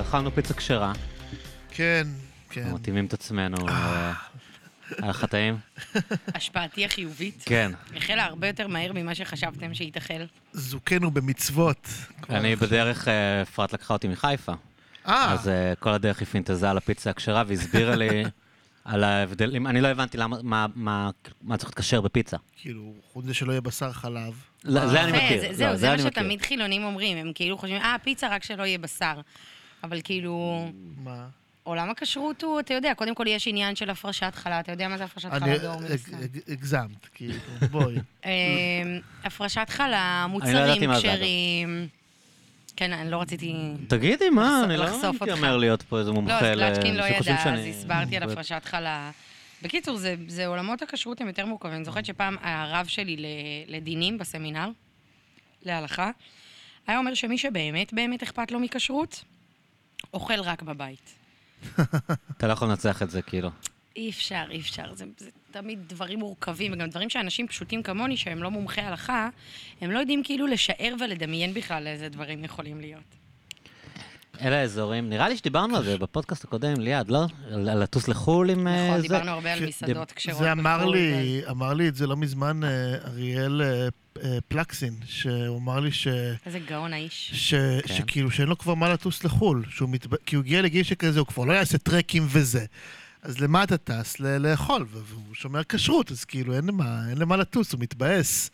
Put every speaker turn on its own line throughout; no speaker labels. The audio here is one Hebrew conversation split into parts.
אכלנו פיצה כשרה,
כן, כן.
מתאימים את עצמנו. אה, היה לך טעים?
השפעתי החיובית
כן.
החלה הרבה יותר מהר ממה שחשבתם שהיא תחל.
זוכנו במצוות.
אני. בדרך, אה, אפרת לקחה אותי מחיפה.
אה,
אז אה, כל הדרך היא פינטזה על הפיצה הכשרה והסבירה לי על ההבדלים. אני לא הבנתי למה, מה- מה מה צריך להיות כשר בפיצה.
כאילו, חוץ מזה שלא יהיה בשר חלב.
לא, זה אני מכיר.
זה-
לא,
זהו, זה מה. שתמיד חילונים אומרים, הם כאילו חושבים, אה, פיצה רק שלא יהיה בשר. אבל כאילו,
מה?
עולם הכשרות הוא, אתה יודע, קודם כל יש עניין של הפרשת חלה, אתה יודע מה זה הפרשת
אני
חלה דור מן הסתם.
הגזמת, כאילו, בואי.
אמ, הפרשת חלה,
לא
מוצרים. כשרים. כן, אני לא רציתי...
תגידי, מה, אני לא. אומר להיות פה איזה
לא,
מומחה
אז קלצ'קין לא ידע, אז הסברתי על הפרשת חלה. בקיצור, זה, זה עולמות הכשרות הם יותר מורכבים. אני זוכרת שפעם הרב שלי ל- לדינים בסמינר, להלכה, היה אומר שמי שבאמת באמת אכפת לו מכשרות, אוכל רק בבית.
אתה לא יכול לנצח את זה, כאילו.
אי אפשר, אי אפשר. זה, זה תמיד דברים מורכבים, וגם דברים שאנשים פשוטים כמוני, שהם לא מומחי הלכה, הם לא יודעים כאילו לשער ולדמיין בכלל איזה דברים יכולים להיות.
אלה האזורים, נראה לי שדיברנו על זה בפודקאסט הקודם, ליעד, לא? על על לטוס לחו"ל עם אה,
נכון,
זה.
דיברנו הרבה על
כן,
מסעדות כשרות.
זה אמר
בחו"ל,
לי, אמר לי את זה לא מזמן אה, אריאל אה, פלקסין, שהוא אמר לי ש...
איזה גאון האיש.
ש...
כן.
שכאילו שאין לו כבר מה לטוס לחו"ל, שהוא מת... כי הוא הגיע לגיל שכזה, הוא כבר לא יעשה טרקים וזה. אז למה אתה טס? ל- לאכול, ו- והוא שומר כשרות, אז כאילו אין למה, אין למה לטוס, הוא מתבאס.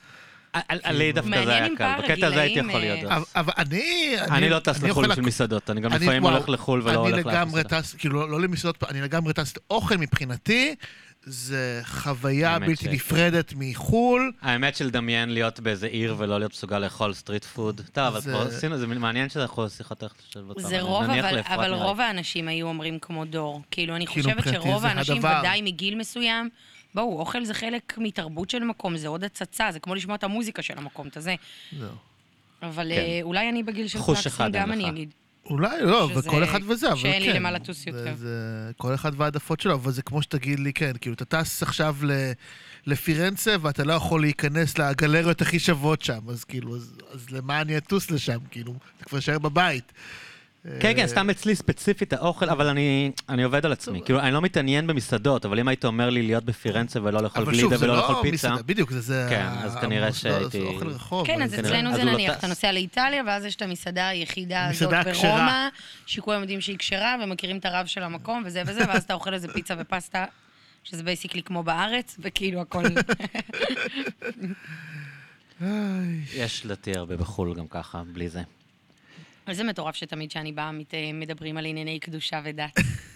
על- על- עלי דווקא
מעניין
זה היה קל, בקטע הזה הייתי יכול
אה,
להיות.
אבל, אני...
אני לא טס לחו"ל בשביל מסעדות, אני גם
אני-
לפעמים הולך לחו"ל ולא הולך
אני לגמרי. טס, כאילו, לא, לא למסעדות, אני לגמרי טס, אוכל מבחינתי זה חוויה בלתי
ש-
נפרדת מחו"ל.
האמת של לדמיין להיות באיזה עיר ולא להיות מסוגל לאכול street food. טוב, אבל
זה-
כבר עשינו, זה מעניין שאנחנו שיחות איך לשלב אותם.
זה רוב, אבל, אבל. רוב האנשים היו אומרים כמו דור. כאילו, אני
כאילו,
חושבת שרוב
זה
האנשים,
הדבר.
ודאי מגיל מסוים, בואו, אוכל זה חלק מתרבות של מקום, זה עוד הצצה, זה כמו לשמוע את המוזיקה של המקום, את הזה.
זהו.
אבל
כן.
אה, אולי אני בגיל של
חוש
פלקסים,
אחד אין
גם
לך.
אני אגיד.
אולי, לא,
שזה-
וכל אחד וזה, אבל כן.
שאין לי למה לטוס יותר.
זה כל אחד והעדפות שלו, אבל זה כמו שתגיד לי, כן, כאילו, אתה טס עכשיו ל... לפירנצה, ואתה לא יכול להיכנס לגלריות הכי שוות שם, אז כאילו, אז, אז למה אני אטוס לשם? כאילו, אתה כבר אשאר בבית.
כן, כן, סתם אצלי ספציפית האוכל, אבל אני אני עובד על עצמי. כאילו, אני לא מתעניין במסעדות, אבל אם היית אומר לי להיות בפירנצה ולא לאכול
אבל שוב,
גלידה
זה
ולא לאכול
לא
פיצה,
מסעדה, בדיוק, זה זה...
כן, אז כנראה
זה
שהייתי-
אוכל רחוב.
כן, אז
אבל-
אצלנו זה
לא
נניח. אתה נוסע לאיטליה, ואז יש את המסעדה היחידה הזאת. ברומא, שכולם יודעים שהיא כשרה, ומכירים את הרב של המקום, וזה וזה, ואז אתה אוכל איזה פיצה ופסטה, שזה basically כמו בארץ, וכאילו הכל...
יש לדעתי הרבה בחו"ל גם ככה, בלי זה.
איזה מטורף שתמיד כשאני באה מדברים על ענייני קדושה ודת.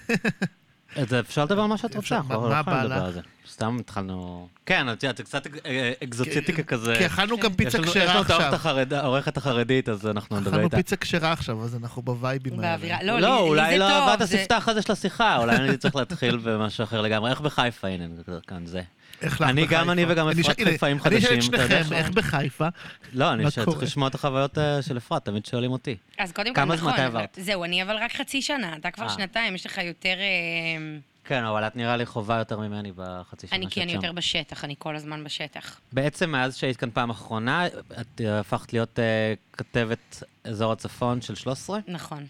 אז אפשר לדבר על מה שאת רוצה, אנחנו
מה-
לא יכולים לדבר? על זה. סתם התחלנו... כן, את יודעת, זה קצת אה, אקזוציטיקה כזה.
כי אכלנו גם
יש
פיצה
לנו- יש
כשרה
לנו את העורכת
עכשיו.
החרד- העורכת החרדית, אז אנחנו נדבר
אכלנו
איתה.
פיצה כשרה עכשיו, אז אנחנו בווייבים האלה.
לא,
לא,
לי
אולי לא עבד הספתח הזה של השיחה, אולי אני צריך להתחיל במשהו אחר לגמרי. איך בחיפה? הנה, כאן זה.
איך לך
אני,
בחיפה?
גם אני וגם
אני
אפרת חיפאים
אני אשאל
חדשים,
את שניכם, איך בחיפה?
לא, אני צריך? לשמוע את החוויות אה, של אפרת, תמיד שואלים אותי.
אז קודם כל,
כמה זמן
נכון.
אתה עברת?
זהו, אני אבל רק חצי שנה, אתה כבר
אה.
שנתיים, יש לך יותר... אה,
כן, אבל את נראה לי חובה יותר ממני בחצי שנה
אני,
שאת
כי אני
שם.
יותר בשטח, אני כל הזמן בשטח.
בעצם מאז שהיית כאן פעם אחרונה, את הפכת להיות אה, כתבת אזור הצפון של 13?
נכון.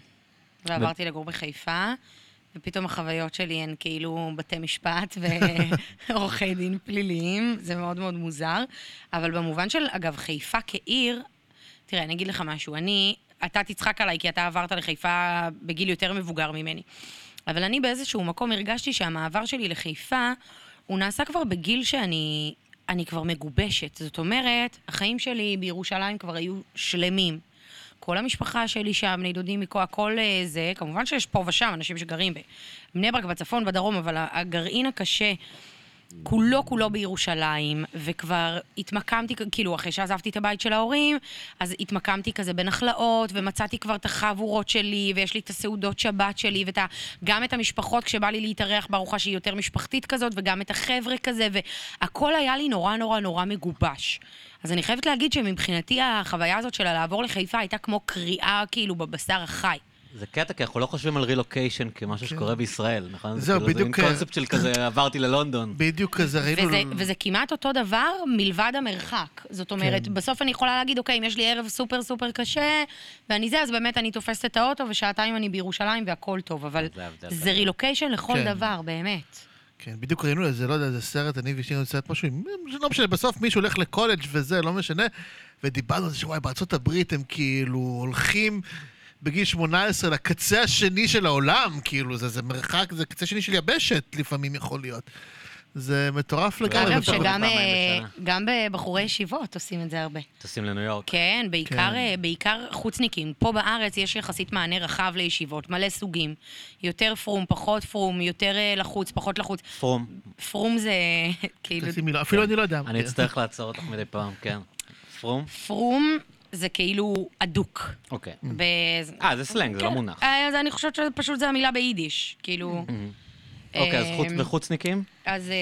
ועברתי לגור בחיפה, ופתאום החוויות שלי הן כאילו בתי משפט ועורכי דין פליליים, זה מאוד מאוד מוזר. אבל במובן של, אגב, חיפה כעיר, תראה, אני אגיד לך משהו, אני, אתה תצחק עליי כי אתה עברת לחיפה בגיל יותר מבוגר ממני. אבל אני באיזשהו מקום הרגשתי שהמעבר שלי לחיפה, הוא נעשה כבר בגיל שאני אני כבר מגובשת. זאת אומרת, החיים שלי בירושלים כבר היו שלמים. כל המשפחה שלי שם, בני דודים מכל, הכל אה, זה, כמובן שיש פה ושם אנשים שגרים בבני ברק, בצפון, בדרום, אבל הגרעין הקשה, כולו כולו בירושלים, וכבר התמקמתי, כאילו, אחרי שעזבתי את הבית של ההורים, אז התמקמתי כזה בנחלאות, ומצאתי כבר את החבורות שלי, ויש לי את הסעודות שבת שלי, ואת ה, גם את המשפחות, כשבא לי להתארח בארוחה שהיא יותר משפחתית כזאת, וגם את החבר'ה כזה, והכל היה לי נורא נורא נורא מגובש. אז אני חייבת להגיד שמבחינתי החוויה הזאת של לעבור לחיפה הייתה כמו קריאה כאילו בבשר החי.
זה קטע, כי אנחנו לא חושבים על רילוקיישן כמשהו
כן.
שקורה בישראל, נכון? זה
זהו,
כאילו, זה
בדיוק,
מין
אה,
קונספט של כזה, עברתי ללונדון.
בדיוק כזה, ראינו...
וזה, כמעט אותו דבר מלבד המרחק. זאת אומרת,
כן.
בסוף אני יכולה להגיד, אוקיי, אם יש לי ערב סופר סופר קשה, ואני זה, אז באמת אני תופסת את האוטו, ושעתיים אני בירושלים והכל טוב, אבל
זה
זה. רילוקיישן לכל
כן.
דבר, באמת.
כן, בדיוק ראינו איזה, לא יודע, איזה סרט, אני ואשתי ראינו סרט משהו, עם- לא משנה, בסוף מישהו הולך לקולג' וזה, לא משנה, ודיברנו על זה שוואי, בארצות הברית הם כאילו הולכים בגיל 18 לקצה השני של העולם, כאילו, זה, זה מרחק, זה קצה שני של יבשת לפעמים יכול להיות. זה מטורף לגמרי.
אגב. שגם אה. גם בבחורי ישיבות עושים את זה הרבה.
טסים לניו יורק.
כן, בעיקר,
כן.
אה, בעיקר חוצניקים. פה בארץ יש יחסית מענה רחב לישיבות, מלא סוגים. יותר פרום, פחות פרום, יותר אה, לחוץ, פחות לחוץ.
פרום.
פרום זה כאילו...
תשימי לו- אפילו אני לא יודע.
אני אצטרך לעצור אותך מדי פעם, כן. פרום?
פרום זה כאילו אדוק.
אוקיי. אה, זה סלנג, זה לא
כן.
מונח.
אה, אז אני חושבת שפשוט זה המילה ביידיש. כאילו...
אוקיי, אז חוץ-
אה,
וחוצניקים?
אז אה,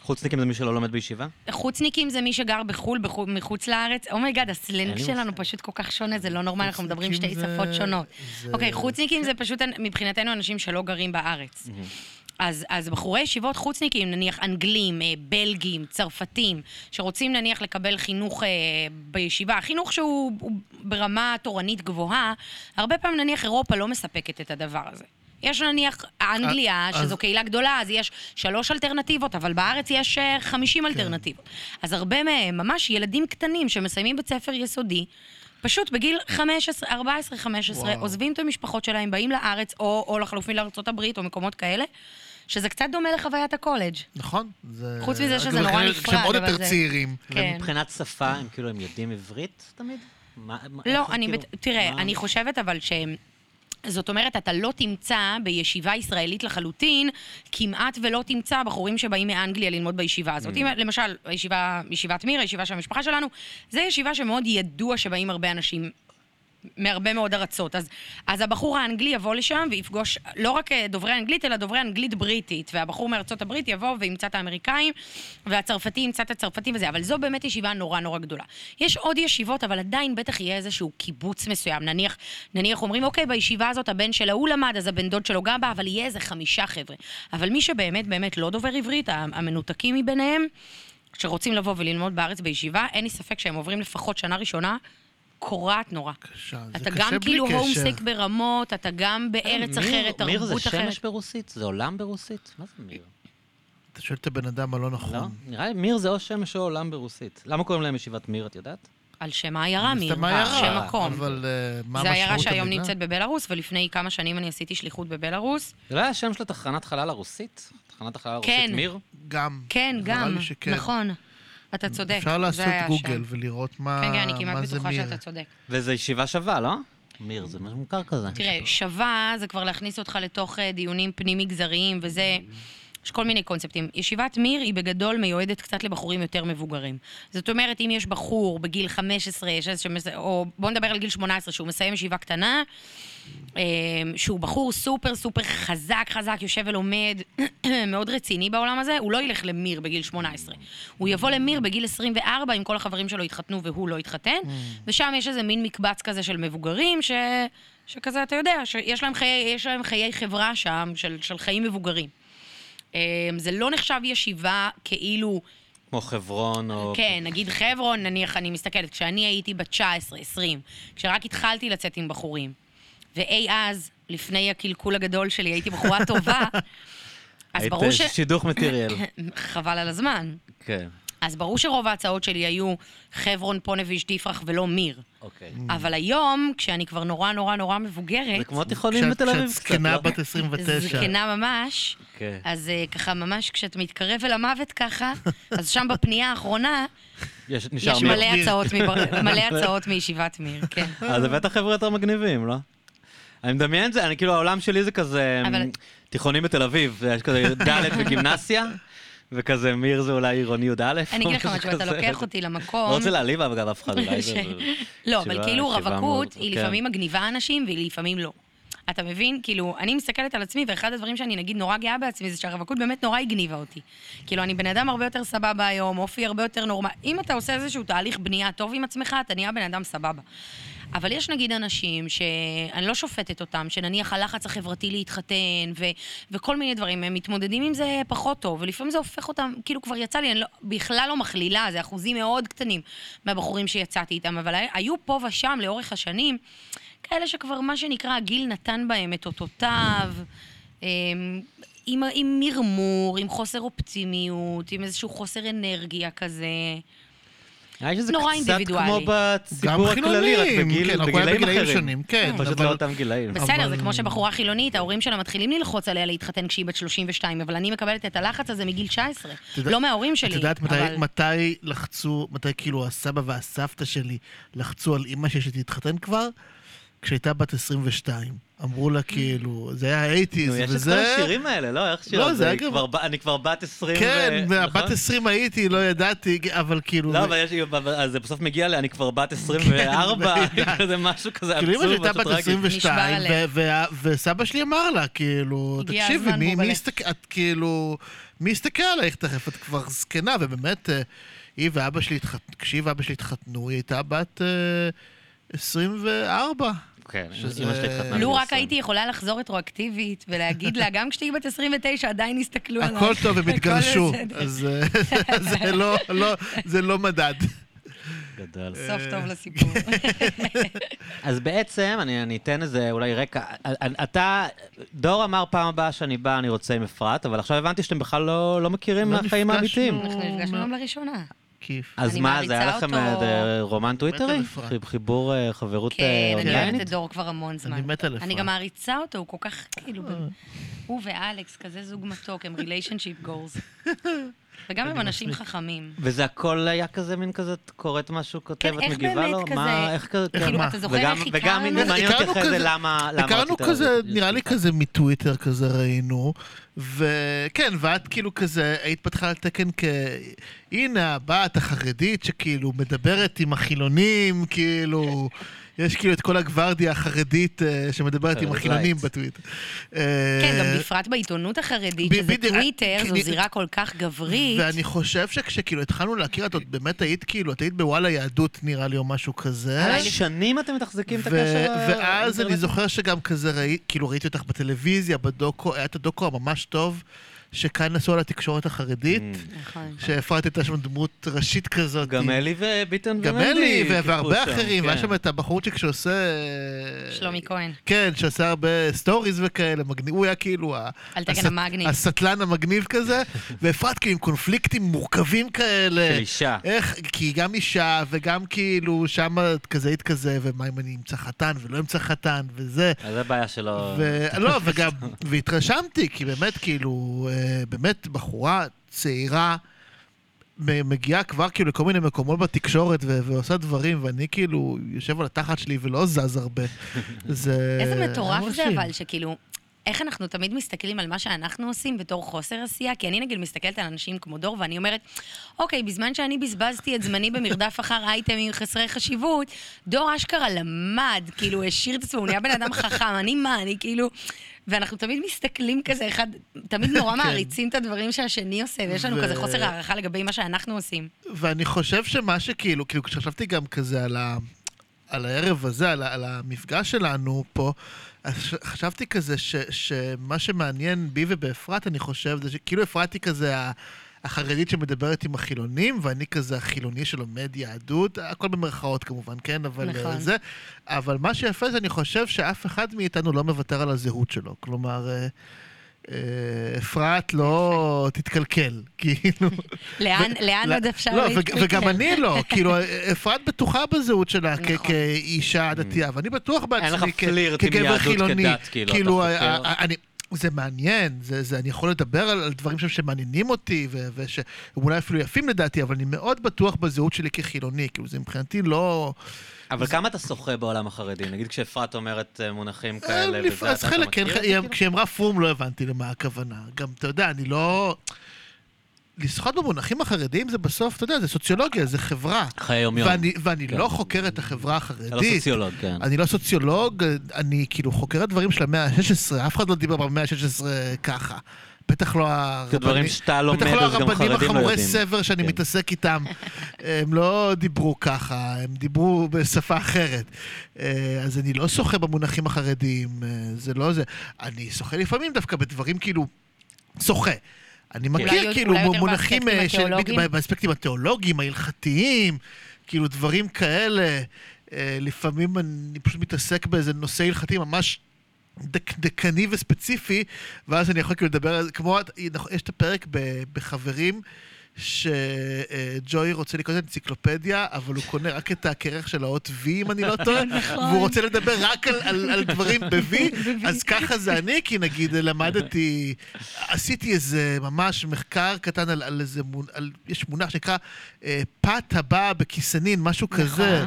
חוצניקים זה מי שלא לומד בישיבה?
חוצניקים זה מי שגר בחו"ל, בחו- מחוץ לארץ. oh my
god, הסלנג
שלנו. פשוט כל כך שונה, זה לא נורמלי, אנחנו מדברים שתי
חוצניקים
שפות שונות. אוקיי, חוצניקים זה פשוט מבחינתנו אנשים שלא גרים בארץ. אז, אז בחורי ישיבות חוצניקים, נניח אנגלים, אה, בלגים, צרפתים, שרוצים נניח לקבל חינוך אה, בישיבה, חינוך שהוא הוא ברמה תורנית גבוהה, הרבה פעמים נניח אירופה לא מספקת את הדבר הזה. יש נניח אנגליה,
אז-
שזו קהילה גדולה, אז יש שלוש אלטרנטיבות, אבל בארץ יש אה,
כן.
50 אלטרנטיבות. אז הרבה מהם, ממש ילדים קטנים שמסיימים בית ספר יסודי, פשוט בגיל 15, 14, 15,
וואו.
עוזבים את המשפחות שלהם, באים לארץ, או, או לחלופין הברית, או מקומות כאלה, שזה קצת דומה לחוויית הקולג'.
נכון. זה-
חוץ מזה שזה נורא נפרד,
שהם עוד יותר צעירים.
כן.
ומבחינת שפה, הם כאילו, הם יודעים עברית תמיד? מה- מה-
לא, אני...
כאילו,
בת- תראה,
מה-
אני חושבת אבל ש... זאת אומרת, אתה לא תמצא בישיבה ישראלית לחלוטין, כמעט ולא תמצא בחורים שבאים מאנגליה ללמוד בישיבה הזאת. אם, למשל, הישיבה, ישיבת מיר, הישיבה של המשפחה שלנו, זו ישיבה שמאוד ידוע שבאים הרבה אנשים מהרבה מאוד ארצות. אז, אז הבחור האנגלי יבוא לשם ויפגוש לא רק אה, דוברי אנגלית, אלא דוברי אנגלית בריטית. והבחור מארצות הברית יבוא וימצא את האמריקאים, והצרפתי ימצא את הצרפתים וזה. אבל זו באמת ישיבה נורא נורא גדולה. יש עוד ישיבות, אבל עדיין בטח יהיה איזשהו קיבוץ מסוים. נניח, נניח אומרים, אוקיי, בישיבה הזאת הבן של ההוא למד, אז הבן דוד שלו גם בא, אבל יהיה איזה חמישה חבר'ה. אבל מי שבאמת באמת לא דובר עברית, המנותקים מביניהם, שרוצים לבוא וללמוד בארץ בישיבה, אין לי ספק שהם עוברים לפחות שנה ראשונה קורעת נורא.
קשה, זה
אתה
קשה
גם
בלי
כאילו
קשר.
הומסיק ברמות, אתה גם בארץ
מיר-
אחרת,
מיר זה
תרבות אחרת.
שמש ברוסית? זה עולם ברוסית? מה זה מיר?
אתה שואל את הבן אדם הלא נכון.
לא? נראה לי מיר זה או שמש או עולם ברוסית. למה קוראים להם ישיבת מיר, את יודעת?
על שם העיירה מיר,
העיירה,
שם מקום.
אבל אה, מה
זה
המשמעות
עיירה שהיום
המילה?
נמצאת בבלארוס, ולפני כמה שנים אני עשיתי שליחות בבלארוס.
זה לא היה השם של התחנת חלל הרוסית? תחנת החלל הרוסית
כן.
מיר?
גם.
כן, גם. נכון. אתה צודק,
אפשר לעשות. גוגל ולראות מה
כן, כן, אני כמעט
מה זה
בטוחה
מיר.
שאתה צודק.
וזו ישיבה שווה, לא? מיר, זה משהו מוכר כזה.
תראה, שווה זה כבר להכניס אותך לתוך אה, דיונים פנים-מגזריים, וזה... יש כל מיני קונספטים. ישיבת מיר היא בגדול מיועדת קצת לבחורים יותר מבוגרים. זאת אומרת, אם יש בחור בגיל 15, 16, או בוא נדבר על גיל 18, שהוא מסיים ישיבה קטנה, שהוא בחור סופר סופר חזק חזק, יושב ולומד, מאוד רציני בעולם הזה, הוא לא ילך למיר בגיל 18. הוא יבוא למיר בגיל 24, אם כל החברים שלו יתחתנו והוא לא יתחתן, ושם יש איזה מין מקבץ כזה של מבוגרים, ש... שכזה, אתה יודע, שיש להם חיי, יש להם חיי חברה שם, של, של חיים מבוגרים. אה, זה לא נחשב ישיבה כאילו...
כמו חברון או...
כן, נגיד חברון, נניח, אני מסתכלת, כשאני הייתי בת 19, 20, כשרק התחלתי לצאת עם בחורים, ואי אז, לפני הקלקול הגדול שלי, הייתי בחורה טובה, אז
היית
ברור ש...
שידוך מטריאל.
חבל על הזמן.
כן,
אז ברור שרוב ההצעות שלי היו חברון, פונביץ', תפרח ולא מיר.
אוקיי.
אבל היום, כשאני כבר נורא נורא נורא מבוגרת,
זה כמו תיכונים בתל אביב
כשאת
קצת,
זקנה? בת 29.
זקנה ממש,
כן.
אז אה, ככה ממש כשאת מתקרב אל המוות ככה, אז שם בפנייה האחרונה,
יש-.
מלא הצעות, מישיבת מיר, כן.
אז בטח חבר'ה יותר מגניבים, לא? אני מדמיין את זה, אני כאילו, העולם שלי זה כזה
אבל-
תיכונים בתל אביב, יש כזה ד' וגימנסיה, וכזה מיר זה אולי עירוני י"א.
אני אגיד לך משהו, אתה. לוקח אותי
לא
למקום...
רוצה להעליב אגב אף אחד, אולי זה...
לא, אבל כאילו רווקות היא
כן.
לפעמים מגניבה אנשים והיא לפעמים לא. אתה מבין? כאילו, אני מסתכלת על עצמי, ואחד הדברים שאני נגיד נורא גאה בעצמי, זה שהרווקות באמת נורא הגניבה אותי. כאילו, אני בן אדם הרבה יותר סבבה היום, אופי הרבה יותר נורמלי. אם אתה עושה איזשהו תהליך בנייה טוב עם עצמך, אתה נהיה בן אדם סבבה. אבל יש נגיד אנשים שאני לא שופטת אותם, שנניח הלחץ החברתי להתחתן ו- וכל מיני דברים, הם מתמודדים עם זה פחות טוב, ולפעמים זה הופך אותם, כאילו כבר יצא לי, אני לא, בכלל לא מכלילה, זה אחוזים מאוד קטנים מהבחורים שיצאתי איתם, אבל היו פה ושם לאורך השנים כאלה שכבר מה שנקרא הגיל נתן בהם את אותותיו. אמ, עם, עם מרמור, עם חוסר אופטימיות, עם איזשהו חוסר אנרגיה כזה.
נראה לי שזה
נורא
קצת
אינדיבידואלי.
כמו בציבור הכללי, רק בגיל-
כן,
בגילאים אחרים.
שונים, כן,
פשוט
אבל-
לא אותם גילאים.
בסדר,
אבל-
זה כמו שבחורה חילונית, ההורים שלה מתחילים ללחוץ עליה להתחתן כשהיא בת 32, אבל אני מקבלת את הלחץ הזה מגיל 19.
יודע-
לא מההורים שלי,
את יודעת מתי,
אבל...
מתי לחצו, מתי כאילו הסבא והסבתא שלי לחצו על אימא שלי שתתחתן כבר? כשהייתה בת 22. אמרו לה כאילו, זה היה האייטיז,
נו, יש את כל
וזה...
השירים האלה, לא? איך שיר
לא? זה היה
כבר אני כבר בת 20
כן,
ו-
בת
נכון?
20 הייתי, לא ידעתי, אבל כאילו...
לא, אבל יש, אז זה בסוף מגיע ל... אני כבר בת 24,
בדיוק.
כזה משהו כזה
כאילו אמא
עצוב,
הייתה
משהו
בת
טרגי.
22,
נשבר הלב.
ו- ו- וסבא שלי אמר לה, כאילו, תקשיבי, מי- מי
בובלה."
יסתכל, את כאילו, מי יסתכל עלייך תכף, את כבר זקנה, ובאמת, אה, היא ואבא שלי התחתנו, כשהיא ואבא שלי התחתנו, היא הייתה בת אה, 24.
כן,
שזה-
אמא שלי התחתנה.
לו רק
20.
הייתי יכולה לחזור רטרואקטיבית ולהגיד לה, גם כשתהיי בת 29 עדיין יסתכלו עליי.
הכל טוב, הם התגרשו. אז אה, זה לא- לא- זה לא מדד.
גדול.
סוף טוב לסיפור.
אז בעצם, אני, אני אתן איזה אולי רקע. אתה, דור אמר פעם הבאה שאני בא, אני רוצה עם אפרת, אבל עכשיו הבנתי שאתם בכלל לא, לא מכירים
לא
מהחיים. האמיתיים.
אנחנו נפגשנו היום לראשונה.
כיף.
אז מה, זה היה לכם. אה, רומן טוויטרי? חיבור אה, חברות
כן,
אה,
אני אוהבת
אונליינית?
את דור כבר המון זמן.
אני מת על
אני. גם מעריצה אותו, הוא כל כך, כאילו, הוא ואלכס, כזה זוג מתוק, הם relationship goals. וגם הם אנשים חכמים.
וזה הכל היה כזה, מין כזה, את קוראת משהו, כותבת,
כן, איך
מגיבה
באמת
לו?
כזה-
מה, איך כזה,
איך
כן.
מה?
אתה זוכר
וגם-
איך
וגם
הכרנו?
מעניין אותי אחרי זה
כזה-
למה למה
הכרנו כזה. נראה לי כזה מטוויטר כזה ראינו, וכן, ואת כאילו כזה, היית פתחה על תקן כ... הנה הבת החרדית שכאילו מדברת עם החילונים, כאילו... יש כאילו את כל הגוורדיה החרדית אה, שמדברת עם
חרדית
החילונים. בטוויטר.
כן,
אה,
גם בפרט בעיתונות החרדית, שזה טוויטר,
אה,
זו זירה כל כך גברית.
ואני חושב שכשכאילו התחלנו להכיר, את עוד באמת היית כאילו, את היית בוואלה יהדות נראה לי או משהו כזה.
שנים אתם מתחזקים את הקשר
ואז אני? זוכר שגם כזה, ראי, כאילו ראיתי אותך בטלוויזיה, בדוקו, היה את הדוקו הממש טוב, שכאן עשו על התקשורת החרדית,
Mm.
נכון.
שאפרת הייתה שם דמות ראשית כזאת.
גם אלי וביטון ומנדי.
גם אלי, והרבה
שם,
אחרים,
כן.
והיה שם את הבחורצ'יק שעושה...
שלומי כהן.
כן, שעושה הרבה stories וכאלה, הוא היה כאילו...
תקן
הסט-
המגניב.
הסטלן המגניב כזה, ואפרת כאילו עם קונפליקטים מורכבים כאלה.
של אישה.
איך, כי היא גם אישה, וגם כאילו את כזה היית כזה, ומה אם אני אמצא חתן ולא אמצא חתן, וזה.
אז זה בעיה שלו.
ולא, וגם, והתרשמתי, כי באמת, כאילו, אה, באמת בחורה צעירה, מגיעה כבר כאילו לכל מיני מקומות בתקשורת ו- ועושה דברים, ואני כאילו יושב על התחת שלי ולא זז הרבה. זה...
איזה מטורף זה. אבל, שכאילו, איך אנחנו תמיד מסתכלים על מה שאנחנו עושים בתור חוסר עשייה? כי אני נגיד מסתכלת על אנשים כמו דור, ואני אומרת, אוקיי, בזמן שאני בזבזתי את זמני במרדף אחר אייטמים חסרי חשיבות, דור אשכרה למד, כאילו, השאיר את עצמו, הוא נהיה בן אדם חכם, אני מה, אני כאילו... ואנחנו תמיד מסתכלים כזה, אחד, תמיד נורא
כן.
מעריצים את הדברים שהשני עושה, ויש לנו
ו-
כזה חוסר הערכה לגבי מה שאנחנו עושים.
ואני חושב שמה שכאילו, כאילו, כשחשבתי גם כזה על, ה, על הערב הזה, על, על המפגש שלנו פה, אז חשבתי כזה ש, שמה שמעניין בי ובאפרת, אני חושב, זה שכאילו אפרת היא כזה החרדית שמדברת עם החילונים, ואני כזה החילוני שלומד יהדות, הכל במרכאות כמובן, כן? אבל
נכון.
נכון. זה... אבל מה שיפה זה, אני חושב שאף אחד מאיתנו לא מוותר על הזהות שלו. כלומר... אה, אה, אפרת לא תתקלקל, כאילו.
לאן, לאן
לא,
עוד אפשר
לא,
להתקלקל?
וגם אני לא, כאילו, אפרת בטוחה בזהות שלה
נכון.
כאישה דתייה, ואני בטוח
אין לך
בעצמי כ-
פלירט עם
כגבר
יהדות
חילוני.
כדת, כאילו, אתה.
זה מעניין, זה, זה, אני יכול לדבר על, על דברים שם שמעניינים אותי, ו- ושאולי אפילו יפים לדעתי, אבל אני מאוד בטוח בזהות שלי כחילוני, כאילו זה מבחינתי לא...
אבל כמה אתה שוחה בעולם החרדי? נגיד כשאפרת אומרת אה, מונחים כאלה
אה,
וזה,
לפ- אז
אתה אתה
חלק, כן,
מכיר את זה, כאילו?
כשהיא אמרה פום לא הבנתי למה הכוונה. גם, אתה יודע, אני לא... לשחות במונחים החרדיים זה בסוף, אתה יודע, זה סוציולוגיה, זה חברה.
חיי יום-יום.
ואני, ואני
כן.
לא חוקר את החברה
אתה לא
החרדית.
סוציולוג, כן.
אני לא סוציולוג, אני כאילו חוקר דברים של המאה ה-16, אף אחד לא דיבר במאה ה-16 ככה. בטח לא הרבנים,
לומד,
בטח לא הרבנים
לא
החמורי
יודעים.
סבר שאני
כן.
מתעסק איתם. הם לא דיברו ככה, הם דיברו בשפה אחרת. אה, אז אני לא שוחה במונחים החרדיים, אה, זה לא זה. אני שוחה לפעמים דווקא בדברים כאילו... שוחה. אני מכיר כאילו מונחים
באספקטים
אה,
התיאולוגיים?
באספקטים התיאולוגיים, ההלכתיים, כאילו דברים כאלה. אה, לפעמים אני פשוט מתעסק באיזה נושא הלכתי ממש דקדקני וספציפי, ואז אני יכול כאילו לדבר על זה, כמו, יש את הפרק בחברים, שג'וי רוצה לקנות אנציקלופדיה, אבל הוא קונה רק את הכרך של האות V, אם אני לא טועה, והוא רוצה לדבר רק על, על, על דברים ב-V, אז ככה זה אני, כי נגיד למדתי, עשיתי איזה ממש מחקר קטן על, על איזה, מונ- על, יש מונח שנקרא אה, פת הבאה בכיסנין, משהו כזה.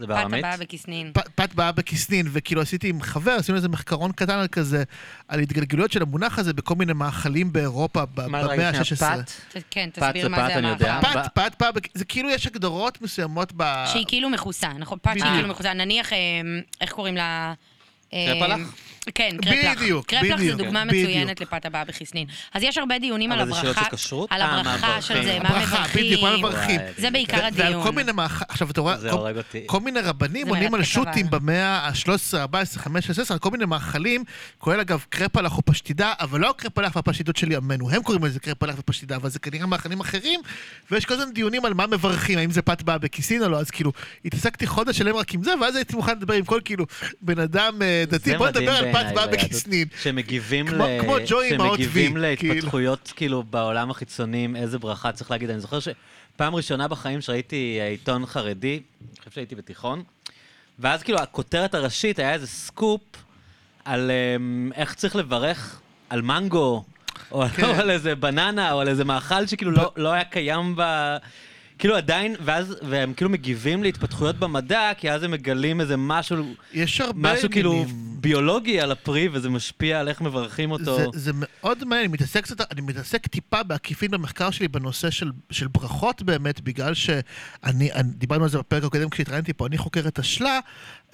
זה
פת
בארמית?
הבאה בכיסנין.
פ- פת באה בכיסנין, וכאילו עשיתי עם חבר, עשינו איזה מחקרון קטן על כזה, על התגלגלויות של המונח הזה בכל מיני מאכלים באירופה
מה,
במאה
רגע, שנייה,
ה-16.
פת?
ת- כן,
פת
תסביר
זה
מה
פת,
זה המאכל.
פת, פת באה, בכ- זה כאילו יש הגדרות מסוימות ב...
שהיא כאילו מכוסה, נכון? פת שהיא. כאילו מכוסה. נניח, אה, איך קוראים לה?
קרפלח?
כן, קרפלח.
בדיוק,
קרפלח
בדיוק,
זו דוגמה
בדיוק.
מצוינת לפת הבאה בכיסנין. אז יש הרבה דיונים על הברכה? על
אה, מה
הברכה של
מברכים?
זה, מה
הברכה, בדיוק, מה
מברכים.
מברכים.
זה בעיקר
ו- ועל
הדיון.
כל מיני מאכל... עכשיו, אתה רואה, כל- מיני רבנים עונים על
מרתק,
שו"תים
אבל.
במאה ה-13, 14, 15, 16, על כל מיני מאכלים, כולל אגב קרפלח או פשטידה, אבל לא הקרפלח והפשטידות של ימינו, הם קוראים לזה קרפלח ופשטידה, אבל זה כנראה מאכלים אחרים, ויש כל הזמן דיונים על מה מברכים, האם זה פת באה בכיסין או לא, אז כאילו, התעסקתי חודש שלם רק עם זה, ואז הייתי מוכן לדבר עם כל כאילו בן אדם אה, דתי, בוא נדבר על באה
ביהדות,
בכיסנין.
שמגיבים
כמו-
ל...
כמו ג'וי עם האות
שמגיבים
V, כאילו.
להתפתחויות, כאילו, בעולם החיצוני, עם איזה ברכה צריך להגיד. אני זוכר שפעם ראשונה בחיים שראיתי עיתון חרדי, אני חושב שהייתי בתיכון, ואז כאילו הכותרת הראשית היה איזה סקופ על אמ, איך צריך לברך על מנגו, או
כן.
או על איזה בננה, או על איזה מאכל שכאילו לא- לא היה קיים ב... כאילו עדיין, ואז, והם כאילו מגיבים להתפתחויות במדע, כי אז הם מגלים איזה משהו,
יש הרבה
משהו כאילו
עניינים.
ביולוגי על הפרי, וזה משפיע על איך מברכים אותו.
זה, זה מאוד מעניין, אני מתעסק, קצת, אני מתעסק טיפה בעקיפין במחקר שלי בנושא של, של ברכות באמת, בגלל שאני, אני, דיברנו על זה בפרק הקודם כשהתראיינתי פה, אני חוקר את השלה,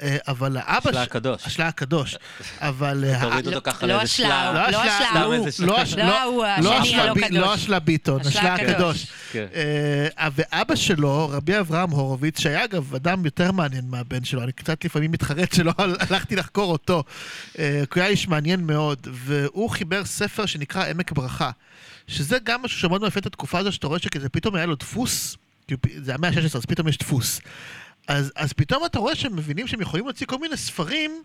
אה, אבל האבא...
השלה
ש-
הקדוש.
השלה הקדוש. אבל... אה,
תוריד אותו ככה
לא
לאיזה
השלה,
שלב.
לא השלה, הוא.
לא הש-
לא
לא- לא השלה. לא השלה ביטון,
השלה
השלה
הקדוש.
הקדוש.
כן.
אה, ואבא שלו, רבי אברהם הורוביץ, שהיה אגב אדם יותר מעניין מהבן שלו, אני קצת לפעמים מתחרט שלא הלכתי לחקור אותו, אה, כי הוא היה איש מעניין מאוד, והוא חיבר ספר שנקרא עמק ברכה, שזה גם משהו שמאוד מלפת את התקופה הזו, שאתה רואה שכזה פתאום היה לו דפוס, זה המאה ה-16, אז פתאום יש דפוס. אז, אז פתאום אתה רואה שהם מבינים שהם יכולים להוציא כל מיני ספרים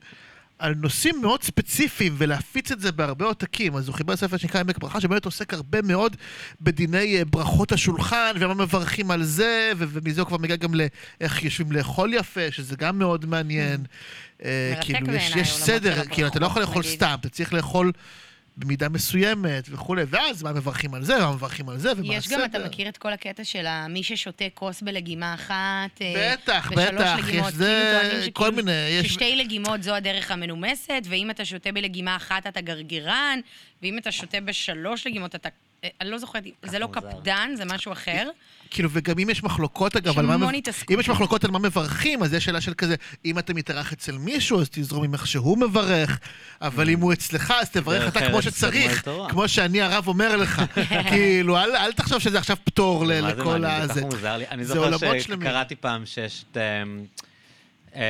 על נושאים מאוד ספציפיים ולהפיץ את זה בהרבה עותקים. אז הוא חיבר ספר שנקרא עמק ברכה, שבאמת עוסק הרבה מאוד בדיני אה, ברכות השולחן, ומה מברכים על זה, ו- ומזה הוא כבר מגיע גם לאיך יושבים לאכול יפה, שזה גם מאוד מעניין. אה, כאילו, יש, סדר, כאילו, אתה לא יכול לאכול. סתם, אתה צריך לאכול במידה מסוימת וכולי, ואז מה מברכים על זה, ומה מברכים על זה, ומה
יש
הסדר.
גם, אתה מכיר את כל הקטע של מי ששותה כוס בלגימה אחת, אה,
בטח, בטח,
לגימות,
יש זה,
כאילו
כל מיני, יש...
ששתי לגימות זו הדרך המנומסת, ואם אתה שותה בלגימה אחת אתה גרגרן, ואם אתה שותה בשלוש לגימות אתה... אה, אני לא זוכרת, זה לא
מוזר.
קפדן, זה משהו אחר.
כאילו, וגם אם יש מחלוקות, אגב,
יש
על מה...
המון
מב-
התעסקות.
אם יש מחלוקות על מה מברכים, אז יש שאלה של כזה, אם אתה מתארח אצל מישהו, אז תזרום עם איך שהוא מברך, אבל אם הוא אצלך, אז תברך אתה כמו שצריך. כמו שאני הרב אומר לך. כאילו, אל אל תחשוב שזה עכשיו פטור לכל
מעניין? זה מוזר לי. אני זוכר
עולמות שלמים.
שקראתי פעם שיש את אמ, אמ,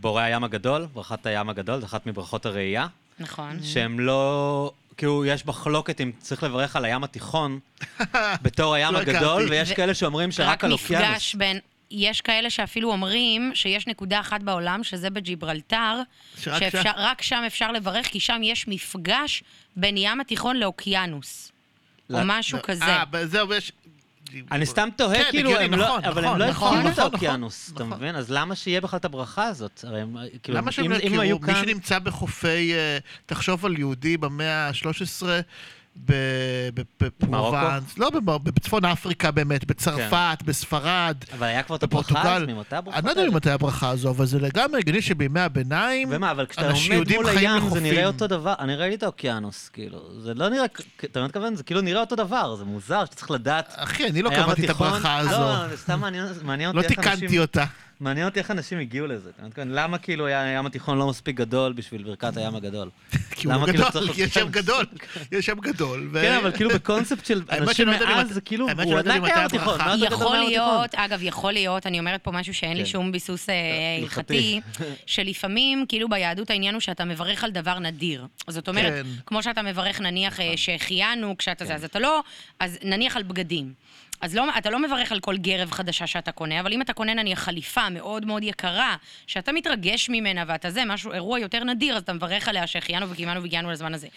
בורא הים הגדול, ברכת הים הגדול, זו אחת מברכות הראייה,
נכון.
שהם לא... כאילו, יש מחלוקת אם צריך לברך על הים התיכון בתור הים
לא
הגדול,
הכרתי.
ויש כאלה שאומרים שרק
רק
על אוקיינוס.
מפגש בין... יש כאלה שאפילו אומרים שיש נקודה אחת בעולם, שזה בג'יברלטר,
שרק
שאפשר,
שם?
רק שם אפשר לברך, כי שם יש מפגש בין ים התיכון לאוקיינוס. או
לא-
משהו כזה.
אה, זהו, יש...
אני סתם תוהה,
כן,
כאילו, הם לא,
נכון,
אבל
נכון,
הם לא
נכון,
יכולים את
נכון,
האוקיינוס, אתה
נכון.
מבין? אז למה שיהיה בכלל את הברכה הזאת? הרי הם, כאילו,
למה שהם
אם
לא יכירו? מי
כאן...
שנמצא בחופי... אה, תחשוב על יהודי במאה ה-13, ב- ב- בפרובנס, לא, בצפון אפריקה באמת, בצרפת, בספרד.
אבל היה כבר את הברכה. הזאת, ממתי הברכות
אני לא יודע? ממתי הברכה הזו, אבל זה לגמרי הגיוני שבימי הביניים,
ומה, אבל כשאתה עומד מול הים זה. נראה אותו דבר, אני ראיתי את האוקיינוס, כאילו, זה לא נראה, אתה לא מתכוון, זה כאילו נראה אותו דבר, זה מוזר שאתה צריך לדעת.
אחי, אני לא קבעתי את הברכה הזו.
לא, זה סתם מעניין
לא
אותי איך אנשים...
תיקנתי אותה.
מעניין אותי איך אנשים הגיעו לזה. למה כאילו הים התיכון לא מספיק גדול בשביל ברכת הים הגדול?
כי הוא לא
כאילו
גדול,
צריך
יש שם? גדול, יש שם גדול.
כן, אבל כאילו בקונספט של אנשים מאז,
מתי-
זה כאילו, הוא
מתי
הים התיכון,
יכול? להיות, אגב, יכול להיות, אני אומרת פה משהו שאין לי
כן.
שום ביסוס אה,
הלכתי.
הלכתי, שלפעמים, כאילו ביהדות העניין הוא שאתה מברך על דבר נדיר. זאת אומרת,
כן.
כמו שאתה מברך נניח
נכון.
אה, שהחיינו כשאתה
כן.
זה, אז אתה לא, אז נניח על בגדים. אז לא, אתה לא מברך על כל גרב חדשה שאתה קונה, אבל אם אתה קונה נניח חליפה מאוד מאוד יקרה, שאתה מתרגש ממנה ואתה זה, משהו, אירוע יותר נדיר, אז אתה מברך עליה שהחיינו וקיימנו והגיענו לזמן הזה.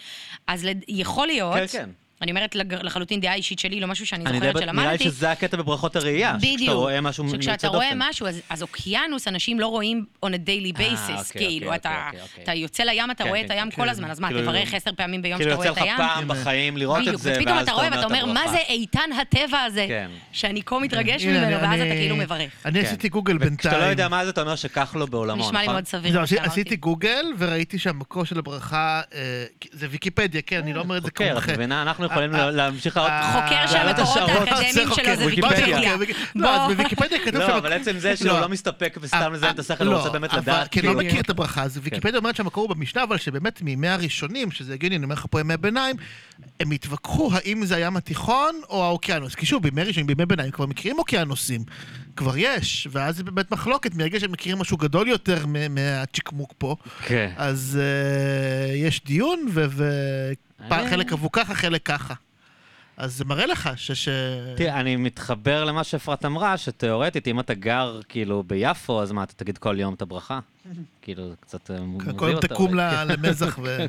אז לד... יכול להיות,
כן, כן.
אני אומרת לחלוטין דעה אישית שלי, לא משהו שאני זוכרת
ב- נראה לי
שלמדתי.
שזה הקטע בברכות הראייה.
בדיוק.
שכשאתה רואה משהו
שכשאתה
יוצא
רואה
דופן.
משהו, אז, אז אוקיינוס, אנשים לא רואים on a daily
אה,
basis,
אוקיי,
כאילו,
אוקיי,
אתה,
אוקיי, אוקיי.
אתה יוצא לים, אתה
כן,
רואה
כן,
את הים
כן,
כל הזמן, אז מה,
כאילו-
תברך עשר פעמים ביום
כאילו
שאתה רואה
יוצא
את
לך
הים?
פעם בחיים לראות את זה,
ופתאום אתה רואה
אומר
ואתה
את
אומר, מה. זה איתן הטבע הזה,
כן.
שאני כה מתרגש
הנה,
ממנו, ואז אתה כאילו מברך.
אני
כן.
עשיתי גוגל בינתיים.
וכשאתה לא יודע מה זה, אתה אומר שכך לו בעולמו,
נשמע לי? מאוד סביר
זהו,
מה
עשי-
שאמרתי.
עשיתי גוגל וראיתי שהמקור של הברכה, זה ויקיפדיה, כן, אני לא אומר את זה
חוקר, את
כמומחה.
אנחנו יכולים
אה,
להמשיך
אה.
חוקר
אה,
שהמקורות
השערות.
האקדמיים שלו זה
ויקיפדיה.
ויקיפדיה.
לא, אז
בוא.
בוויקיפדיה כתוב
לא. אבל עצם זה שהוא
לא.
לא מסתפק וסתם לזיין את השכל,
לא,
הוא רוצה באמת
אבל-
לדעת.
כי אני לא
כאילו-
מכיר את הברכה, אז ויקיפדיה אומרת שהמקור הוא במשנה, אבל שבאמת מימי הראשונים, שזה הגיוני, אני אומר לך פה ימי הביניים, הם התווכחו האם זה הים התיכון או האוקיינוס. כי שוב, בימי ראשונים, בימי ביניים כבר מכירים אוקיינוסים. כבר יש, ואז זה באמת מחלוקת מהרגע שהם מכירים משהו גדול יותר מהצ'יקמוק פה.
כן.
אז uh, יש דיון, וחלק קבעו ככה, חלק ככה. אז זה מראה לך ש... ש...
תראה, אני מתחבר למה שאפרת אמרה, שתיאורטית, אם אתה גר כאילו ביפו, אז מה, אתה תגיד כל יום את הברכה? כאילו, זה קצת אה, מביא אותה.
כל יום תקום למזח ו...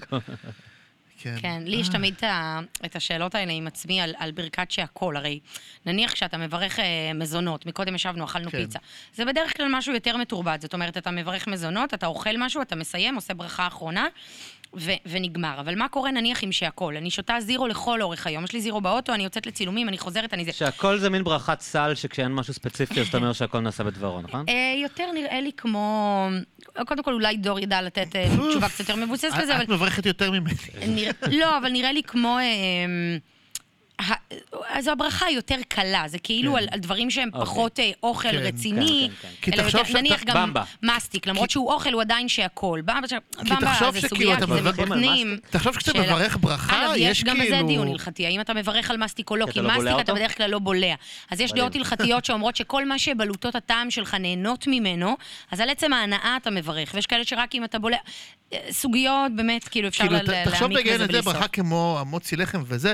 כן.
כן, לי יש תמיד את השאלות האלה עם עצמי על, על ברכת שהכל. הרי נניח כשאתה מברך אה, מזונות, מקודם ישבנו, אכלנו
כן.
פיצה. זה בדרך כלל משהו יותר מתורבת. זאת אומרת, אתה מברך מזונות, אתה אוכל משהו, אתה מסיים, עושה ברכה אחרונה, ו- ונגמר. אבל מה קורה נניח עם שהכל? אני שותה זירו לכל אורך היום. יש לי זירו באוטו, אני יוצאת לצילומים, אני חוזרת, אני זה.
שהכל זה מין ברכת סל, שכשאין משהו ספציפי, אז אתה אומר שהכל נעשה בדברו, נכון?
אה, יותר נראה לי כמו... קודם כל, אולי דור ידע לתת אה, תשובה קצת יותר מבוססת לזה, אבל
את מברכת יותר ממני.
לא, אבל נראה לי כמו... אז הברכה היא יותר קלה, זה כאילו
כן.
על, על דברים שהם
אוקיי.
פחות אה, אוכל
כן,
רציני,
כן, כן,
כן. כי
אלא
תחשוב
יותר,
שאתה-
נניח גם
במבה.
מסטיק, למרות שהוא אוכל, הוא עדיין שהכל. במבה,
כי
במבה
תחשוב
זה סוגיה, כי זה מבפנים.
תחשוב כשאתה
שאלה.
מברך ברכה,
אגב,
יש
יש גם בזה
כאילו...
דיון הלכתי, האם אתה מברך על מסטיק או לא,
כי
כי
לא
מסטיק אתה? בדרך כלל לא בולע. אז יש. דעות הלכתיות שאומרות שכל מה שבלוטות הטעם שלך נהנות ממנו, אז על עצם ההנאה אתה מברך, ויש כאלה שרק אם אתה בולע... אה, סוגיות, באמת, כאילו אפשר
כאילו, תחשוב
להעמיק בזה בלי סוף.
ברכה כמו המוצי לחם וזה,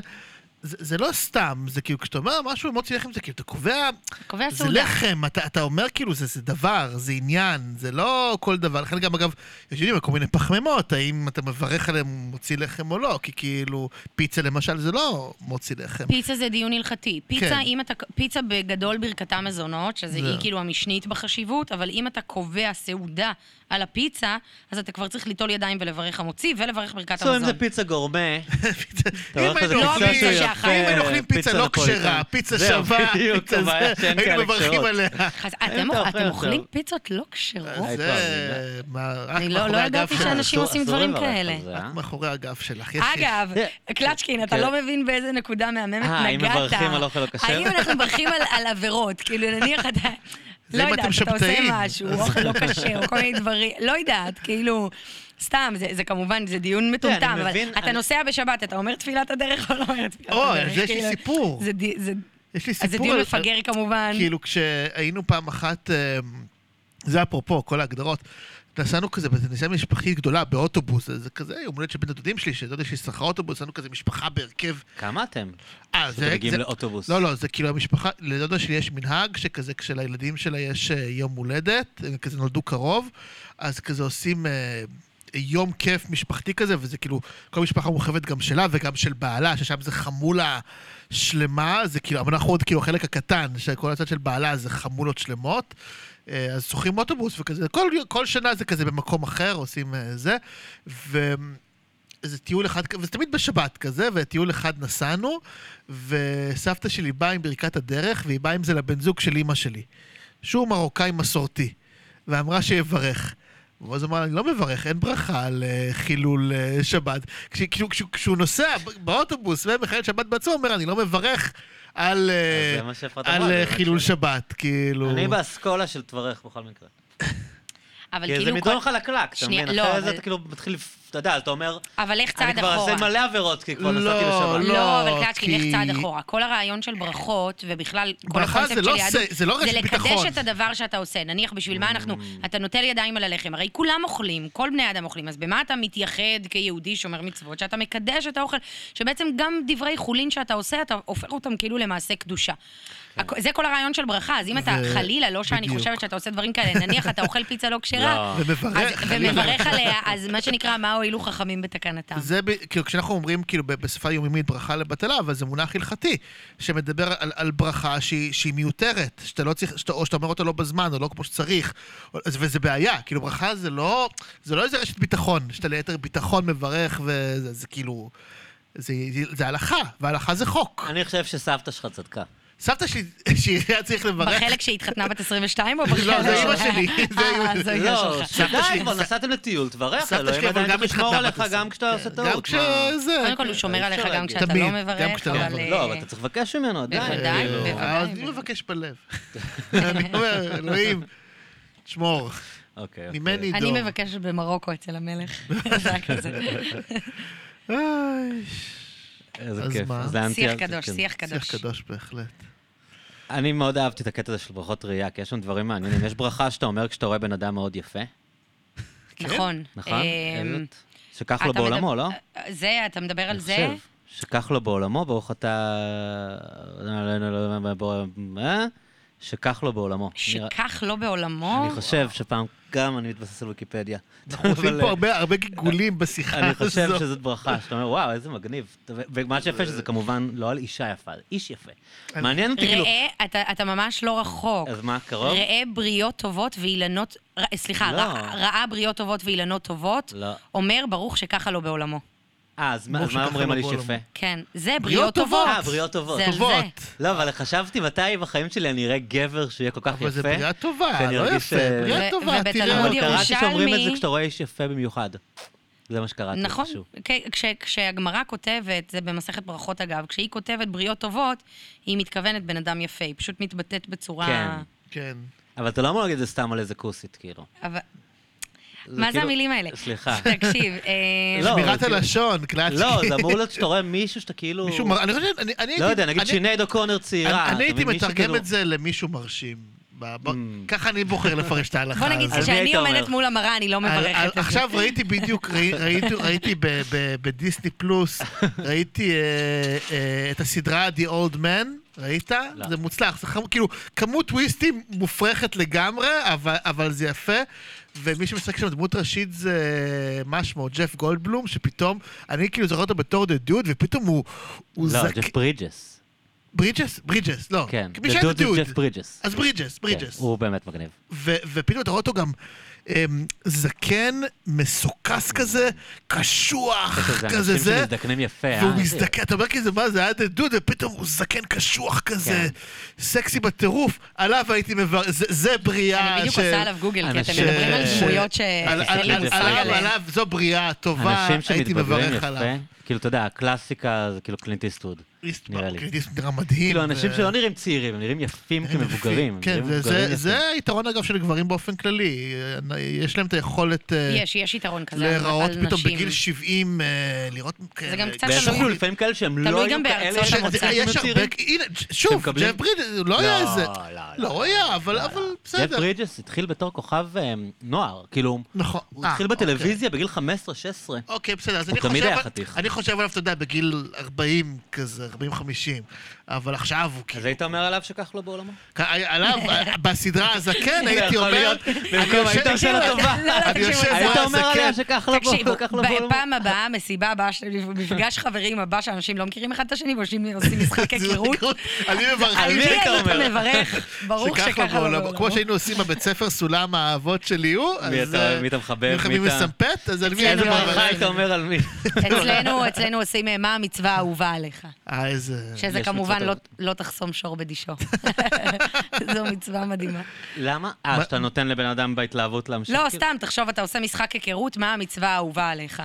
זה זה לא סתם, זה כאילו, כשאתה אומר משהו עם מוצי לחם, זה כאילו, אתה קובע,
קובע
זה
סעודה.
לחם, אתה אתה אומר כאילו, זה זה דבר, זה עניין, זה לא כל דבר. לכן גם, אגב, יש יודעים כל מיני פחמימות, האם אתה מברך עליהם מוציא לחם או לא, כי כאילו, פיצה למשל זה לא מוציא לחם.
פיצה זה דיון הלכתי. פיצה,
כן.
אם אתה, פיצה בגדול ברכתה מזונות, שזה
זהו.
היא כאילו המשנית בחשיבות, אבל אם אתה קובע סעודה על הפיצה, אז אתה כבר צריך ליטול ידיים ולברך המוציא ולברך ברכת
בסדר, אם
המזון.
זה פיצה גורמה, אתה
אם
רואה
היינו אוכלים-
הפיצה שאכל.
אם היינו אוכלים פיצה לא. כשרה, פיצה שווה, היינו מברכים. עליה.
אתם, אוכלים. פיצות לא כשרות? אני לא- לא ידעתי. שאנשים עושים דברים כאלה.
אה?
רק מאחורי הגב שלך.
אגב, קלצ'קין, אתה
כן.
לא מבין באיזה נקודה מהממת
אה, האם
נגעת.
מברכים על אוכל לא כשר?
האם אנחנו מברכים על עבירות? כאילו, נניח אתה...
זה
לא יודעת, אתה עושה. משהו, אוכל לא כשר, או כל מיני דברים, לא יודעת, כאילו... סתם, זה, זה כמובן, זה דיון מטומטם, אבל
מבין,
אתה
אני-
נוסע בשבת, אתה אומר תפילת הדרך או לא אומר תפילת
או,
הדרך?
אז יש לי
כאילו,
סיפור.
זה, זה,
יש לי
אז זה
סיפור.
דיון מפגר כמובן.
כאילו, כשהיינו פעם אחת, אה, זה אפרופו, כל ההגדרות, נסענו כזה באיזה נסיעה משפחתית גדולה באוטובוס, זה כזה יום הולדת של בן הדודים שלי, שדודה שלי שכרה אוטובוס, נסענו כזה משפחה בהרכב.
כמה אתם?
אה,
שאתם מגיעים
זה-
לאוטובוס.
לא, לא, זה כאילו המשפחה, לדודה שלי יש מנהג שכזה כשלילדים שלה יש אה, יום הולדת, הם כזה נולדו קרוב, אז כזה עושים אה, יום כיף משפחתי כזה, וזה כאילו, כל משפחה מורחבת גם שלה וגם של בעלה, ששם זה חמולה שלמה, זה כאילו, אבל אנחנו עוד כאילו החלק הקטן, שכל הצד של בעלה זה חמולות שלמות. אה, אז שוכרים אוטובוס וכזה, כל, כל שנה זה כזה במקום אחר, עושים אה, זה. ו... איזה טיול אחד, וזה תמיד בשבת כזה, וטיול אחד נסענו, וסבתא שלי באה עם ברכת הדרך, והיא באה עם זה לבן זוג של אימא שלי, שהוא מרוקאי מסורתי, ואמרה שיברך. ואז אמר, אני לא מברך, אין ברכה על אה, חילול שבת. כש, כשהוא, נוסע באוטובוס ומחלל שבת בעצמו, הוא אומר, אני לא מברך על, אה, על אה, חילול שבת, כאילו...
אני באסכולה של תברך בכל מקרה.
אבל
כי זה
כאילו...
מדרון חלקלק, אתה מבין?
לא,
אחרי זה אתה כאילו מתחיל, אתה יודע, אתה אומר,
אבל לך
אני
צעד
כבר
אחורה.
אעשה מלא עבירות, כי כבר
לא,
נסעתי לשבת.
לא.
לא, אבל קצ'קי,
כי-
לך צעד אחורה. כל הרעיון של ברכות, ובכלל, כל הקונספט
זה
של
לא
יהדות,
זה- זה לא רשת
זה
ביטחון.
לקדש את הדבר שאתה עושה. נניח, בשביל מה אנחנו...
Mm.
אתה נוטל ידיים על הלחם, הרי כולם אוכלים, כל בני האדם אוכלים, אז במה אתה מתייחד כיהודי שומר מצוות? שאתה מקדש את האוכל, שבעצם גם דברי חולין שאתה עושה, אתה הופך אותם כאילו למעשה קדושה. הכ- זה כל הרעיון של ברכה, אז אם אתה
ו-
חלילה, לא שאני
בדיוק.
חושבת שאתה עושה דברים כאלה, נניח אתה אוכל פיצה לא כשרה,
לא.
ומברך,
אז-
חלילה.
ומברך עליה, אז מה שנקרא, מה הועילו חכמים בתקנתם?
זה, ב- כאילו, כשאנחנו אומרים, כאילו, ב- בשפה יומיומית ברכה לבטלה, אבל זה מונח הלכתי, שמדבר על, על ברכה שהיא, שהיא מיותרת, שאתה לא צריך, שאתה, או שאתה אומר אותה לא בזמן, או לא כמו שצריך, או- אז- וזה בעיה, כאילו, ברכה זה לא, זה לא איזה רשת ביטחון, שאתה ליתר ביטחון מברך, וזה זה, כאילו, זה, זה הלכה, והלכה זה חוק.
אני חושב שסבתא שלך צדקה.
סבתא שלי, שהיה צריך לברך,
בחלק שהתחתנה בת 22 או בחלק
לא, זה
שלך?
אימא שלי, זה אימא
אה,
שלי.
זו אימא
לא,
שלך.
סבתא שלי-
כבר נסעתם לטיול, תברך,
סבתא שלי אבל גם התחתנה
עליך
בת
גם כשאתה עושה
גם
טעות.
כשזה...
קודם כל, הוא שומר עליך גם. כשאתה לא
גם
מברך,
כשאתה לא
אבל...
מברך.
לא,
אה,
אבל אתה צריך לבקש ממנו, עדיין.
בוודאי,
כאילו.
בוודאי.
אני מבקש בלב. אני אומר, אלוהים, תשמור,
אוקיי, אוקיי.
ממני
אני
דור.
מבקשת במרוקו אצל המלך. זה היה כזה.
איזה
אז
כיף.
מה?
זה אנטי-
שיח קדוש,
כן.
שיח קדוש.
שיח קדוש בהחלט.
אני מאוד אהבתי את הקטע הזה של ברכות ראייה, כי יש שם דברים מעניינים. יש ברכה שאתה אומר כשאתה רואה בן אדם מאוד יפה,
נכון.
נכון?
אמ?
שכך לו
אתה
בעולמו,
מדבר-
לא?
זה, אתה מדבר על
אני
זה?
חושב שכך לו בעולמו, ברוך אתה... אה? שכך לו בעולמו.
שכך לא בעולמו?
אני חושב שפעם גם אני מתבסס על ויקיפדיה.
אנחנו עושים פה הרבה- הרבה גלגולים בשיחה
אני חושב. שזאת ברכה, שאתה אומר, וואו, איזה מגניב. ומה שיפה שזה כמובן לא על אישה יפה, על איש יפה. מעניין אותי כאילו...
ראה, אתה- ממש לא רחוק.
אז מה, קרוב?
ראה בריות טובות ואילנות, סליחה,
לא.
ראה- בריות טובות ואילנות טובות,
לא.
אומר ברוך שככה לא בעולמו.
אה, אז מה אז מה אומרים
לא
על איש. יפה?
כן, זה
בריות טובות.
אה, בריות טובות.
זה על זה.
טובות.
לא, אבל חשבתי מתי בחיים שלי אני אראה גבר שיהיה כל כך יפה.
אבל זה בריאה טובה, לא יפה,
אה,
בריאה טובה,
ובתלמוד
תראה.
אבל קראתי שאומרים את זה כשאתה רואה איש יפה במיוחד. זה מה שקראתי.
נכון, כש- כשהגמרא כותבת, זה במסכת ברכות אגב, כשהיא כותבת בריות טובות, היא מתכוונת בן אדם יפה, היא פשוט מתבטאת בצורה...
כן.
כן.
אבל אתה לא אמור להגיד את זה סתם על איזה כוסית, כאילו.
אבל... מה זה
כאילו-
המילים האלה?
סליחה.
תקשיב, אה,
לא,
שמירת
כאילו-
הלשון, קלצ'קי.
לא, זה אמור להיות שאתה רואה מישהו שאתה כאילו...
מישהו מר... אני חושב, אני,
לא
הייתי...
יודע, נגיד
אני-
שינייד אוקונר צעירה.
אני, הייתי מתרגם
כאילו-
את זה למישהו מרשים. ב- ב-
Mm.
ככה אני בוחר לפרש את ההלכה.
בוא נגיד שכשאני עומדת? מול המראה, אני לא מברכת
על-
את זה.
עכשיו ראיתי בדיוק, ראי- ראיתי, ראיתי ב- ב- בדיסני פלוס, ראיתי אה, אה, את הסדרה The Old Man, ראית?
לא.
זה מוצלח, זה חמ- כאילו, כמות טוויסטים מופרכת לגמרי, אבל, אבל זה יפה. ומי שמשחק שם דמות ראשית זה, מה שמו, ג'ף גולדבלום, שפתאום, אני כאילו זוכר אותו בתור דה דוד, ופתאום הוא, הוא
לא,
זק...
ג'ף ברידג'ס.
ברידג'ס? ברידג'ס, לא.
כן.
שהיה
דוד. זה ג'ף ברידג'ס.
אז ברידג'ס,
כן,
ברידג'ס.
הוא באמת מגניב.
ו- ופתאום אתה רואה אותו גם זקן, מסוכס כזה, קשוח,
זה
כזה
אנשים
זה.
שמזדקנים יפה, אה?
והוא מזדקן, אתה אומר כזה, מה זה היה דוד, ופתאום הוא זקן קשוח כזה,
כן.
סקסי בטירוף, עליו הייתי מבר... זה- זה בריאה
אני בדיוק
ש-
עושה עליו גוגל, כי אתם
אנשים-
מדברים על
ש-
דמויות מושג
עליו. עליו, זו בריאה טובה,
אנשים
הייתי
שמתבגרים
מברך
יפה,
עליו.
כאילו, אתה יודע, הקלאסיקה זה כאילו קלינט איסטווד.
קליט איסטווד נראה מדהים.
כאילו, אנשים שלא נראים צעירים, הם נראים יפים כמבוגרים.
כן, זה. היתרון אגב של גברים באופן כללי. יש להם את היכולת... אה,
יש, יש יתרון כזה על
להיראות
על
פתאום
נשים.
בגיל 70, אה, לראות כאלה.
זה גם קצת
ויש
תלוי-
אפילו לפעמים כאלה שהם לא היו כאלה
הרבה,
צעירים.
שוב, ג'ף ברידג'ס, הוא לא היה איזה... לא, הוא היה, אבל אבל
ג'ף
בסדר.
ברידג'ס התחיל בתור כוכב אה, נוער, כאילו,
נכון.
הוא התחיל בטלוויזיה בגיל 15-16.
אוקיי, בסדר, אז
הוא תמיד. היה חתיך.
אני חושב עליו, אתה יודע, בגיל 40 כזה, 40-50. אבל עכשיו הוא
אז
כאילו...
היית אומר עליו שכך לא בעולמו?
עליו, בסדרה הזקן, הייתי
יכול
אומר...
במקום היית שאלה
תקשיבו,
טובה.
לא, לא,
אני יושב
זה-
היית אומר
זה
עליה
כן.
שכך לבוא,
תקשיבו,
לבוא.
בפעם הבאה, מסיבה הבאה שלי, מפגש חברים הבא, שאנשים לא מכירים אחד את השני ועושים עושים משחק היכרות,
אני מברך.
על
מי היית אומר?
מברך? ברוך
שככה.
לא
כמו שהיינו עושים בבית ספר סולם האהבות של ליהו,
מי
אז... אה,
מי אתה מחבב?
מי
אתה-
מסמפת? אז על מי
לא,
היית אומר על מי?
אצלנו, עושים אה, מה המצווה האהובה עליך.
אה, איזה...
שזה
יש
כמובן לא- לא תחסום שור בדישו. זו מצווה מדהימה.
למה? אה, שאתה נותן לבן אדם בהתלהבות להמשיך?
לא? סתם, תחשוב, אתה עושה משחק היכרות, מה המצווה האהובה עליך?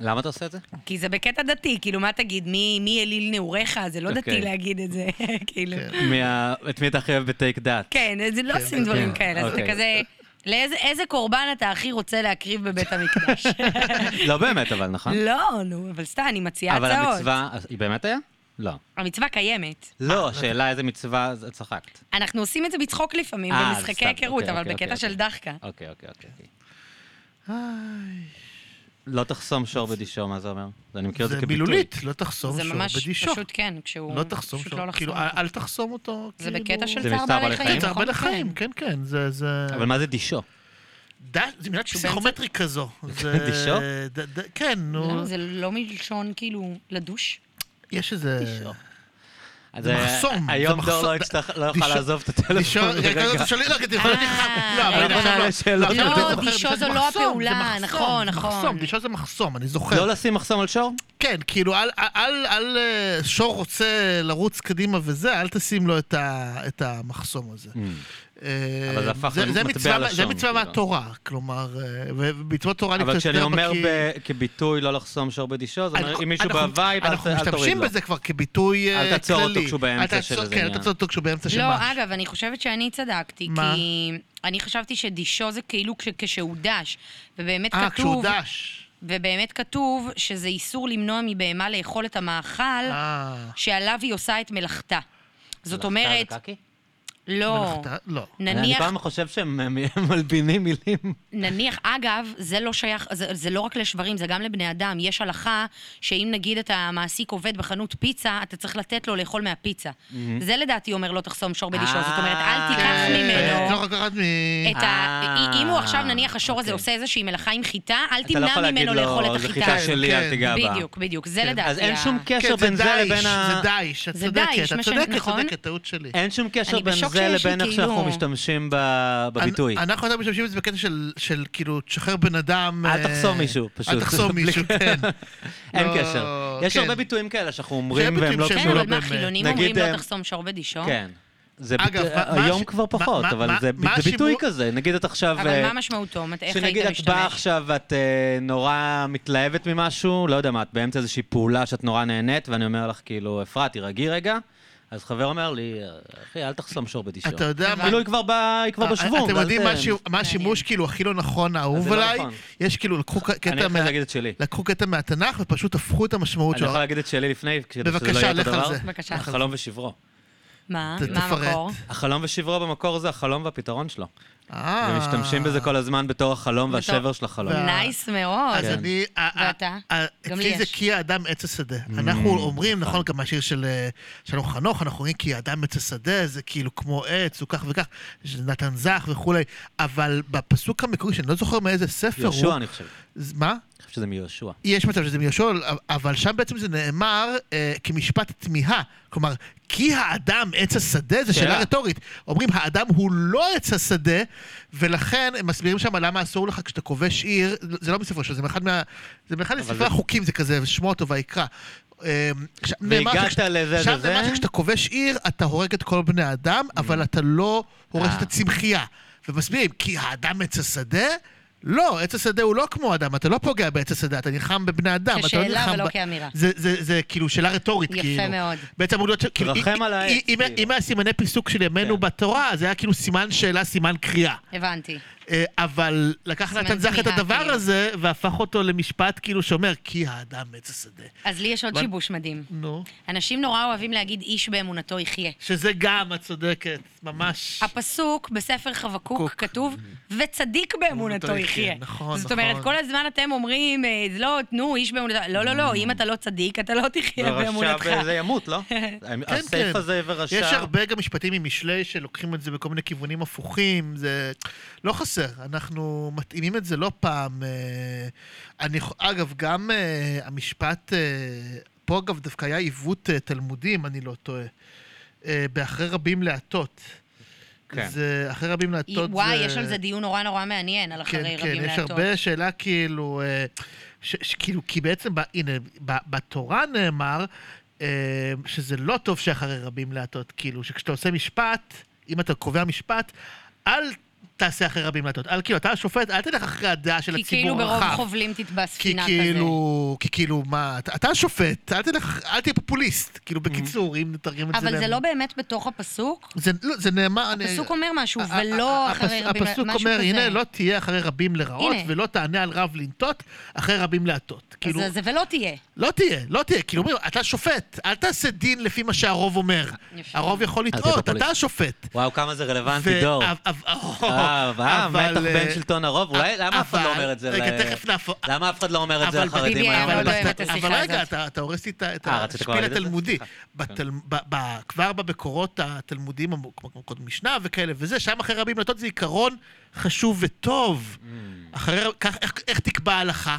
למה אתה עושה את זה?
כי זה בקטע דתי, כאילו, מה תגיד, מי מי אליל נעוריך? זה לא דתי
אוקיי.
להגיד את זה, כאילו.
ה- את מי אתה הכי אוהב בטייק דאט?
כן, זה לא
כן,
עושים דברים
כן,
כאלה, אז אתה
אוקיי.
כזה... לאיזה איזה קורבן אתה הכי רוצה להקריב בבית המקדש?
לא באמת, אבל נכון?
לא, נו, אבל סתם, אני מציעה
אבל
הצעות.
המצווה, היא באמת היה? לא.
המצווה קיימת.
לא, השאלה איזה מצווה, אז צחקת.
אנחנו עושים את זה בצחוק לפעמים,
אה,
במשחקי
סתם,
היכרות,
אוקיי,
אבל
אוקיי,
בקטע
אוקיי.
של דחקה.
אוקיי, אוקיי, אוקיי. לא תחסום שור בדישו, מה זה אומר? אני מכיר את זה
זה
כביטוי.
מילולית, לא תחסום
זה
שור
ממש
בדישו.
פשוט כן, כשהוא...
לא תחסום
פשוט
שור,
לא לחסום
כאילו,
אותו.
אל תחסום אותו.
זה
כאילו-
בקטע של
זה
צער
מצער
בעלי
בעלי
חיים,
חיים?
צער
נכון?
בעלי חיים,
כן.
כן, כן, זה... זה...
אבל מה זה דישו?
ד- זה מילת פסיכומטרי כזו. זה-
דישו?
ד- ד- כן, נו,
זה לא מלשון כאילו לדוש.
יש איזה...
דישו. אז
זה
אה,
מחסום, זה
היום דור
מחסום.
לא לא יוכל
דישו-
לעזוב את הטלפון.
דישו, רגע,
לרגע.
לא. לא, אבל
רגע,
אני עכשיו
רגע,
לא-
לא, דישו זו לא הפעולה, נכון,
זה
נכון.
מחסום, דישו זה מחסום, אני זוכר.
לא לשים מחסום על שור?
כן, כאילו, אל, אה, שור רוצה לרוץ קדימה וזה, אל תשים לו את, המחסום הזה. אה.
אבל זה הפך
זה, זה
למטבע
מצווה,
לשון,
זה מצווה
כאילו.
מהתורה, כלומר, אה, ומצוות תורה אני
אבל
קצת
כשאני
יותר
אומר
בקיא-
ב- כביטוי לא לחסום שור בדישו, זאת אומרת,
אנחנו-
אם מישהו
אנחנו-
בהווייב, אל
אנחנו
אל תוריד
משתמשים
לו.
בזה כבר כביטוי אה, כללי.
אל תעצור אותו כשהוא באמצע של איזה
כן, אל. תעצור אותו כשהוא באמצע של
לא,
משהו.
אגב, אני חושבת שאני צדקתי,
מה?
כי אני חשבתי שדישו זה כאילו כש- כשהוא דש, ובאמת
אה, כשהוא
כתוב,
דש.
ובאמת כתוב שזה איסור למנוע מבהמה לאכול את המאכל שעליו היא עושה את מלאכתה. זאת אומרת,
מלאכתה זה קקי?
לא?
לא.
אני
נניח,
פעם חושב שהם אה, מלבינים מילים.
נניח, אגב, זה לא שייך, זה, זה לא רק לשברים, זה גם לבני אדם. יש הלכה שאם נגיד אתה מעסיק עובד בחנות פיצה, אתה צריך לתת לו לאכול מהפיצה. זה לדעתי אומר לא תחסום שור בדישו, זאת אומרת, אל תיקח
אה,
ממנו.
צריך לקחת מ...
את ה...
אה,
אם הוא עכשיו, נניח, השור הזה
אוקיי.
עושה איזושהי מלאכה עם חיטה, אל
אתה לא
תמנע
יכול להגיד
ממנו
לו,
לאכול את
זה
החיטה.
חיטה שלי, אל
כן,
תיגע בה.
בדיוק, בדיוק, זה
כן.
לדעתי.
אז אין שום קשר
כן, זה
בין זה לבין ה...
זה דייש, את צודקת, את צודקת? צודקת, טעות שלי.
אין שום קשר
אני
בין
בשוק
זה לבין איך שאנחנו משתמשים ב- בביטוי.
אנ- אנחנו יותר משתמשים בזה בקטע של- של כאילו, תשחרר בן אדם...
אל
אה,
תחסום מישהו, פשוט.
אל תחסום מישהו, כן.
אין
לא,
קשר. יש
כן.
הרבה ביטויים כאלה שאנחנו אומרים והם לא
כן,
קשורים.
לא
אבל מה. חילונים
נגיד,
אומרים לא
אה,
תחסום שור בדישו?
כן. זה
אגב,
ביטוי-
מה- מה
היום
הש-
כבר פחות,
מה-
אבל
מה-
זה
מה
זה ביטוי
השימוש-
כזה. נגיד את עכשיו...
אבל
אה,
מה משמעותו? איך
שנגיד
היית
את באה
משתמש?
עכשיו ואת אה, נורא מתלהבת ממשהו, לא יודע מה, את באמצע איזושהי פעולה שאת נורא נהנית, ואני אומר לך, כאילו, אפרת, תירגעי רגע. אז חבר אומר לי, אחי, אל תחסום שור בדישו.
אתה יודע מה...
כאילו היא כבר ב- היא כבר בשוונג.
אתם יודעים מה השימוש- כאילו הכי לא נכון, האהוב
זה לא
עליי?
נכון.
יש כאילו, לקחו ק-
אני
קטע
יכול
מה-
להגיד את שלי.
לקחו קטע מהתנ"ך ופשוט הפכו את המשמעות
אני
שלו.
יכול להגיד את שלי לפני, כדי שזה לא
בבקשה,
יהיה אותו
לך על
דבר?
זה.
בבקשה.
החלום ושברו.
מה?
ת-
מה
תפרט.
המקור?
החלום ושברו במקור זה החלום והפתרון שלו.
אה.
ומשתמשים בזה כל הזמן בתור החלום והשבר של החלום.
וה-
נייס מאוד.
אז
כן.
אני... ה- ה-
ואתה?
ה-
גם לי
אצלי זה
יש.
כי האדם עץ השדה.
Mm,
אנחנו אומרים, נכון, גם מהשיר של אה, שלום חנוך, אנחנו אומרים כי האדם עץ השדה, זה כאילו כמו עץ, הוא כך וכך, של נתן זך וכולי, אבל בפסוק המקורי, שאני לא זוכר מאיזה ספר הוא...
יהושע, אני חושב.
מה?
חושב שזה מיהושע.
יש מצב שזה מיהושע, אבל שם בעצם זה נאמר אה, כמשפט תמיהה. כלומר, כי האדם עץ השדה, זו שאלה
שאלה.
רטורית. אומרים, האדם הוא לא עץ השדה, ולכן הם מסבירים שם למה אסור לך כשאתה כובש עיר, זה לא מספר שלו, זה מאחד מה... זה מאחד מספרי
זה-
החוקים, זה כזה, שמות או ויקרא. אה, שם נאמר
והגעת לזה
שם
וזה?
נאמר שכשאתה כובש עיר, אתה הורג את כל בני האדם, אבל אתה לא הורס
אה.
את הצמחייה. ומסבירים, כי האדם עץ השדה? לא, עץ השדה הוא לא כמו אדם, אתה לא פוגע בעץ השדה, אתה נלחם בבני אדם. אתה לא
כשאלה ולא
ב-
כאמירה.
זה, זה, זה כאילו שאלה רטורית,
יפה
כאילו.
מאוד.
בעצם אמור להיות ש... כאילו,
תרחם
אם-
על העץ,
אם-
כאילו.
אם היה סימני פיסוק של ימינו
כן.
בתורה, זה היה כאילו סימן שאלה, סימן קריאה.
הבנתי.
אה, אבל לקח נתן זך את הדבר
כאילו.
הזה, והפך אותו למשפט כאילו שאומר, כי האדם עץ השדה.
אז לי יש עוד
אבל-
שיבוש מדהים.
נו.
אנשים נורא אוהבים להגיד איש באמונתו יחיה.
שזה גם, את צודקת, ממש.
הפסוק בספר חבקוק
קוק.
כתוב, וצדיק באמונתו יחיה.
יחיה, נכון,
זאת אומרת,
נכון.
כל הזמן אתם אומרים, אה, לא, תנו, איש באמונתו... לא, לא, לא, אם אתה לא צדיק, אתה לא תחיה באמונתך.
ורשע זה ימות, לא?
כן,
הסייף
כן.
הזה ורשע...
יש הרבה גם משפטים ממשלי שלוקחים את זה בכל מיני כיוונים הפוכים, זה לא חסר חוסר. אנחנו מתאימים את זה לא פעם. אה, אני, אגב, גם אה, המשפט, אה, פה אגב דווקא היה עיוות אה, תלמודי, אם אני לא טועה. אה, באחרי רבים להטות.
כן.
זה אחרי רבים להטות זה...
וואי, יש על זה דיון נורא נורא מעניין, על
כן,
אחרי
כן,
רבים
יש
להטות.
הרבה שאלה כאילו, ש, ש, כאילו, כי בעצם, ב, הנה, ב, בתורה נאמר שזה לא טוב שאחרי רבים להטות, כאילו, שכשאתה עושה משפט, אם אתה קובע משפט, אל תעשה אחרי רבים להטות. אל כאילו, אתה השופט, אל תלך אחרי הדעה של
כי
הציבור
כאילו ברוב
הרחב.
חובלים תתבע
כי
ספינה כזה.
כאילו, כי כאילו, מה, אתה, אתה השופט, אל תלך, אל תהיה פופוליסט, כאילו, בקיצור, אם נתרגם את זה.
אבל זה לא באמת בתוך הפסוק?
זה, לא, זה נאמר... אני-
הפסוק אומר משהו, ולא אחרי
הפס-
רבים,
הפסוק
משהו
אומר,
כזה.
הנה, לא תהיה אחרי רבים לרעות,
הנה.
ולא תענה על רב לנטות, אחרי רבים להטות. כאילו,
זה, זה ולא תהיה.
לא תהיה, לא תהיה. כאילו, אומרים, אתה שופט, אל תעשה דין לפי מה שהרוב אומר.
יפה.
הרוב יכול לטעות. אתה השופט.
וואו, כמה זה רלוונטי, דור. אה, אה, מתח בין
אה,
שלטון הרוב, אולי, למה אף אחד לא אומר את זה?
רגע, תכף נהפוך...
למה אף אחד לא אומר את זה לחרדים היום?
אבל, אבל רגע. אתה, הורס לי את
אה,
השפיל? התלמודי. ב, כבר במקורות התלמודיים, כמו קודם משנה וכאלה, וזה, שם אחרי רבים לטות זה עיקרון חשוב וטוב.
Mm.
אחרי, איך, תקבע ההלכה?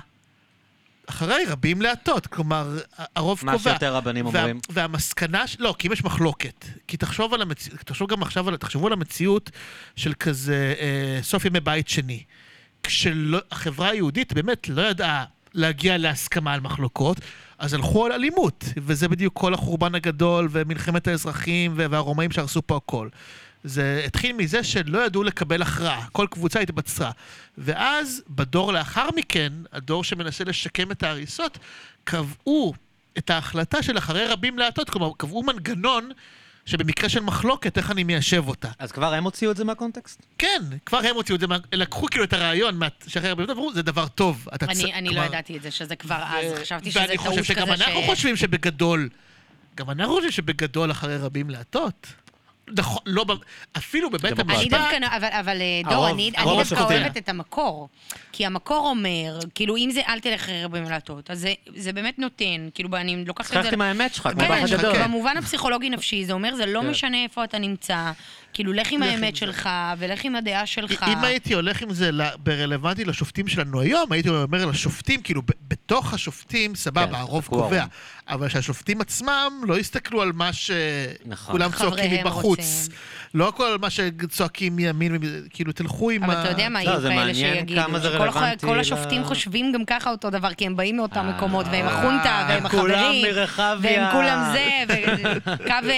אחרי רבים להטות, כלומר, הרוב
מה
קובע.
שיותר רבנים
וה-
אומרים.
והמסקנה, ש- לא, כי אם יש מחלוקת. כי תחשוב על המציאות, תחשוב גם עכשיו, על, תחשבו על המציאות של כזה אה, סוף ימי בית שני. כשהחברה היהודית באמת לא ידעה להגיע להסכמה על מחלוקות, אז הלכו על אלימות, וזה בדיוק כל החורבן הגדול, ומלחמת האזרחים, והרומאים שהרסו פה הכל. זה התחיל מזה שלא ידעו לקבל הכרעה, כל קבוצה התבצרה. ואז, בדור לאחר מכן, הדור שמנסה לשקם את ההריסות, קבעו את ההחלטה של אחרי רבים להטות, כלומר, קבעו מנגנון שבמקרה של מחלוקת, איך אני מיישב אותה.
אז כבר הם הוציאו את זה מהקונטקסט?
כן, כבר הם הוציאו את זה, מה- לקחו כאילו את הרעיון מה- שאחרי רבים להטות, ואמרו, זה דבר טוב. אתה צ-
אני, אני לא ידעתי את זה, שזה כבר אז, חשבתי שזה
ואני
טעות
חושב
כזה
שגם אנחנו חושבים שבגדול, גם אנחנו חושבים שבגדול אחרי רבים להטות. נכון, לא, אפילו בבית
דמוקרטיה.
אני
המשפט,
דווקא, אבל, אבל אה, דור, אני, דווקא. אוהבת את המקור. כי המקור אומר, כאילו, אם זה אל תלך להטות, אז זה, זה באמת נותן, כאילו, אני לוקחת את זה...
שכחתי מהאמת שלך, כמו
שלך,
הגדול.
כן.
במובן הפסיכולוגי-נפשי, זה אומר, זה לא
כן.
משנה איפה אתה נמצא, כאילו, לך עם האמת. שלך, ולך עם הדעה שלך.
אם הייתי הולך עם זה ברלוונטי לשופטים שלנו היום, הייתי אומר לשופטים, כאילו, בתוך השופטים, סבבה,
כן,
הרוב קובע. אבל שהשופטים עצמם לא יסתכלו על מה
נכון.
שכולם צועקים
חבריהם
מבחוץ. לא הכל על מה שצועקים מימין, כאילו, תלכו עם
אבל
ה...
אתה יודע מה,
לא,
יהיו כאלה שיגידו, כל השופטים חושבים גם ככה אותו דבר, כי הם באים מאותם
אה,
מקומות, והם החונטה, והם החברים,
מרחביה.
והם כולם זה, וקו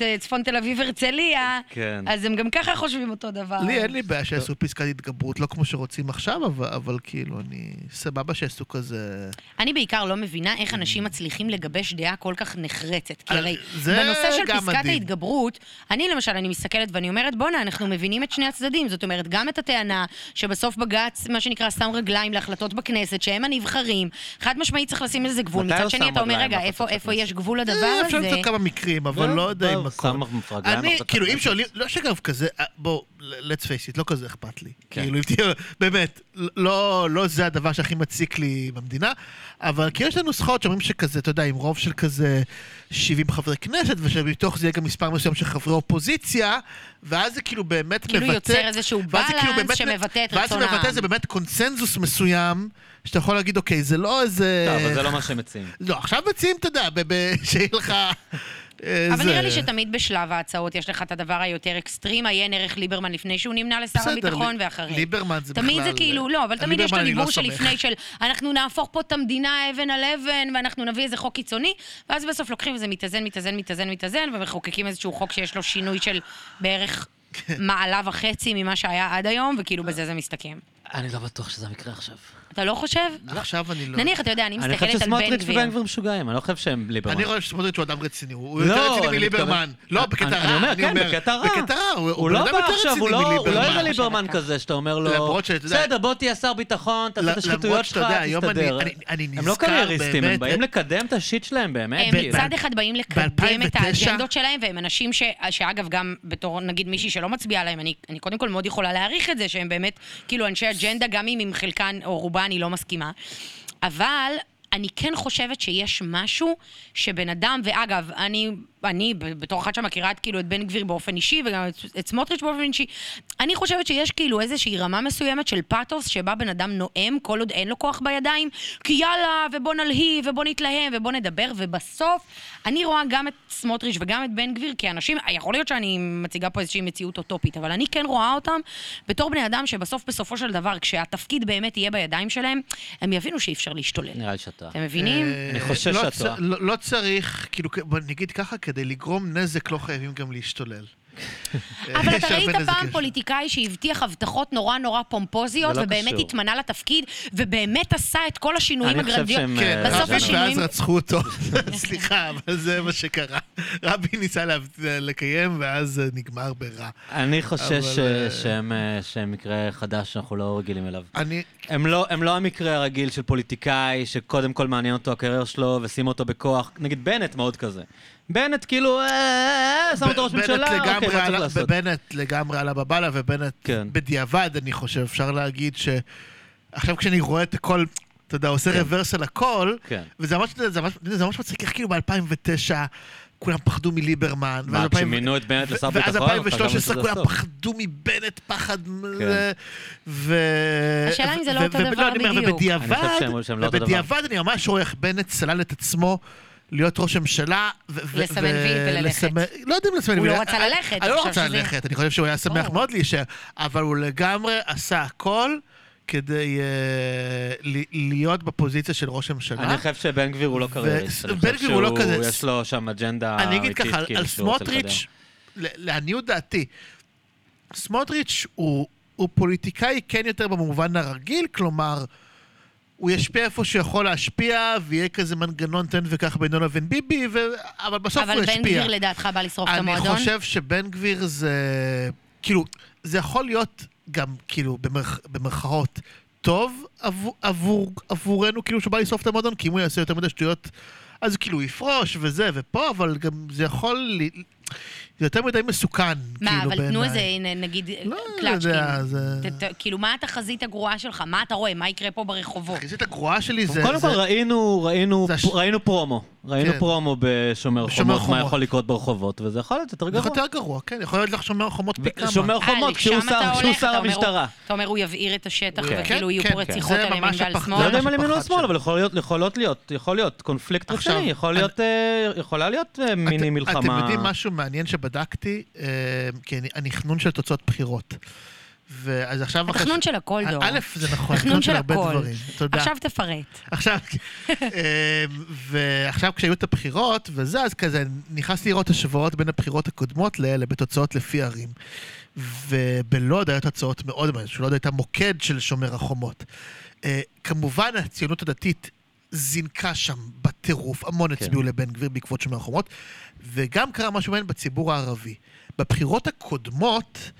אה, צפון תל אביב הרצליה,
כן.
אז הם גם ככה חושבים אותו דבר.
לי אין לי בעיה שיעשו פסקת התגברות, לא כמו שרוצים עכשיו, אבל, אבל כאילו, אני... סבבה שיעשו כזה...
אני בעיקר לא מבינה איך אנשים מצליחים לגבש דעה כל כך נחרצת. כי
אה,
הרי בנושא של פסקת
מדהים.
ההתגברות, אני למשל, אני מסתכלת ואני אומרת, בואנה, אנחנו מבינים את שני הצדדים. זאת אומרת, גם את הטענה שבסוף בג"ץ, מה שנקרא, שם רגליים להחלטות בכנסת, שהם הנבחרים. חד משמעית צריך לשים לזה גבול. מצד שני, אתה אומר, רגע, איפה איפה? יש גבול לדבר
אה, אפשר
הזה?
למצוא כמה מקרים, אבל
זהו,
לא יודע אם
זהו,
הכל.
שם רגליים
כאילו, אם. שואלים, לא שאגב כזה, אה, בוא, let's face it, לא כזה אכפת לי.
כן.
כאילו, אם תהיה, באמת, לא, לא זה הדבר שהכי מציק לי במדינה, אבל כי יש לנו נוסחאות שאומרים שכזה, אתה יודע, עם רוב של כזה 70 חברי כנסת, ושמתוך זה יהיה גם מספר מסוים של חברי אופוזיציה, ואז זה כאילו באמת
כאילו
מבטא...
יוצר איזשהו
ואז זה כאילו
בלנס
באמת-
שמבטא את
ואז
רצון
זה מבטא
העם.
איזה באמת קונסנזוס מסוים, שאתה יכול להגיד, אוקיי, זה לא איזה...
לא, אבל זה לא מה שהם מציעים.
לא, עכשיו מציעים, אתה יודע, ב- ב- שיהיה לך... אה,
אבל נראה לי שתמיד בשלב ההצעות יש לך את הדבר היותר אקסטרים, עיין ערך ליברמן לפני שהוא נמנה לשר הביטחון ואחרי.
ליברמן זה
תמיד
בכלל...
זה כאילו, לא, אבל תמיד יש את
לא
הדיבור. שלפני של אנחנו נהפוך פה את המדינה אבן על אבן, ואנחנו נביא איזה חוק קיצוני, ואז בסוף לוקחים וזה מתאזן, מתאזן, מתאזן, מתאזן, ומחוקקים איזשהו חוק שיש לו שינוי של בערך
כן.
מעלה וחצי ממה שהיה עד היום, וכאילו בזה זה מסתכם.
אני לא בטוח שזה המקרה עכשיו.
אתה לא חושב?
עכשיו אני לא...
נניח, אתה יודע, אני
אני חושב
מסתכלת על בן
שסמוטריץ'
גביר.
ובן גביר משוגעים, אני לא חושב שהם ליברמן.
אני רואה שסמוטריץ' הוא אדם רציני, הוא
לא,
יותר רציני
אני
מליברמן. לא, בקטע
אני-
רע.
אני אומר, כן, בקטע רע.
בקטע רע, הוא
לא בא
יותר
עכשיו,
רציני
הוא לא הוא לא. איזה ליברמן כזה, שאתה אומר לו, בסדר, בוא תהיה שר ביטחון, תעשה את השחיתויות שלך,
אני-
תסתדר.
אני- אני
הם לא קרייריסטים, הם באים לקדם את השיט שלהם, באמת.
הם
כאילו.
מצד אחד באים לקדם את
ב-2009
האג'נדות שלהם, והם אנשים ש... שאגב, גם בתור נגיד מישהי שלא מצביעה להם, אני, אני קודם כל מאוד יכולה להעריך את זה, שהם באמת כאילו אנשי אג'נדה, גם אם חלקן או רובה אני לא מסכימה. אבל אני כן חושבת שיש משהו שבן אדם, ואגב, אני אני, בתור אחת שמכירה את, כאילו, את בן גביר באופן אישי, וגם את, את סמוטריץ' באופן אישי, אני חושבת שיש כאילו איזושהי רמה מסוימת של פאתוס, שבה בן אדם נואם כל עוד אין לו כוח בידיים, כי יאללה, ובוא נלהיב, ובוא נתלהם, ובוא נדבר, ובסוף, אני רואה גם את סמוטריץ' וגם את בן גביר כאנשים, יכול להיות שאני מציגה פה איזושהי מציאות אוטופית, אבל אני כן רואה אותם בתור בני אדם שבסוף, בסופו של דבר, כשהתפקיד באמת יהיה בידיים שלהם, הם יבינו שאי אפשר להשתולל.
נראה לי שאתה.
אתם מבינים?
אה,
אני חושב
לא
שאת
צ-
טועה.
לא לא צריך, כאילו, נגיד ככה, כדי לגרום נזק לא חייבים גם להשתולל.
אבל
יש
אתה ראית פעם. פוליטיקאי שהבטיח הבטחות נורא נורא פומפוזיות,
לא
ובאמת. התמנה לתפקיד, ובאמת עשה את כל השינויים
אני חושב
הגרנדיוזיים.
שהם...
כן,
אה,
בסוף השינויים-
ואז רצחו אותו. סליחה, אבל זה מה שקרה. רבין ניסה לקיים, ואז נגמר ברע.
אני חושש
אה,
שהם אה, מקרה חדש שאנחנו לא רגילים אליו.
אני,
הם לא, הם לא המקרה הרגיל של פוליטיקאי שקודם כל מעניין אותו הקריירה שלו ושים אותו בכוח. נגיד בנט מאוד כזה. בנט כאילו, אה, אה, שם אותו ראש
בנט
ממשלה, אוקיי, מה צריך לעשות?
בנט לגמרי עלה בבאללה, ובנט
כן.
בדיעבד, אני חושב, אפשר להגיד ש... עכשיו כשאני רואה את הכל, אתה יודע, עושה
כן.
רוורס על הכל,
כן.
וזה ממש, זה ממש, זה ממש מצחיק, איך כאילו ב-2009 כולם פחדו מליברמן.
מה,
ואז 2000
כשמינו את בנט לשר
ואז
ביטחון? חשבנו
2013
שזה
כולם. פחדו מבנט פחד...
כן.
ו...
השאלה אם זה לא אותו דבר בדיוק.
שהם לא אותו דבר.
ובדיעבד אני ממש רואה איך בנט סלל את עצמו. להיות ראש ממשלה, ו-
לסמן
ו-
וי וללכת.
לא יודע אם לסמן
הוא
וי.
לא רצה ללכת,
אני לא
שזה-
ללכת, אני חושב שהוא היה שמח. מאוד להישאר, אבל הוא לגמרי עשה הכל כדי ל- להיות בפוזיציה של ראש הממשלה.
אני חושב שבן גביר הוא לא קרייריסט.
בן גביר הוא לא כזה.
יש לו שם אג'נדה
אני אגיד
אמיתית,
ככה, על-
כאילו,
על סמוטריץ', לעניות דעתי, סמוטריץ' הוא, הוא פוליטיקאי כן יותר במובן הרגיל, כלומר, הוא ישפיע איפה שהוא יכול להשפיע, ויהיה כזה מנגנון תן וקח בינו לבין ביבי, ו... אבל בסוף הוא
אבל
ישפיע.
בן גביר לדעתך בא לשרוף את
אני
המועדון?
חושב שבן גביר זה... כאילו, זה יכול להיות גם, כאילו, במרכ... במרכאות, טוב עבור, עבור, עבורנו, כאילו, שהוא בא לשרוף את המועדון, כי אם הוא יעשה יותר מדי שטויות, אז כאילו הוא יפרוש וזה ופה, אבל גם זה יכול... זה יותר מדי מסוכן,
מה,
כאילו,
אבל תנו איזה,
בעיניי.
נגיד,
לא
קלצ'קין.
יודע, זה...
ת- ת- כאילו, מה התחזית הגרועה שלך? מה אתה רואה? מה יקרה פה ברחובות?
החזית הגרועה שלי זה...
קודם כל
זה-
ראינו, ראינו,
זה הש-
ראינו פרומו. ראינו
כן.
פרומו בשומר
בשומר
חומות, מה
חומות.
יכול לקרות ברחובות, וזה יכול להיות יותר
זה
גרוע.
יותר גרוע, כן, יכול להיות לך שומר חומות פי כמה.
שומר
אה,
חומות, כשהוא שר- המשטרה.
אתה אומר, הוא יבעיר את השטח,
כן.
וכאילו יהיו
כן,
פה
כן,
רציחות
זה
על ימין ועל
הפחד.
לא
שמאל.
יודע אם על ימין
שפחד
שמאל. אבל יכולות להיות, יכול להיות קונפליקט רציני, יכולה להיות מיני מלחמה.
אתם יודעים משהו מעניין שבדקתי? אה, כי חנון של תוצאות בחירות. ואז עכשיו...
התכנון של הכל, דור.
א', זה נכון,
תכנון של
הרבה
הכל.
דברים. תודה.
עכשיו תפרט.
עכשיו, אה, ועכשיו כשהיו את הבחירות וזה, אז כזה נכנסתי לראות השוואות בין הבחירות הקודמות לאלה בתוצאות לפי ערים. ובלוד היו תוצאות מאוד מעניינות, שלוד הייתה מוקד של שומר החומות. אה, כמובן הציונות הדתית זינקה שם בטירוף, המון
כן.
הצביעו לבן גביר בעקבות שומר החומות, וגם קרה משהו מעניין בציבור הערבי. בבחירות הקודמות,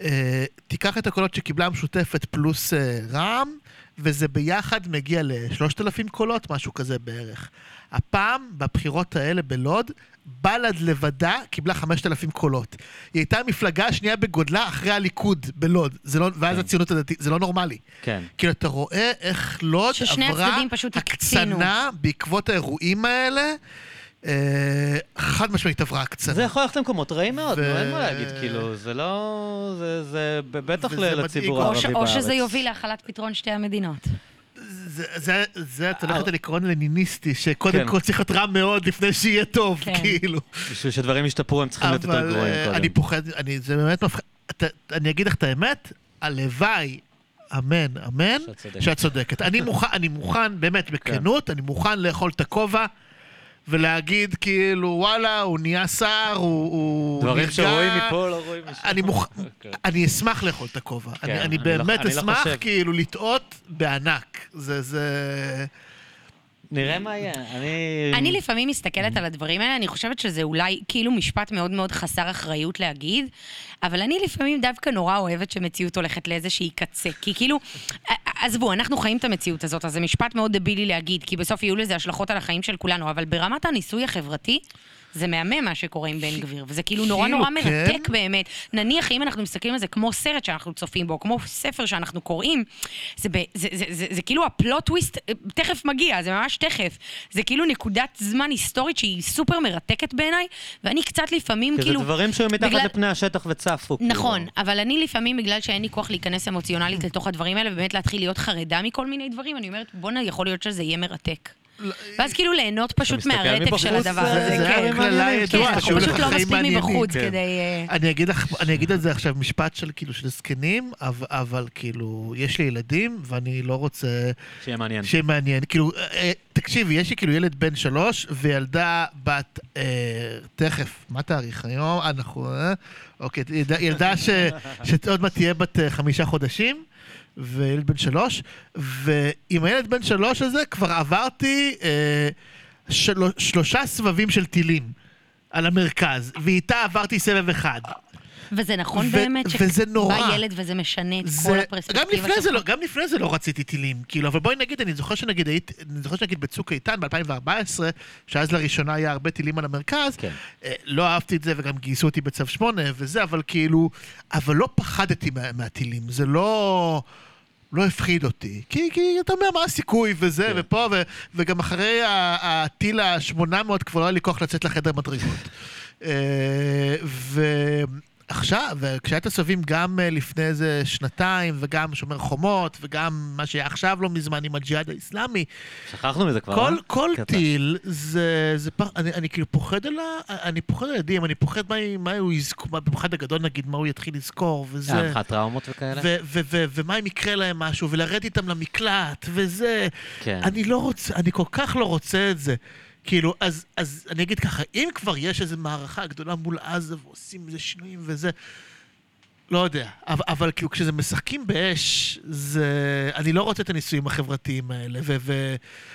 אה, תיקח את הקולות שקיבלה המשותפת פלוס אה, רע"מ, וזה ביחד מגיע לשלושת אלפים קולות, משהו כזה בערך. הפעם, בבחירות האלה בלוד, בל"ד לבדה קיבלה חמשת אלפים קולות. היא הייתה המפלגה השנייה בגודלה אחרי הליכוד בלוד, זה לא, ואז
כן.
הציונות הדתית, זה לא נורמלי.
כן.
כאילו, אתה רואה איך לוד
ששני
עברה
פשוט הקצינו.
הקצנה בעקבות האירועים האלה. אה, חד משמעית עברה הקצנה.
זה יכול ללכת למקומות רעים מאוד,
ו-
נו, אין מה להגיד, כאילו, זה לא... זה- זה בטח. לציבור הערבי בארץ.
או שזה יוביל להחלת פתרון שתי המדינות.
זה, זה, זה, את הולכת. על עקרון לניניסטי, שקודם
כן.
כל צריך להיות רע מאוד לפני שיהיה טוב,
כן.
כאילו.
בשביל שדברים ישתפרו הם צריכים להיות יותר
אבל
גרועים
אה,
קודם.
אני פוחד, אני, זה באמת מפחיד. אתה- אני אגיד לך את האמת, הלוואי, אמן, אמן,
שאת צודקת.
שאת צודקת. אני מוכן, אני מוכן, באמת, בכנות, אני מוכן לאכול את הכובע. ולהגיד כאילו וואלה הוא נהיה שר, הוא, הוא
דברים
נרגע.
שרואים מפה לא רואים משם.
אני
אוקיי.
אני אשמח לאכול את הכובע. אני,
כן,
אני
אני לא-
באמת
אני לא
אשמח. כאילו לטעות בענק. זה, זה...
נראה מה יהיה. אני...
אני לפעמים מסתכלת על הדברים האלה, אני חושבת שזה אולי כאילו משפט מאוד מאוד חסר אחריות להגיד, אבל אני לפעמים דווקא נורא אוהבת שמציאות הולכת לאיזושהי קצה. כי כאילו, עזבו, אנחנו חיים את המציאות הזאת, אז זה משפט מאוד דבילי להגיד, כי בסוף יהיו לזה השלכות על החיים של כולנו, אבל ברמת הניסוי החברתי, זה מהמם מה שקורה עם בן גביר, וזה כאילו נורא
כאילו,
נורא
כן.
מרתק באמת. נניח, אם אנחנו מסתכלים על זה כמו סרט שאנחנו צופים בו, כמו ספר שאנחנו קוראים, זה, ב, זה, זה, זה, זה כאילו הפלוט טוויסט אה, תכף מגיע, זה ממש תכף. זה כאילו נקודת זמן היסטורית שהיא סופר מרתקת בעיניי, ואני קצת לפעמים
כי זה
כאילו...
דברים שהיו מתחת לפני השטח וצפו. כאילו.
נכון, אבל אני לפעמים, בגלל שאין לי כוח להיכנס אמוציונלית לתוך הדברים האלה, ובאמת להתחיל להיות חרדה מכל מיני דברים, אני אומרת, בואנה, יכול להיות שזה יהיה מרתק. ואז כאילו ליהנות פשוט מהרתק של הדבר
זה-
הזה,
זה
כן.
היה.
כן,
ידועה,
אנחנו פשוט לא מספיק. מבחוץ
כן.
כדי... אה,
אני אגיד לך, אני אגיד על זה עכשיו משפט של כאילו של זקנים, אבל, כאילו, יש לי ילדים, ואני לא רוצה
שיהיה מעניין.
שיהיה מעניין. כאילו, אה, אה, תקשיבי, יש לי כאילו ילד בן שלוש, וילדה בת, תכף, מה תאריך היום? אנחנו, אה? אוקיי, ילדה, שעוד מעט תהיה בת חמישה חודשים. וילד בן שלוש, ועם הילד בן שלוש הזה כבר עברתי אה, של, שלושה סבבים של טילים על המרכז, ואיתה עברתי סבב אחד.
וזה נכון
ו-
באמת
וזה נורא.
שבא ילד וזה משנה את כל
זה, גם
הפרספקטיבה
לפני, זה
שלך.
לא, גם לפני זה לא רציתי טילים, כאילו, אבל בואי נגיד, אני זוכר שנגיד, היית, אני זוכר שנגיד בצוק איתן ב-2014, שאז לראשונה היה הרבה טילים על המרכז,
כן.
אה, לא אהבתי את זה וגם גייסו אותי בצו 8 וזה, אבל כאילו, אבל לא פחדתי מה, מהטילים, זה לא... לא הפחיד אותי, כי, כי אתה אומר מה הסיכוי וזה
כן.
ופה, ו, וגם אחרי הטיל ה-800 כבר לא היה לי כוח לצאת לחדר מדרגות. אה, ועכשיו, כשהיה את הסבבים גם אה, לפני איזה שנתיים, וגם שומר חומות, וגם מה שהיה עכשיו לא מזמן עם הג'יהאד האיסלאמי,
שכחנו מזה כבר,
כל,
אה?
כל
קטע.
טיל זה, זה פח, אני, אני כאילו פוחד על ה... אני פוחד על ילדים, אני פוחד מה, מה הוא יזכור, מה- במיוחד הגדול נגיד, מה הוא יתחיל לזכור, וזה...
היה לך טראומות וכאלה?
ו- ו- ו- ומה אם יקרה להם משהו, ולרד איתם למקלט, וזה...
כן.
אני לא רוצה, אני כל כך לא רוצה את זה. כאילו, אז, אז אני אגיד ככה, אם כבר יש איזו מערכה גדולה מול עזה ועושים איזה שינויים וזה, לא יודע. אבל, אבל כאילו, כשזה משחקים באש, זה... אני לא רוצה את הניסויים החברתיים האלה. ו-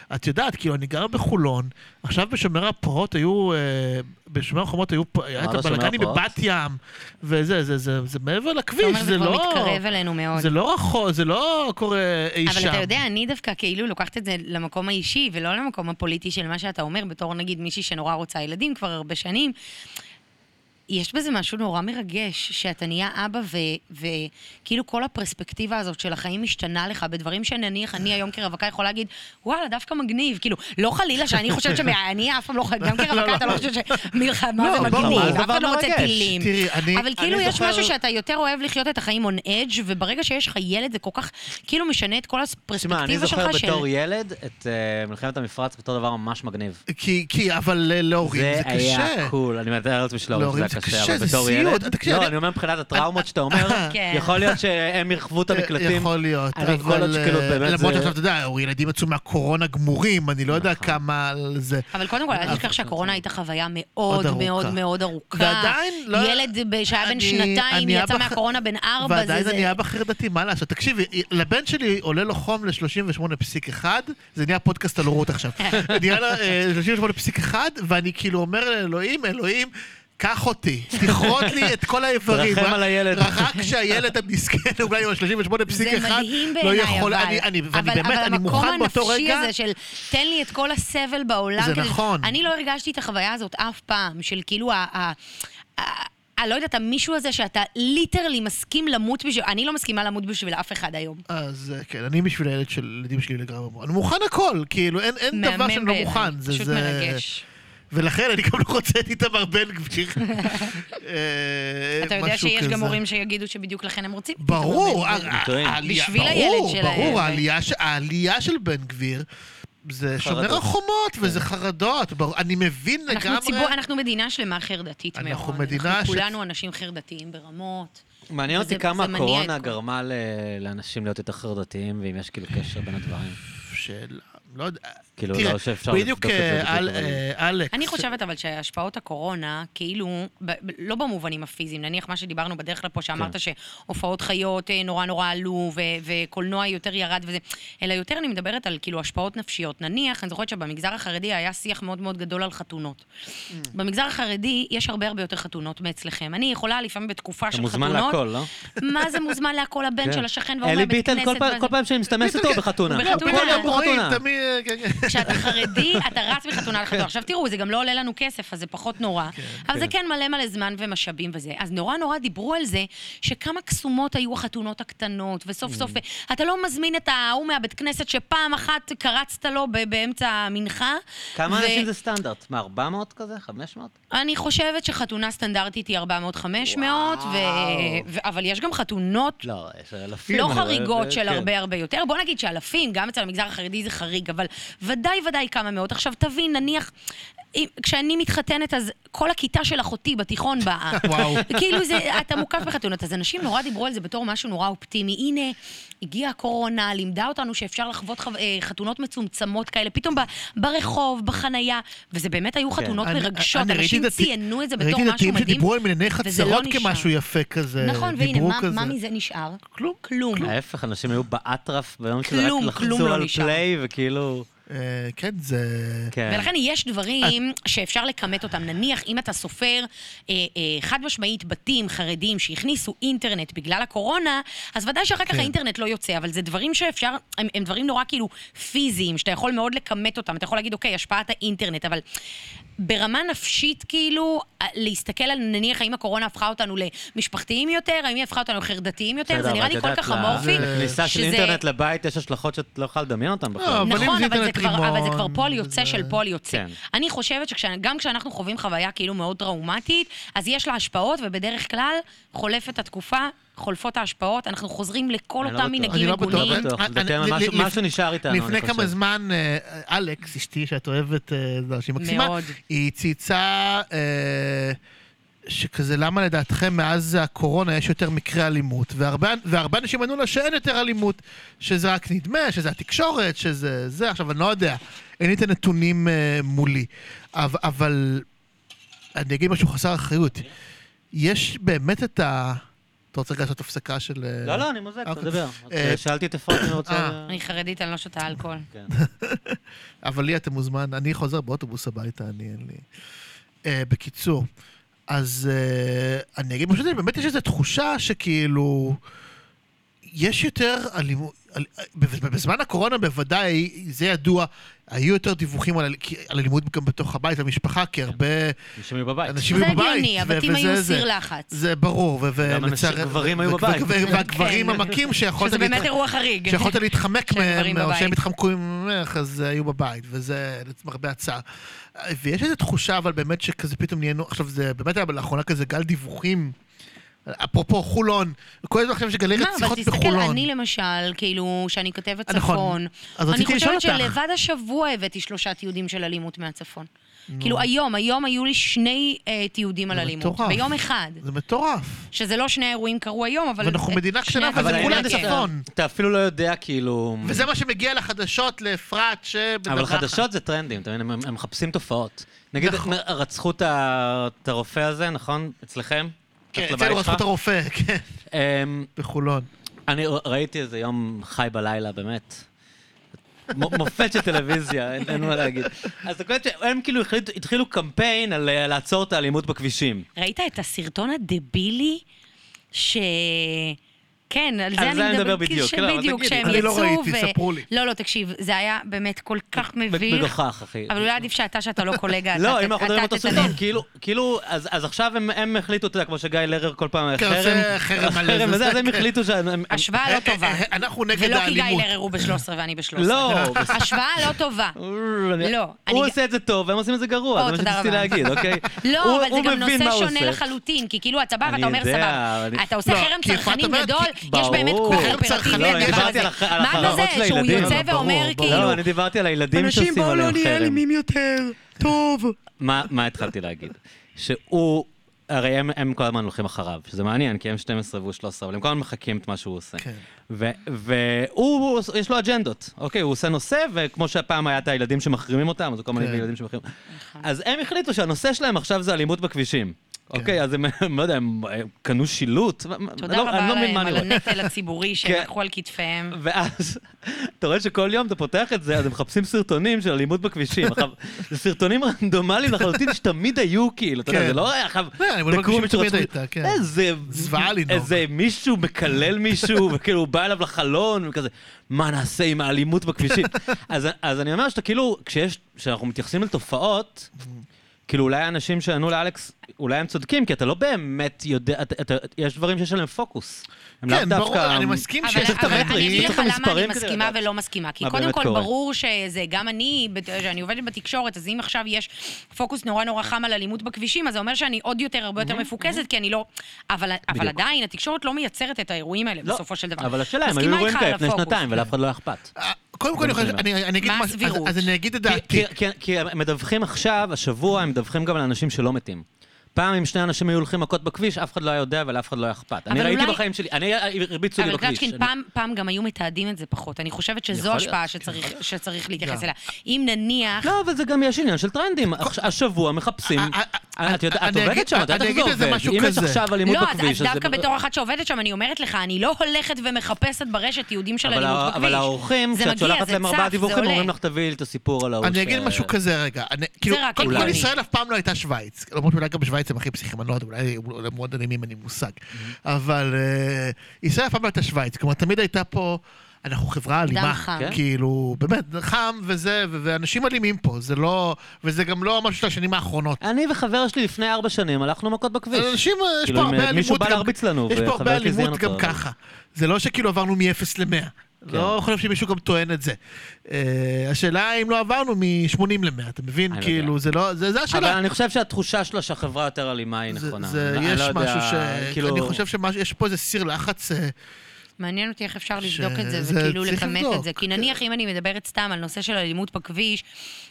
ואת יודעת, כאילו, אני גר בחולון, עכשיו בשומר הפרעות היו... אה, בשומר החומות היו... היה את
לא
הבלגנים? בבת ים, וזה, זה, זה, זה מעבר
אתה
לכביש,
אומר,
זה
זה כבר
לא...
מתקרב אלינו מאוד.
זה לא רחוק, זה לא קורה אי
אבל
שם.
אתה יודע, אני דווקא כאילו לוקחת את זה למקום האישי, ולא למקום הפוליטי של מה שאתה אומר, בתור נגיד מישהי שנורא רוצה ילדים כבר הרבה שנים. יש בזה משהו נורא מרגש, שאתה נהיה אבא, ו- וכאילו כל הפרספקטיבה הזאת של החיים משתנה לך בדברים שנניח, אני היום כרווקה יכולה להגיד, וואלה, דווקא מגניב. כאילו, לא חלילה שאני חושבת ש... אני אף פעם לא, גם כרווקה אתה לא חושבת שמלחמה
לא,
זה מגניב,
זה
אף אחד לא רוצה. טילים. אבל כאילו יש משהו שאתה יותר אוהב לחיות את החיים on edge, וברגע שיש לך ילד זה כל כך, כאילו משנה את כל
תשמע, אני
הפרספקטיבה
זוכר
שלך.
בתור ילד את אה, מלחמת המפרץ בתור דבר ממש מגניב.
כי, כי, אבל אה, להורים זה,
זה
קשה.
היה קול, אני מתאר לעצמי שלהורים
להורים
זה
זה
היה קשה,
קשה,
אבל
זה
בתור. ילד...
תקשיב,
לא,
אני-
אני אומר מבחינת הטראומות שאתה אומר,
כן.
יכול להיות שהם ירחבו את המקלטים.
יכול להיות,
אני
אבל... אה, למרות שעכשיו, אתה יודע, ילדים יצאו מהקורונה גמורים, אני לא יודע
נכון.
כמה על זה.
אבל קודם כל, אל תשכח שהקורונה הייתה חוויה מאוד. מאוד מאוד ארוכה.
ועדיין לא-
ילד שהיה בן
אני-
שנתיים,
אני
יצא מהקורונה בן ארבע,
ועדיין
זה...
אני
זה-
אבא חרדתי, מה לעשות? תקשיבי, לבן שלי עולה לו חום ל-38.1, זה נהיה פודקאסט על הורות עכשיו. נהיה לו אה, 38.1, ואני כאילו אומר לאלוהים, אלוהים, קח אותי, תכרות לי את כל האיברים.
תרחם על הילד.
רק שהילד המסכן, אולי עם ה-38.1,
זה מדהים
לא
בעיניי,
יכול,
אבל,
אני, אני, ואני
אבל,
באמת,
אבל
אני מוכן באותו
המקום
רגע,
הנפשי הזה של תן לי את כל הסבל בעולם.
זה
כדי-
נכון.
אני לא הרגשתי את החוויה הזאת אף פעם, של כאילו ה... ה, ה אני לא יודעת, המישהו הזה שאתה ליטרלי מסכים למות בשביל... אני לא מסכימה למות בשביל אף אחד היום.
אז אה, כן, אני בשביל הילד של ילדים שלי לגמרי, אני מוכן הכל, כאילו, אין, אין דבר שאני לא מוכן. זה,
פשוט
זה...
מרגש.
ולכן אני גם לא רוצה את איתמר בן גביר. אה,
אתה יודע שיש. גם הורים שיגידו שבדיוק לכן הם רוצים.
ברור,
איתמר בן גביר.
ה-
טועים.
העלייה-
בשביל הילד שלהם.
ברור, העלייה של בן גביר זה שומר
חרדות.
החומות, וזה חרדות, ברור, אני מבין
אנחנו
לגמרי.
ציבור, אנחנו מדינה שלמה חרדתית מאוד.
אנחנו מדינה
אנחנו
ש-
כולנו אנשים חרדתיים ברמות.
מעניין אותי כמה הקורונה גרמה ל- לאנשים להיות יותר חרדתיים, ואם יש כאילו קשר בין הדברים.
שאלה, לא יודע.
כאילו,
תראה,
לא שאפשר
בדיוק
לבדוק את זה
אה,
בדיוק,
אה, אלכס.
אני חושבת אבל שהשפעות הקורונה, כאילו, ב- ב- לא במובנים הפיזיים, נניח מה שדיברנו בדרך לפה, שאמרת
כן.
שהופעות חיות אה, נורא נורא עלו, ו- וקולנוע יותר ירד וזה, אלא יותר אני מדברת על כאילו השפעות נפשיות. נניח, אני זוכרת שבמגזר החרדי היה שיח מאוד מאוד גדול על חתונות.
Mm.
במגזר החרדי יש הרבה הרבה יותר חתונות מאצלכם. אני יכולה לפעמים בתקופה
אתה
של
מוזמן
חתונות...
להכל, לא?
מה זה מוזמן להכל הבן
כן.
של השכן והוא
אלי
מהבית
ביטן,
כנסת.
כל פעם-
וזה-
כל פעם שאני מסתמס איתו בחתונה.
בחתונה.
כן, כן.
כשאתה חרדי, אתה רץ מחתונה לחתונה. עכשיו תראו, זה גם לא עולה לנו כסף, אז זה פחות נורא. אבל זה כן מלא מלא זמן ומשאבים וזה. אז נורא נורא דיברו על זה, שכמה קסומות היו החתונות הקטנות, וסוף סוף, אתה לא מזמין את ההוא מהבית כנסת שפעם אחת קרצת לו באמצע המנחה.
כמה
ו-
אנשים זה סטנדרט? מה, 400 כזה? 500?
אני חושבת שחתונה סטנדרטית היא 400-500, ו... ו... אבל יש גם חתונות
לא, יש אלפים.
לא
אני רואה,
חריגות
ו-
של
כן.
הרבה הרבה יותר. בוא נגיד שאלפים, גם אצל המגזר החרדי זה חריג, אבל ודאי ודאי כמה מאות. עכשיו תבין, נניח, אם- כשאני מתחתנת, אז כל הכיתה של אחותי בתיכון באה.
וואו.
כאילו זה, אתה מוקף בחתונות. אז אנשים נורא דיברו על זה בתור משהו נורא אופטימי. הנה, הגיעה הקורונה, לימדה אותנו שאפשר לחוות חו... אה, חתונות מצומצמות כאלה, פתאום ב... ברחוב, בחנייה, וזה באמת היו חתונות
אני-
מרגשות.
אני ראיתי
אנשים
דתי-
ציינו את זה בתור
ראיתי
משהו
דתיים
מדהים.
שדיברו על מיני
לא
חצרות
נשאר.
כמשהו יפה כזה.
נכון, והנה, מה, מזה נשאר?
כלום.
כלום.
ההפך, אנשים היו באטרף ביום שזה רק
כלום, כלום
לחצו
לא
על. פליי וכאילו...
אה, כן, זה...
כן.
ולכן יש דברים שאפשר לכמת אותם. נניח, אם אתה סופר אה, אה, חד משמעית בתים חרדים שהכניסו אינטרנט בגלל הקורונה, אז ודאי שאחר כך
כן.
האינטרנט לא יוצא, אבל זה דברים שאפשר, הם, הם דברים נורא כאילו פיזיים, שאתה יכול מאוד לכמת אותם. אתה יכול להגיד, אוקיי, השפעת האינטרנט, אבל ברמה נפשית, כאילו, אה, להסתכל על, נניח, האם הקורונה הפכה אותנו למשפחתיים יותר, האם היא הפכה אותנו לחרדתיים יותר, זה נראה לי כל כך אמורפי.
לכניסה של
שזה-
אינטרנט לבית יש השלכות שאת לא יכולה לדמיין אותן בכלל.
אם
נכון, אבל זה, כבר, פועל יוצא של פועל יוצא.
כן.
אני חושבת שגם כשאנחנו חווים חוויה כאילו מאוד טראומטית, אז יש לה השפעות, ובדרך כלל חולפת התקופה, חולפות ההשפעות, אנחנו חוזרים לכל
אני
אותם. מנהגים
אני לא בטוח.
משהו- נשאר איתנו, אני
לפני כמה
חושב.
זמן, אה, אלכס, אשתי, שאת אוהבת, אה, זו שהיא מקסימה. היא צייצה אה, שכזה, למה לדעתכם מאז הקורונה יש יותר מקרי אלימות? והרבה, והרבה אנשים ענו לה שאין יותר אלימות, שזה רק נדמה, שזה התקשורת, שזה זה. עכשיו, אני לא יודע, אין לי את הנתונים אה, מולי. אבל, אבל אני אגיד משהו חסר אחריות. יש באמת את ה... אתה רוצה לעשות הפסקה של... אה,
לא, לא, אני מוזג,
אוקיי.
תדבר.
אה,
שאלתי את אפרת היא רוצה...
אה.
אני חרדית, אני לא שותה אלכוהול.
כן.
אבל לי אתה מוזמן, אני חוזר באוטובוס הביתה, אני אין לי... בקיצור, אז אני אגיד משהו, באמת יש איזו תחושה שכאילו... יש יותר אלימות, בזמן הקורונה בוודאי, זה ידוע, היו יותר דיווחים על, על אלימות גם בתוך הבית, במשפחה, כי הרבה
אנשים היו בבית.
אנשים
זה
היו בבית.
הגיוני,
ו-
הבתים היו
זה.
סיר לחץ.
זה ברור, ו-
גם אנשים-
ולצער-
גברים היו בבית.
ו- והגברים
כן.
המכים שיכולת
שזה באמת אירוע חריג.
שיכולת להתחמק מהם, או. שהם התחמקו ממך, אז היו בבית, וזה למרבה הצער. ויש איזו תחושה, אבל באמת שכזה פתאום נהיינו, עכשיו זה באמת היה לאחרונה כזה גל דיווחים, אפרופו חולון, כל הזמן עכשיו יש גלי
מה,
רציחות
אבל תסתכל,
בחולון.
אני למשל, כאילו, שאני כותבת
נכון.
צפון,
אז
אני חושבת. שלבד השבוע הבאתי שלושה תיעודים של אלימות מהצפון. כאילו היום, היום היו לי שני אה, תיעודים על
זה
אלימות.
מטורף.
ביום אחד.
זה מטורף.
שזה לא שני אירועים קרו היום, אבל...
ואנחנו
אה,
מדינה קטנה,
אבל העניין
כן.
צפון.
אתה אפילו לא יודע כאילו...
וזה מה שמגיע לחדשות, לאפרת, שבדווחת.
אבל חדשות זה טרנדים, אתה מבין? הם- הם מחפשים תופעות. נגיד,
נכון.
רצחו את הרופא הזה, נכון? אצלכם?
כן, אצלנו? את הרופא, כן,
אמ,
בחולון.
אני ראיתי איזה יום חי בלילה, באמת. מופת של טלוויזיה, אין מה להגיד. אז אתה קולט שהם כאילו התחילו קמפיין על אה, לעצור את האלימות בכבישים.
ראית את הסרטון הדבילי? ש... כן, על זה
על
אני
זה אני מדבר בדיוק, לא, אבל
בדיוק,
תגידי.
שהם
אני
יצאו
לא ראיתי,
ו-
ספרו לי.
לא, לא, תקשיב, זה היה באמת כל כך מביך.
מגוחך, אחי.
אבל אולי עדיף שאתה, שאתה לא קולגה, אתה
לא, אם אנחנו
אתה
מדברים אותו. סרטון, כאילו, כאילו, אז אז עכשיו הם- הם החליטו, אתה יודע, כמו שגיא לרר כל פעם,
כן,
חרם, אז הם
כן.
החליטו שהם... הם-
השוואה לא טובה.
אה, אה, אנחנו נגד
ולא כי גיא
האלימות.
לרר הוא ב-13 ואני ב-13.
לא,
השוואה לא טובה.
אני-
לא, אני
הוא עושה את זה טוב, והם עושים את זה גרוע, זה מה שרציתי. להגיד, אוקיי?
לא, אבל זה גם נושא שונה. לחלוטין, כי כאילו אתה בא
אני
ואתה אומר סבבה,
אני-
אתה עושה
לא,
חרם צרכנים גדול, יש באמת
לא,
הזה.
הח- על
מה בזה,
של
שהוא. יוצא ואומר. כאילו,
לא, אני דיברתי על הילדים שעושים עליהם חרם.
יותר, טוב.
מה התחלתי להגיד? שהוא... הרי הם, הם כל הזמן הולכים אחריו, שזה מעניין, כי הם 12 והוא 13, אבל הם כל הזמן מחקים את מה שהוא עושה.
כן.
והוא, יש לו אג'נדות, אוקיי? הוא עושה נושא, וכמו שהפעם היה את הילדים שמחרימים אותם, אז הוא כל מיני
כן.
ילדים שמחרימים. אז הם החליטו שהנושא שלהם עכשיו זה אלימות בכבישים. אוקיי, אז הם, לא יודע, הם קנו שילוט?
תודה
לא- אני
רבה
לא
להם
אני
על. הנטל הציבורי שהם
כן.
לקחו על כתפיהם.
ואז אתה רואה שכל יום אתה פותח את זה, אז הם מחפשים סרטונים של אלימות בכבישים. זה סרטונים רנדומליים לחלוטין שתמיד היו, כאילו, אתה יודע,
כן.
זה לא היה עכשיו...
לא, אלימות
דקרו
בכבישים
מישהו
תמיד
רצחו-
הייתה, כן.
איזה...
זוועה לנהוג.
איזה מישהו מקלל מישהו, וכאילו הוא בא אליו לחלון, וכזה, מה נעשה עם האלימות בכבישים? אז אז אני אומר שאתה כאילו, כשאנחנו מתייחסים לתופעות, כאילו אולי האנשים שענו לאלכס, אולי הם צודקים, כי אתה לא באמת יודע, אתה- אתה- יש דברים שיש עליהם פוקוס. הם לאו
כן, ברור,
דווקא...
אני מסכים
אבל
שיש
צריך את
אבל
המטרים,
אני אגיד
צריך
לך
את
למה
המספרים
אני
כדי
מסכימה. ולא מסכימה. כי קודם כל,
קורה.
ברור שזה, גם אני, שאני עובדת בתקשורת, אז אם עכשיו יש פוקוס נורא נורא חם על אלימות בכבישים, אז זה אומר שאני עוד יותר, הרבה יותר מפוקסת, כי אני לא... אבל אבל. עדיין, התקשורת לא מייצרת את האירועים האלה
לא,
בסופו של דבר.
אבל השאלה, הם היו אירועים כאלה לפני. שנתיים, ולאף אחד לא אכפת.
קודם כל, אני חושב- אני אני אגיד
מה הסבירות?
אז אני אגיד את דעתי.
כי- כי- כי הם מדווחים עכשיו, השבוע, הם מדווחים גם על אנשים שלא מתים. פעם אם שני אנשים היו הולכים מכות בכביש, אף אחד לא היה יודע ולאף אחד לא היה אכפת. אני
אבל
ראיתי
אולי-
בחיים שלי, אני, הרביצו לי
אבל
בכביש.
קלצ'קין,
אני-
פעם, פעם גם היו מתעדים את זה פחות. אני חושבת שזו השפעה
להיות,
שצריך, שצריך להתייחס. אליה. אם נניח...
לא, אבל זה גם יש עניין של טרנדים. השבוע מחפשים...
אה, אה,
את
אני
את עובדת שם, את יודעת איך זה עובד. אם יש. עכשיו אלימות
לא, אז,
בכביש,
אז
אז
דווקא בתור אחת שעובדת שם, אני אומרת לך, אני לא הולכת ומחפשת ברשת תיעודים של
אבל
אלימות בכביש.
אבל האורחים,
זה
כשאת שולחת
זה
להם ארבעה דיווחים. אומרים לך תביאי לי את הסיפור על ההוא
אני אגיד משהו כזה רגע. כאילו,
רק
קודם כל. ישראל אף פעם לא הייתה שווייץ. למרות שאולי גם בשווייץ הם הכי פסיכים, אני לא יודע, אולי הם מאוד אלימים, אין לי מושג. אבל אה, ישראל אף פעם לא הייתה שווייץ. כלומר, תמיד הייתה פה... אנחנו חברה אלימה,
חם.
כן.
כאילו, באמת, חם וזה, ואנשים אלימים פה, זה לא, וזה גם לא משהו של השנים האחרונות.
אני וחבר שלי לפני ארבע שנים הלכנו מכות בכביש.
אנשים, יש
כאילו,
פה הרבה
אה,
אלימות
מישהו בא
גם-
להרביץ לנו,
יש פה הרבה אלימות גם ככה. זה לא שכאילו עברנו מ-0 ל-100. לא חושב שמישהו גם טוען את זה. אה, השאלה האם לא עברנו מ-80 ל-100, אתה מבין?
לא
כאילו. זה לא, זה זה
אבל
השאלה.
אני חושב שהתחושה שלה שהחברה יותר אלימה היא נכונה.
זה- יש
לא
משהו ש...
כאילו-
אני חושב שיש פה איזה סיר לחץ...
מעניין אותי איך אפשר לבדוק את זה,
שזה-
וכאילו לכמת. את זה. כי נניח אם אני מדברת סתם על נושא של אלימות בכביש,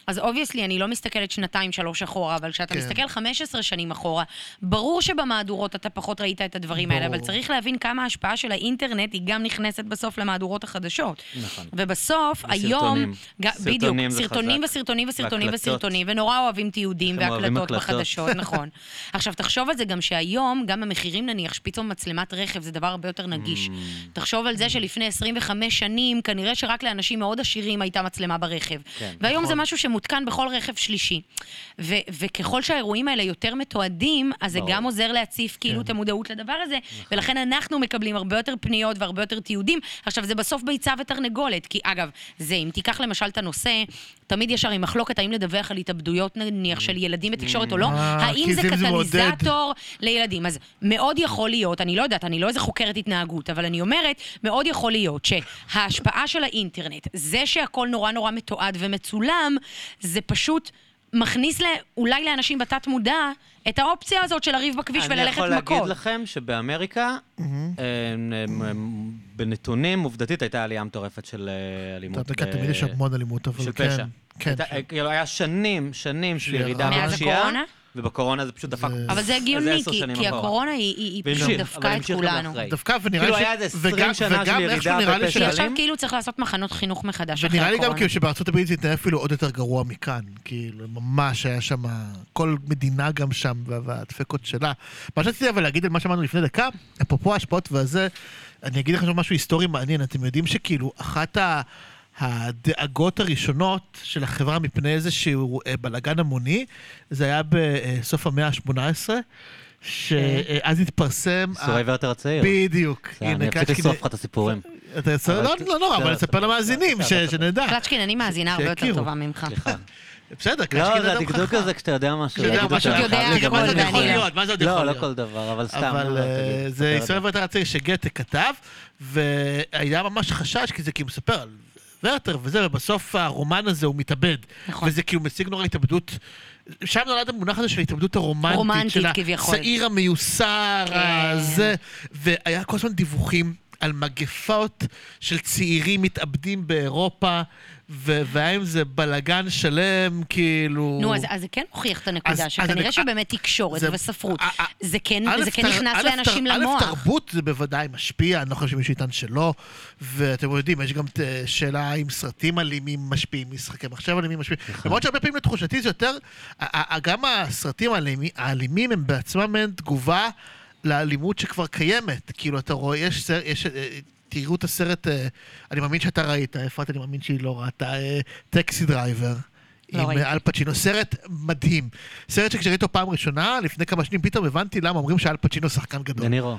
אז obviously אני לא מסתכלת שנתיים, שלוש אחורה, אבל כשאתה
כן.
מסתכל 15 שנים אחורה, ברור שבמהדורות אתה פחות ראית את הדברים האלה, אבל
ברור.
צריך להבין כמה ההשפעה של האינטרנט היא גם נכנסת בסוף למהדורות החדשות.
נכון.
ובסוף. היום,
סרטונים
בדיוק,
זה
סרטונים
חזק.
וסרטונים וסרטונים
והקלטות.
וסרטונים, ונורא אוהבים תיעודים והקלטות
הקלטות.
בחדשות, נכון. עכשיו, תחשוב על זה גם שהיום, גם המחירים נניח, שפתאום מצלמת רכב זה דבר הרבה יותר נגיש. תחשוב על זה שלפני 25 שנים, כנראה שרק לאנשים מאוד עשירים הייתה מצלמה ברכב.
כן,
והיום
נכון.
זה משהו שמותקן בכל רכב שלישי. ו- וככל שהאירועים האלה יותר מתועדים, אז זה. גם עוזר להציף כאילו
כן.
את המודעות לדבר הזה, ולכן אנחנו מקבלים הרבה יותר פניות והרבה יותר תיעודים. עכשיו, זה בסוף ביצה ותרנגולת, כי אגב, זה, אם תיקח למשל את הנושא, תמיד יש הרי מחלוקת האם לדווח על התאבדויות נניח של ילדים בתקשורת או לא,
אה,
האם זה. קטליזטור לילדים. אז מאוד יכול להיות, אני לא יודעת, אני לא איזה חוקרת התנהגות, אבל אני אומרת, מאוד יכול להיות שההשפעה של האינטרנט, זה שהכל נורא נורא מתועד ומצולם, זה פשוט מכניס ל- אולי לאנשים בתת מודע את האופציה הזאת של לריב בכביש
אני
וללכת
יכול
מכות.
להגיד לכם שבאמריקה, אה, אה, אה, בנתונים, עובדתית הייתה עלייה מטורפת של אה, אלימות.
אתה יודע,
ב-
תמיד יש המון אלימות, אבל
של
כן.
פשע.
כן.
הייתה- אה, כאילו, היה שנים, שנים של ירידה
מאז
בפשיעה.
הקורונה?
ובקורונה זה פשוט דפק.
זה-
אבל זה הגיוני, כי. הקורונה היא, פשוט דפקה את כולנו.
דווקא, ונראה
כאילו
לי...
היה איזה
וגם-
20 שנה של ירידה
איכשהו נראה לי
בפשע
כי
ש-
עכשיו? כאילו צריך לעשות מחנות חינוך מחדש אחרי
ונראה לי גם
הקורונה.
כאילו שבארצות הברית זה התנהל אפילו עוד יותר גרוע מכאן. כאילו, ממש היה שם, כל מדינה גם שם, וה- והדפקות שלה. מה שרציתי אבל להגיד על מה שאמרנו לפני דקה, אפרופו ההשפעות והזה, אני אגיד לכם משהו היסטורי מעניין. אתם יודעים שכאילו, אחת ה... הדאגות הראשונות של החברה מפני איזשהו אה, בלאגן המוני, זה היה בסוף המאה ה-18, שאז התפרסם...
סיסורי ורטר הצעיר.
בדיוק.
אני אפסיק לשרוף לך את הסיפורים.
לא לא נורא, אבל. נספר למאזינים. שנדע.
קלצ'קין, אני מאזינה הרבה יותר. טובה ממך.
בסדר,
לא, זה
אדם
הדקדוק
חכם.
הזה כשאתה יודע משהו.
יודע,
אני
יודע, הכל
מה זה יכול
לא.
להיות? מה זה עוד יכול
לא, לא
להיות?
כל דבר, אבל סתם.
אבל
לא,
אה, זה ישראל ורטר הצעיר שגתה כתב, והיה ממש חשש, כי זה כאילו מספר על ורטר וזה, ובסוף הרומן הזה הוא מתאבד.
נכון.
וזה כאילו משיג נורא התאבדות. שם נולד המונח הזה של ההתאבדות הרומנטית,
רומנטית,
של
כביכול.
השעיר המיוסר,
כן.
הזה, והיה כל הזמן דיווחים על מגפות של צעירים מתאבדים באירופה, ו- והיה עם זה בלאגן שלם, כאילו...
נו, אז, אז זה כן מוכיח את הנקודה, שכנראה שבאמת תקשורת
זה-
וספרות,
א-
זה כן,
א',
זה כן
תר-
נכנס
א',
לאנשים למוח.
א', תרבות זה בוודאי משפיע, אני לא חושב שמישהו יטען שלא, ואתם יודעים, יש גם אה, שאלה אם סרטים אלימים משפיעים, משחקי מחשב אלימים משפיעים. למרות שהרבה פעמים לתחושתי זה יותר, גם הסרטים האלימי- האלימים הם בעצמם מעין תגובה לאלימות שכבר קיימת. כאילו, אתה רואה, יש יש... תראו את הסרט, אה, אני מאמין שאתה ראית, אפרת, אני מאמין שהיא לא ראתה, אה, טקסי דרייבר.
לא
עם. אה, אל פצ'ינו, סרט מדהים. סרט שכשראיתי אותו פעם ראשונה, לפני כמה שנים, פתאום הבנתי למה אומרים שאל פצ'ינו שחקן גדול.
דנירו.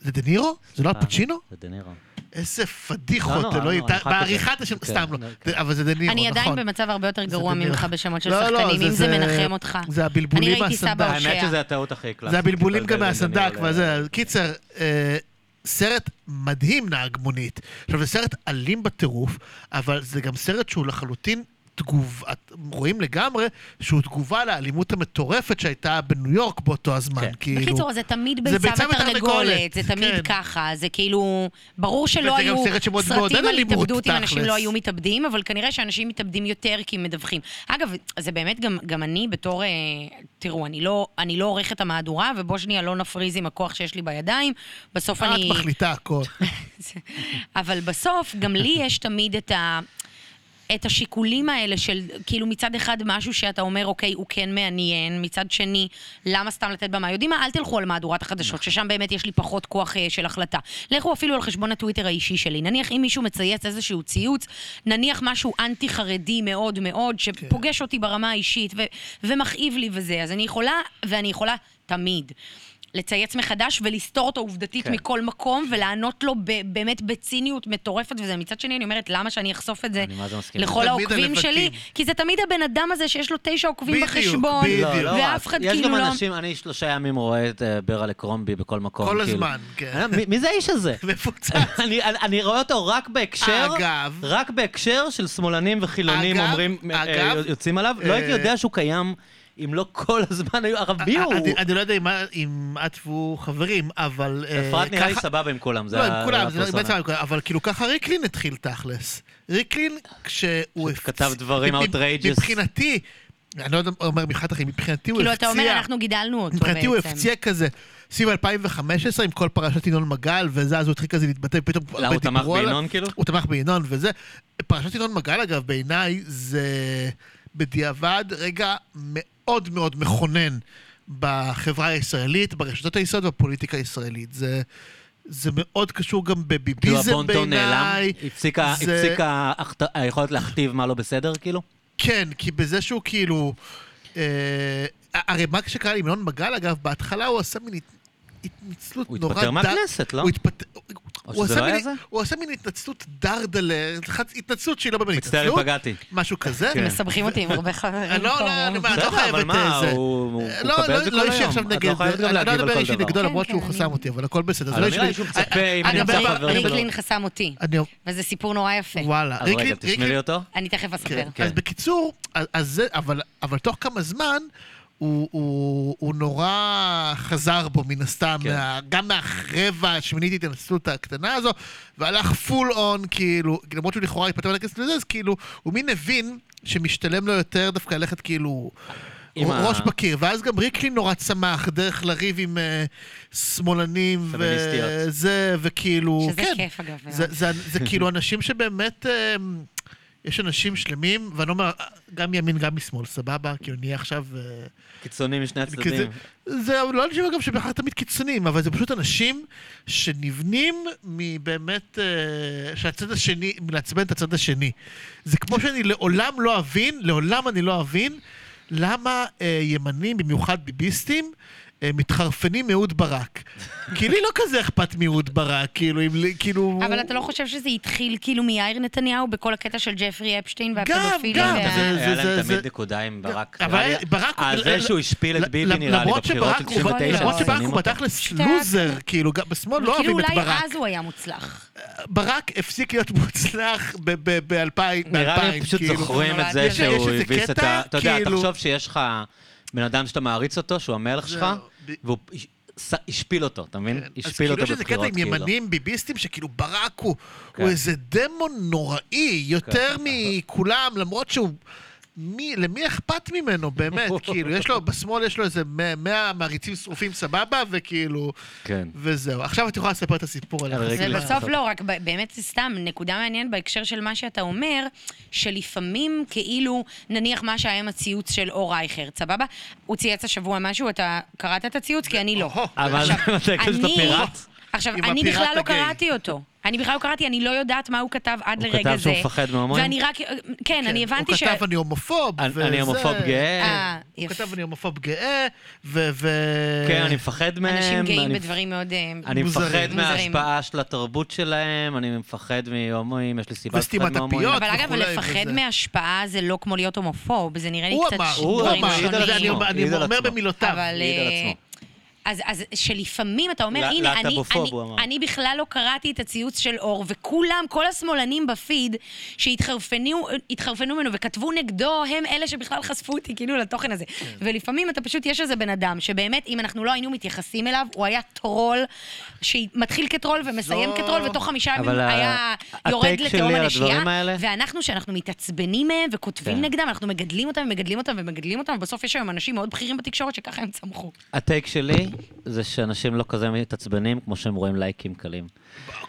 זה דה נירו? זה לא אל פצ'ינו?
זה דנירו.
איזה
לא
פדיחות,
נורא,
אלוהים.
לא
בעריכת השם,
כזה.
סתם לא.
כן,
אבל זה דה נירו,
אני עדיין
נכון.
במצב הרבה יותר גרוע. ממך בשמות של
לא, לא,
שחקנים,
זה-
אם זה
זה-
מנחם אותך.
זה הבלבולים
אני ראיתי סבא
מהסנדק.
הושע.
האמת שזה הטעות הכי קלאסית.
זה הבלבולים גם מהסנדק,
דנירו
קיצר, סרט מדהים נהג מונית. עכשיו, זה סרט אלים בטירוף, אבל זה גם סרט שהוא לחלוטין תגוב, את- רואים לגמרי שהוא תגובה לאלימות המטורפת שהייתה בניו יורק באותו הזמן,
כן.
כאילו.
בקיצור, זה תמיד
זה
ביצה ותרנגולת, זה תמיד
כן.
ככה, זה כאילו, ברור שלא היו סרטים על התאבדות אם אנשים. לא היו מתאבדים, אבל כנראה שאנשים מתאבדים יותר כי הם מדווחים. אגב, זה באמת גם, גם אני בתור, אה, תראו, אני לא, אני לא עורכת המהדורה, ובוא שנייה לא נפריז עם הכוח שיש לי בידיים, בסוף
את
אני...
מחליטה הכל.
אבל בסוף, גם לי יש תמיד את ה... את השיקולים האלה של, כאילו מצד אחד משהו שאתה אומר, אוקיי, הוא כן מעניין, מצד שני, למה סתם לתת במה? יודעים מה? אל תלכו על מהדורת החדשות, ששם באמת יש לי פחות כוח אה, של החלטה. לכו אפילו על חשבון הטוויטר האישי שלי. נניח אם מישהו מצייץ איזשהו ציוץ, נניח משהו אנטי-חרדי מאוד מאוד, שפוגש אותי ברמה האישית ו- ומכאיב לי וזה, אז אני יכולה, ואני יכולה תמיד. לצייץ מחדש ולסתור אותו עובדתית
כן.
מכל מקום ולענות לו ב- באמת בציניות מטורפת וזה. מצד שני, אני אומרת, למה שאני אחשוף את זה. לכל העוקבים. שלי? כי זה תמיד הבן אדם הזה שיש לו תשע עוקבים
בדיוק,
בחשבון,
בדיוק.
לא, לא
ואף. אחד
יש
כאילו
גם
לא...
אנשים, אני שלושה ימים רואה את אה, ברלה קרומבי בכל מקום.
כל
כאילו.
הזמן, כן.
אה, מי- מי זה האיש הזה?
מפוצץ.
אני, אני, אני רואה אותו רק בהקשר,
אגב-
רק בהקשר של שמאלנים וחילונים
אגב-
אומרים, אה,
אגב,
יוצאים עליו. לא הייתי יודע שהוא קיים אם לא כל הזמן היו ערבי הוא.
אני- לא יודע אם- את והוא חברים, אבל... אה,
אפרת נראה לי סבבה עם כולם, זה
לא, עם כולם, לא-
הפרסונה.
בעצם עם כולם, אבל כאילו ככה ריקלין התחיל תכלס. ריקלין, כשהוא...
שכתב דברים outrageous.
מבחינתי, אני לא יודע, אומר מבחינת אחרים, מבחינתי הוא
כאילו,
הפציע...
אתה אומר, אנחנו גידלנו אותו
מבחינתי הוא
בעצם.
הפציע כזה. סביב 2015 עם כל פרשת ינון מגל וזה, אז הוא התחיל כזה להתבטא, פתאום
למה הוא תמך. בינון כאילו?
הוא תמך בינון וזה. פרשת ינון מגל, אגב, בעיניי זה בדיעבד רגע מאוד מאוד מכונן בחברה הישראלית, ברשתות הישראלית ובפוליטיקה הישראלית. זה... זה מאוד קשור גם
כאילו
בביביזם
הבונטון נעלם?
בעיניי.
הפסיקה
זה-
הפסיקה היכולת להכתיב מה לא בסדר כאילו?
כן, כי בזה שהוא כאילו... אה, הרי מה שקרה עם ינון מגל, אגב, בהתחלה הוא עשה מין הת- התנצלות
הוא
נורא...
התפטר
ד-
מהכנסת, לא?
הוא התפטר...
או
הוא
שזה
עשה
לא היה
מין-
זה?
הוא עשה מין התנצלות דרדלה, התנצלות שהיא לא באמת
מצטער אם
התנצלות,
פגעתי.
משהו כזה.
כן.
מסבכים אותי עם הרבה חברים.
לא, לא,
פה.
אני אומר, את לא חייבת
מה,
זה.
הוא
לא,
מקבל
לא,
את זה
לא
כל
אישי
היום.
עכשיו
את לא
נגד,
חייבת גם
אני לא
להגיב
אדבר
על
אישי
כל
נגדו
דבר.
למרות
כן,
שהוא
כן,
חסם אותי, אבל הכל בסדר. זה
אבל
לא
לא
אישי
נראה לי
נגד-
שהוא מצפה, אם חברים שלו.
ריקלין חסם אותי, וזה סיפור נורא יפה.
וואלה.
אז רגע,
ריקלין-
תשמעי אותו.
אני תכף אספר.
כן. אז בקיצור, זה, אבל תוך כמה זמן הוא, הוא, הוא נורא חזר בו מן הסתם,
כן.
מה, גם מהרבע השמינית התנצלות הקטנה הזו, והלך פול און, כאילו, למרות שהוא לכאורה התפטר מהכנסת וזה, אז כאילו, הוא מין הבין שמשתלם לו יותר דווקא ללכת כאילו...
עם ה-
ראש בקיר, ואז גם ריקלין נורא צמח דרך לריב עם אה, שמאלנים. וזה, וכאילו,
שזה
כן,
כיף, אגב.
זה, זה, זה כאילו אנשים שבאמת, אה, יש אנשים שלמים, ואני אומר, גם מימין, גם משמאל, סבבה? כאילו נהיה עכשיו... אה,
קיצונים משני הצדדים.
זה לא אנשים אגב שבהכרח תמיד קיצוניים, אבל זה פשוט אנשים שנבנים מבאמת, אה, שהצד השני, מלעצבן את הצד השני. זה כמו שאני לעולם לא אבין, לעולם אני לא אבין, למה אה, ימנים, במיוחד ביביסטים, מתחרפנים מאהוד ברק. כי לי לא כזה אכפת מאהוד ברק, כאילו, אם, לי- כאילו...
אבל אתה לא חושב שזה התחיל כאילו מיאיר נתניהו בכל הקטע של ג'פרי אפשטיין
גם,
והפדופילים?
גם, זה-
היה
זה-
להם
זה-
תמיד נקודה עם ברק.
אבל ברק...
על זה שהוא השפיל את ביבי נראה לי בבחירות של
שברק-
99.
למרות שברק הוא. בתכלס לוזר, כאילו, גם בשמאל לא
כאילו
אוהבים את
אולי
ברק.
אז הוא היה מוצלח.
ברק הפסיק להיות מוצלח ב-2000,
נראה לי פשוט
כאילו.
זוכרים את זה שהוא הביס את ה... אתה יודע,
כאילו-
תחשוב שיש לך בן אדם שאתה מעריץ אותו, שהוא המלך שלך,
ב-
והוא השפיל אותו, אתה מבין?
כן. אז
השפיל
כאילו
אותו
יש איזה קטע
בבחירות,
עם
כאילו.
ימנים ביביסטים, שכאילו ברק הוא
כן.
איזה דמון נוראי, יותר
כן.
מכולם, למרות שהוא... מי, למי אכפת ממנו, באמת? כאילו, יש לו, בשמאל יש לו איזה 100 מעריצים שרופים סבבה, וכאילו...
כן.
וזהו. עכשיו את יכולה לספר את הסיפור עליך.
אבל רגע,
ובסוף לא, רק באמת זה סתם נקודה מעניינת בהקשר של מה שאתה אומר, שלפעמים כאילו, נניח מה שהיה עם הציוץ של אור רייכר, סבבה? הוא צייץ השבוע משהו, אתה קראת את הציוץ? כי אני לא.
אבל
אני-
הפיראט?
עכשיו, אני בכלל לא. קראתי אותו. אני בכלל לא קראתי, אני לא יודעת מה הוא כתב עד
הוא
לרגע
כתב
זה.
שהוא מפחד מהומואים?
ואני רק, כן, אני הבנתי ש...
הוא כתב אני הומופוב,
אני-
וזה...
אני הומופוב גאה.
אה,
הוא
יפה.
כתב אני הומופוב גאה, ו... ו-
כן, אני מפחד מהם.
אנשים גאים
אני-
בדברים מאוד... אה,
אני
מוזרים.
מפחד
מוזרים.
מההשפעה של התרבות שלהם, אני מפחד מהומואים, יש לי סיבה לפחד
וסתימת
מהומואים.
הפיות.
אבל אגב,
וכולי,
לפחד
וזה.
מהשפעה זה לא כמו להיות הומופוב, זה נראה לי
הוא
קצת
אמר,
ש-
הוא
דברים
אמר,
העיד על
אני-
שונים.
אומר. במילותיו.
אז, אז שלפעמים אתה אומר,
לה-
הנה, אני,
להט"בופוב,
אני. אני בכלל לא קראתי את הציוץ של אור, וכולם, כל השמאלנים בפיד שהתחרפנו התחרפנו ממנו וכתבו נגדו, הם אלה שבכלל חשפו אותי כאילו לתוכן הזה.
כן.
ולפעמים אתה פשוט, יש איזה בן אדם, שבאמת, אם אנחנו לא היינו מתייחסים אליו, הוא היה טרול, שמתחיל כטרול ומסיים
זו-
כטרול, ותוך חמישה ימים היה יורד
שלי
לתהום הנשייה. ואנחנו, שאנחנו מתעצבנים מהם וכותבים
כן.
נגדם, אנחנו מגדלים אותם ומגדלים אותם ומגדלים אותם, ובסוף יש היום אנשים מאוד בכירים בתקשורת שככה הם צמחו.
הטייק שלי זה שאנשים לא כזה מתעצבנים כמו שהם רואים לייקים קלים.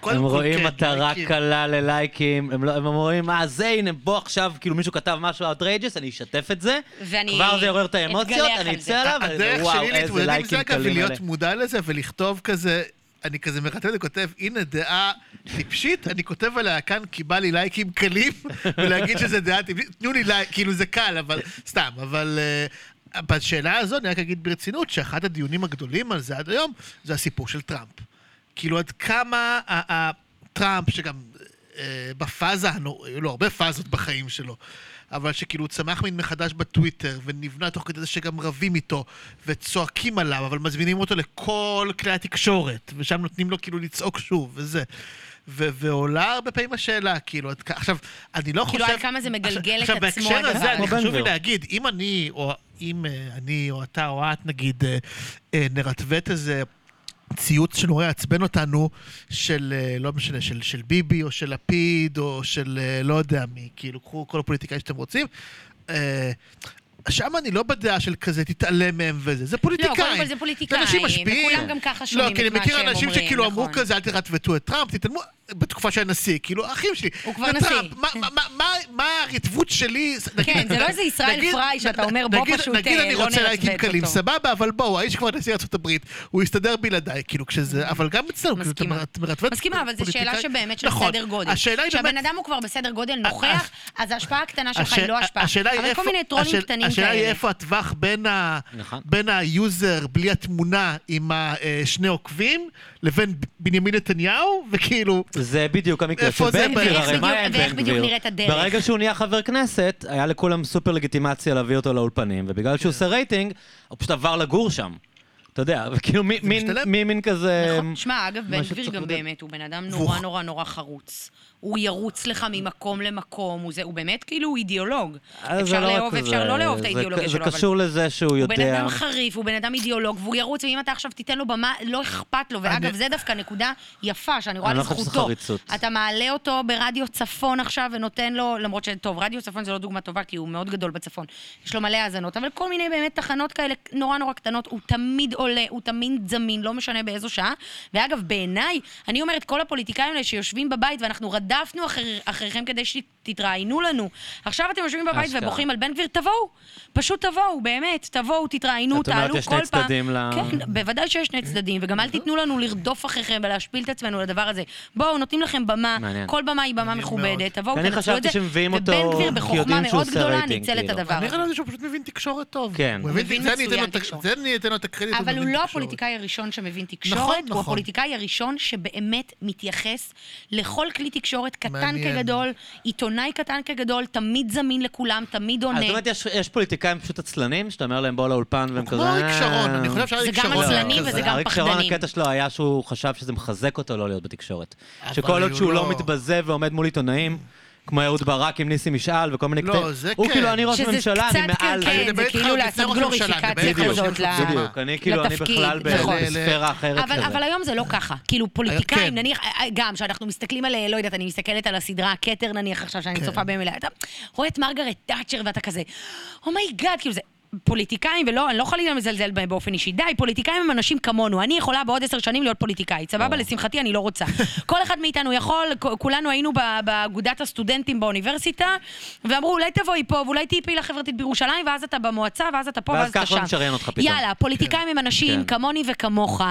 הם רואים
כן,
מטרה
לייקים.
קלה ללייקים, הם לא- הם רואים, מה זה, הנה, בוא עכשיו, כאילו מישהו כתב משהו outrageous, אני אשתף את זה,
ואני
כבר זה יעורר את האמוציות, אני אצא. עליו,
הדרך
וואו,
שלי
איזה
להתמודד עם
לייקים
זה, אגב,
קלים
ולהיות
אלה.
מודע לזה ולכתוב כזה, אני כזה מרתב וכותב, הנה דעה טיפשית, אני כותב עליה כאן כי בא לי לייקים קלים, ולהגיד שזה דעה טיפשית, תנו לי לייק, כאילו זה קל, אבל סתם, אבל... אה, בשאלה הזו אני רק אגיד ברצינות שאחד הדיונים הגדולים על זה עד היום זה הסיפור של טראמפ. כאילו עד כמה ה- ה- טראמפ, שגם אה, בפאזה, היו לו הרבה פאזות בחיים שלו, אבל שכאילו הוא צמח מין מחדש בטוויטר, ונבנה תוך כדי זה שגם רבים איתו, וצועקים עליו, אבל מזמינים אותו לכל כלי התקשורת, ושם נותנים לו כאילו לצעוק שוב, וזה. ו- ועולה הרבה פעמים השאלה, כאילו, עד כ- עכשיו, אני לא
כאילו,
חושב...
עד כמה זה מגלגל
עכשיו,
את עצמו
בהקשר
הדבר.
הזה, אני
כמו בן
חשוב לי. להגיד, אם אני, או אם אה, אני, או אתה, או את, נגיד, אה, נרטווט איזה ציוץ שנורא יעצבן אותנו, של, אה, לא משנה, של, של ביבי, או של לפיד, או של אה, לא יודע מי, כאילו, קחו כל הפוליטיקאים שאתם רוצים. אה, שם אני לא בדעה של כזה, תתעלם מהם וזה, זה פוליטיקאים.
לא, קודם כל זה פוליטיקאים,
אנשים משפיעים.
וכולם גם ככה שומעים
לא, כי אני
את מה
מכיר
שהם
אנשים
אומרים,
שכאילו אמרו
נכון.
כזה, אל תרטבטו את טראמפ, תתעלמו, בתקופה של הנשיא, כאילו, אחים שלי.
הוא כבר נשיא.
מה-
כן.
מה- הרטבות שלי? נגיד-
כן, זה לא איזה ישראל
נגיד-
פריי שאתה אומר, בוא
נגיד-
פשוט,
נגיד
אה,
אני
לא
רוצה לייקים
נרטווט
קלים,
אותו.
סבבה, אבל בואו, האיש כבר נשיא הברית, הוא יסתדר בלעדיי, כאילו, כשזה, אבל גם אצלנו, כאילו, אתה
מסכימה.
מר- אתה מרטבט
מסכימה, אבל זו שאלה שבאמת של
נכון.
סדר גודל.
השאלה היא באמת...
כשהבן אדם הוא כבר בסדר גודל נוכח, אז ההשפעה הקטנה שלך היא לא השפעה. אבל כל מיני טרולים קטנים
השאלה היא
כאלה.
איפה הטווח
נכון.
בין היוזר בלי התמונה עם השני עוקבים, לבין בנימין נתניהו, וכאילו...
זה בדיוק המקרה של
איפה זה
בן גביר,
ואיך
הרי מה
בדיוק-
היה עם
ואיך
בן
בדיוק
גביר?
נראית הדרך.
ברגע שהוא נהיה חבר כנסת, היה לכולם סופר לגיטימציה להביא אותו לאולפנים, ובגלל שהוא עושה רייטינג, הוא פשוט עבר לגור שם. אתה יודע, וכאילו מי- מין-
משתלם.
מי מין כזה...
נכון. שמע, אגב, בן
מה
גביר גם
לדעת.
באמת, הוא בן אדם
והוא-
נורא נורא נורא חרוץ. הוא ירוץ לך ממקום למקום, הוא זה- הוא באמת כאילו אידיאולוג.
אז זה
אפשר
לא
לאהוב,
זה,
אפשר לא לאהוב את
זה-
האידיאולוגיה
זה
שלו, אבל...
קשור לזה שהוא
הוא בן
יודע...
אדם חריף, הוא בן אדם אידיאולוג, והוא ירוץ, ואם אתה עכשיו תיתן לו במה, לא אכפת לו. ואגב,
אני-
זה דווקא נקודה יפה, שאני רואה
לא
לזכותו. אתה מעלה אותו ברדיו צפון עכשיו, ונותן לו, למרות שטוב, רדיו צפון זה לא דוגמה טובה, כי הוא מאוד גדול בצפון. יש לו מלא האזנות, אבל כל מיני באמת תחנות כאלה נורא נורא קטנות, הוא תמיד עולה, הוא תמיד זמין, לא משנה באיזו שעה. ואגב, בעיניי, אני אומרת, כל הפוליטיקאים האלה שיושבים בבית, ואנחנו רדפנו אחר, אחריכם כדי שתתראיינו לנו. עכשיו אתם יושבים בבית
אשכרה.
ובוכים על בן גביר, תבואו. פשוט תבואו, באמת, תבואו, תתראיינו,
את אומרת,
תעלו
יש
כל
שני
פעם.
צדדים ל-
כן, בוודאי שיש שני צדדים, וגם אל תיתנו לנו לרדוף אחריכם ולהשפיל את עצמנו לדבר הזה. בואו, נותנים לכם במה,
מעניין.
כל במה היא במה. מכובדת, תבואו,
אני
תנצלו את זה. ובן גביר בחוכמה מאוד גדולה ניצל את
כאילו.
הדבר
אני
הזה.
נראה לי שהוא פשוט מבין תקשורת טוב.
כן.
הוא
מבין
זה אני אתן
מצוין
לו את אני הקרדיט.
אבל הוא לא. הפוליטיקאי הראשון שמבין
נכון,
תקשורת, הוא
נכון.
הפוליטיקאי הראשון שבאמת מתייחס לכל כלי תקשורת קטן
מעניין.
כגדול, עיתונאי קטן כגדול, תמיד זמין לכולם, תמיד עונה.
זאת אומרת, יש- יש פוליטיקאים פשוט עצלנים, שאתה אומר להם בוא לאולפן והם כזה...
כמו אריק
"אה".
שרון, אני חושב שאריק
זה גם
שרון...
עצלני. וזה גם
אריק שרון. הקטע שלו היה שהוא חשב שזה מחזק אותו לא להיות בתקשורת. שכל עוד
הוא
שהוא לא
לא-
מתבזה ועומד מול עיתונאים, כמו אהוד ברק עם ניסים משעל וכל מיני
לא,
קטעים.
זה
הוא
כן.
כאילו, אני ראש
שזה
ממשלה,
קצת
אני מעל...
כן,
אני
זה
מדבר איתך
כאילו לעשות גלוריפיקציה כזאת
ראש
ל-
בדיוק, אני כאילו, אני
לתפקיד,
בכלל
נכון.
בספירה אחרת
אבל,
כזה.
אבל היום זה לא ככה. כאילו, פוליטיקאים,
כן.
נניח, אה, גם, שאנחנו מסתכלים על, אה, לא יודעת, אני מסתכלת על הסדרה כתר, נניח, עכשיו, שאני
כן.
צופה במילא, אתה רואה את מרגרט תאצ'ר ואתה כזה, oh my God, כאילו זה... פוליטיקאים, ולא, אני לא חלילה מזלזל בהם באופן אישי, די, פוליטיקאים הם אנשים כמונו, אני יכולה בעוד עשר שנים להיות פוליטיקאית, סבבה? לשמחתי אני לא רוצה. כל אחד מאיתנו יכול, כולנו היינו באגודת הסטודנטים באוניברסיטה, ואמרו, אולי תבואי פה, ואולי תהיי פעילה חברתית בירושלים, ואז אתה במועצה, ואז אתה פה,
ואז
ואז אתה שם.
משריין אותך פתאום.
יאללה, פוליטיקאים הם אנשים
כן.
כמוני וכמוך.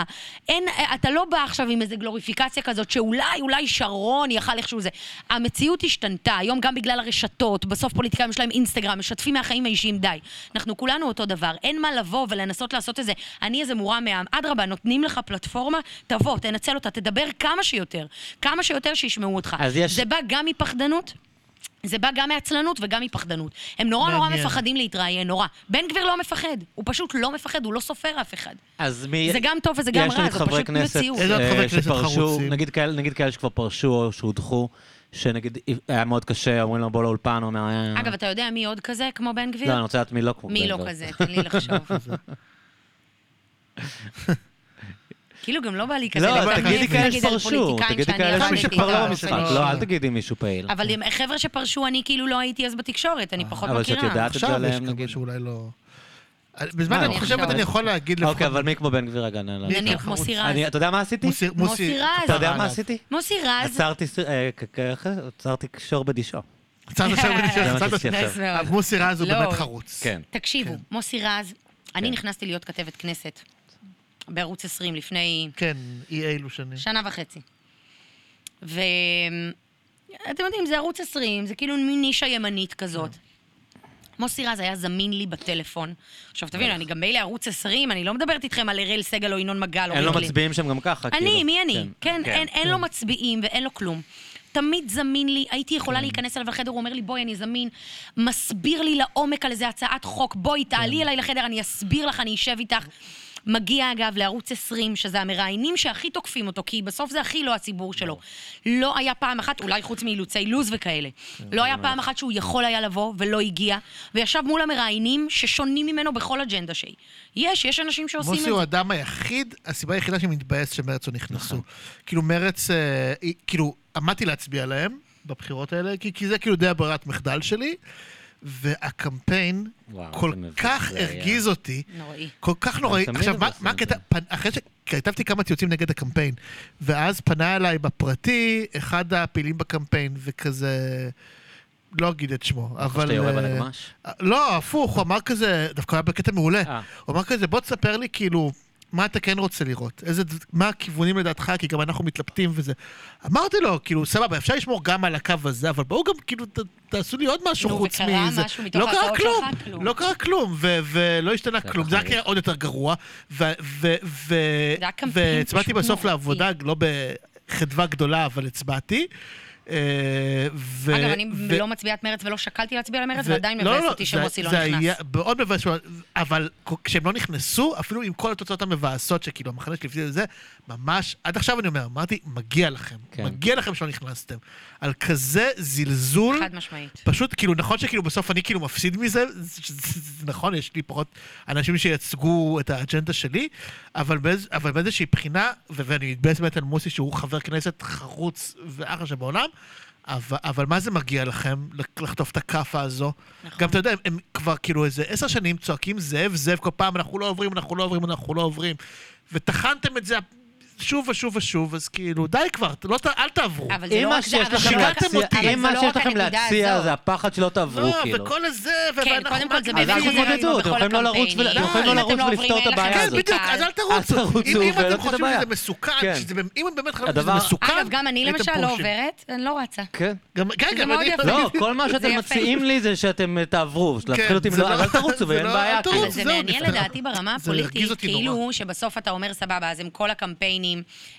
אין, אתה לא בא עכשיו עם איזה גלוריפיקציה כזאת, שאולי, אולי שרון יכל איכשהו זה. המציאות השתנתה, היום גם בגלל הרשתות, בסוף פוליטיקאים יש להם אינסטגרם, משתפים מהחיים האישיים, די. אנחנו כולנו אותו דבר. אין מה לבוא ולנסות לעשות איזה, אני איזה מורם מעם. אדרבה, נותנים לך פלטפורמה, תבוא, תנצל אותה, תדבר כמה שיותר. כמה שיותר שישמעו אותך.
אז יש-
זה בא גם מפחדנות. זה בא גם מעצלנות וגם מפחדנות. הם נורא נורא
מעניין.
מפחדים להתראיין, נורא. בן גביר לא מפחד, הוא פשוט לא מפחד, הוא לא סופר אף אחד.
אז מי...
זה גם טוב וזה גם רע, זה פשוט
כנסת,
מציאות.
איזה עוד
אה,
חברי כנסת
שפרשו,
חרוצים?
נגיד כאלה שכבר פרשו או שהודחו, שנגיד היה מאוד קשה, אומרים לו בוא לאולפן, הוא אומר... אה,
אגב, אתה יודע מי עוד כזה כמו בן גביר?
לא, אני רוצה לדעת מי לא כמו
מי
בן
לא
גביר.
כזה? תן לי לחשוב. כאילו גם לא בא לי כזה
לא, תגידי כאלה שפרשו, תגידי כאלה שכבר לא
איתם.
במשחק,
אבל-
לא, אל תגידי מישהו פעיל.
אבל חבר'ה שפרשו, אני כאילו לא הייתי אז בתקשורת, אני פחות
אבל שאת
מכירה.
יודעת את זה
עכשיו יש
עליהם, נגיד.
בזמן אני חושבת. אני יכול להגיד לפחות...
אוקיי, אבל מי כמו בן גביר? נ-
מי
נניח? מוסי רז.
אני- אתה יודע מה עשיתי?
מוסי-
רז.
אתה יודע מה
עליו.
עשיתי?
מוסי רז,
עצרתי אה, כ- כ- עצרתי קשור בדישו.
מוסי רז הוא
לא.
באמת חרוץ.
כן.
תקשיבו, מוסי רז, אני
כן.
נכנסתי להיות כתבת כנסת בערוץ 20 לפני
כן, אי אילו שנים.
שנה וחצי. ואתם יודעים, זה ערוץ 20, זה כאילו מין נישה ימנית כזאת. מוסי רז היה זמין לי בטלפון. עכשיו תבינו, אני גם מילא ערוץ 20, אני לא מדברת איתכם על אראל סגל או ינון מגל או
אין לו. מצביעים שם גם ככה, כאילו.
אני, מי אני? כן,
כן.
אין, אין לו מצביעים ואין לו כלום. תמיד זמין לי, הייתי
כן.
יכולה להיכנס אליו לחדר, הוא אומר לי, בואי, אני זמין, מסביר לי לעומק על איזה הצעת חוק, בואי,
כן.
תעלי אליי לחדר, אני אסביר לך, אני אשב איתך. מגיע, אגב, לערוץ 20, שזה המראיינים שהכי תוקפים אותו, כי בסוף זה הכי לא הציבור שלו. לא היה פעם אחת, אולי חוץ מאילוצי לוז וכאלה,
כן,
לא היה פעם אחת שהוא יכול היה לבוא ולא הגיע, וישב מול המראיינים ששונים ממנו בכל אג'נדה שהיא. יש, יש אנשים שעושים את
מוסי
זה.
הוא האדם היחיד, הסיבה היחידה שמתבאס שמרץ לא נכנסו. כאילו מרץ, אה, כאילו, עמדתי להצביע להם בבחירות האלה, כי זה כאילו די הברירת מחדל שלי, והקמפיין
וואו,
כל כך
זה היה.
הרגיז אותי,
נוראי.
כל כך נוראי. עכשיו, מה- מה הקטע? פנ- אחרי שכתבתי כמה ציוצים נגד הקמפיין, ואז פנה אליי בפרטי אחד הפעילים בקמפיין, וכזה... לא אגיד את שמו, אבל...
שאתה יורה
אה,
בנגמ"ש?
לא, הפוך, הוא אמר כזה, דווקא היה בקטע מעולה.
אה.
הוא אמר כזה, בוא תספר לי כאילו, מה אתה כן רוצה לראות? איזה, מה הכיוונים לדעתך, כי גם אנחנו מתלבטים וזה. אמרתי לו, כאילו, סבבה, אפשר לשמור גם על הקו הזה, אבל בואו גם, כאילו, ת, תעשו לי עוד משהו
נו,
חוץ
וקרה
מזה.
משהו מתוך
לא קרה כלום?
כלום.
לא קרה כלום, ו- ולא השתנה כלום, זה רק. היה עוד יותר גרוע. והצבעתי בסוף. לעבודה, לא בחדווה גדולה, אבל הצבעתי. אה, ו-
אגב, אני
ו-
לא מצביעת מרץ ולא שקלתי להצביע למרץ,
ו-
ועדיין
לא,
מבאס
לא,
אותי
זה-
שמוסי לא
זה
נכנס.
היה מאוד מבאס, אבל כשהם לא נכנסו, אפילו עם כל התוצאות המבאסות, שכאילו המחנה שלי את זה, ממש, עד עכשיו אני אומר, אמרתי, מגיע לכם,
כן.
מגיע לכם שלא נכנסתם. על כזה זלזול,
חד משמעית.
פשוט, כאילו, נכון שכאילו בסוף אני כאילו מפסיד מזה, זה, זה, זה, זה נכון, יש לי פחות אנשים שייצגו את האג'נדה שלי, אבל, באיז, אבל באיזושהי בחינה, ו- ואני מתבאס באמת על מוסי שהוא חבר כנסת חרוץ ואחלה שבעולם, אבל, אבל מה זה מגיע לכם לח- לחטוף את הכאפה הזו?
נכון.
גם אתה יודע, הם, הם כבר כאילו איזה עשר שנים צועקים זאב, זאב כל פעם, אנחנו לא עוברים, אנחנו לא עוברים, אנחנו לא עוברים. וטחנתם את זה שוב ושוב ושוב, אז כאילו, די כבר, לא, ת- אל תעברו.
אבל זה
אם
לא רק זה, אבל זה לא רק-
אותי.
אם
זה
מה
לא
שיש לכם להציע
הזאת.
זה הפחד שלא תעברו,
לא,
כאילו.
וכל הזה,
כן,
ואנחנו...
קודם כל זה באמת
קרה?
חוזר לנו בכל
לא
הקמפיינים.
אתם יכולים לא לרוץ
אתם
ולפתור את הבעיה
כן,
הזאת.
בדיוק,
קל.
אז אל תרוצו. אם
ולא
אתם חושבים. שזה מסוכן,
כן.
באמת- אם באמת חושבים שזה מסוכן,
אגב, גם אני למשל לא. עוברת, אני לא רצה.
כן.
גם- כן, אני...
לא, כל מה שאתם. מציעים לי זה שאתם אה, תעברו, להפחיד אותי, לא,
לא-
אל תרוצו ואין
לא-
בעיה.
זה מעניין. לדעתי ברמה הפוליטית, כאילו. שבסוף אתה אומר סבבה, אז הם כל הקמפיינים,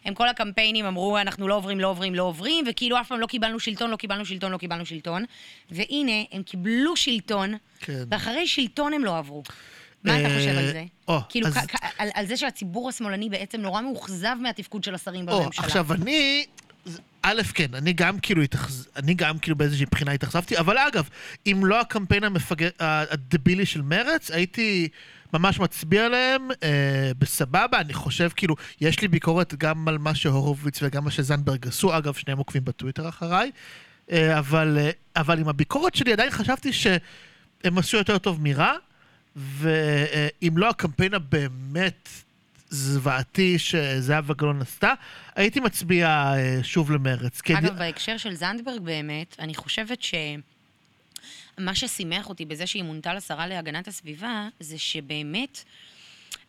הם כל הקמפיינים אמרו אנחנו לא עוברים, לא עוברים, לא עוברים, וכאילו אף פעם לא קיבלנו שלטון, לא קיבלנו שלטון, לא קיבלנו שלטון. והנה, הם קיבלו שלטון,
כן.
ואחרי שלטון הם לא עברו. מה אתה
אה,
חושב על זה?
או,
כאילו,
אז-
כ- כ- על על זה שהציבור השמאלני בעצם נורא מאוכזב מהתפקוד של השרים
או,
בממשלה.
עכשיו אני... א', כן, אני גם כאילו, התאכז... אני גם כאילו באיזושהי בחינה התאכזבתי, אבל אגב, אם לא הקמפיין המפגר... הדבילי של מרץ, הייתי ממש מצביע עליהם אה, בסבבה, אני חושב כאילו, יש לי ביקורת גם על מה שהורוביץ וגם מה שזנדברג עשו, אגב, שניהם עוקבים בטוויטר אחריי, אה, אבל, אה, אבל עם הביקורת שלי עדיין חשבתי שהם עשו יותר טוב מרע, ואם לא הקמפיין הבאמת זוועתי שזהבה גלאון עשתה, הייתי מצביע אה, שוב למרץ. כי
אגב,
אני-
בהקשר של זנדברג באמת, אני חושבת ש... מה ששימח אותי בזה שהיא מונתה לשרה להגנת הסביבה, זה שבאמת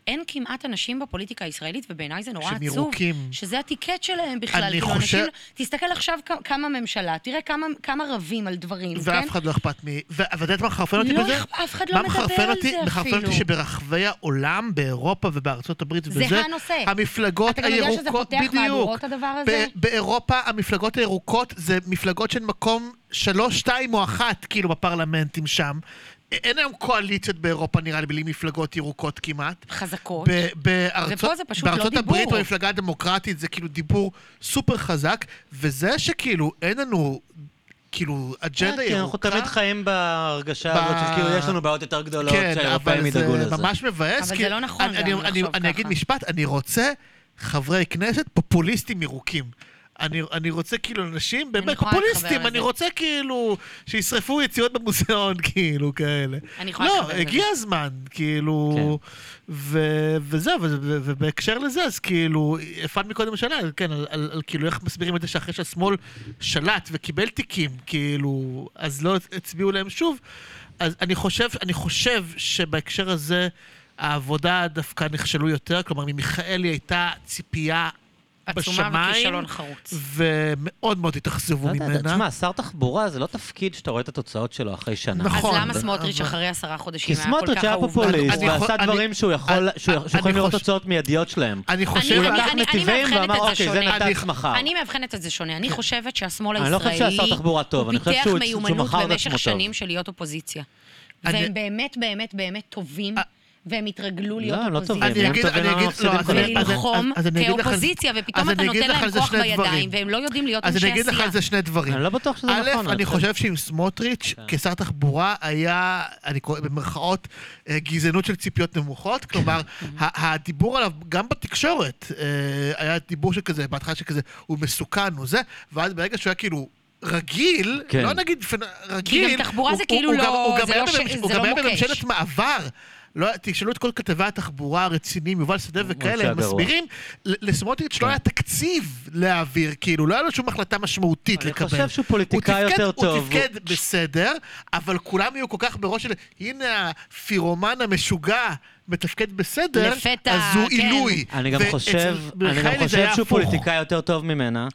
אין כמעט אנשים בפוליטיקה הישראלית, ובעיניי זה נורא
שהם
עצוב,
ירוקים.
שזה הטיקט שלהם בכלל.
אני
כאילו,
חושב-
אנשים, תסתכל עכשיו כמה ממשלה, תראה כמה, כמה רבים על דברים, כן?
ואף אחד לא אכפת מ... ואת יודעת מה מחרפן אותי
לא
בזה?
אכ- אף אחד לא מדבר על? זה
מחרפן אותי
אפילו.
שברחבי העולם, באירופה ובארצות הברית
זה
וזה,
הנושא.
המפלגות
אתה גם יודע שזה
הירוקות,
פותח
בדיוק.
מהדורות, הדבר הזה?
באירופה המפלגות הירוקות זה מפלגות של מקום שלוש, שתיים או אחת, כאילו, בפרלמנטים שם. אין היום קואליציות באירופה, נראה לי, בלי מפלגות ירוקות כמעט.
חזקות.
ב- בארצות,
ופה זה פשוט לא
בארצות
דיבור.
הברית, במפלגה הדמוקרטית, זה כאילו דיבור סופר חזק, וזה שכאילו אין לנו, כאילו, אג'נדה
כן, אנחנו
ירוקה.
תמיד חיים בהרגשה
ב-
הזאת של כאילו יש לנו בעיות יותר גדולות
כן,
שהאירופאים
אבל
ידאגו
זה
לזה.
ממש מבאס.
אבל זה לא נכון
אני,
גם לחשוב
אני, אני אגיד
ככה.
משפט, אני רוצה חברי כנסת פופוליסטים ירוקים. אני, אני רוצה כאילו אנשים באמת פופוליסטים, אני. רוצה כאילו שישרפו יציאות במוזיאון, כאילו כאלה.
אני יכולה
לא,
להתחבר לזה.
הגיע הזמן, כאילו, ו- וזהו, ו- ו- ובהקשר לזה, אז כאילו, הפעלת מקודם שאלה, כן, על, על, על כאילו איך מסבירים את זה שאחרי שהשמאל שלט וקיבל תיקים, כאילו, אז לא הצביעו להם שוב. אז אני חושב, אני חושב שבהקשר הזה, העבודה דווקא נכשלו יותר, כלומר, ממיכאלי הייתה ציפייה
עצומה
בשמיים,
וכישלון חרוץ.
ומאוד מאוד התאכזבו
לא
ממנה.
תשמע, שר תחבורה זה לא תפקיד שאתה רואה את התוצאות שלו אחרי שנה.
נכון.
אז למה סמוטריץ'
אבל-
אחרי עשרה חודשים
כי
היה כל כך
סמוטריץ' היה
אהוב?
פופוליסט, ועשה
אני-
דברים שהוא יכול,
אני-
שהוא-
אני
שיכולים לראות תוצאות מיידיות שלהם.
אני חושב...
הוא לקח נתיבים ואמר, אוקיי, זה. נת"צ מחר.
אני מאבחנת את זה שונה. אני חושבת שהשמאל
אני לא חושב
הישראלי...
שהשר תחבורה טוב, אני חושב שהוא-
הוא פיתח מיומנות
מכר את
במשך
עצמו טוב.
שנים של להיות אופוזיציה. והם באמת באמת באמת טובים,
אה.
והם התרגלו להיות
לא, הם לא
אופוזיציה.
טובים.
אני
הם
אגיד,
טובים,
אני
למה
אגיד,
מפסידים
לא, אז
כל
אני-
הזמן?
אז-
וללחום
אז אני אגיד לך-
כאופוזיציה, ופתאום
אז
אתה נותן להם כוח בידיים. והם לא יודעים להיות
אז
אנשי
אני אגיד לך
עשייה.
על זה שני דברים.
אני לא בטוח שזה
א',
נכון.
אני
חושב-
שעם סמוטריץ',
כן.
כשר תחבורה, היה, אני קורא במרכאות, אה, גזענות של ציפיות נמוכות. כלומר, ה- הדיבור עליו, גם בתקשורת, אה, היה דיבור שכזה, בהתחלה שכזה, הוא מסוכן, הוא זה, ואז ברגע שהוא היה כאילו... רגיל,
כן.
לא נגיד רגיל,
גם תחבורה
הוא-
זה
הוא-
כאילו
הוא
לא-
הוא גם
זה
היה
לא ש-
בממש- הוא
זה
גם
לא
היה. בממשלת מעבר. לא, תשאלו את כל כתבי התחבורה הרציניים, יובל שדה וכאלה, הם. מסבירים, לסמוטריץ' לא
כן.
היה תקציב להעביר, כאילו, לא היה לו שום החלטה משמעותית
אני
לקבל.
חושב שהוא פוליטיקאי
הוא תפקד-
יותר טוב.
הוא תפקד בסדר, אבל כולם יהיו כל כך בראש של, הנה הפירומן המשוגע מתפקד בסדר,
לפתע,
אז הוא
כן.
עילוי.
אני גם חושב, אני גם חושב שהוא. פוליטיקאי יותר טוב ממנה,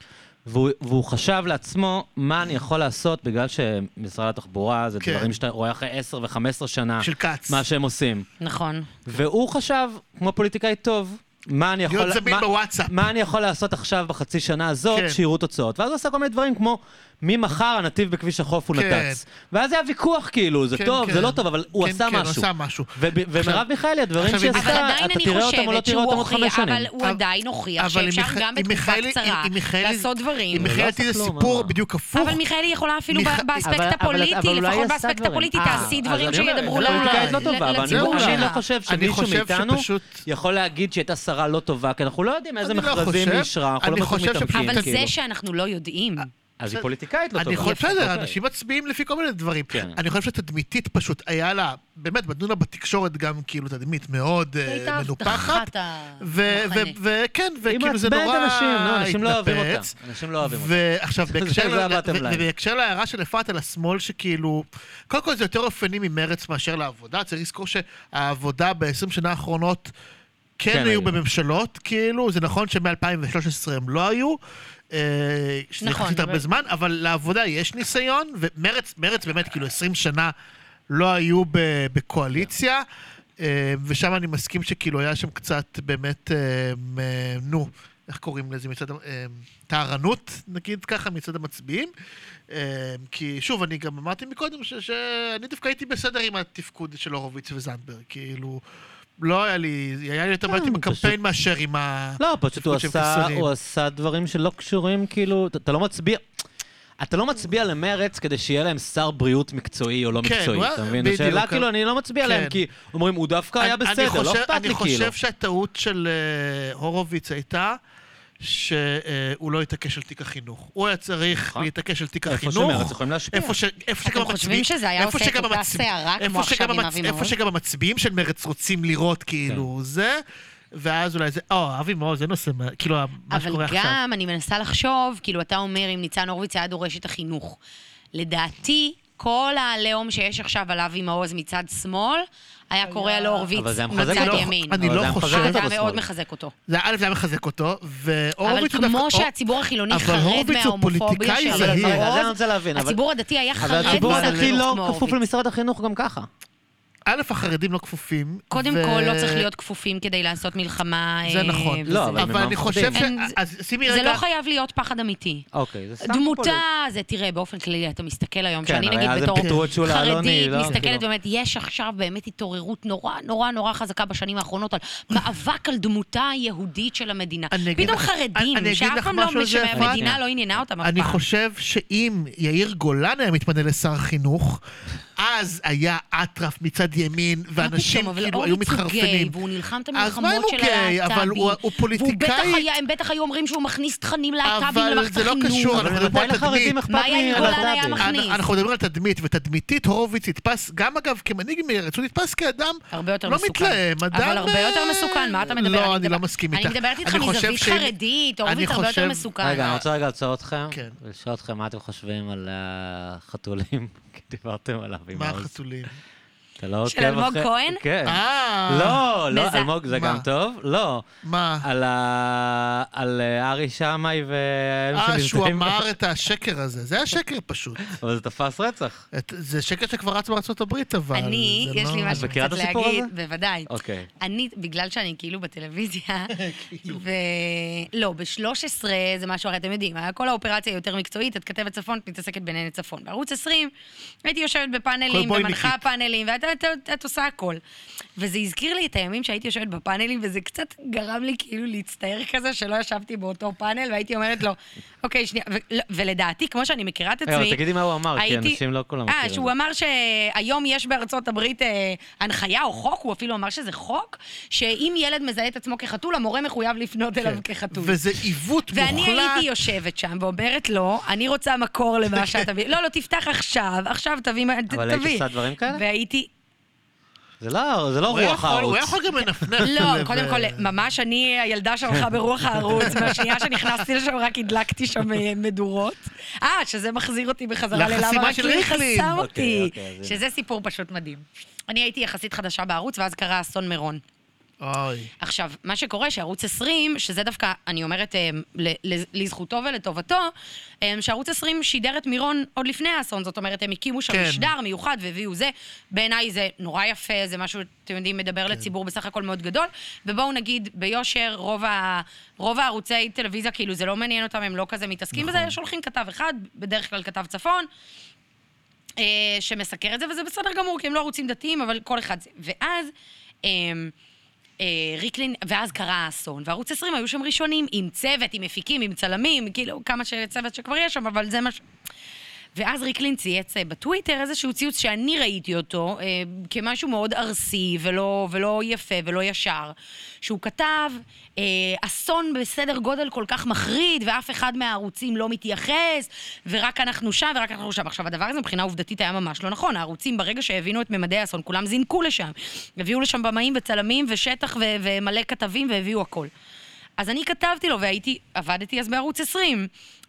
והוא, והוא חשב לעצמו מה אני יכול לעשות, בגלל שמשרד התחבורה זה
כן.
דברים שאתה רואה אחרי 10 ו-15 שנה,
של כץ.
מה שהם עושים.
נכון.
והוא חשב, כמו פוליטיקאי טוב, מה אני יכול...
להיות זמין
מה-
בוואטסאפ.
מה אני יכול לעשות עכשיו בחצי שנה הזאת,
כן.
שיראו תוצאות. ואז הוא עשה כל מיני דברים כמו, ממחר הנתיב בכביש החוף הוא
כן.
נת"צ. ואז היה ויכוח כאילו, זה
כן,
טוב,
כן.
זה לא טוב, אבל הוא
כן,
עשה
כן,
משהו.
עשה משהו.
ומרב מיכאלי, הדברים שהיא
אם-
אבל
עשתה, אתה תראה אותם או לא תראה אותם עוד חמש שנים.
אבל הוא עדיין הוכיח שאפשר גם בתקופה קצרה לעשות דברים.
עם
לא
מיכאלי זה
כלום,
סיפור? בדיוק הפוך.
אבל מיכאלי יכולה אפילו באספקט הפוליטי,
אולי
לפחות באספקט. הפוליטי,
אה,
תעשי דברים שידברו
לא
לציבור
אני- אני לא
שלה.
חושב
אני
שמישהו
חושב
מאיתנו יכול להגיד שהיא הייתה שרה לא טובה, כי אנחנו לא יודעים איזה
לא
מכרזים. היא אישרה, אנחנו
אני
לא מתעמקים,
שפשוט-
אבל
כאילו.
זה שאנחנו לא יודעים.
אז היא פוליטיקאית לא
אני
טובה.
חושב, בסדר,
אוקיי.
אנשים מצביעים לפי כל מיני דברים.
כן.
אני חושב שתדמיתית פשוט היה לה, באמת, בדונה בתקשורת גם כאילו תדמית מאוד אה, מנופחת.
הבטחת
ו-
המחנה.
ו- וכן,
היא
וכאילו זה
מעצבנת
נורא
אנשים, לא, אנשים לא אוהבים אותה.
התנפץ.
אנשים לא אוהבים אותה.
ועכשיו, בהקשר
זה
להערה של אפרת על השמאל, שכאילו, קודם כל זה יותר אופייני ממרץ מאשר לעבודה. צריך לזכור שהעבודה ב-20 שנה האחרונות כן
כן
היו
היו.
בממשלות, כאילו, זה נכון שמ-2013 הם לא היו. אה, שזה
נכון,
יחסית
אבל-
הרבה זמן, אבל לעבודה יש ניסיון, ומרץ מרץ באמת, כאילו, 20 שנה לא היו בקואליציה, אה, ושם אני מסכים שכאילו היה שם קצת באמת, אה, נו, איך קוראים לזה מצד, טהרנות, נגיד ככה, מצד המצביעים. כי שוב, אני גם אמרתי מקודם שאני דווקא הייתי בסדר עם התפקוד של הורוביץ וזנדברג, כאילו... לא היה לי, היה לי יותר בעיות עם
כן,
הקמפיין מאשר עם ה...
לא, פשוט הוא עשה, דברים שלא קשורים, כאילו, אתה- לא מצביע... אתה לא מצביע למרץ כדי שיהיה להם שר בריאות מקצועי או לא
כן,
מקצועי,
היה-
אתה מבין?
בדיוק.
השאלה, כאילו, אני לא מצביע להם,
כן.
כי אומרים, הוא דווקא היה
אני- אני
בסדר, לא
חושב-
אכפת לי,
אני
כאילו.
חושב שהטעות של אה, הורוביץ הייתה שהוא לא התעקש על תיק החינוך. הוא היה צריך
נכון.
להתעקש על תיק
איפה
החינוך.
שמרץ יכולים להשפיע.
איפה ש- איפה שגם
אתם חושבים
המצביעים...
שזה היה
איפה
עושה את אותה סערה
איפה
כמו עכשיו עם אבי
איפה
מעוז?
שגם המצביעים של מרץ רוצים לראות כאילו זה, ואז אולי זה, או, אבי מעוז, זה נושא, מה- כאילו, מה
אבל
שקורה עכשיו.
גם, אני מנסה לחשוב, כאילו, אתה אומר, אם ניצן הורוביץ היה דורש את החינוך. לדעתי, כל העליהום שיש עכשיו על אבי מעוז מצד שמאל, היה
אבל זה היה מחזק
מצד. ימין.
אני
אבל
לא חושב-
זה היה. מאוד מחזק אותו.
זה א', זה היה מחזק אותו,
אבל
והורוביץ הוא
כמו
דווקא...
שהציבור החילוני
אבל
חרד
הורוביץ
מההומופוביה של. אבי מעוז,
אבל-
הציבור הדתי היה
אבל
חרד
הציבור
ממשרד
הדתי
חינוך
לא
כמו
כפוף
הורוביץ.
למשרד החינוך גם ככה.
א', החרדים לא כפופים.
קודם
ו-
כל, לא צריך להיות כפופים כדי לעשות מלחמה.
זה
אה,
נכון.
וזה.
לא, אבל
אבל אני חושב ש...
אין-
אז שימי
זה
רגע...
לא חייב להיות פחד אמיתי.
אוקיי, זה סתם
דמותה,
פופוליסט.
זה תראה, באופן כללי, אתה מסתכל היום,
כן,
שאני נגיד בתור חרדית,
לא?
מסתכלת. באמת, יש עכשיו באמת התעוררות נורא נורא נורא חזקה בשנים האחרונות על מאבק על דמותה היהודית של המדינה.
אני
פתאום
אני-
חרדים,
אני
שאף פעם לא,
זה,
שהמדינה
אפרת?
לא עניינה אותם אף
אני
פעם.
חושב שאם יאיר גולן היה מתמנה לשר חינוך, אז היה אטרף מצד ימין, ואנשים
אבל
כאילו היו מתחרפנים.
והוא נלחם את
אז מה אם
המלחמות של
גיי? אבל
הלהט"בים.
הוא- הוא פוליטיקאי.
והוא בטח היה, הם בטח היו אומרים שהוא מכניס תכנים להט"בים
אבל
למערכת
זה לא
החינוך.
קשור,
אבל
אנחנו מדברים על תדמית.
מה יאיר
מלהט"בים?
גולן היה מכניס?
אנחנו מדברים על תדמית, ותדמיתית הורוביץ נתפס, גם אגב כמנהיג מרצ, הוא נתפס כאדם לא. מתלהם, אדם...
אבל הרבה יותר
אה,
מסוכן, מה אתה מדבר?
לא, אני לא מסכים איתך.
אני מדברת איתך
אני חושב
מזווית חרדית,
אני
הורוביץ הרבה יותר
חושב-
מסוכן.
רגע, אני רוצה רגע לעצור אתכם,
כן.
ולשאול אתכם מה אתם חושבים על החתולים, כי דיברתם עליו
מה. החתולים?
אתה לא
של אלמוג
אחרי-
כהן?
כן.
אה...
לא, לא, אלמוג זה
מה?
גם טוב? לא.
מה?
על ה... על אה, ארי שמאי והם
אה, שהוא אמר את השקר הזה. זה היה שקר פשוט.
אבל זה תפס רצח.
את- זה שקר שכבר רץ בארצות הברית, אבל...
אני, יש לי
לא-
משהו קצת להגיד,
הזה?
בוודאי.
אוקיי.
אני, בגלל שאני כאילו בטלוויזיה,
כאילו.
ו... לא, ב-13 זה משהו אחר, אתם יודעים, כל האופרציה היא יותר מקצועית, את כתבת צפון, את מתעסקת בענייני צפון. בערוץ 20, הייתי יושבת בפאנלים, ומנחה. פאנלים, ואת את, את, את עושה הכל. וזה הזכיר לי את הימים שהייתי יושבת בפאנלים, וזה קצת גרם לי כאילו להצטער כזה שלא ישבתי באותו פאנל, והייתי אומרת לו, אוקיי, שנייה, ו- לא, ולדעתי, כמו שאני מכירה את עצמי...
תגידי מה הוא אמר, כי אנשים לא כולם מכירים
אה, שהוא. אמר שהיום יש בארצות הברית אה, הנחיה או חוק, הוא אפילו אמר שזה חוק, שאם ילד מזהה את עצמו כחתול, המורה מחויב לפנות אליו כחתול.
וזה עיוות מוחלט.
ואני הייתי יושבת שם ואומרת לו, אני רוצה מקור למה שאתה. לא, לא, תפתח עכשיו, עכשיו תביא,
אבל היית. עושה דברים כאלה?
והייתי,
זה לא זה לא רוח
יכול-
הערוץ.
הוא יכול גם לנפנף.
לא,
לב-
קודם כל, ממש אני הילדה שהלכה ברוח הערוץ, והשנייה שנכנסתי לשם רק הדלקתי שם אה, מדורות. אה, שזה מחזיר אותי בחזרה ללמה רק
של
לי. חסם
אוקיי,
אותי.
אוקיי,
שזה סיפור פשוט מדהים. אני הייתי יחסית חדשה בערוץ, ואז קרה אסון מירון.
אוי.
עכשיו, מה שקורה שערוץ 20, שזה דווקא, אני אומרת אה, לזכותו ולטובתו, אה, שערוץ 20 שידר את מירון עוד לפני האסון, זאת אומרת, הם הקימו שם
כן.
משדר מיוחד והביאו זה. בעיניי זה נורא יפה, זה משהו, אתם יודעים, מדבר לציבור בסך הכל מאוד גדול. ובואו נגיד, ביושר, רוב, ה, רוב הערוצי טלוויזיה, כאילו, זה לא מעניין אותם, הם לא כזה מתעסקים בזה, שולחים כתב אחד, בדרך כלל כתב צפון. אה, שמסקר את זה, וזה בסדר גמור, כי הם לא ערוצים דתיים, אבל כל אחד זה. ואז... אה, ריקלין, ואז קרה האסון, וערוץ 20 היו שם ראשונים, עם צוות, עם מפיקים, עם צלמים, כאילו, כמה צוות שכבר יש שם, אבל זה מה ש... ואז ריקלין צייץ אה, בטוויטר איזשהו ציוץ שאני ראיתי אותו אה, כמשהו מאוד ארסי ולא, ולא יפה ולא ישר, שהוא כתב, אה, אסון בסדר גודל כל כך מחריד ואף אחד מהערוצים לא מתייחס ורק אנחנו שם ורק אנחנו שם. עכשיו, הדבר הזה מבחינה עובדתית היה ממש לא נכון. הערוצים, ברגע שהבינו את ממדי האסון, כולם זינקו לשם. הביאו לשם במאים וצלמים ושטח ו- ומלא כתבים והביאו הכל. אז אני כתבתי לו, והייתי, עבדתי אז בערוץ 20,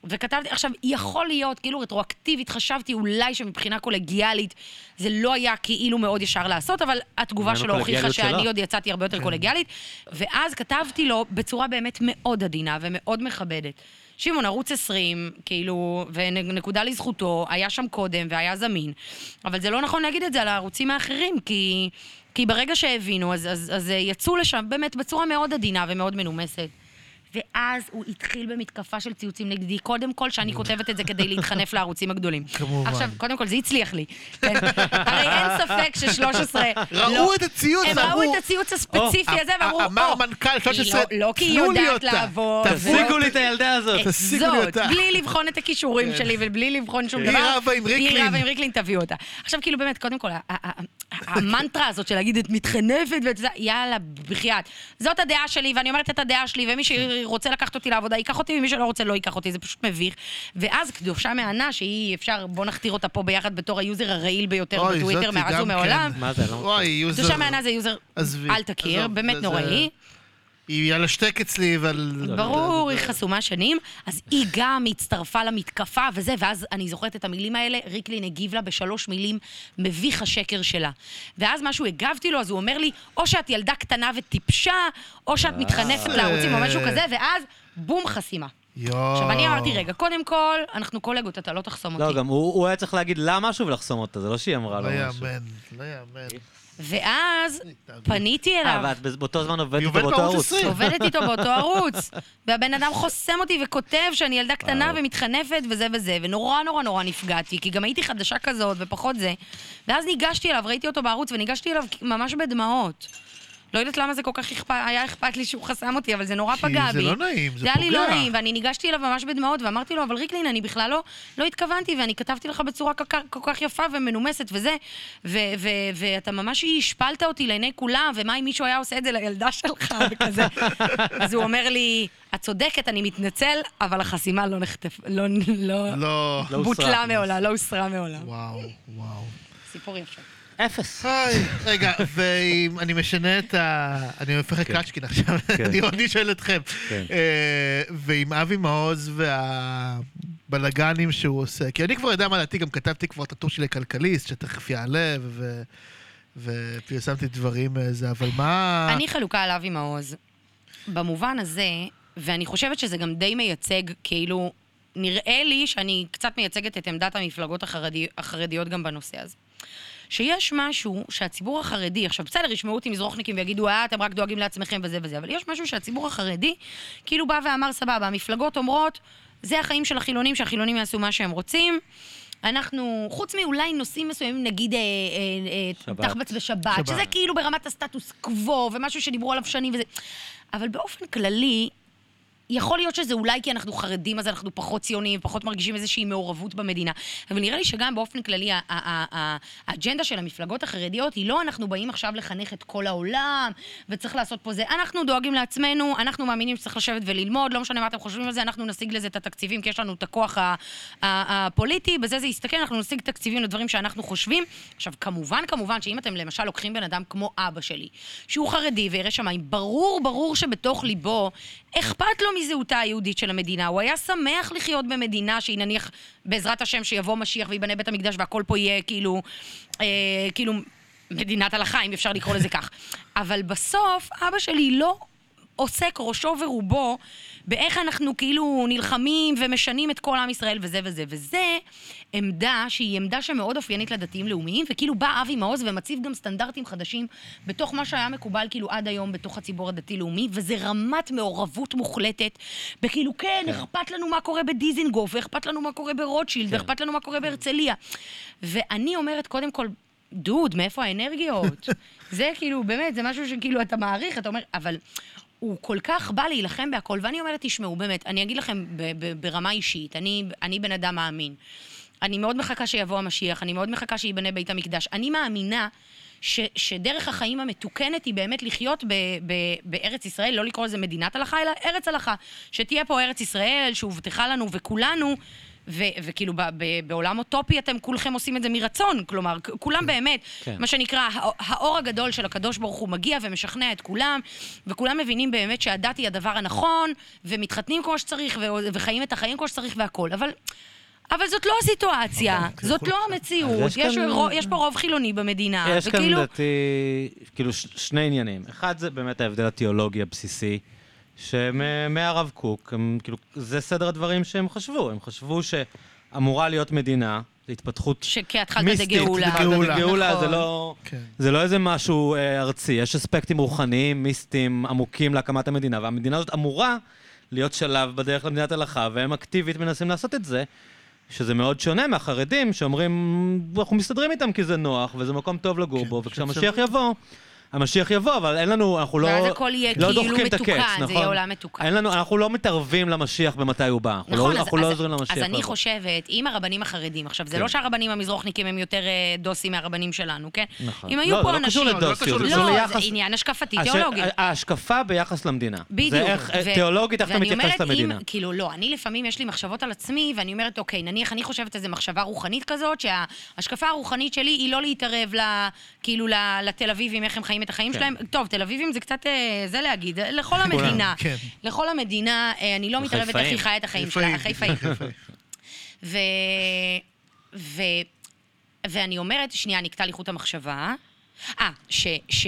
וכתבתי, עכשיו, יכול להיות, כאילו רטרואקטיבית, חשבתי אולי שמבחינה קולגיאלית זה לא היה כאילו מאוד ישר לעשות, אבל התגובה שלו הוכיחה שאני? עוד יצאתי הרבה יותר קולגיאלית, ואז כתבתי לו בצורה באמת מאוד עדינה ומאוד מכבדת. שמעון, ערוץ 20, כאילו, ונקודה לזכותו, היה שם קודם והיה זמין, אבל זה לא נכון להגיד את זה על הערוצים האחרים, כי, כי ברגע שהבינו, אז, אז, אז יצאו לשם באמת בצורה מאוד עדינה ומאוד מנומסת. ואז הוא התחיל במתקפה של ציוצים נגדי. קודם כל, שאני כותבת את זה כדי להתחנף לערוצים הגדולים.
כמובן.
עכשיו, קודם כל, זה הצליח לי. כן? הרי אין ספק ש-13...
ראו את הציוץ,
הם ראו את הציוץ הספציפי הזה, ואמרו,
אמר
"או,
מנכ"ל
היא
13,
לא- לא כי היא
תנו לי
יודעת
אותה.
לעבוד.
תשיגו לי את הילדה הזאת.
את
תשיגו לי אותה.
בלי לבחון את הכישורים שלי ובלי לבחון שום
היא
דבר.
רבה עם ריקלין.
היא רבה עם ריקלין, תביאו אותה. עכשיו, כאילו, באמת, קודם כל, המנטרה הזאת של להגיד את מתחנפת ואת זה, יאללה, בחייאת. זאת הדעה שלי, ואני אומרת את הדעה שלי, ומי שרוצה לקחת אותי לעבודה, ייקח אותי, ומי שלא רוצה, לא ייקח אותי, זה פשוט מביך. ואז קדושה מהנה, שהיא, אפשר, בוא נכתיר אותה פה ביחד בתור ה user הרעיל ביותר
אוי,
בטוויטר
זאתי
מאז
גם
ומעולם.
כן.
מה זה? לא
וואי, user...
קדושה מהנה זה user,
עזבי.
אל תכיר, באמת
זה-
נוראי.
היא על השתק אצלי ועל...
ברור, היא
זה-
חסומה שנים, אז היא גם הצטרפה למתקפה וזה, ואז אני זוכרת את המילים האלה, ריקלין הגיב לה בשלוש מילים, מביך השקר שלה. ואז משהו הגבתי לו, אז הוא אומר לי, או שאת ילדה קטנה וטיפשה, או שאת מתחנפת לערוצים או משהו כזה, ואז בום חסימה.
יואו.
עכשיו, אני אמרתי, רגע, קודם כל, אנחנו קולגות, אתה לא תחסום
לא,
אותי.
גם הוא היה צריך להגיד לה משהו ולחסום אותה, זה לא שהיא אמרה לו
לא
משהו.
יאמן, לא יאמן.
ואז פניתי
אה,
אליו.
ואת באותו זמן עובדת איתו באותו ערוץ.
20.
עובדת איתו באותו ערוץ, והבן אדם חוסם אותי וכותב שאני ילדה קטנה. ומתחנפת וזה וזה, ונורא נורא נורא נפגעתי, כי גם הייתי חדשה כזאת ופחות זה. ואז ניגשתי אליו, ראיתי אותו בערוץ, וניגשתי אליו ממש בדמעות. לא יודעת למה זה כל כך אכפ... היה אכפת לי שהוא חסם אותי, אבל זה נורא
כי
פגע
זה
בי.
לא נעים, זה
זה היה לי לא
פוגע.
נעים, ואני ניגשתי אליו ממש בדמעות, ואמרתי לו, אבל ריקלין, אני בכלל לא, לא התכוונתי, ואני כתבתי לך בצורה כל כך, כל כך יפה ומנומסת וזה, ו- ו- ואתה ממש השפלת אותי לעיני כולם, ומה אם מישהו היה עושה את זה לילדה שלך, וכזה. אז הוא אומר לי, את צודקת, אני מתנצל, אבל החסימה לא נחטף, לא, לא,
לא...
לא
בוטלה. מעולם, לא הוסרה מעולם.
וואו, וואו.
סיפור יפה.
אפס.
היי, רגע, ואם אני משנה את ה... אני הופך לקלצ'קין עכשיו, אני אני שואל אתכם.
כן.
אה, ועם אבי מעוז והבלגנים שהוא עושה, כי אני כבר יודע מה דעתי, גם כתבתי כבר את הטור שלי לכלכליסט, שתכף יעלה, ו- ופרסמתי דברים איזה, אבל מה...
אני חלוקה על אבי מעוז. במובן הזה, ואני חושבת שזה גם די מייצג, כאילו, נראה לי שאני קצת מייצגת את עמדת המפלגות החרדי, החרדיות גם בנושא הזה. שיש משהו שהציבור החרדי, עכשיו בסדר, ישמעו אותי מזרוחניקים ויגידו, אה, אתם רק דואגים לעצמכם וזה וזה, אבל יש משהו שהציבור החרדי כאילו בא ואמר, סבבה, המפלגות אומרות, זה החיים של החילונים, שהחילונים יעשו מה שהם רוצים. אנחנו, חוץ מאולי נושאים מסוימים, נגיד אה, אה, אה,
שבת.
תחבץ בשבת,
שבת.
שזה כאילו ברמת הסטטוס קוו, ומשהו שדיברו עליו שנים וזה. אבל באופן כללי, יכול להיות שזה אולי כי אנחנו חרדים, אז אנחנו פחות ציונים, פחות מרגישים איזושהי מעורבות במדינה. אבל נראה לי שגם באופן כללי, האג'נדה של המפלגות החרדיות היא לא אנחנו באים עכשיו לחנך את כל העולם, וצריך לעשות פה זה. אנחנו דואגים לעצמנו, אנחנו מאמינים שצריך לשבת וללמוד, לא משנה מה אתם חושבים על זה, אנחנו נשיג לזה את התקציבים, כי יש לנו את הכוח הפוליטי, בזה זה יסתכל, אנחנו נשיג תקציבים לדברים שאנחנו חושבים. עכשיו, כמובן, כמובן, שאם אתם למשל לוקחים בן אדם כמו אבא שלי, שהוא חרדי וירא שמיים, ברור, ברור שבתוך ליבו אכפת לו מזהותה היהודית של המדינה. הוא היה שמח לחיות במדינה שהיא נניח, בעזרת השם, שיבוא משיח וייבנה בית המקדש והכל פה יהיה כאילו, אה, כאילו, מדינת הלכה, אם אפשר לקרוא לזה כך. אבל בסוף, אבא שלי לא עוסק ראשו ורובו באיך אנחנו כאילו נלחמים ומשנים את כל עם ישראל וזה וזה. וזה עמדה שהיא עמדה שמאוד אופיינית לדתיים לאומיים, וכאילו בא אבי מעוז ומציב גם סטנדרטים חדשים בתוך מה שהיה מקובל כאילו עד היום בתוך הציבור הדתי-לאומי, וזה רמת מעורבות מוחלטת, בכאילו כן,
כן.
אכפת לנו מה קורה בדיזינגוף, ואכפת לנו מה קורה ברוטשילד,
כן.
ואכפת לנו מה קורה בהרצליה. ואני אומרת, קודם כל, דוד, מאיפה האנרגיות? זה כאילו, באמת, זה משהו שכאילו אתה מעריך, אתה אומר, אבל הוא כל כך בא להילחם בהכל, ואני אומרת, תשמעו, באמת, אני אגיד לכם ברמה אישית, אני, אני בן אדם מאמין. אני מאוד מחכה שיבוא המשיח, אני מאוד מחכה שייבנה בית המקדש. אני מאמינה ש, שדרך החיים המתוקנת היא באמת לחיות ב, ב, בארץ ישראל, לא לקרוא לזה מדינת הלכה, אלא ארץ הלכה. שתהיה פה ארץ ישראל, שהובטחה לנו וכולנו, ו, וכאילו ב, ב, בעולם אוטופי אתם כולכם עושים את זה מרצון, כלומר, כולם באמת,
כן.
מה שנקרא, הא- האור הגדול של הקדוש ברוך הוא מגיע ומשכנע את כולם, וכולם מבינים באמת שהדת היא הדבר הנכון, ומתחתנים כמו שצריך, ו, וחיים את החיים כמו שצריך והכול. אבל... אבל זאת לא הסיטואציה, זאת לא המציאות,
יש
יש,
כאן-
רו- יש פה רוב חילוני במדינה,
יש כאן
וכאילו,
לדעתי, כאילו, ש- שני עניינים. אחד זה באמת ההבדל התיאולוגי הבסיסי, שמהרב קוק, הם, כאילו, זה סדר הדברים שהם חשבו. הם חשבו שאמורה להיות מדינה, זו התפתחות
שכהתחלתא
מיסטית.
דגאולה.
התחלתא
גאולה.
דגאולה,
נכון.
זה לא...
כן.
זה לא איזה משהו אה, ארצי, יש אספקטים רוחניים, מיסטיים, עמוקים להקמת המדינה, והמדינה הזאת אמורה להיות שלב בדרך למדינת הלכה, והם אקטיבית מנסים לעשות את זה, שזה מאוד שונה מהחרדים שאומרים, אנחנו מסתדרים איתם כי זה נוח, וזה מקום טוב לגור
כן,
בו, וכשהמשיח יבוא... המשיח יבוא, אבל אין לנו, אנחנו לא...
ואז הכל יהיה
לא
כאילו
את הקץ,
מתוקן, זה
נכון?
יהיה עולם מתוקן.
אין לנו, אנחנו לא מתערבים למשיח במתי הוא בא. אנחנו לא,
אז-
אנחנו לא
אז-
עוזרים למשיח
אז אני. חושבת, אם הרבנים החרדים, עכשיו, זה
כן.
לא שהרבנים המזרוחניקים הם יותר אה, דוסים מהרבנים שלנו, כן?
נכון.
אם
לא,
היו
זה
פה
לא קשור
אנשים...
לדוסיות,
זה
זה
לא,
ליחס-
זה עניין השקפתי,
הש-
תיאולוגי.
ההשקפה ביחס למדינה.
בדיוק. ו-
תיאולוגית, איך אתה מתייחס למדינה.
כאילו, לא, אני לפעמים יש לי מחשבות על עצמי, ואני אומרת, אוקיי, נניח אני חושבת איזו מחשבה רוחנית כזאת, שההשקפה הרוחנית שלי היא לא להתערב כאילו, לתל אביבים, איך הם חיים את החיים
כן.
שלהם. טוב, תל אביבים זה קצת, אה, זה להגיד, לכל המדינה.
כן.
לכל המדינה, אה, אני לא מתערבת איך היא. חיה את החיים שלה,
חיפאים.
החיפאים. ו... ו... ואני אומרת, שנייה, נקטע לי חוט המחשבה. אה, ש... ש...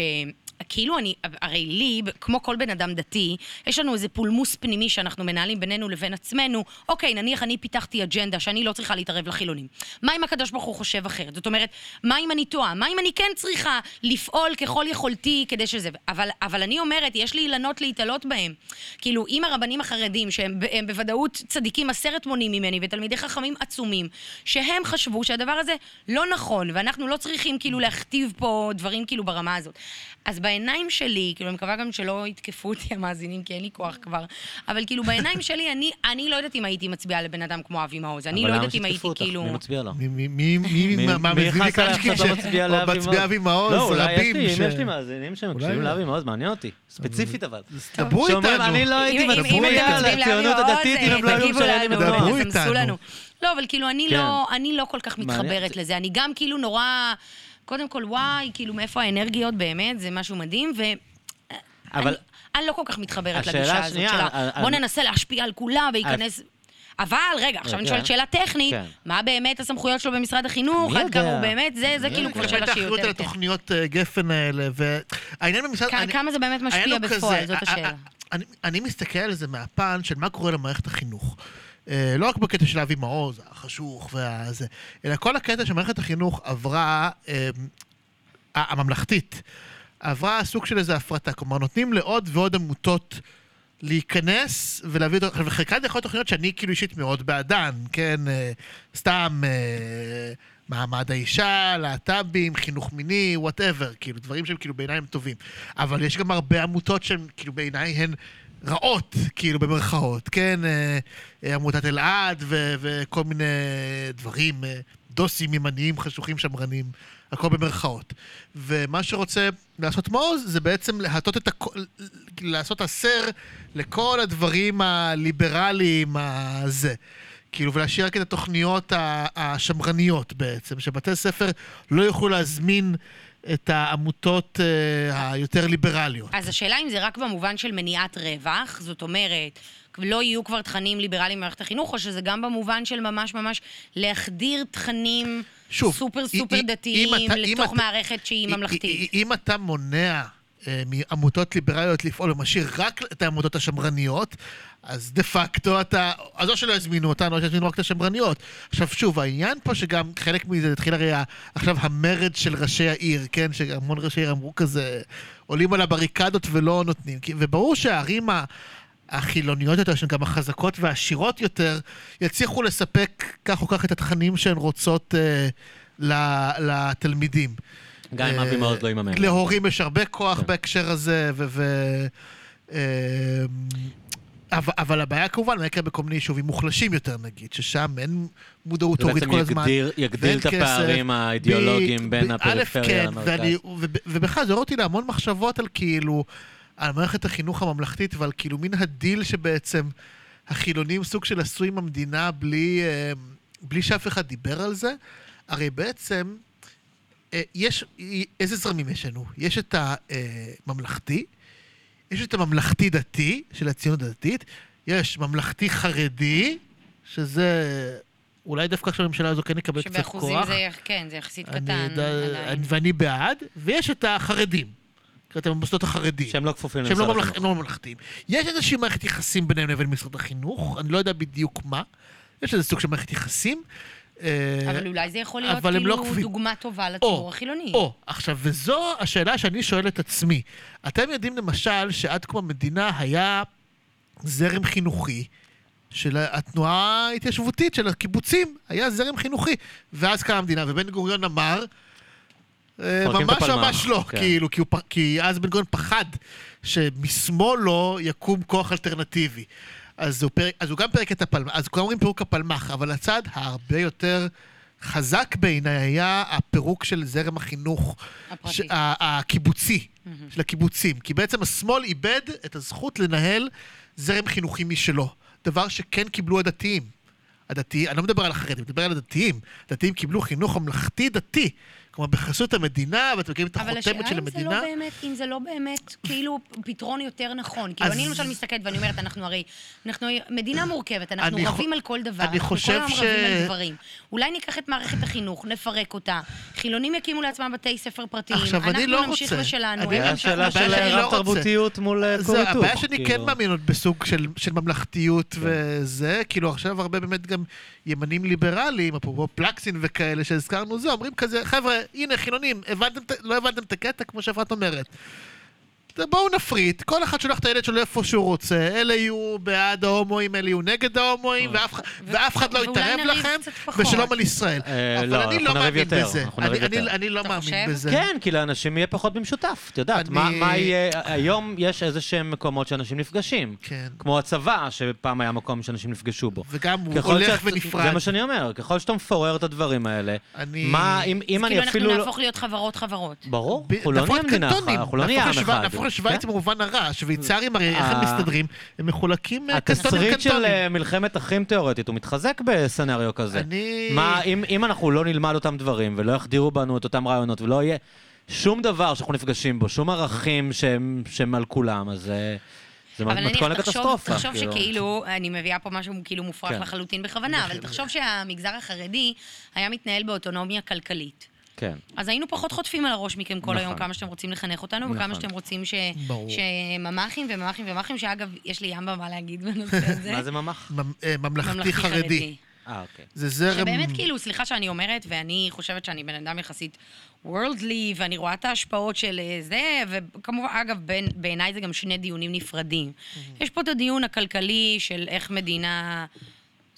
כאילו אני, הרי לי, כמו כל בן אדם דתי, יש לנו איזה פולמוס פנימי שאנחנו מנהלים בינינו לבין עצמנו. אוקיי, נניח אני פיתחתי אג'נדה שאני לא צריכה להתערב לחילונים. מה אם הקדוש ברוך הוא חושב אחרת? זאת אומרת, מה אם אני טועה? מה אם אני כן צריכה לפעול ככל יכולתי כדי שזה... אבל, אבל אני אומרת, יש לי אילנות להתעלות בהם. כאילו, אם הרבנים החרדים, שהם בוודאות צדיקים עשרת מונים ממני ותלמידי חכמים עצומים, שהם חשבו שהדבר הזה לא נכון, ואנחנו לא צריכים כאילו להכתיב פה דברים כאילו ברמה הזאת. אז בעיניים שלי, כאילו, אני מקווה גם שלא יתקפו אותי המאזינים, כי אין לי כוח כבר, אבל כאילו, בעיניים שלי, אני, אני לא יודעת אם הייתי מצביעה לבן אדם כמו אבי מעוז. אני לא יודעת אם הייתי כאילו...
מי מצביע לו?
מי- מהמאזינים כאן
לא מצביע לאבי
מעוז,
לא, אולי יש לי,
ש-
אם יש לי מאזינים שמקשיבים
אולי-
לאבי מעוז, מעניין אותי. ספציפית אבל.
דברו
שאומרים,
איתנו.
אני לא הייתי מצביע לציונות הדתית אם הם לא היו משלמים את
דברו איתנו.
לא, אבל כאילו, אני
כן.
לא, אני לא כל כך. מתחברת לזה. אני גם כאילו נורא... קודם כל, וואי, כאילו, מאיפה האנרגיות באמת, זה משהו מדהים, ו...
אבל-
אני, אני לא כל כך מתחברת
השאלה
לגישה הזאת
השנייה,
שלה.
ה-
בוא ננסה להשפיע על כולם וייכנס... אבל, רגע, עכשיו אני
רגע.
שואלת שאלה טכנית,
כן.
מה באמת הסמכויות שלו במשרד החינוך? עד כמה? הוא באמת, זה זה כאילו? כבר שאלה
את
שהיא
האחריות על
יותר... כן.
התוכניות אה, גפן האלה, והעניין במשרד...
כמה-
אני-
כמה זה באמת משפיע בפועל,
כזה,
זאת השאלה.
אני- אני מסתכל על זה מהפן של מה קורה למערכת החינוך. אה, לא רק בקטע של אבי מעוז, החשוך והזה, אלא כל הקטע שמערכת החינוך עברה, אה, ה- הממלכתית, עברה סוג של איזה הפרטה. כלומר, נותנים לעוד ועוד עמותות להיכנס ולהביא... וחלקן יכול להיות תוכניות שאני כאילו אישית מאוד בעדן, כן? אה, סתם אה, מעמד האישה, להט"בים, חינוך מיני, וואטאבר, כאילו, דברים שהם כאילו בעיניי הם טובים. אבל יש גם הרבה עמותות שהן כאילו בעיניי הן רעות, כאילו במרכאות, כן? אה, אה, עמותת אלעד ו- וכל מיני דברים, אה, דוסים ימניים, חשוכים, שמרנים, הכל במרכאות. ומה שרוצה לעשות מעוז זה בעצם להטות את הכל, לעשות הסר לכל הדברים הליברליים הזה. כאילו, ולהשאיר רק את התוכניות השמרניות בעצם, שבתי ספר לא יוכלו להזמין את העמותות אה, היותר ליברליות.
אז השאלה אם זה רק במובן של מניעת רווח, זאת אומרת, לא יהיו כבר תכנים ליברליים במערכת החינוך, או שזה גם במובן של ממש ממש להחדיר תכנים
שוב,
סופר סופר דתיים לתוך מערכת שהיא ממלכתית.
אם אתה מונע מעמותות ליברליות לפעול ומשאיר רק את העמותות השמרניות, אז דה פקטו אתה, אז או שלא יזמינו אותנו, או שיזמינו רק את השמרניות. עכשיו שוב, העניין פה שגם חלק מזה התחיל הרי עכשיו המרד של ראשי העיר, כן? שהמון ראשי עיר אמרו כזה, עולים על הבריקדות ולא נותנים. וברור שהערים ה... החילוניות יותר, שהן גם החזקות והעשירות יותר, יצליחו לספק כך או כך את התכנים שהן רוצות אה, לתלמידים.
גם אם
אה,
אבי מעוז לא יממן.
להורים יש הרבה כוח
כן.
בהקשר הזה, ו... אה, אבל, אבל הבעיה כמובן, מה יקרה בכל מיני יישובים מוחלשים יותר נגיד, ששם אין מודעות
זה
הורית
בעצם
כל הזמן.
יגדיר- יגדיל
ואין
את הפערים. האידיאולוגיים בין הפריפריה
כן,
למרכז.
ובכלל זה אותי להמון מחשבות על כאילו, על מערכת החינוך הממלכתית ועל כאילו מין הדיל שבעצם החילונים סוג של עשו עם המדינה בלי, אה, בלי שאף אחד דיבר על זה. הרי בעצם, יש, איזה זרמים יש לנו? יש את הממלכתי, יש את הממלכתי-דתי של הציונות הדתית, יש ממלכתי-חרדי, שזה אולי דווקא עכשיו הממשלה הזו כן יקבל קצת כוח.
שבאחוזים זה, כן, זה יחסית
אני
קטן
יודע-
עדיין.
אני- ואני בעד, ויש את החרדים. את המוסדות החרדיים.
שהם לא כפופים
שהם לא
למשרד החינוך.
הם לא ממלכתיים. יש איזושהי מערכת יחסים ביניהם לבין משרד החינוך, אני לא יודע בדיוק מה. יש איזה סוג של מערכת יחסים. אה,
אבל אולי זה יכול להיות
לא
כאילו
קביל-
דוגמה טובה לציבור
או,
החילוני.
או, עכשיו, וזו השאלה שאני שואל את עצמי. אתם יודעים למשל שעד קום המדינה היה זרם חינוכי של התנועה ההתיישבותית, של הקיבוצים, היה זרם חינוכי. ואז קמה המדינה, ובן גוריון אמר, אה, ממש
הפלמ"ח,
ממש לא,
כן.
כאילו, כי, הוא, כי אז בן גוריון פחד שמשמאלו יקום כוח אלטרנטיבי. אז הוא, פרק, אז הוא גם פירק את הפלמ"ח, אז כולם אומרים פירוק הפלמ"ח, אבל הצעד הרבה יותר חזק בעיניי היה הפירוק של זרם החינוך
הפרטי.
ש- ה- הקיבוצי, של הקיבוצים. כי בעצם השמאל איבד את הזכות לנהל זרם חינוכי משלו. דבר שכן קיבלו הדתיים. הדתיים, אני לא מדבר על החרדים, אני מדבר על הדתיים. הדתיים קיבלו חינוך ממלכתי-דתי. כלומר, בחסות המדינה, ואתם מכירים את
אבל
החותמת
השאלה
של
אם זה
המדינה.
לא באמת, אם זה לא באמת, כאילו, פתרון יותר נכון. כאילו, אני למשל מסתכלת ואני אומרת, אנחנו הרי, אנחנו מדינה מורכבת, אנחנו רבים על כל דבר,
אני
אנחנו כל
חושב
היום
ש-
רבים על דברים. אולי ניקח את מערכת החינוך, נפרק אותה, חילונים יקימו לעצמם בתי ספר פרטיים,
עכשיו, אני לא
אנחנו נמשיך
רוצה.
בשלנו,
זה
ימשיכו
השאלה
הבעיה
של
לא
רב תרבותיות מול אה,
זה,
כור.
הבעיה שאני כן
כאילו.
מאמין עוד בסוג של, של ממלכתיות וזה, כאילו עכשיו הרבה באמת גם ימנים ליברליים, אפרופו פלקסין וכאלה שהזכרנו זה, אומרים כזה, חבר'ה, הנה חילונים, הבנתם, לא הבנתם את הקטע כמו שאפרת אומרת. זה, בואו נפריט, כל אחד שולח את הילד שלו איפה שהוא רוצה, אלה יהיו בעד ההומואים, אלה יהיו נגד ההומואים, ואף, אחד- לא יתערב לכם. ושלום על ישראל.
אה,
אבל
לא,
אני
אנחנו
לא מאמין בזה. אני- אני-. אני לא מאמין? בזה.
כן, כי לאנשים יהיה פחות במשותף. את יודעת, מה
אני-
יהיה... היום יש איזה שהם מקומות שאנשים נפגשים.
כן.
כמו הצבא, שפעם היה מקום שאנשים נפגשו בו.
וגם הוא הולך ונפרד.
זה מה שאני אומר, ככל שאתה מפורר את הדברים האלה,
אני-
מה, אם אם
אז
אני
כאילו
אפילו...
אנחנו
לא-
נהפוך להיות חברות-חברות.
ברור, אנחנו לא נהיה מדינה אחת. אנחנו לא נהיה עם
נהפוך
אחד.
לשוויץ-
כן?
במובן הרע, שוויצרים הרי איך הם
ה-
מסתדרים? הם מחולקים אה, קנטונים
התסריט של
קנטונים.
אה, מלחמת אחים תיאורטית, הוא מתחזק בסצנריו כזה.
אני...
מה, אם, אם אנחנו לא נלמד אותם דברים, ולא יחדירו בנו את אותם רעיונות, ולא יהיה שום דבר שאנחנו נפגשים בו, שום ערכים שהם, שהם על כולם, אז אה, זה
אבל
מתכון
נניח, תחשוב,
לקטסטרופה.
תחשוב
כאילו.
שכאילו, אני מביאה פה משהו כאילו מופרך
כן.
לחלוטין בכוונה, אבל תחשוב שהמגזר החרדי היה מתנהל באוטונומיה כלכלית.
כן.
אז היינו פחות חוטפים על הראש מכם כל
נכון.
היום, כמה שאתם רוצים לחנך אותנו, וכמה
נכון.
שאתם רוצים ש...
ברור.
שממ"חים וממ"חים וממ"חים, שאגב, יש לי ימבה מה להגיד בנושא הזה.
מה זה ממ"ח?
ממ- אה, ממלכתי חרדי.
אה, אוקיי.
זה זרם...
שבאמת, כאילו, סליחה שאני אומרת, ואני חושבת שאני בן אדם יחסית וורלדלי, ואני רואה את ההשפעות של אה, זה, וכמובן, אגב, בין- בעיניי זה גם שני דיונים נפרדים. יש פה את הדיון הכלכלי של איך מדינה...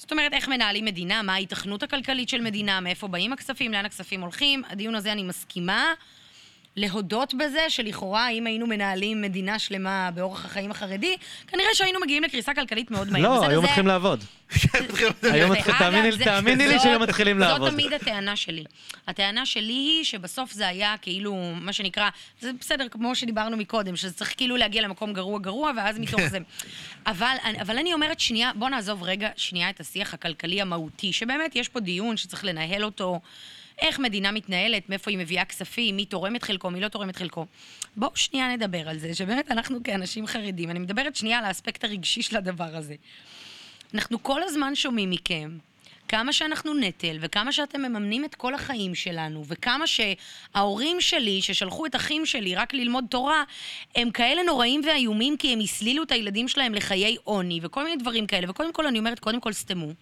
זאת אומרת, איך מנהלים מדינה, מה ההיתכנות הכלכלית של מדינה, מאיפה באים הכספים, לאן הכספים הולכים. הדיון הזה, אני מסכימה להודות בזה שלכאורה, אם היינו מנהלים מדינה שלמה באורח החיים החרדי, כנראה שהיינו מגיעים לקריסה כלכלית מאוד מהר.
לא, היו מתחילים לעבוד. תאמיני- לי שהיו מתחילים לעבוד.
זאת תמיד הטענה שלי. הטענה שלי היא שבסוף זה היה כאילו, מה שנקרא, זה בסדר, כמו שדיברנו מקודם, שזה צריך כאילו להגיע למקום גרוע גרוע, ואז מתוך זה. אבל, אבל אני אומרת, שנייה, בוא נעזוב רגע שנייה את השיח הכלכלי המהותי, שבאמת יש פה דיון שצריך לנהל אותו. איך מדינה מתנהלת, מאיפה היא מביאה כספים, מי תורם את חלקו, מי לא תורם את חלקו. בואו שנייה נדבר על זה, שבאמת אנחנו כאנשים חרדים, אני מדברת שנייה על האספקט הרגשי של הדבר הזה. אנחנו כל הזמן שומעים מכם כמה שאנחנו נטל, וכמה שאתם מממנים את כל החיים שלנו, וכמה שההורים שלי, ששלחו את אחים שלי רק ללמוד תורה, הם כאלה נוראים ואיומים כי הם הסלילו את הילדים שלהם לחיי עוני, וכל מיני דברים כאלה. וקודם כל, אני אומרת, קודם כל, סתמו.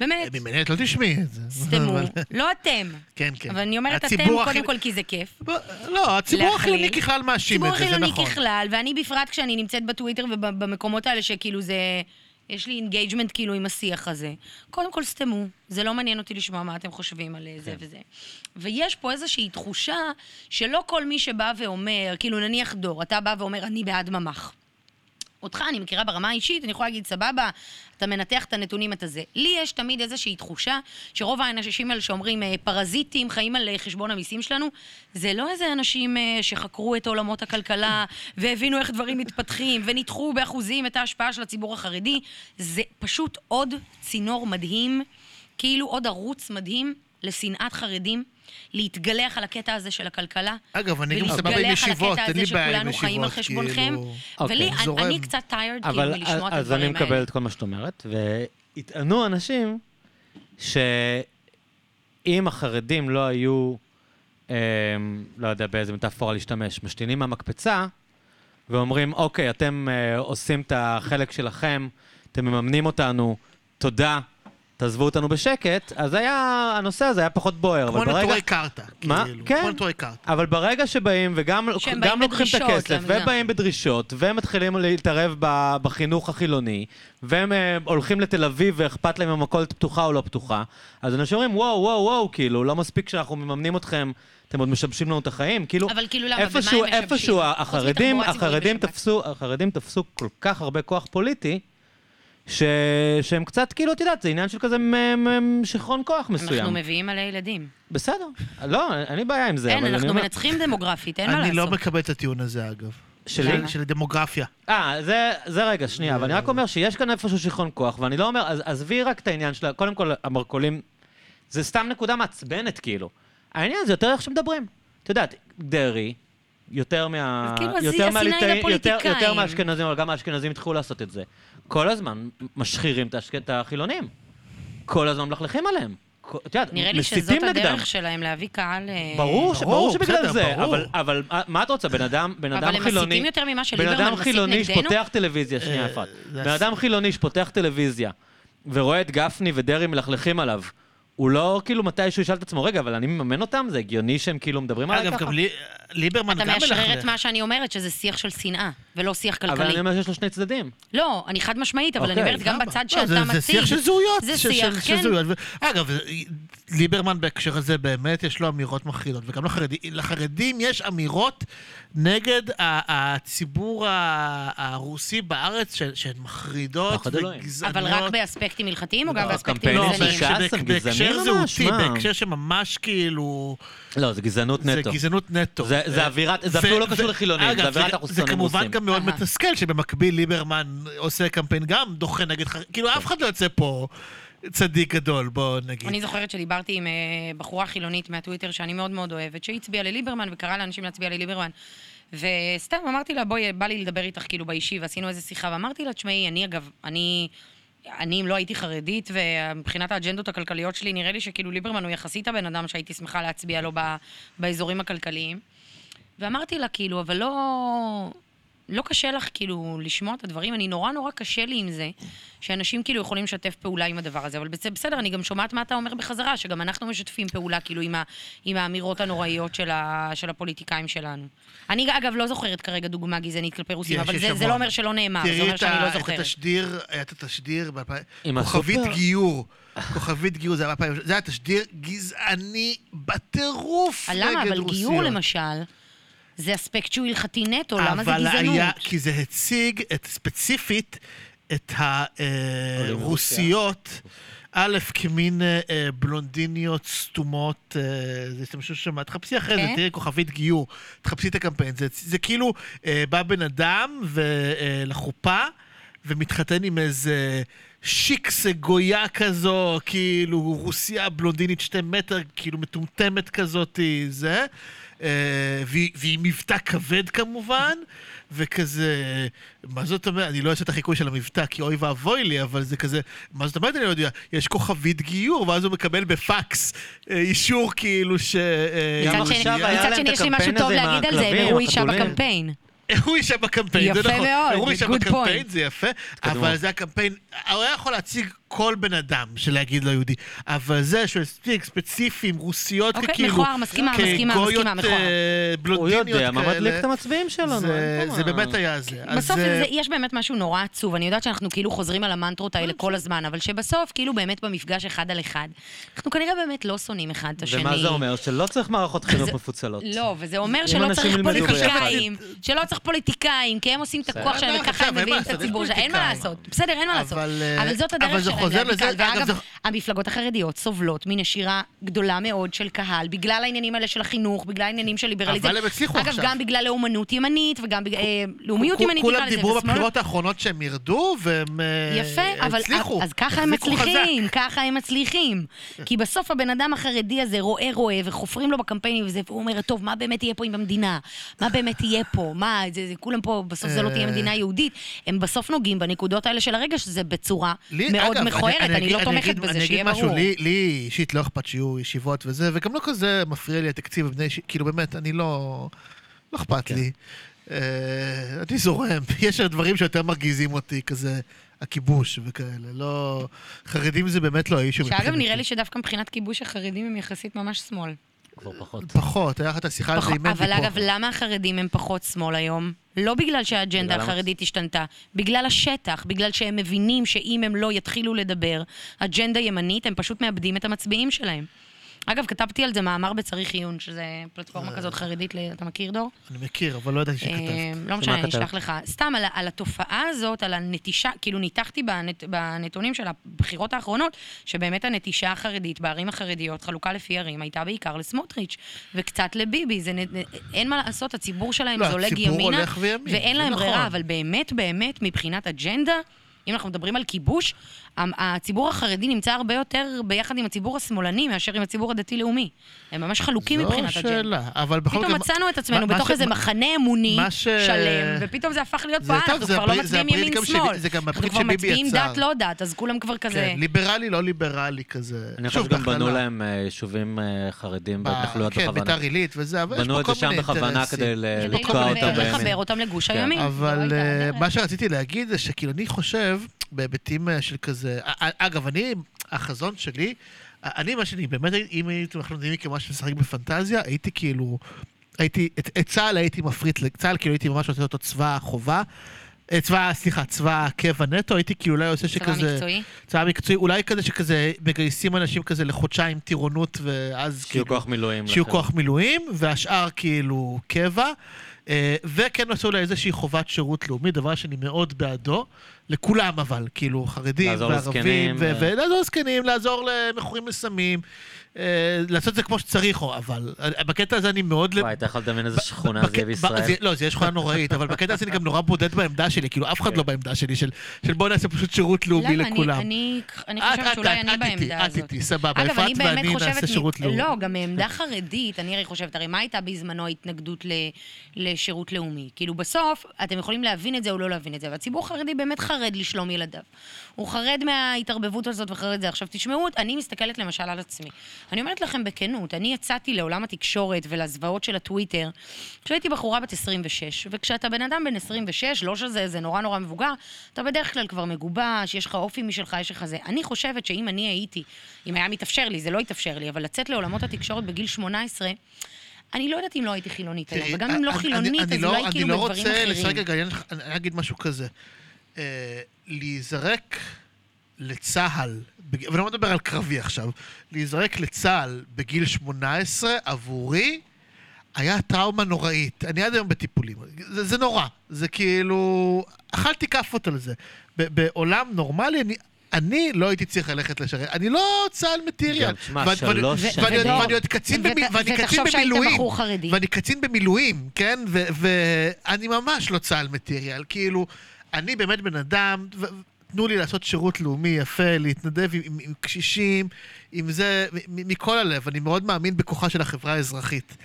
באמת,
ממני את לא תשמעי את זה.
סתמו. לא אתם.
כן, כן.
אבל אני אומרת, אתם,
הציבור
קודם כל, כי זה כיף.
לא, הציבור. החילוני ככלל מאשים את זה, זה נכון.
חילוני ככלל, ואני בפרט כשאני נמצאת בטוויטר ובמקומות האלה שכאילו זה... יש לי engagement כאילו עם השיח הזה. קודם כל סתמו, זה לא מעניין אותי לשמוע מה אתם חושבים על
כן.
זה וזה. ויש פה איזושהי תחושה שלא כל מי שבא ואומר, כאילו נניח דור, אתה בא ואומר, אני בעד ממ"ח. אותך אני מכירה ברמה האישית, אני יכולה להגיד, סבבה, אתה מנתח את הנתונים, אתה זה. לי יש תמיד איזושהי תחושה שרוב האנשים האלה שאומרים אה, פרזיטים, חיים על אה, חשבון המיסים שלנו, זה לא איזה אנשים אה, שחקרו את עולמות הכלכלה והבינו איך דברים מתפתחים וניתחו באחוזים את ההשפעה של הציבור החרדי. זה פשוט עוד צינור מדהים, כאילו עוד ערוץ מדהים לשנאת חרדים. להתגלח על הקטע הזה של הכלכלה.
אגב, אני גם סבבה עם
ולהתגלח על
ישיבות,
הקטע
אין
הזה
לי בעיה עם
שכולנו חיים על
ישיבות,
חשבונכם.
כאילו...
אוקיי.
ולי, אני-. אני קצת tired כאילו
אבל
מלשמוע את
אז אני
הדברים האלה.
מקבל את כל מה שאת אומרת, ויטענו אנשים שאם החרדים לא היו, אה, לא יודע באיזה מטאפורה להשתמש, משתינים מהמקפצה, ואומרים, אוקיי, אתם אה, עושים את החלק שלכם, אתם מממנים אותנו, תודה, תעזבו אותנו בשקט, אז היה, הנושא הזה היה פחות בוער.
כמו
אבל ברגע...
נטורי קרתא.
מה?
כאילו,
כן.
כמו נטורי קרתא.
אבל ברגע שבאים, וגם גם לוקחים את
בדרישות
הכסף,
למדינה.
ובאים בדרישות, ומתחילים להתערב ב- בחינוך החילוני, והם אה, הולכים לתל אביב ואכפת להם אם המכולת פתוחה או לא פתוחה, אז אנשים אומרים, וואו, וואו, וואו, כאילו, לא מספיק שאנחנו מממנים אתכם, אתם עוד משבשים לנו את החיים. כאילו,
אבל כאילו למה, במה הם
איפשהו,
משבשים?
איפשהו החרדים, החרדים. תפסו, החרדים תפסו כל כך הרבה כוח פוליטי, ש... שהם קצת, כאילו, את יודעת, זה עניין של כזה מ- מ- שיכרון כוח מסוים.
אנחנו מביאים מלא ילדים.
בסדר, לא, אין לי בעיה עם זה,
אין, אנחנו. מנצחים דמוגרפית, אין מה
אני לא
לעשות.
מקבל את הטיעון הזה, אגב.
שלי?
למה?
של דמוגרפיה.
אה, זה, זה רגע, שנייה, אבל אני רק אומר שיש כאן איפשהו שיכרון כוח, ואני לא אומר, אז עזבי רק את העניין של, קודם כל, המרכולים, זה סתם נקודה מעצבנת, כאילו. העניין זה יותר איך שמדברים. את יודעת, דרעי, יותר מה...
אז כאילו,
יותר מהליטאים- יותר. יותר מהאשכנזים, אבל גם האשכנזים התחילו לעשות את זה. כל הזמן משחירים את החילונים. כל הזמן מלכלכים עליהם. את יודעת,
נראה לי שזאת
מסיתים נגדם.
הדרך שלהם להביא קהל... אה,
ברור, ש-
ברור,
ברור שבגלל
בסדר,
זה,
ברור.
אבל, אבל מה- את רוצה? בן אדם, בן
אבל
אדם
הם
חילוני...
מסיתים יותר ממה
בן
שליברמן
אדם
מסית
חילוני
נגדנו?
שפותח טלוויזיה, שנייה
אה,
אחת.
זה
בן אדם חילוני שפותח טלוויזיה ורואה את גפני ודרעי מלכלכים עליו, הוא לא כאילו מתישהו ישאל את עצמו, רגע, אבל אני מממן אותם? זה הגיוני שהם כאילו מדברים עליי
אגב,
ככה?
גם לי- ליברמן
אתה
גם
מאשרר את
מלכלך.
מה שאני אומרת, שזה שיח של שנאה, ולא שיח
אבל
כלכלי.
אני אומר שיש לו שני צדדים.
לא, אני חד משמעית, אבל אני
אוקיי,
אומרת, גם
סבבה.
בצד
לא,
שאתה
זה-
מציג...
זה שיח של זהויות.
זה
של-
שיח,
של- של
כן.
זהויות. ו- אגב, ליברמן בהקשר הזה באמת יש לו אמירות מחרידות, וגם לחרדים, לחרדים יש אמירות נגד הציבור הרוסי בארץ ש- שהן מחרידות. וגזעניות.
אבל רק באספקטים הלכתיים, או גם
לא,
באספקטים
הקמפיינים
לא,
גזעניים?
ש"ס
בהקשר- זהותי? בהקשר שממש כאילו...
לא, זה גזענות
זה
נטו.
גזענות נטו.
זה- זה אווירת- זה אפילו לא קשור לחילונים, זה אווירת
זה-
אנחנו
זה כמובן. גם מאוד. מתסכל שבמקביל ליברמן עושה קמפיין גם דוחה נגד חרדים. כאילו אף אחד לא יוצא פה צדיק גדול, בוא נגיד.
אני זוכרת שדיברתי עם אה, בחורה חילונית מהטוויטר שאני מאוד מאוד אוהבת, שהצביעה לליברמן וקראה לאנשים להצביע לליברמן. וסתם אמרתי לה, בואי, בא לי לדבר איתך כאילו באישי, ועשינו איזה שיחה, ואמרתי לה, תשמעי, אני אגב, אני... אני, אם לא הייתי חרדית, ומבחינת האג'נדות הכלכליות שלי, נראה לי שכאילו ליברמן הוא יחסית הבן אדם שהייתי שמחה להצביע לו ב, באזורים הכלכליים. ואמרתי לה, כאילו, אבל לא... לא קשה לך כאילו לשמוע את הדברים, אני נורא נורא קשה לי עם זה, שאנשים כאילו יכולים לשתף פעולה עם הדבר הזה, אבל בסדר, אני גם שומעת מה אתה אומר בחזרה, שגם אנחנו משתפים פעולה כאילו עם, ה, עם האמירות הנוראיות של, ה, של הפוליטיקאים שלנו. אני אגב לא זוכרת כרגע דוגמה גזענית כלפי רוסים, אבל זה, זה. לא אומר שלא נאמר, זה
תראי
אומר
את
שאני לא
את
זוכרת.
התשדיר, היה את התשדיר, ב-
עם
כוכבית? גיור. כוכבית גיור, היה זה היה תשדיר גזעני בטירוף נגד רוסיות.
למה? אבל גיור למשל, זה אספקט שהוא הלכתי נטו, למה זה
אבל
גזענות?
היה, כי זה הציג את, ספציפית את הרוסיות, א', כמין אה, אה, בלונדיניות סתומות, אה, זה השתמשו שם, תחפשי אחרי זה,
כן?
תראי כוכבית גיור, תחפשי את הקמפיין, זה, זה כאילו אה, בא בן אדם ו- אה, לחופה ומתחתן עם איזה שיקסה גויה כזו, כאילו רוסיה בלונדינית שתי מטר, כאילו מטומטמת כזאת, זה. אה, והיא, והיא מבטא כבד כמובן, וכזה, מה זאת אומרת, אני לא אעשה את החיקוי של המבטא, כי אוי ואבוי לי, אבל זה כזה, מה זאת אומרת, אני לא יודע, יש כוכבית גיור, ואז הוא מקבל בפקס אה, אישור כאילו ש... אה,
מצד שני- יש לי
הקמפיין
משהו טוב להגיד על זה, הם הראו אישה. בקמפיין.
הוא אישה בקמפיין, זה
יפה
נכון.
מאוד,
הוא אישה
good
בקמפיין,
point.
זה יפה. אבל זה הקמפיין, הוא היה יכול להציג כל בן אדם של להגיד לא יהודי, אבל זה שהוא הספיק ספציפיים, רוסיות
אוקיי,
כאילו,
מכוער, מסכימה, מסכימה,
כגויות,
מסכימה, מכוער.
אה,
הוא
בלונדיניות
יודע מה
כאלה.
מדליק את המצביעים שלנו.
זה, זה
מה.
באמת היה זה. אז,
בסוף
אה,
זה, יש באמת משהו נורא עצוב, אני יודעת שאנחנו כאילו חוזרים על המנטרות האלה כל הזמן, אבל שבסוף, כאילו באמת במפגש אחד על אחד, אנחנו כנראה באמת לא שונאים אחד את השני.
ומה זה אומר? שלא צריך מערכות חינוך
זה-
מפוצלות.
לא, וזה אומר שלא צריך פוליטיקאים, שלא צריך פוליטיקאים, כי הם עושים את הכוח שלהם וככה
עכשיו,
הם מביאים את הציבור שלהם, אין מה. לעשות. בסדר, אין מה לעשות.
אבל, אה,
אבל זאת הדרך
זה
שלהם
חוזר לזה. אגב, זה-
המפלגות החרדיות סובלות מנשירה גדולה מאוד של קהל, בגלל העניינים האלה של החינוך, בגלל העניינים של ליברליזם.
אבל הם הצליחו
אגב,
עכשיו.
גם בגלל לאומנות ימנית, וגם בגלל... אה, לאומיות ימנית
כולם דיברו בבחירות האחרונות שהם ירדו, והם אה, הצליחו.
אז ככה הם. מצליחים, ככה הם מצליחים. כי בסוף הבן אדם החרדי הזה רואה רואה, וחופרים לו בקמפיינים וזה, והוא אומר, טוב, מה באמת יהיה פה עם המדינה? מה באמת יהיה פה? מה, זה, זה כולם פה, בסוף זה לא תהיה
אה.
מדינה יהודית. הם בסוף נוגעים בנקודות האלה של הרגע, שזה בצורה
לי-
מאוד
אגב,
מכוערת, אני,
אגיד-
לא תומכת
אגיד-
בזה,
אני
שיהיה
אגיד משהו,
ברור.
לי לי אישית לא אכפת שיהיו ישיבות וזה, וגם לא כזה מפריע לי התקציב בבני ישיבות, כאילו באמת, אני לא... לא אכפת
כן.
לי. אה, אני זורם, יש דברים שיותר מרגיזים אותי, כזה הכיבוש וכאלה. לא... חרדים זה באמת לא האישו
שאגב, נראה לי שדווקא מבחינת כיבוש החרדים הם יחסית ממש שמאל.
כבר פחות.
פחות, היה לך את השיחה על זה עם מנדי
אבל. אגב, למה החרדים הם פחות שמאל היום? לא בגלל שהאג'נדה החרדית השתנתה, בגלל השטח, בגלל שהם מבינים שאם הם לא יתחילו לדבר אג'נדה ימנית, הם פשוט מאבדים את המצביעים שלהם. אגב, כתבתי על זה מאמר בצריך עיון, שזה פלטפורמה כזאת חרדית, אתה מכיר, דור?
אני מכיר, אבל לא ידעתי שכתבת.
אה, לא משנה, אני? אשלח לך. סתם על, התופעה הזאת, על הנטישה, כאילו ניתחתי בנתונים של הבחירות האחרונות, שבאמת הנטישה החרדית בערים החרדיות, חלוקה לפי ערים, הייתה בעיקר לסמוטריץ' וקצת לביבי. זה, אין מה לעשות, הציבור שלהם
לא,
זולג ימינה, ואין להם
נכון.
ברירה, אבל באמת, באמת, מבחינת אג'נדה, אם אנחנו מדברים על כיבוש, הציבור החרדי נמצא הרבה יותר ביחד עם הציבור השמאלני מאשר עם הציבור הדתי-לאומי. הם ממש חלוקים מבחינת
זו
אג'נדה.
שאלה, אבל בכל
פתאום
גם-
מצאנו את עצמנו בתוך
ש-
איזה מחנה אמוני
ש-
שלם, ופתאום זה הפך להיות
זה
פה,
טוב,
אנחנו
זה
כבר לא
זה
מצביעים
גם
ימין-שמאל.
זה גם
אנחנו
הברית
כבר
שביבי
מצביעים
יצר.
דת, לא דת, אז כולם כבר כזה...
כן, ליברלי, לא ליברלי כזה.
אני חושב שגם בנו. להם אה, יישובים אה, חרדים
ב-
בהתנחלויות
כן,
בכוונה.
ביתר עילית וזה, אבל יש
בנו
פה
את
כל
זה שם
מיני
בכוונה
אינטרסים.
כדי ל-
כדי
לתקוע
לחבר-
אותם
לחבר
בימין.
אותם לגוש
כן.
הימין. זו
אבל אה,
הדרך.
מה שרציתי להגיד זה שכאילו אני חושב, בהיבטים אה, של כזה... א- אגב, אני, החזון שלי, אני, מה שאני באמת, אם הייתם אנחנו יודעים כמשהו לשחק בפנטזיה, הייתי כאילו... הייתי, את, את צה"ל הייתי מפריט, צה"ל כאילו הייתי ממש רוצה אותו צבא חובה. אה, צבא, סליחה, צבא קבע נטו, הייתי כאילו אולי עושה
צבא
שכזה...
מקצועי.
צבא מקצועי, אולי כזה שכזה מגייסים אנשים כזה לחודשיים טירונות, ואז
שיהיו
כאילו...
כוח מילואים.
שיהיו
לחבר'ה.
כוח מילואים, והשאר כאילו קבע. אה, וכן עשו לה איזושהי חובת שירות לאומי, דבר שאני מאוד בעדו, לכולם אבל, כאילו חרדים וערבים, ולעזור לזקנים, לעזור למכורים לסמים, אה, לעשות את זה כמו שצריך, אבל אה, בקטע הזה אני מאוד...
וואי, אתה יכול לדמיין איזה שכונה זה יהיה בישראל.
לא, זה יהיה שכונה נוראית, אבל בקטע הזה אני גם נורא בודד בעמדה שלי, כאילו אף אחד לא בעמדה שלי, של של בוא נעשה פשוט שירות לאומי לכולם.
אני אני
את-
חושבת
את-
שאולי
את-
אני
את
בעמדה
את
הזאת.
איתי, סבבה,
באמת
ואני. נעשה שירות לאומי.
לא, גם מעמדה חרדית, אני הרי חושבת, הרי מה הייתה בזמנו ההתנגדות ל- לשירות לאומי? כאילו, בסוף, אתם יכולים להבין את זה או לא להבין את זה, החרדי באמת חרד לשלום ילדיו. הוא חרד מההתערבבות הזאת וחרד זה. עכשיו, תשמעו, אני מסתכלת למשל על עצמי. אני אומרת לכם בכנות, אני יצאתי לעולם התקשורת ולזוועות של הטוויטר כשהייתי בחורה בת 26, וכשאתה בן אדם בן 26, לא שזה איזה נורא נורא מבוגר, אתה בדרך כלל כבר מגובש, יש לך אופי משלך, יש לך זה. אני חושבת שאם אני הייתי, אם היה מתאפשר לי, זה לא התאפשר לי, אבל לצאת לעולמות התקשורת בגיל 18, אני לא יודעת אם לא הייתי חילונית היום,
תראי,
וגם אם לא
אני-
חילונית,
אני
אז
לא-
אולי כאילו
אני לא
בדברים
רוצה לשחק
אחרים.
רגע, אני אני אגיד משהו כזה. אה, להיזרק לצה"ל, ואני לא מדבר על קרבי עכשיו, להיזרק לצה"ל בגיל 18 עבורי היה טראומה נוראית. אני עד היום בטיפולים. זה, זה נורא. זה כאילו... אכלתי כאפות על זה. ב- בעולם נורמלי, אני... אני לא הייתי צריך ללכת לשרת, אני לא צה"ל
תשמע,
ואני- עוד קצין
ות-
במי- ואני קצין
ותחשוב שהיית
במילואים.
בחור חרדי.
ואני קצין במילואים, כן? ואני ממש לא צה"ל מטריאל. כאילו, אני באמת בן אדם, תנו לי לעשות שירות לאומי יפה, להתנדב עם, עם, עם קשישים, עם זה, מכל הלב. אני מאוד מאמין בכוחה של החברה האזרחית.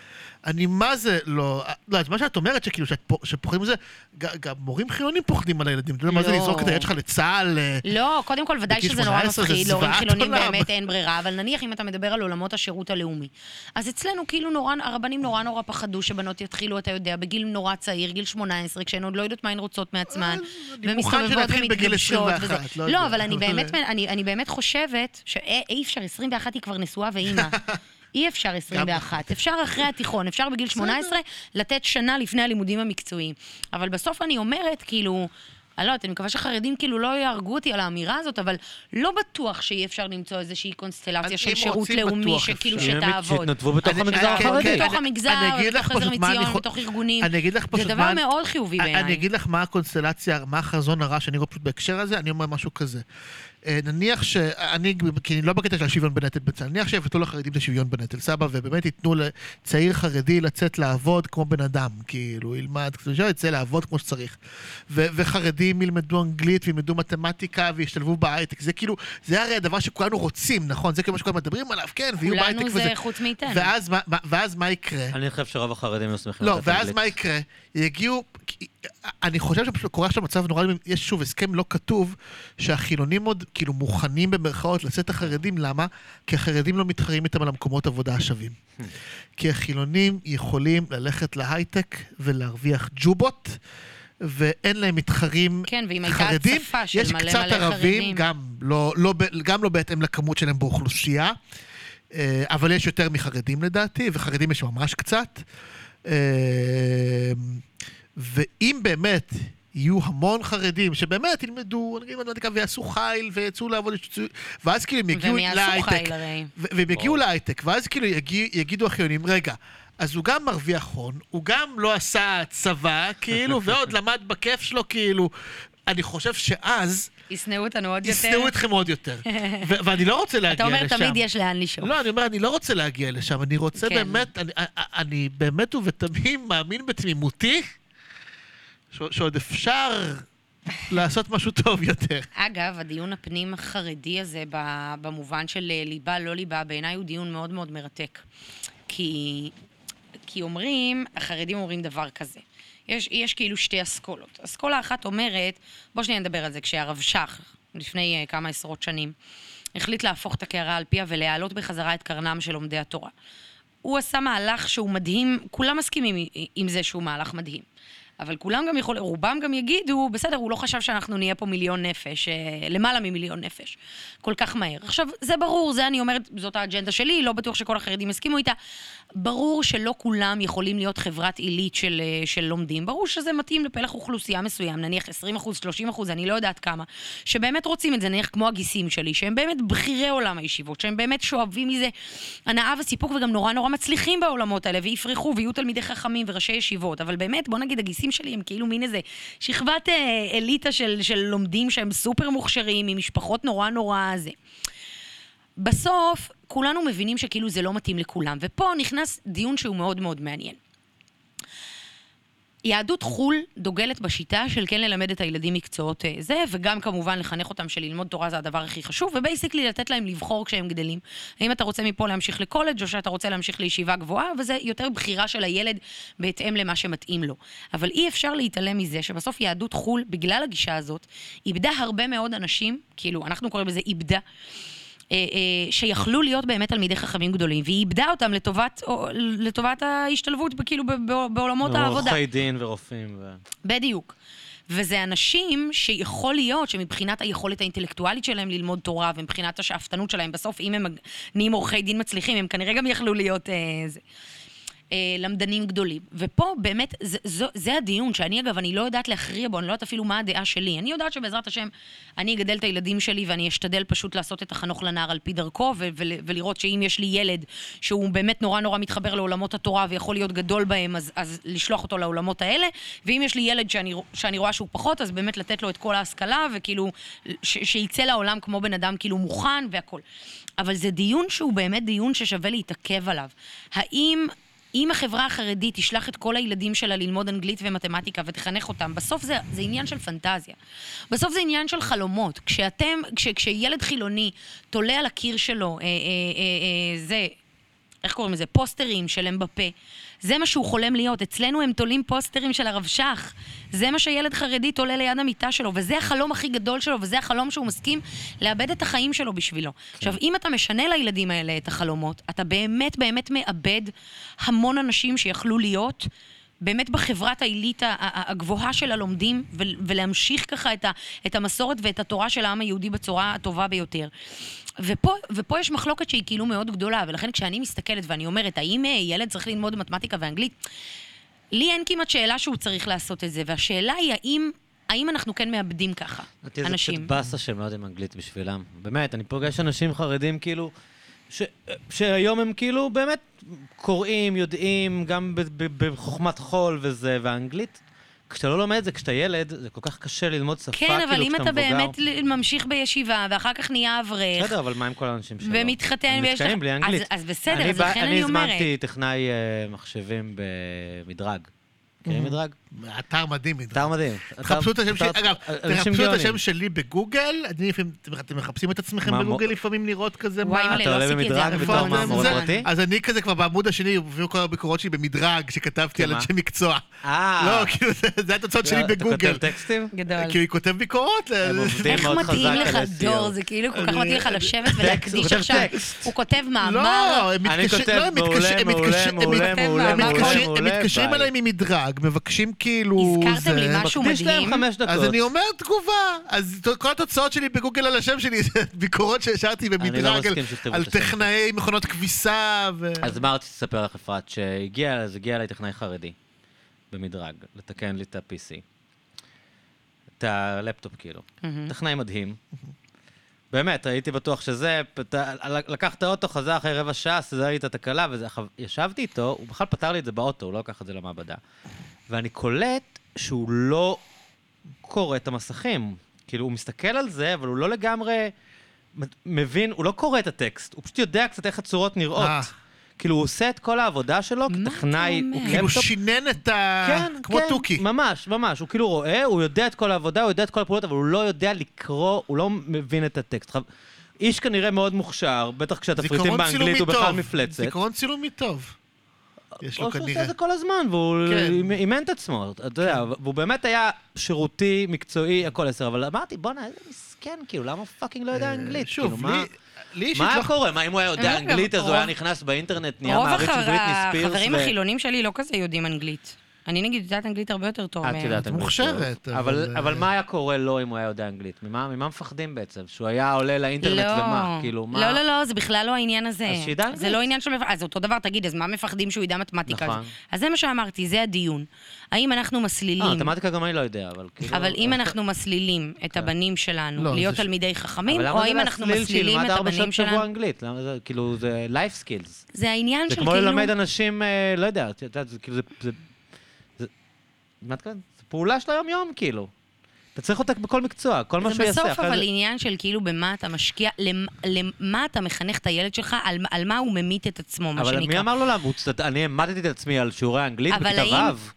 אני מה זה לא... לא, אז מה שאת אומרת, שכאילו, שאת פו- שפוחדים מזה, גם מורים חילונים פוחדים על הילדים. אתה יודע מה זה
לא.
לזרוק את הילד שלך לצה"ל? אה,
לא, קודם כל, ודאי שזה נורא
18 זה
מפחיד, להורים חילונים
עולם.
באמת אין ברירה, אבל נניח אם אתה מדבר על עולמות השירות הלאומי. אז אצלנו כאילו נורא, הרבנים נורא נורא פחדו שבנות יתחילו, אתה יודע, בגיל נורא צעיר, גיל 18, כשהן עוד לא יודעות מה הן רוצות מעצמן,
אה,
ומסתובבות ומתגבשות
21,
וזה.
לא.
לא, אבל אני באמת,
אבל-
אני אני באמת חושבת שאי אפשר, 21 היא כבר נשואה ואימא. אי אפשר 21, אפשר אחרי התיכון, אפשר בגיל 18 לתת שנה לפני הלימודים המקצועיים. אבל בסוף אני אומרת, כאילו, אני לא יודעת, אני מקווה שחרדים כאילו לא יהרגו אותי על האמירה הזאת, אבל לא בטוח שאי אפשר למצוא איזושהי קונסטלציה
אני-
של שירות לאומי, שכאילו. שתעבוד.
שיתנדבו בתוך
אני-
המגזר
כן,
החרדי.
כן,
בתוך
אני-
המגזר,
אני אגיד לך
בתוך עזר
אני
מציון, בתוך ארגונים.
אני אגיד לך
זה
פשוט
דבר
מה אני-
מאוד חיובי
אני
בעיניי.
אגיד לך מה הקונסטלציה, מה החזון הרע שאני רואה פשוט בהקשר הזה, אני אומר משהו כזה. אה, נניח שאני, כי אני לא בקטע של השוויון בנטל בצה"ל, נניח שיבטלו לחרדים את השוויון בנטל, סבא, ובאמת ייתנו לצעיר חרדי לצאת לעבוד כמו בן אדם, כאילו, ילמד, יצא לעבוד כמו שצריך. ו- וחרדים ילמדו אנגלית וילמדו מתמטיקה וישתלבו בהייטק, זה כאילו, זה הרי הדבר שכולנו רוצים, נכון? זה כאילו מה שכולנו מדברים עליו, כן, ויהיו בהייטק
כולנו
וזה.
זה חוץ מאיתנו.
ואז ואז מה יקרה?
אני חושב שרוב החרדים היו שמחים
לא,
לתת
ואז. מה יקרה? יגיעו... אני חושב שפשוט קורה עכשיו מצב נורא, יש שוב הסכם לא כתוב, שהחילונים עוד כאילו מוכנים במרכאות לצאת החרדים, למה? כי החרדים לא מתחרים איתם על המקומות עבודה השווים. כי החילונים יכולים ללכת להייטק ולהרוויח ג'ובות, ואין להם מתחרים
כן, ואם הייתה
חרדים.
הצפה של
יש
מלא
קצת
מלא
ערבים,
חרדים.
גם לא, לא, גם לא בהתאם לכמות שלהם באוכלוסייה, אה, אבל יש יותר מחרדים לדעתי, וחרדים יש ממש קצת. ואם באמת יהיו המון חרדים שבאמת ילמדו, נגיד מתמטיקה ויעשו חיל ויצאו לעבוד, ואז כאילו הם יגיעו להייטק. והם יגיעו להייטק, ואז כאילו יגיע, יגידו החיונים, רגע, אז הוא גם מרוויח הון, הוא גם לא עשה צבא, כאילו, ועוד למד בכיף שלו, כאילו. אני חושב שאז
ישנאו אותנו עוד יותר.
ישנאו אתכם עוד יותר. ו- ואני לא רוצה להגיע
אתה
לשם.
אומר, תמיד יש לאן לשאוף.
לא, אני אומר, אני לא רוצה להגיע לשם, אני רוצה
כן.
באמת, אני, אני באמת ובתמים מאמין בתמימותי שעוד אפשר לעשות משהו טוב יותר.
אגב, הדיון הפנים החרדי הזה, במובן של אה, ליבה, לא ליבה, בעיניי הוא דיון מאוד מאוד מרתק. כי, כי אומרים, החרדים אומרים דבר כזה. יש, יש כאילו שתי אסכולות. אסכולה אחת אומרת, בוא שניה נדבר על זה, כשהרב שך, לפני uh, כמה עשרות שנים, החליט להפוך את הקערה על פיה ולהעלות בחזרה את קרנם של לומדי התורה. הוא עשה מהלך שהוא מדהים, כולם מסכימים עם זה שהוא מהלך מדהים. אבל כולם גם יכולים, רובם גם יגידו, בסדר, הוא לא חשב שאנחנו נהיה פה מיליון נפש, אה, למעלה ממיליון נפש, כל כך מהר. עכשיו, זה ברור, זה אני אומרת, זאת האג'נדה שלי, לא בטוח שכל החרדים יסכימו איתה. ברור שלא כולם יכולים להיות חברת עילית של, אה, של לומדים, ברור שזה מתאים לפלח אוכלוסייה מסוים, נניח 20 אחוז, 30 אחוז, אני לא יודעת כמה, שבאמת רוצים את זה, נניח כמו הגיסים שלי, שהם באמת בכירי עולם הישיבות, שהם באמת שואבים מזה הנאה וסיפוק וגם נורא נורא מצליחים בעולמות האלה, ויפרחו ויהיו תלמידי חכמים וראשי ישיבות, אבל באמת, בוא נגיד, הגיסים שלי הם כאילו מין איזה שכבת אה, אליטה של, של לומדים שהם סופר מוכשרים, ממשפחות נורא נורא זה. בסוף, כולנו מבינים שכאילו זה לא מתאים לכולם, ופה נכנס דיון שהוא מאוד מאוד מעניין. יהדות חו"ל דוגלת בשיטה של כן ללמד את הילדים מקצועות אה, זה, וגם כמובן לחנך אותם שללמוד תורה זה הדבר הכי חשוב, ובייסיקלי לתת להם לבחור כשהם גדלים. האם אתה רוצה מפה להמשיך לקולג' או שאתה רוצה להמשיך לישיבה גבוהה, וזה יותר בחירה של הילד בהתאם למה שמתאים לו. אבל אי אפשר להתעלם מזה שבסוף יהדות חו"ל, בגלל הגישה הזאת, איבדה הרבה מאוד אנשים, כאילו, אנחנו קוראים לזה איבדה. אה, אה, שיכלו להיות באמת תלמידי חכמים גדולים, והיא איבדה אותם לטובת, לטובת ההשתלבות כאילו בעולמות העבודה.
עורכי דין ורופאים. ו...
בדיוק. וזה אנשים שיכול להיות שמבחינת היכולת האינטלקטואלית שלהם ללמוד תורה ומבחינת השאפתנות שלהם, בסוף אם הם נהיים עורכי דין מצליחים, הם כנראה גם יכלו להיות אה, זה, אה, למדנים גדולים. ופה באמת, זה, זה, זה הדיון, שאני אגב, אני לא יודעת להכריע בו, אני לא יודעת אפילו מה הדעה שלי. אני יודעת שבעזרת השם, אני אגדל את הילדים שלי ואני אשתדל פשוט לעשות את החנוך לנער על פי דרכו, ו- ול- ולראות שאם יש לי ילד שהוא באמת נורא נורא מתחבר לעולמות התורה ויכול להיות גדול בהם, אז, אז לשלוח אותו לעולמות האלה, ואם יש לי ילד שאני, שאני רואה שהוא פחות, אז באמת לתת לו את כל ההשכלה, וכאילו, ש- שיצא לעולם כמו בן אדם כאילו מוכן והכול. אבל זה דיון שהוא באמת דיון ששווה להתעכב עליו. האם... אם החברה החרדית תשלח את כל הילדים שלה ללמוד אנגלית ומתמטיקה ותחנך אותם, בסוף זה, זה עניין של פנטזיה. בסוף זה עניין של חלומות. כשאתם, כש, כשילד חילוני תולה על הקיר שלו, אה, אה, אה, אה, זה, איך קוראים לזה? פוסטרים של אמבפה. זה מה שהוא חולם להיות. אצלנו הם תולים פוסטרים של הרב שך. זה מה שילד חרדי תולה ליד המיטה שלו, וזה החלום הכי גדול שלו, וזה החלום שהוא מסכים לאבד את החיים שלו בשבילו. עכשיו, אם אתה משנה לילדים האלה את החלומות, אתה באמת באמת מאבד המון אנשים שיכלו להיות. באמת בחברת העילית הגבוהה של הלומדים, ולהמשיך ככה את, ה- את המסורת ואת התורה של העם היהודי בצורה הטובה ביותר. ופה, ופה יש מחלוקת שהיא כאילו מאוד גדולה, ולכן כשאני מסתכלת ואני אומרת, האם אה, ילד צריך ללמוד מתמטיקה ואנגלית? לי אין כמעט שאלה שהוא צריך לעשות את זה, והשאלה היא האם, האם אנחנו כן מאבדים ככה
אותי זה
אנשים.
באסה שהם לא יודעים אנגלית בשבילם. באמת, אני פוגש אנשים חרדים כאילו, ש... שהיום הם כאילו באמת קוראים, יודעים, גם בחוכמת חול וזה, והאנגלית, כשאתה לא לומד את זה, כשאתה ילד, זה כל כך קשה ללמוד שפה,
כן,
כאילו,
אבל אם
כשאתה
אתה
מבוגר.
באמת ממשיך בישיבה, ואחר כך נהיה אברך,
בסדר, אבל מה עם כל האנשים שלו?
ומתחתן, ויש לך-
בלי
אז-
אנגלית.
אז בסדר,
אני
אז לכן אני אומרת.
אני הזמנתי טכנאי אה, מחשבים במדרג. מכירים מדרג?
אתר מדהים.
אתר מדהים.
תחפשו את השם שלי, אגב, תחפשו את. השם שלי בגוגל, אתם מחפשים את עצמכם בגוגל לפעמים לראות כזה
וואי,
מה...
אתה
לא
עולה
עשיתי את זה
במדרג בתור
זה-
פרטי?
אז אני כזה כבר בעמוד השני, הופיעו כל הביקורות שלי במדרג, שכתבתי על
כמה?
אנשי מקצוע.
אה.
לא, כאילו, זה- התוצאות שלי
אתה
בגוגל.
כותב טקסטים?
גדול.
כי הוא כותב ביקורות.
איך מתאים לך
על SEO.
דור, זה כאילו כל כך מתאים לך לשבת ולהקדיש עכשיו. הוא כותב מאמר.
לא, הם
אני
מתקשרים, לא. אליי ממדרג, מבקשים כאילו...
הזכרתם
זה-
לי משהו
מקדיש להם
מדהים.
חמש דקות.
אז אני אומר תגובה. אז כל התוצאות שלי בגוגל על השם שלי זה ביקורות שהשארתי
לא
במדרג על- על. טכנאי מכונות כביסה ו...
אז מה רציתי לספר לך, אפרת? שהגיע, אז הגיע אליי טכנאי חרדי במדרג, לתקן לי את ה-PC. את הלפטופ, כאילו. טכנאי מדהים. באמת, הייתי בטוח שזה, פת- לקח את האוטו, חזר אחרי רבע שעה, סידר לי את התקלה, וישבתי איתו, הוא בכלל פתר לי את זה באוטו, הוא לא לקח את זה למעבדה. ואני קולט שהוא לא קורא את המסכים. כאילו, הוא מסתכל על זה, אבל הוא לא לגמרי מבין, הוא לא קורא את הטקסט, הוא פשוט יודע קצת איך הצורות נראות.
אה.
כאילו, הוא עושה את כל העבודה שלו
מה אתה
כטכנאי,
אומר?
הוא
כאילו שינן את ה...
כן,
כמו
כן,
תוכי.
ממש, ממש. הוא כאילו רואה, הוא יודע את כל העבודה, הוא יודע את כל הפעולות, אבל הוא לא יודע לקרוא, הוא לא מבין את הטקסט. איש כנראה מאוד מוכשר, בטח כשהתפריטים באנגלית הוא בכלל. מפלצת.
זיכרון צילומי טוב. יש לו
או שהוא עושה
כנראה.
את זה כל הזמן, והוא
כן.
אימ- אימן את עצמו, אתה יודע, והוא באמת היה שירותי, מקצועי, הכל עשר, אבל אמרתי, בואנה, איזה מסכן, כאילו, למה fucking לא יודע אנגלית? כאילו,
שוב,
מה-
לי- לי אישית
מה היה
לא...
קורה? מה, אם הוא היה יודע
אגב,
אנגלית, אז הוא היה
רוב-
נכנס באינטרנט, נהיה
רוב
מעריץ בריטני ספירס?
החברים
ו-
החילונים שלי לא כזה יודעים אנגלית. אני נגיד יודעת אנגלית הרבה יותר טוב
את. יודעת אנגלית.
מוכשרת. אבל,
אבל,
אה,
אבל מה היה קורה לו אם הוא היה יודע אנגלית? ממה, ממה מפחדים בעצם? שהוא היה עולה לאינטרנט
לא.
ומה? כאילו, מה?
לא, לא, לא, זה בכלל לא העניין הזה.
אז שידע אנגלית.
זה לא עניין של... אז אותו דבר, תגיד, אז מה מפחדים שהוא ידע מתמטיקה?
נכון.
אז- אז זה מה שאמרתי, זה הדיון. האם אנחנו
לא,
מסלילים...
מתמטיקה גם אני לא יודע, אבל כאילו...
אבל אם אנחנו מסלילים את
כן.
הבנים שלנו
לא,
להיות
זה
תלמידי חכמים,
אבל
או
למה
האם
זה
אנחנו
להסליל
מסלילים
שילמד
את
ארבע
הבנים
שעות שבוע
שלנו...
אנגלית? למה זה, כאילו, זה life skills.
זה העניין
זה
של
כמו
כאילו...
ללמד אנשים, אה, לא יודע, את יודעת, זה כאילו, זה... זה- זה- מה את? זה פעולה של היום-יום, כאילו. אתה צריך אותה בכל מקצוע, כל מה
זה
שהוא יעשה.
בסוף
אחרי
אבל
זה-
עניין של כאילו במה אתה משקיע, למ- למה אתה מחנך את הילד שלך, על, על מה הוא ממית את עצמו, מה
אבל
שנקרא.
מי אמר לו למה? צד- אני העמדתי את עצמי על שיעורי אנגלית
אבל
בכיתה
האם-
ו'.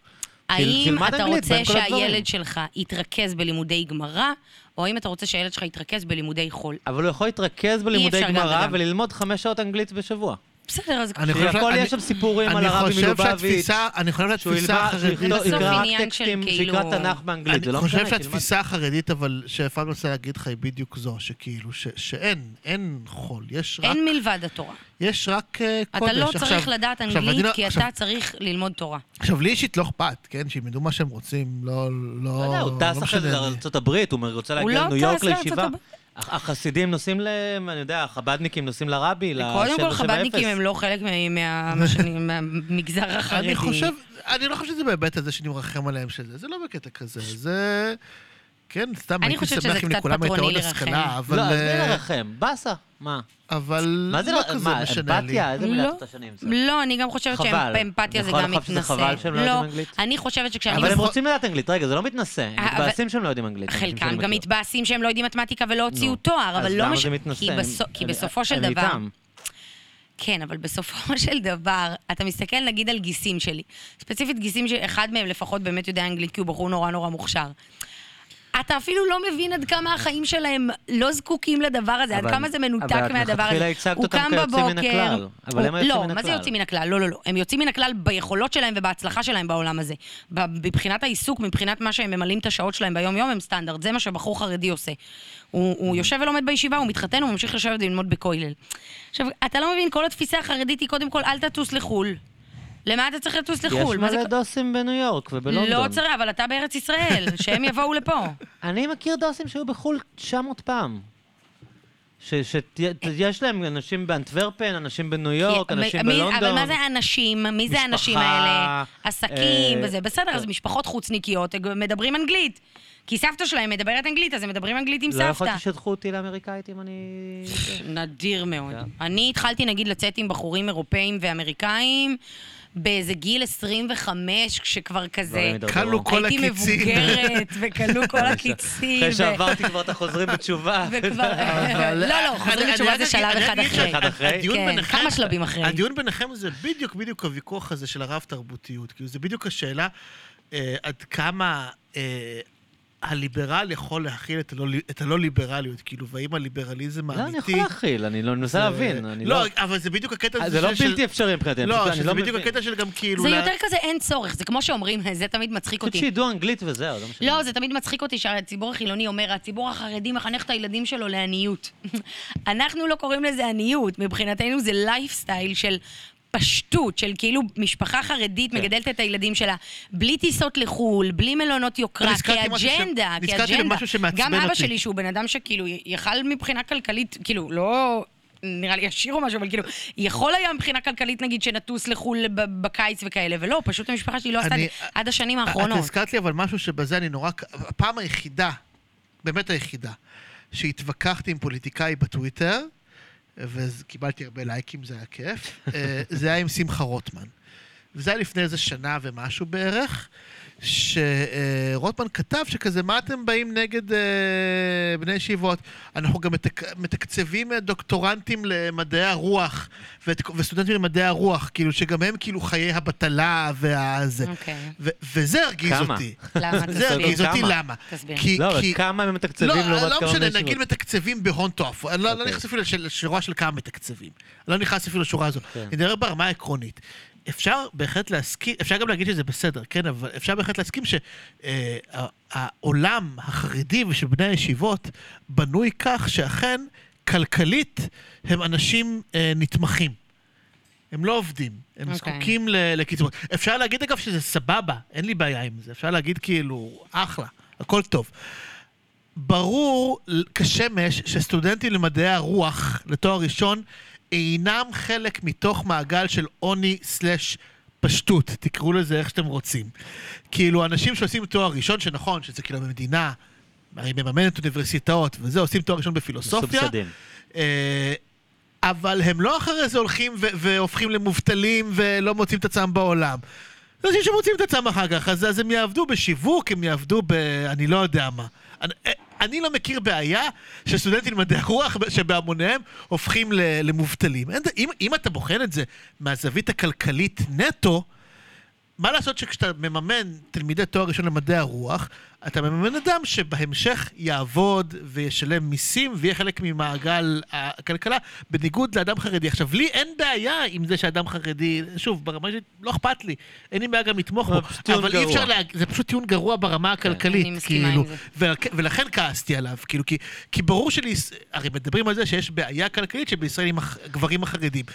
האם אתה רוצה. שהילד שלך יתרכז בלימודי גמרא, או האם אתה רוצה שהילד שלך יתרכז בלימודי חול?
אבל הוא יכול להתרכז בלימודי גמרא. וללמוד חמש שעות אנגלית בשבוע.
בסדר, אז...
אני חושב
שהכל
ש-
יהיה
אני-
שם סיפורים על
אני
הרבי
חושב
מלובביץ'.
שהתפיסה, אני חושב שהתפיסה החרדית...
בסוף עניין של כאילו-
שיקרא תנ"ך באנגלית, זה
אני
לא
חושב. שהתפיסה החרדית, אבל שאפרת רוצה להגיד לך, היא בדיוק זו, שכאילו, שאין, אין חול, יש רק,
אין מלבד התורה.
יש רק אה, קודש.
אתה לא צריך לדעת אנגלית,
לא-
כי אתה צריך ללמוד תורה.
עכשיו, לי אישית לא אכפת, כן? שילמדו מה שהם רוצים, לא... לא
לא יודע, הוא טס אחרי זה הברית, הוא רוצה להגיע לניו יורק לישיבה. החסידים נוסעים ל... אני יודע, החבדניקים נוסעים לרבי, ל-770.
קודם כל, חב"דניקים הם לא חלק מהמגזר החרדי.
אני חושב, אני לא חושב שזה בהיבט הזה שאני מרחם עליהם שזה, זה לא בקטע כזה, זה... כן, סתם
אני
הייתי שמח אם לכולם הייתה עוד. השכלה, אבל...
לא, אז מי
אה,
לרחם? באסה. מה?
אבל
מה זה
לא
לא...
כזה
מה,
משנה לי.
אמפתיה? איזה מילה
לא.
אתה שנים?
לא, אני גם חושבת
חבל.
שאמפתיה זה
נכון
גם מתנשא.
חבל שהם לא יודעים אנגלית?
אני חושבת שכשאני...
אבל הם
לפחות-
רוצים לדעת אנגלית. רגע, זה לא מתנשא. הם
אה, אבל-
מתבאסים שהם לא יודעים אנגלית.
חלקם גם. מתבאסים שהם לא יודעים מתמטיקה ולא הוציאו. תואר, אבל
אז
לא
למה
מש...
זה מתנשא?
כי בסופו של דבר...
איתם.
כן, אבל בסופו של דבר, אתה מסתכל נגיד על גיסים שלי. ספציפית גיסים שאחד מהם לפחות באמת יודע אנגלית כי הוא בחור נורא נורא מוכשר. אתה אפילו לא מבין עד כמה החיים שלהם לא זקוקים לדבר הזה, עד
אבל-
כמה זה מנותק
אבל את
מהדבר הזה.
מלכתחילה הצגת אותם כיוצאים מן הכלל. אבל
הוא-
הם היוצאים
לא,
מן
מה זה
הכלל.
יוצאים מן הכלל? לא, לא, לא. הם יוצאים מן הכלל ביכולות שלהם ובהצלחה שלהם בעולם הזה. מבחינת העיסוק, מבחינת מה שהם ממלאים את השעות שלהם ביום-יום, הם סטנדרט. זה מה שבחור חרדי עושה. הוא, הוא יושב ולומד בישיבה, הוא מתחתן, הוא ממשיך לשבת וללמוד בכולל. עכשיו, אתה לא מבין, כל התפיסה החרדית היא קודם כל, אל תטוס לחו"ל. למה אתה צריך לטוס לחו"ל?
יש מלא דוסים בניו יורק ובלונדון.
לא צריך, אבל אתה בארץ ישראל, שהם יבואו לפה.
אני מכיר דוסים שהיו בחו"ל 900 פעם. שיש להם אנשים באנטוורפן, אנשים בניו יורק, אנשים בלונדון.
אבל מה זה אנשים? מי זה האנשים האלה? עסקים
אה,
וזה. בסדר, אז
כן.
משפחות חוצניקיות מדברים אנגלית. כי סבתא שלהם מדברת אנגלית, אז הם מדברים אנגלית עם
לא
סבתא.
יכולתי שישלחו אותי לאמריקאית אם אני...
נדיר מאוד.
כן.
אני התחלתי נגיד לצאת עם בחורים אירופאים ואמריקאים באיזה גיל 25, כשכבר כזה...
כלו כל
הייתי
הקיצין.
מבוגרת, וכלו כל הקיצין.
אחרי שעברתי כבר את החוזרים בתשובה.
לא, לא, חוזרים בתשובה זה שלב אחד אחרי. כן, כמה שלבים אחרי.
הדיון ביניכם זה בדיוק בדיוק הוויכוח הזה של הרב-תרבותיות. כאילו, זה בדיוק השאלה אה, עד כמה אה, הליברל יכול להכיל את הלא- את הלא-ליברליות, כאילו, והאם הליברליזם
לא, אני
האמיתי...
יכול להכיל, אני לא- מנסה
זה-
להבין. אני
לא, אבל זה בדיוק הקטע
אה,
הזה
זה לא
של-
בלתי אפשרי מבחינתי.
לא, שזה בדיוק
מבין.
הקטע של גם כאילו...
זה
לה-
יותר כזה אין צורך, זה כמו שאומרים, זה תמיד מצחיק אותי.
שידעו אנגלית וזהו, זה מה שאני...
לא, זה תמיד מצחיק אותי שהציבור החילוני אומר, הציבור החרדי מחנך את הילדים שלו לעניות. אנחנו לא קוראים לזה עניות, מבחינתנו זה לייפסטייל של פשטות של כאילו משפחה חרדית
כן.
מגדלת את הילדים שלה בלי טיסות לחו"ל, בלי מלונות יוקרה,
ש-
כאג'נדה, כאג'נדה. גם אבא
אותי.
שלי, שהוא בן אדם שכאילו יכל מבחינה כלכלית, כאילו, לא... נראה לי עשיר או משהו, אבל כאילו, יכול היה מבחינה כלכלית, נגיד, שנטוס לחו"ל בקיץ וכאלה, ולא, פשוט המשפחה שלי לא עשתה את
אני-
עד השנים
את
האחרונות.
הזכרת לי אבל משהו שבזה אני נורא... הפעם היחידה, באמת היחידה, שהתווכחתי עם פוליטיקאי בטוויטר, וקיבלתי הרבה לייקים, זה היה כיף, אה, זה היה עם שמחה רוטמן. וזה היה לפני איזה שנה ומשהו בערך, שרוטמן כתב שכזה, מה אתם באים נגד אה, בני ישיבות? אנחנו גם מתק... מתקצבים אה, דוקטורנטים למדעי הרוח, ואת... וסטודנטים למדעי הרוח, כאילו שגם הם כאילו חיי הבטלה והזה.
אוקיי.
ו- וזה הרגיז
כמה?
אותי.
למה?
זה. הרגיז אותי,
כמה?
למה?
תסביר.
כי-
לא,
כי-
כמה הם מתקצבים
לא,
לעומת
לא
כמה
משנה,
בני
נגיד
ישיבות?
מתקצבים בהון תועפות. אני לא לא
אוקיי.
נכנס אפילו לשורה של כמה מתקצבים. אני לא נכנס אפילו לשורה הזו.
כן.
אני מדבר ברמה העקרונית. אפשר בהחלט להסכים, אפשר גם להגיד שזה בסדר, כן, אבל אפשר בהחלט להסכים שהעולם החרדי ושל בני הישיבות בנוי כך שאכן, כלכלית, הם אנשים אה, נתמכים. הם לא עובדים, הם okay.
אוקיי.
זקוקים לקצבאות. אפשר להגיד אגב שזה סבבה, אין לי בעיה עם זה. אפשר להגיד כאילו, אחלה, הכל טוב. ברור כשמש שסטודנטים למדעי הרוח לתואר ראשון אינם חלק מתוך מעגל של עוני סלש פשטות, תקראו לזה איך שאתם רוצים. כאילו, אנשים שעושים תואר ראשון, שנכון, שזה כאילו המדינה, הרי מממנת אוניברסיטאות, וזה, עושים תואר ראשון בפילוסופיה. אה, אבל הם לא אחרי זה הולכים ו- והופכים למובטלים ולא מוצאים את עצמם בעולם. אנשים שמוצאים את עצמם אחר כך, אז, אז הם יעבדו בשיווק, הם יעבדו ב... אני לא יודע מה. אני, לא מכיר בעיה שסטודנטים למדעי הרוח שבהמוניהם הופכים למובטלים. אם, אם אתה בוחן את זה מהזווית הכלכלית נטו, מה לעשות שכשאתה מממן תלמידי תואר ראשון למדעי הרוח, אתה מממן אדם שבהמשך יעבוד וישלם מיסים ויהיה חלק ממעגל הכלכלה, בניגוד לאדם חרדי. עכשיו, לי אין בעיה עם זה שאדם חרדי, שוב, ברמה שלי, לא אכפת לי, אין לי בעיה גם לתמוך בו, אבל אי אפשר,
גרוע.
לה... זה פשוט טיעון גרוע ברמה הכלכלית,
אני מסכימה
כאילו,
עם זה.
ולכ... ולכן כעסתי עליו, כאילו, כי, כי ברור שלי, הרי מדברים על זה שיש בעיה כלכלית שבישראל עם הגברים החרדים.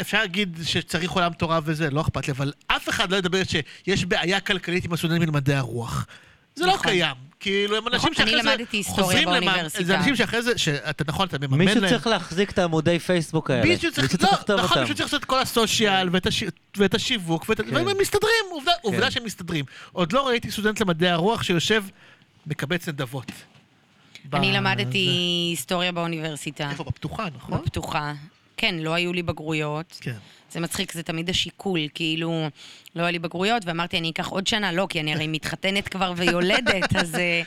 אפשר להגיד שצריך עולם תורה וזה, לא אכפת לי, אבל אף אחד לא ידבר שיש בעיה כלכלית עם הסטודנטים למדעי הרוח. זה לא
נכון.
קיים. כאילו, הם אנשים
נכון, אני
שאחרי זה חוזרים למע-
באוניברסיטה.
זה אנשים שאחרי זה, שאתה נכון, אתה מממן להם.
מישהו צריך להחזיק את העמודי פייסבוק האלה.
מישהו צריך,
מישהו
לא,
לכתוב
נכון,
אותם.
מישהו צריך לעשות את כל הסושיאל ואת, הש... ואת השיווק, ואת...
כן.
והם מסתדרים, עובדה, עובדה
כן.
שהם מסתדרים. עוד לא ראיתי סטודנט למדעי הרוח שיושב, מקבץ נדבות.
אני למדתי. היסטוריה באוניברסיטה.
איפה? בפתוחה, נכון?
בפתוחה. כן, לא היו לי בגרויות.
כן.
זה מצחיק, זה תמיד השיקול, כאילו, לא היה לי בגרויות, ואמרתי, אני אקח עוד שנה, לא, כי אני הרי מתחתנת כבר ויולדת, אז אה,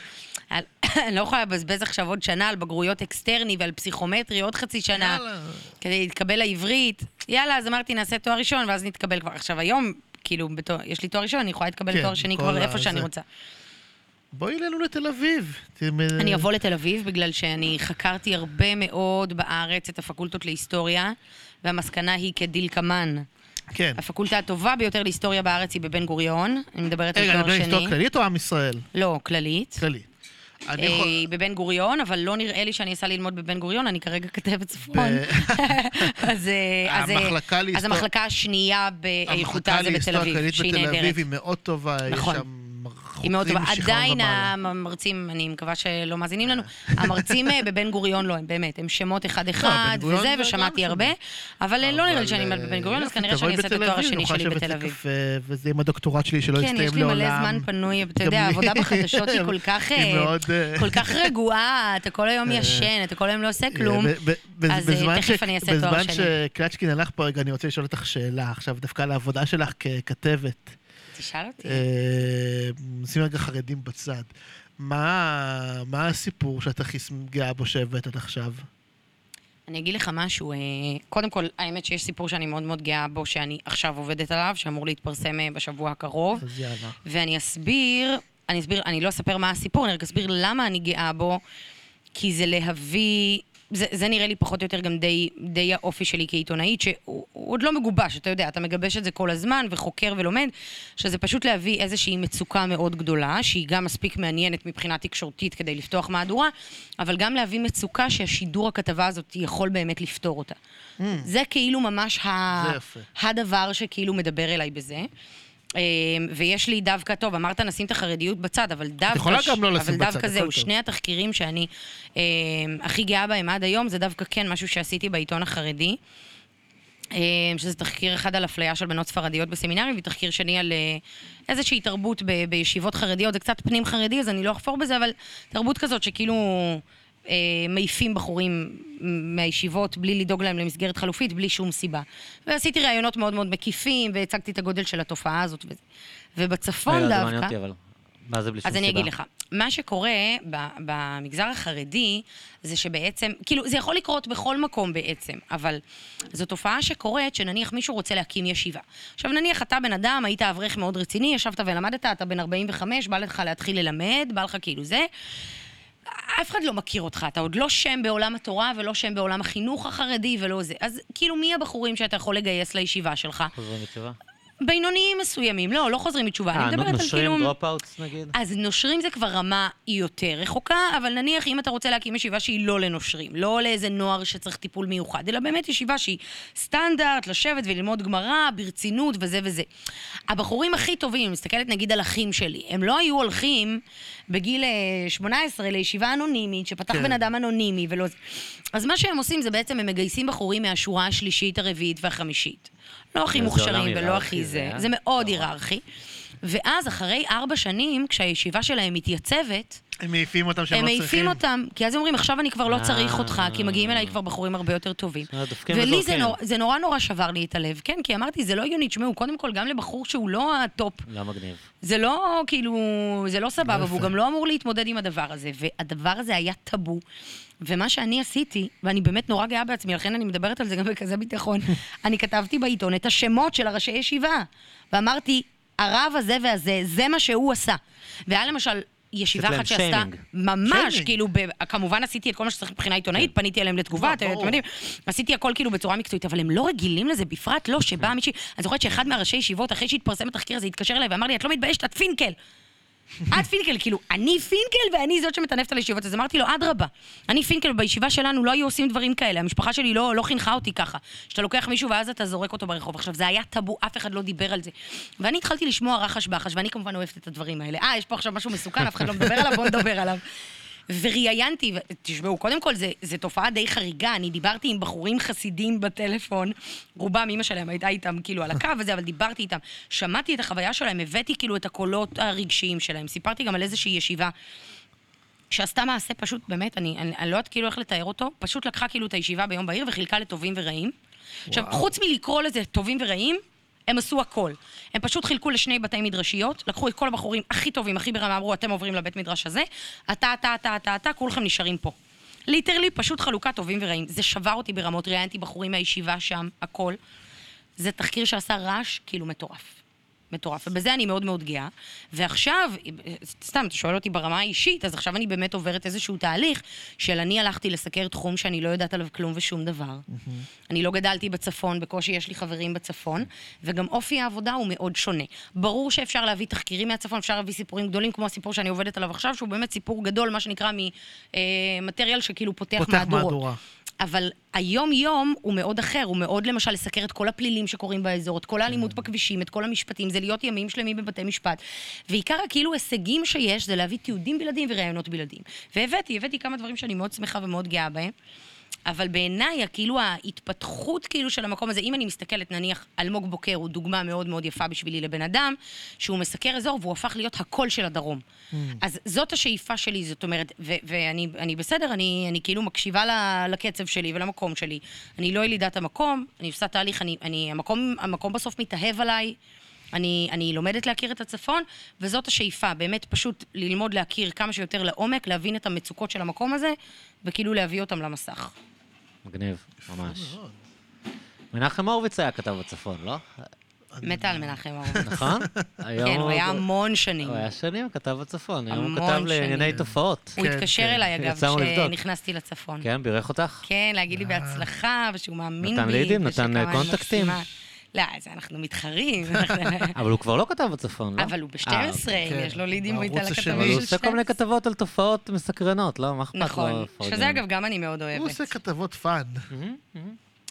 אני לא יכולה לבזבז עכשיו עוד שנה על בגרויות אקסטרני ועל פסיכומטרי, עוד חצי שנה,
יאללה.
כדי להתקבל לעברית. יאללה, אז אמרתי, נעשה תואר ראשון, ואז נתקבל כבר. עכשיו, היום, כאילו, בתואר, יש לי תואר ראשון, אני יכולה להתקבל
כן,
לתואר שני כבר איפה שאני
זה.
רוצה.
בואי אלינו לתל אביב. תראי,
אני אבוא לתל אביב בגלל שאני חקרתי הרבה מאוד בארץ את הפקולטות להיסטוריה, והמסקנה היא כדלקמן.
כן.
הפקולטה הטובה ביותר להיסטוריה בארץ היא בבן גוריון, אני מדברת על
רגע, אני
תואר
מדבר היסטוריה
שני.
כללית או עם ישראל?
לא, כללית.
כללית. אני
אה,
יכול...
בבן גוריון, אבל לא נראה לי שאני אסע ללמוד בבן גוריון, אני כרגע כתבת צפון. אז אה, אז, אה,
המחלקה
אז
להיסטוריה-
המחלקה השנייה באיכותה
המחלקה
זה בתל
להיסטוריה
אביב,
כללית
שהיא
בתל
נהדרת.
אביב היא מאוד טובה, יש
נכון.
שם
היא מאוד טובה. עדיין. המרצים, אני מקווה שלא מאזינים לנו, המרצים אה, בבן גוריון לא, הם באמת, הם שמות אחד-אחד
לא,
וזה,
זה גם
ושמעתי. הרבה, אבל אה, לא נראה לי שאני אלמד בבן גוריון, אז כנראה שאני אעשה את התואר השני שלי בתל אביב.
וזה עם הדוקטורט שלי שלא
כן,
יסתיים
יש לי
לעולם.
מלא זמן פנוי, אתה יודע. העבודה בחדשות היא כל כך, אה,
אה,
כל כך רגועה, אתה כל היום ישן, אתה כל היום לא עושה כלום. אז, אה,
בזמן
תכף אני אעשה תואר
בזמן
שני.
שקלצ'קין הלך פה רגע, אני רוצה לשאול אותך שאלה עכשיו, דווקא על העבודה שלך ככתבת.
תשאל אותי.
אה, נשים רגע חרדים בצד. מה מה הסיפור שאת הכי גאה בו שהבאת עד עכשיו?
אני אגיד לך משהו, אה, קודם כל, האמת שיש סיפור שאני מאוד מאוד גאה בו, שאני עכשיו עובדת עליו, שאמור להתפרסם אה, בשבוע הקרוב.
אז יאללה.
ואני אסביר, אני אסביר, אני לא אספר מה הסיפור, אני רק אסביר למה אני גאה בו, כי זה להביא, זה, זה נראה לי פחות או יותר גם די, די האופי שלי כעיתונאית, שהוא הוא עוד לא מגובש, אתה יודע, אתה מגבש את זה כל הזמן וחוקר ולומד, שזה פשוט להביא איזושהי מצוקה מאוד גדולה, שהיא גם מספיק מעניינת מבחינה תקשורתית כדי לפתוח מהדורה, אבל גם להביא מצוקה שהשידור הכתבה הזאת יכול באמת לפתור אותה. זה כאילו ממש ה...
זה יפה.
הדבר שכאילו מדבר אליי בזה. אה, ויש לי דווקא, טוב, אמרת נשים את החרדיות בצד, אבל דווקא...
יכולה גם לא לשים
אבל
בצד,
דווקא
הכל
זהו. שני התחקירים שאני אה, הכי גאה בהם עד היום, זה דווקא כן משהו שעשיתי בעיתון החרדי. אה, שזה תחקיר אחד על אפליה של בנות ספרדיות בסמינרים, ותחקיר שני על אה, איזושהי תרבות ב- בישיבות חרדיות, זה קצת פנים חרדי, אז אני לא אחפור בזה, אבל תרבות כזאת שכאילו מעיפים בחורים מהישיבות בלי לדאוג להם למסגרת חלופית, בלי שום סיבה. ועשיתי ראיונות מאוד מאוד מקיפים, והצגתי את הגודל של התופעה הזאת וזה. ובצפון
זה
דווקא...
מעניין אותי, אבל... מה זה בלי שום
אז
סיבה?
אני אגיד לך, מה שקורה במגזר החרדי, זה שבעצם, כאילו, זה יכול לקרות בכל מקום בעצם, אבל זו תופעה שקורית, שנניח מישהו רוצה להקים ישיבה. עכשיו, נניח אתה בן אדם, היית אברך מאוד רציני, ישבת ולמדת, אתה בן 45, בא לך להתחיל ללמד, בא לך כאילו זה. אף אחד לא מכיר אותך, אתה עוד לא שם בעולם התורה ולא שם בעולם החינוך החרדי ולא זה. אז כאילו, מי הבחורים שאתה יכול לגייס לישיבה שלך?
חוזרים בתשובה?
בינוניים מסוימים, לא, לא חוזרים בתשובה. אני
אה,
מדברת על כאילו...
נושרים dropouts נגיד?
אז נושרים זה כבר רמה יותר רחוקה, אבל נניח אם אתה רוצה להקים ישיבה שהיא לא לנושרים, לא לאיזה נוער שצריך טיפול מיוחד, אלא באמת ישיבה שהיא סטנדרט, לשבת וללמוד גמרא ברצינות וזה וזה. הבחורים הכי טובים, מסתכלת נגיד על אחים שלי, הם לא היו הולכים בגיל אה, 18 לישיבה אנונימית, שפתח
כן.
בן אדם אנונימי ולא... אז מה שהם עושים זה בעצם הם מגייסים בחורים מהשורה השלישית, הרביעית והחמישית. לא הכי מוכשרים ולא הכי
זה,
זה,
אה?
מאוד
לא.
היררכי. ואז, אחרי ארבע שנים, כשהישיבה שלהם מתייצבת,
הם מעיפים אותם שהם
הם
לא
מעיפים
צריכים.
אותם, כי אז הם אומרים, עכשיו אני כבר לא צריך אותך, כי מגיעים אליי
אה.
כבר בחורים הרבה יותר טובים.
אה,
ולי זה. נור- זה נורא נורא שבר לי את הלב, כן, כי אמרתי, זה לא הגיוני, תשמעו, קודם כל, גם לבחור שהוא לא ה top,
לא מגניב.
זה לא כאילו, זה לא סבבה, והוא. גם לא אמור להתמודד עם הדבר הזה, והדבר הזה היה טאבו. ומה שאני עשיתי, ואני באמת נורא גאה בעצמי, לכן אני מדברת על זה גם בכזה ביטחון, אני כתבתי בעיתון את השמות של הראשי ישיבה, ואמרתי, הרב הזה והזה, זה מה שהוא עשה. והיה למשל... ישיבה אחת שעשתה. ממש. כאילו, כמובן עשיתי את כל מה שצריך מבחינה עיתונאית, פניתי אליהם לתגובה, אתם. יודעים, עשיתי הכל כאילו בצורה מקצועית, אבל הם לא רגילים לזה, בפרט לא, שבא מישהי, אני זוכרת שאחד מהראשי ישיבות, אחרי שהתפרסם התחקיר הזה, התקשר אליי ואמר לי, את לא מתביישת, את פינקל. את פינקל, כאילו, אני פינקל ואני זאת שמטנפת על הישיבות. אז אמרתי לו, אדרבה, אני פינקל, בישיבה שלנו לא היו עושים דברים כאלה, המשפחה שלי לא, לא חינכה אותי ככה. שאתה לוקח מישהו ואז אתה זורק אותו ברחוב. עכשיו, זה היה טאבו, אף אחד לא דיבר על זה. ואני התחלתי לשמוע רחש בחש, ואני כמובן אוהבת את הדברים האלה. אה, יש פה עכשיו משהו מסוכן, אף אחד לא מדבר עליו, בואו נדבר עליו. וראיינתי, תשמעו, קודם כל, זו תופעה די חריגה, אני דיברתי עם בחורים חסידים בטלפון, רובם, אימא שלהם הייתה איתם כאילו על הקו הזה, אבל דיברתי איתם. שמעתי את החוויה שלהם, הבאתי כאילו את הקולות הרגשיים שלהם, סיפרתי גם על איזושהי ישיבה. שעשתה מעשה פשוט, באמת, אני, אני, אני לא יודעת כאילו איך לתאר אותו, פשוט לקחה כאילו את הישיבה ביום בהיר וחילקה לטובים ורעים. עכשיו, חוץ מלקרוא לזה טובים ורעים, הם עשו הכל. הם פשוט חילקו לשני בתי מדרשיות, לקחו את כל הבחורים הכי טובים, הכי ברמה, אמרו, אתם עוברים לבית מדרש הזה, אתה, אתה, אתה, אתה, אתה, כולכם נשארים פה. ליטרלי, פשוט חלוקה טובים ורעים. זה שבר אותי ברמות, ראיינתי בחורים מהישיבה שם, הכל. זה תחקיר שעשה רעש כאילו מטורף. מטורף, ובזה אני מאוד מאוד גאה. ועכשיו, סתם, אתה שואל אותי ברמה האישית, אז עכשיו אני באמת עוברת איזשהו תהליך של אני הלכתי לסקר תחום שאני לא יודעת עליו כלום ושום דבר. אני לא גדלתי בצפון, בקושי יש לי חברים בצפון, וגם אופי העבודה הוא מאוד שונה. ברור שאפשר להביא תחקירים מהצפון, אפשר להביא סיפורים גדולים, כמו הסיפור שאני עובדת עליו עכשיו, שהוא באמת סיפור גדול, מה שנקרא ממטריאל שכאילו פותח,
פותח
מהדורות.
מהדורה.
אבל היום-יום הוא מאוד אחר, הוא מאוד למשל לסקר את כל הפלילים שקורים באזור, את כל האלימות
כן.
בכבישים, את כל המשפטים, זה להיות ימים שלמים בבתי משפט. ועיקר הכאילו הישגים שיש זה להביא תיעודים בלעדיים וראיונות בלעדיים. והבאתי, הבאתי כמה דברים שאני מאוד שמחה ומאוד גאה בהם. אבל בעיניי, כאילו ההתפתחות כאילו של המקום הזה, אם אני מסתכלת, נניח, אלמוג בוקר הוא דוגמה מאוד מאוד יפה בשבילי לבן אדם, שהוא מסקר אזור והוא הפך להיות הקול של הדרום.
Mm.
אז זאת השאיפה שלי, זאת אומרת, ו- ואני אני בסדר, אני, אני כאילו מקשיבה ל- לקצב שלי ולמקום שלי. אני לא ילידת המקום, אני עושה תהליך, אני, אני, המקום, המקום בסוף מתאהב עליי. אני, אני לומדת להכיר את הצפון, וזאת השאיפה, באמת פשוט ללמוד להכיר כמה שיותר לעומק, להבין את המצוקות של המקום הזה, וכאילו להביא אותם למסך.
מגניב, ממש. מנחם הורוביץ היה כתב בצפון, לא?
מתה על מנחם אהרון.
נכון?
כן, הוא היה המון שנים.
הוא היה שנים, כתב בצפון, היום הוא כתב לענייני. תופעות.
הוא
כן,
התקשר
כן.
אליי, אגב. כשנכנסתי לצפון.
כן, בירך אותך?
כן, להגיד לי בהצלחה, ושהוא מאמין בי.
נתן לידים, נתן, אה, קונטקטים.
לא, אז אנחנו מתחרים.
אבל הוא כבר לא כתב בצפון, לא?
אבל הוא ב-12,
אה,
כן.
יש לו לידים, הוא
בערוץ
איתה
השני.
אבל
לכתבים
הוא
של
עושה כל מיני
12.
כתבות על תופעות מסקרנות, לא? מה אכפת לו?
נכון? שזה אגב גם אני מאוד
הוא
אוהבת.
עושה כתבות fun.
מהמם.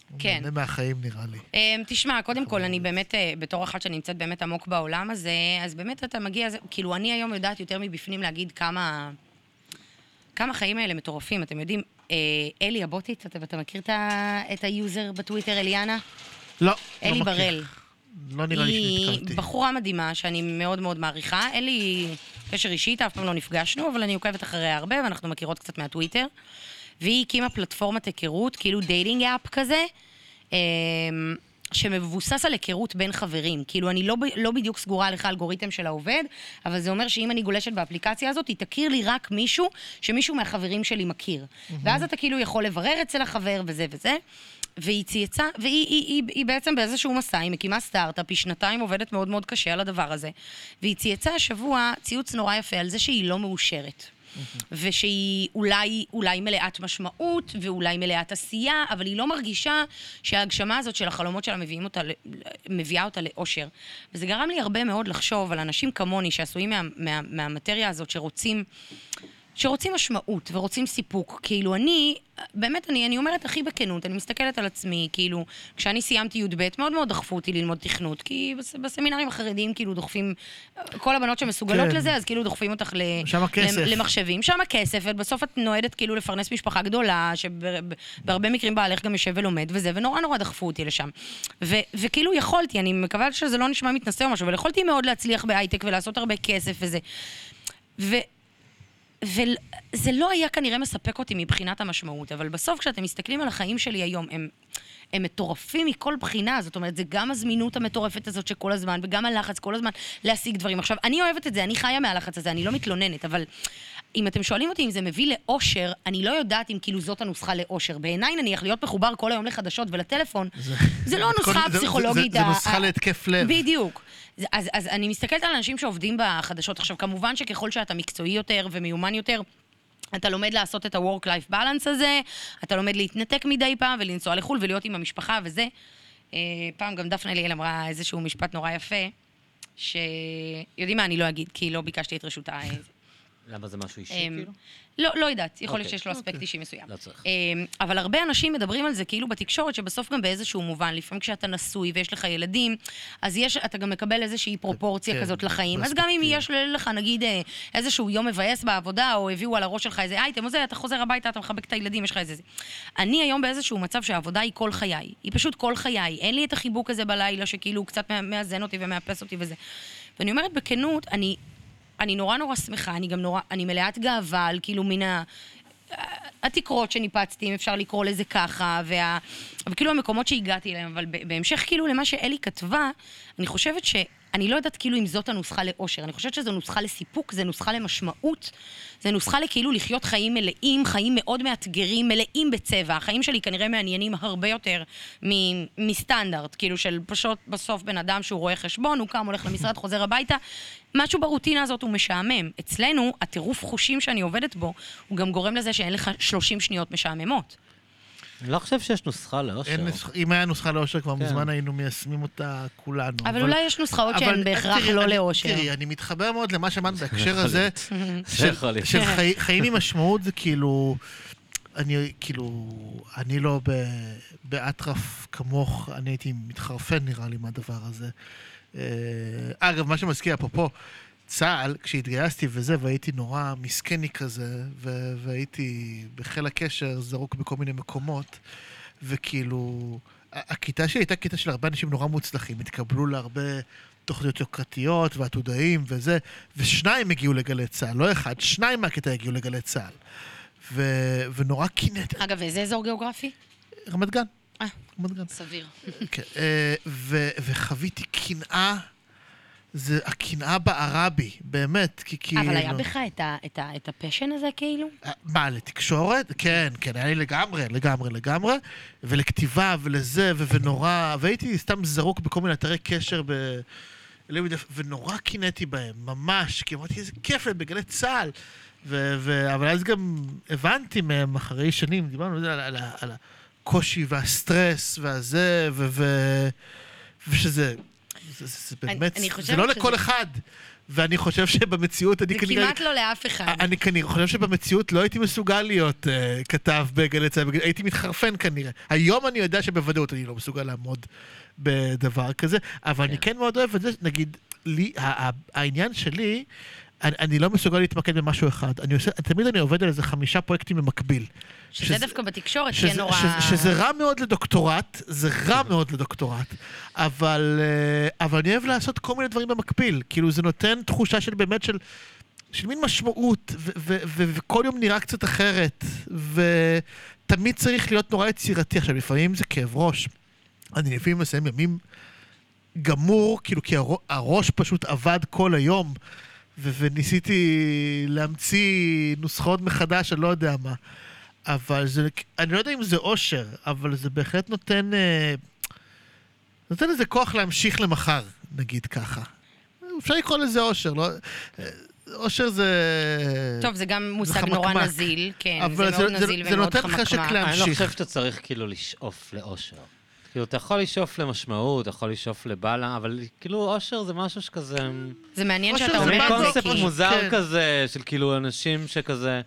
הוא
כן.
נהנה מהחיים נראה לי.
אמ, תשמע, קודם כל, אני באמת, אה, בתור אחת שנמצאת באמת עמוק בעולם הזה, אז באמת אתה מגיע, כאילו, אני היום יודעת יותר מבפנים להגיד כמה... כמה החיים האלה מטורפים. אתם יודעים, אה, אלי הבוטית, אתה, אתה מכיר את ה- את ה user בטוויטר, אליאנה?
לא, לא
אלי
מכיר.
בראל.
לא נראה לי
היא
שנתקלתי.
בחורה מדהימה, שאני מאוד מאוד מעריכה. אין לי קשר אישית, אף פעם לא נפגשנו, אבל אני עוקבת אחריה הרבה, ואנחנו מכירות קצת מהטוויטר. והיא הקימה פלטפורמת היכרות, כאילו dating app כזה, אמ, שמבוסס על היכרות בין חברים. כאילו, אני לא, לא בדיוק סגורה על איך האלגוריתם שלה עובד, אבל זה אומר שאם אני גולשת באפליקציה הזאת, היא תכיר לי רק מישהו שמישהו מהחברים שלי מכיר. ואז אתה כאילו יכול לברר אצל החבר וזה וזה. והיא צייצה, והיא היא, היא, היא בעצם באיזשהו מסע, היא מקימה סטארט-אפ, היא שנתיים עובדת מאוד מאוד קשה על הדבר הזה, והיא צייצה השבוע ציוץ נורא יפה על זה שהיא לא מאושרת. ושהיא אולי, אולי מלאת משמעות, ואולי מלאת עשייה, אבל היא לא מרגישה שההגשמה הזאת של החלומות שלה אותה, מביאה אותה לאושר. וזה גרם לי הרבה מאוד לחשוב על אנשים כמוני שעשויים מה, מה, מהמטריה הזאת, שרוצים... שרוצים משמעות ורוצים סיפוק. כאילו, אני, באמת, אני, אני אומרת הכי בכנות, אני מסתכלת על עצמי, כאילו, כשאני סיימתי י"ב, מאוד מאוד דחפו אותי ללמוד תכנות, כי בס, בסמינרים החרדיים, כאילו, דוחפים, כל הבנות שמסוגלות
כן.
לזה, אז כאילו דוחפים אותך ל,
שם הכסף.
למ- למחשבים, שם הכסף, ובסוף את נועדת כאילו לפרנס משפחה גדולה, שבהרבה מקרים בעלך גם יושב ולומד וזה, ונורא נורא דחפו אותי לשם. ו, וכאילו יכולתי, אני מקווה שזה לא נשמע מתנשא או משהו, אבל יכולתי מאוד להצליח בהייטק ולעשות הרבה כסף וזה. ו... וזה לא היה כנראה מספק אותי מבחינת המשמעות, אבל בסוף כשאתם מסתכלים על החיים שלי היום, הם, הם מטורפים מכל בחינה, זאת אומרת, זה גם הזמינות המטורפת הזאת שכל הזמן, וגם הלחץ כל הזמן להשיג דברים. עכשיו, אני אוהבת את זה, אני חיה מהלחץ הזה, אני לא מתלוננת, אבל אם אתם שואלים אותי אם זה מביא לאושר, אני לא יודעת אם כאילו זאת הנוסחה לאושר. בעיניי, נניח, להיות מחובר כל היום לחדשות ולטלפון, זה לא
כל-
הנוסחה
זה- זה-
הפסיכולוגית.
זה- זה
ה-
נוסחה להתקף לב.
בדיוק. זה- אז, אז אני מסתכלת על אנשים שעובדים בחדשות. עכשיו, כמובן שככל שאתה מקצועי יותר ומיומן יותר, אתה לומד לעשות את ה-work-life balance הזה, אתה לומד להתנתק מדי פעם ולנסוע לחו"ל ולהיות עם המשפחה וזה. אה, פעם גם דפנה ליאל אמרה איזשהו משפט נורא יפה, שיודעים מה, אני לא אגיד, כי לא ביקשתי את רשותה.
למה זה משהו אישי,
אמ,
כאילו?
לא, לא יודעת, יכול להיות
אוקיי.
שיש לו אספקט
אוקיי.
אישי מסוים.
לא צריך.
אמ, אבל הרבה אנשים מדברים על זה כאילו בתקשורת, שבסוף גם באיזשהו מובן, לפעמים כשאתה נשוי ויש לך ילדים, אז יש, אתה גם מקבל איזושהי פרופורציה
כן,
כזאת לחיים. אז גם אם. יש לך, נגיד, אה, איזשהו יום מבאס בעבודה, או הביאו על הראש שלך איזה אייטם, או זה, אתה חוזר הביתה, אתה מחבק את הילדים, יש לך איזה זה. אני היום באיזשהו מצב שהעבודה היא כל חיי. היא פשוט כל חיי. אין לי את החיבוק הזה בלילה, שכאילו קצת מא- מאזן אותי ומאפס אותי וזה. ואני אומרת בכנות, אני, אני נורא נורא שמחה, אני גם נורא, אני מלאת גאווה על כאילו מן ה... התקרות שניפצתי, אם אפשר לקרוא לזה ככה, וה... וכאילו המקומות שהגעתי אליהם, אבל בהמשך כאילו למה שאלי כתבה, אני חושבת ש... אני לא יודעת כאילו אם זאת הנוסחה לאושר, אני חושבת שזו נוסחה לסיפוק, זו נוסחה למשמעות, זו נוסחה לכאילו לחיות חיים מלאים, חיים מאוד מאתגרים, מלאים בצבע. החיים שלי כנראה מעניינים הרבה יותר מ- מסטנדרט, כאילו של פשוט בסוף בן אדם שהוא רואה חשבון, הוא קם, הולך למשרד, חוזר הביתה. משהו ברוטינה הזאת הוא משעמם. אצלנו, הטירוף חושים שאני עובדת בו, הוא גם גורם לזה שאין לך 30 שניות משעממות.
אני לא חושב שיש נוסחה לאושר.
אם היה נוסחה לאושר, כבר
כן.
מזמן היינו מיישמים אותה כולנו.
אבל אולי יש נוסחאות
אבל-
שהן בהכרח לא
אני-
לאושר.
תראי, אני מתחבר מאוד למה שאמרת בהקשר הזה. של חי- חיים עם משמעות זה כאילו... אני כאילו, אני לא באטרף כמוך, אני הייתי מתחרפן נראה לי מהדבר הזה. אה, אגב, מה שמזכיר, אפרופו, צה"ל, כשהתגייסתי וזה, והייתי נורא מסכני כזה, ו- והייתי בחיל הקשר זרוק בכל מיני מקומות, וכאילו, הכיתה שלי הייתה כיתה של הרבה אנשים נורא מוצלחים, התקבלו להרבה תוכניות יוקרתיות ועתודאים וזה, ושניים הגיעו לגלי צה"ל, לא אחד, שניים מהכיתה הגיעו לגלי צה"ל. ו- ונורא קינאתי,
אגב, איזה אזור גיאוגרפי?
רמת גן.
אה.
רמת גן.
סביר.
כן, אה, ו- וחוויתי קנאה זה הקנאה בערה בי, באמת, כי כאילו...
אבל היה בך את ה- את ה- את הפשן הזה, כאילו?
מה, לתקשורת? כן, כן, היה לי לגמרי, לגמרי, לגמרי. ולכתיבה, ולזה, ו- ונורא... והייתי סתם זרוק בכל מיני אתרי קשר ב... ונורא קינאתי בהם, ממש, כי אמרתי, איזה כיף להם בגלי צה"ל. ו- ו- אבל אז גם הבנתי מהם, אחרי שנים, דיברנו על, על, על, על הקושי והסטרס והזה, ו- ו- ושזה... זה, זה, זה
אני-
באמת,
אני
זה לא
שזה-
לכל אחד. ואני חושב שבמציאות אני
זה
כנראה...
כמעט לא לאף אחד.
אני כנראה חושב שבמציאות לא הייתי מסוגל להיות uh, כתב בגלי צה"ל, הייתי מתחרפן כנראה. היום אני יודע שבוודאות אני לא מסוגל לעמוד בדבר כזה, אבל אני כן מאוד אוהב את זה, נגיד, לי, העניין שלי, אני, אני לא מסוגל להתמקד במשהו אחד. אני עושה, תמיד אני עובד על איזה חמישה פרויקטים במקביל.
שזה דווקא בתקשורת
שזה,
תהיה נורא...
שזה, שזה רע מאוד לדוקטורט, זה רע מאוד לדוקטורט, אבל, אה, אבל אני אוהב לעשות כל מיני דברים במקביל. כאילו, זה נותן תחושה של באמת של, של מין משמעות, וכל יום נראה קצת אחרת, ותמיד צריך להיות נורא יצירתי. עכשיו, לפעמים זה כאב ראש. אני לפעמים מסיים ימים גמור, כאילו, כי הר- הראש פשוט עבד כל היום, ו- וניסיתי להמציא נוסחאות מחדש, אני לא יודע מה. אבל זה, אני לא יודע אם זה אושר, אבל זה בהחלט נותן, אה, נותן איזה כוח להמשיך למחר, נגיד ככה. אפשר לקרוא לזה אושר, לא? אה, אושר זה...
טוב, זה גם מושג
חמקמק.
נורא נזיל, כן, זה
זה-
מאוד
זה-
נזיל
זה
ומאוד
נותן חשק
חמקמק.
לה-
אני לא
להמשיך.
חושב שאתה צריך כאילו לשאוף לאושר. כאילו, אתה יכול לשאוף למשמעות, אתה יכול לשאוף לבאללה, אבל כאילו אושר זה משהו שכזה...
זה מעניין שאתה
זה
זה
אומר
מין
באמת
את זה,
קונספט
כי...
מוזר
כן.
כזה, של כאילו אנשים שכזה...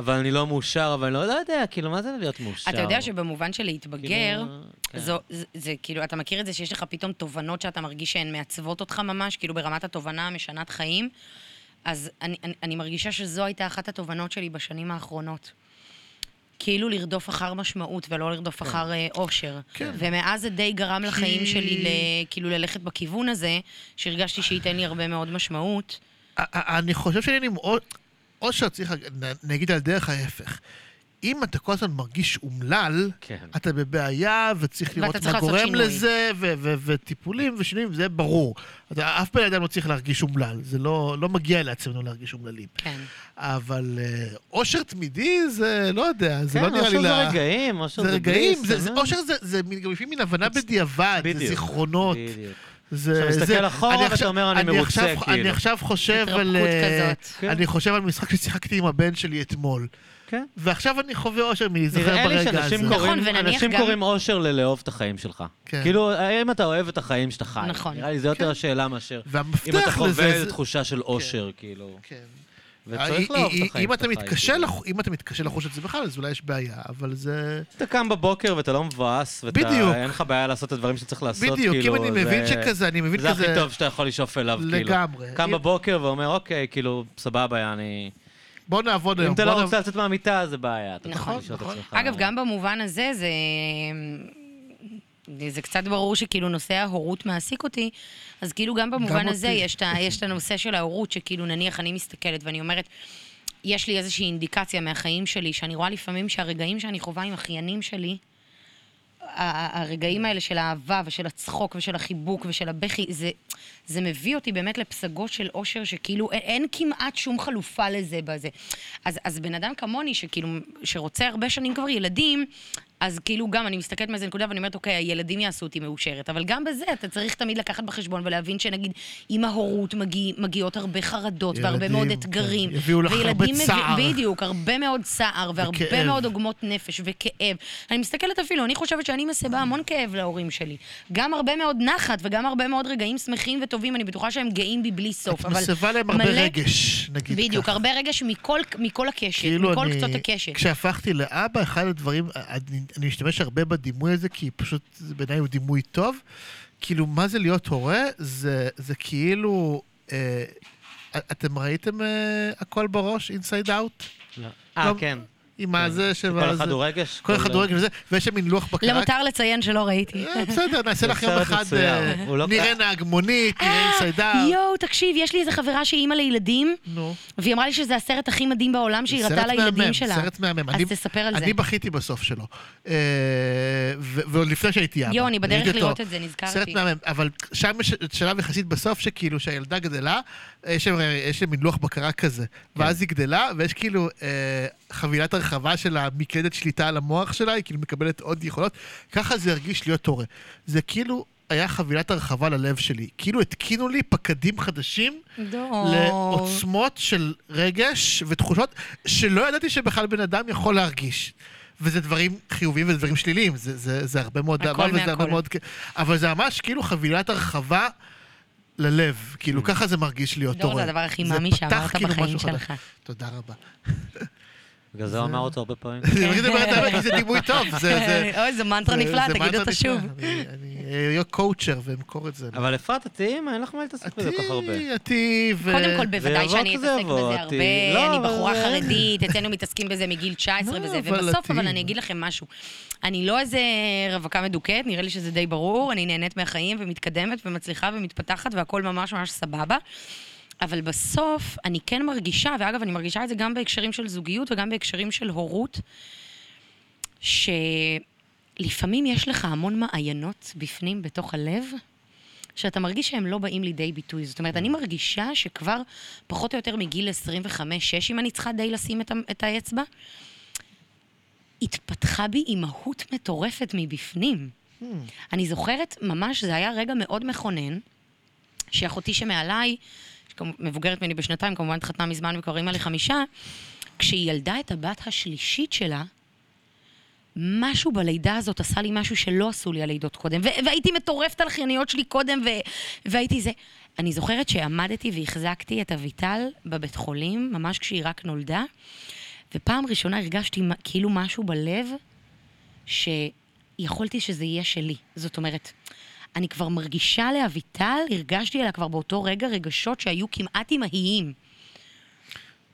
אבל אני לא מאושר, אבל אני לא יודע, כאילו, מה זה להיות מאושר?
אתה יודע שבמובן של להתבגר,
כאילו, כן.
זו, זה, זה כאילו, אתה מכיר את זה שיש לך פתאום תובנות שאתה מרגיש שהן מעצבות אותך ממש, כאילו ברמת התובנה המשנת חיים? אז אני, אני, אני מרגישה שזו הייתה אחת התובנות שלי בשנים האחרונות. כאילו לרדוף אחר משמעות ולא לרדוף אחר אה, אושר.
כן.
ומאז זה די גרם לחיים
כי-
שלי ל, כאילו ללכת בכיוון הזה, שהרגשתי שייתן לי הרבה מאוד משמעות.
אני חושב שאני עם אושר, אושר צריך, נ- נגיד על דרך ההפך. אם אתה כל הזמן מרגיש אומלל,
כן.
אתה בבעיה, וצריך לראות מה גורם
שינוי.
לזה, וטיפולים ושינויים, זה ברור. אתה, אף בן אדם לא צריך להרגיש אומלל, זה לא, לא מגיע לעצמנו להרגיש אומללים.
כן.
אבל אה, אושר תמידי זה, לא יודע, זה
כן,
לא נראה לי...
אושר זה רגעים, אושר
זה
זה
רגעים,
בליס,
זה- זה-
נו.
אושר זה- זה מין- גם לפעמים מין הבנה בדיעבד, זה זיכרונות.
בדיוק.
זה,
אתה מסתכל
זה-
אחורה
אני
ואתה
עכשיו-
אומר, אני מרוצה,
עכשיו, אני
כאילו.
עכשיו חושב על...
התרפקות
אה,
כזאת.
כן.
אני חושב על משחק ששיחקתי עם הבן שלי אתמול.
כן.
ועכשיו אני חווה אושר מלהיזכר
נראה לי
ברגע הזה.
שאנשים
נכון,
קוראים,
ונניח
אנשים
גם-
קוראים אושר ללאהוב את החיים שלך.
כן.
כאילו, האם אתה אוהב את החיים שאתה חי?
נכון.
נראה לי זו יותר השאלה מאשר
והמפתח
אם אתה חווה
לזה
איזו
זה-
תחושה של אושר, כאילו.
כן.
וצריך
אה,
לאהוב
אה,
את החיים
אם אתה
שאתה חי,
מתקשה
כאילו.
אם אתה מתקשה לחוש את זה בכלל, אז אולי יש בעיה, אבל זה...
אתה קם בבוקר ואתה לא מבואס, ואתה,
בדיוק.
אין לך בעיה לעשות את הדברים שצריך לעשות, כאילו.
בדיוק, אם אני מבין
זה-
שכזה, אני מבין
זה
כזה...
הכי טוב שאתה יכול לשאוף אליו, כאילו.
לגמרי.
קם בבוקר ואומר, אוקיי, כאילו, סבבה, אני...
בוא נעבוד היום.
אם אתה לא רוצה לצאת מהמיטה, זה בעיה. אתה
נכון,
צריך לשאול את
נכון.
עצמך.
אגב, גם במובן הזה, זה... זה קצת ברור שכאילו נושא ההורות מעסיק אותי, אז כאילו גם במובן הזה
אותי.
יש את, יש את הנושא של ההורות, שכאילו נניח אני מסתכלת ואני אומרת, יש לי איזושהי אינדיקציה מהחיים שלי, שאני רואה לפעמים שהרגעים שאני חווה עם אחיינים שלי, הרגעים האלה של האהבה ושל הצחוק ושל החיבוק ושל הבכי, זה, זה מביא אותי באמת לפסגות של אושר שכאילו אין, אין כמעט שום חלופה לזה בזה. אז, אז בן אדם כמוני, שכאילו, שרוצה הרבה שנים כבר ילדים, אז כאילו גם אני מסתכלת מאיזה נקודה ואני אומרת, אוקיי, הילדים יעשו אותי מאושרת, אבל גם בזה אתה צריך תמיד לקחת בחשבון ולהבין שנגיד עם ההורות מגיע, מגיעות הרבה חרדות והרבה
ילדים,
מאוד
כן.
אתגרים.
יביאו לך הרבה צער.
בדיוק, הרבה מאוד צער והרבה
וכאב.
מאוד עוגמות נפש וכאב. אני מסתכלת אפילו, אני חושבת שאני מסבה המון כאב להורים שלי. גם הרבה מאוד נחת וגם הרבה מאוד רגעים שמחים וטובים, אני בטוחה שהם גאים בי בלי סוף.
את מסבה להם הרבה
מלא-
רגש, נגיד ככה.
בדיוק, הרבה רגש מכל, מכל הקשת,
כאילו
מכל
אני,
קצות הקשת.
כשהפכתי לאבא, אחד הדברים, אני, אני משתמש הרבה בדימוי הזה, כי פשוט, בעיניי הוא דימוי טוב. כאילו, מה זה להיות הורה? זה, זה כאילו... אה, אתם ראיתם אה, הכל בראש, Inside Out?
לא. אה,
לא,
כן.
עם הזה ש...
כל אחד הוא רגש.
כל אחד הוא רגש וזה, ויש שם מין לוח בקרה.
למותר לציין שלא ראיתי.
אה, בסדר, נעשה לך יום
סרט
אחד. אה,
הוא לא-
נראה נהג מונית, נראה
אה,
out.
יואו, תקשיב, יש לי איזה חברה שהיא אימא לילדים,
נו.
והיא אמרה לי שזה הסרט הכי מדהים בעולם שהיא
סרט
הראתה לילדים
מהמם,
שלה.
סרט מהמם.
אז
אני-
תספר על זה.
אני בכיתי בסוף שלו. ועוד לפני שהייתי אבא.
יואו, אני בדרך. לראות את זה,
סרט
נזכרתי.
מהמם, אבל שם יש שלב יחסית בסוף, שכאילו שהילדה גדלה, יש שם מין לוח בקרה כזה,
כן.
ואז היא גדלה, ויש כאילו חבילת הרחבה של המקלדת שליטה על המוח שלה, היא כאילו מקבלת עוד יכולות, ככה זה הרגיש להיות הורה. זה כאילו היה חבילת הרחבה ללב שלי, כאילו התקינו לי פקדים חדשים
דור.
לעוצמות של רגש ותחושות שלא ידעתי שבכלל בן אדם יכול להרגיש. וזה דברים חיוביים וזה דברים שליליים, זה, זה, זה הרבה מאוד
הכל
וזה הרבה
מהכל.
מאוד... אבל זה ממש כאילו חבילת הרחבה ללב, כאילו ככה זה מרגיש להיות
דור,
הורה.
זה הדבר הכי מאמי שאמרת
כאילו
בחיים. שלך.
תודה רבה.
בגלל זה הוא אמר אותו הרבה פעמים.
אני תמיד אומר את האמת, כי זה דימוי טוב, זה... זה-
אוי, זו מנטרה
זה-
נפלאה,
זה
תגיד אותה. שוב.
אני- אהיה קואוצ'ר ואמכור את זה.
אבל אפרת, את תהיי אימא, אין לך מה להתעסק בזה כל כך הרבה.
עתי, ו...
קודם כל, בוודאי שאני אתעסק בזה. הרבה,
לא,
אני
אבל
בחורה
זה-
חרדית, אצלנו מתעסקים בזה מגיל 19
לא,
וזה, ובסוף, אבל אני אגיד לכם משהו. אני לא איזה רווקה מדוכאת, נראה לי שזה די ברור, אני נהנית מהחיים ומתקדמת ומצליחה ומתפתחת והכל ממש ממש סבבה. אבל בסוף, אני כן מרגישה, ואגב, אני מרגישה את זה גם בהקשרים של זוגיות וגם בהקשרים של הורות, שלפעמים יש לך המון מעיינות בפנים, בתוך הלב, שאתה מרגיש שהם לא באים לידי ביטוי. זאת אומרת, אני מרגישה שכבר פחות או יותר מגיל 25-6, אם אני צריכה די לשים את, את האצבע, התפתחה בי אימהות מטורפת מבפנים.
Hmm.
אני זוכרת, ממש, זה היה רגע מאוד מכונן, שאחותי שמעליי, מבוגרת ממני בשנתיים, כמובן התחתנה מזמן וכבר אימא לחמישה, כשהיא ילדה את הבת השלישית שלה, משהו בלידה הזאת עשה לי משהו שלא עשו לי הלידות קודם. והייתי מטורפת על האחייניות שלי קודם, והייתי זה. אני זוכרת שעמדתי והחזקתי את אביטל בבית חולים, ממש כשהיא רק נולדה, ופעם ראשונה הרגשתי כאילו משהו בלב, שיכולתי שזה יהיה שלי. זאת אומרת, אני כבר מרגישה לאביטל, הרגשתי עליה כבר באותו רגע רגשות שהיו כמעט אימהיים.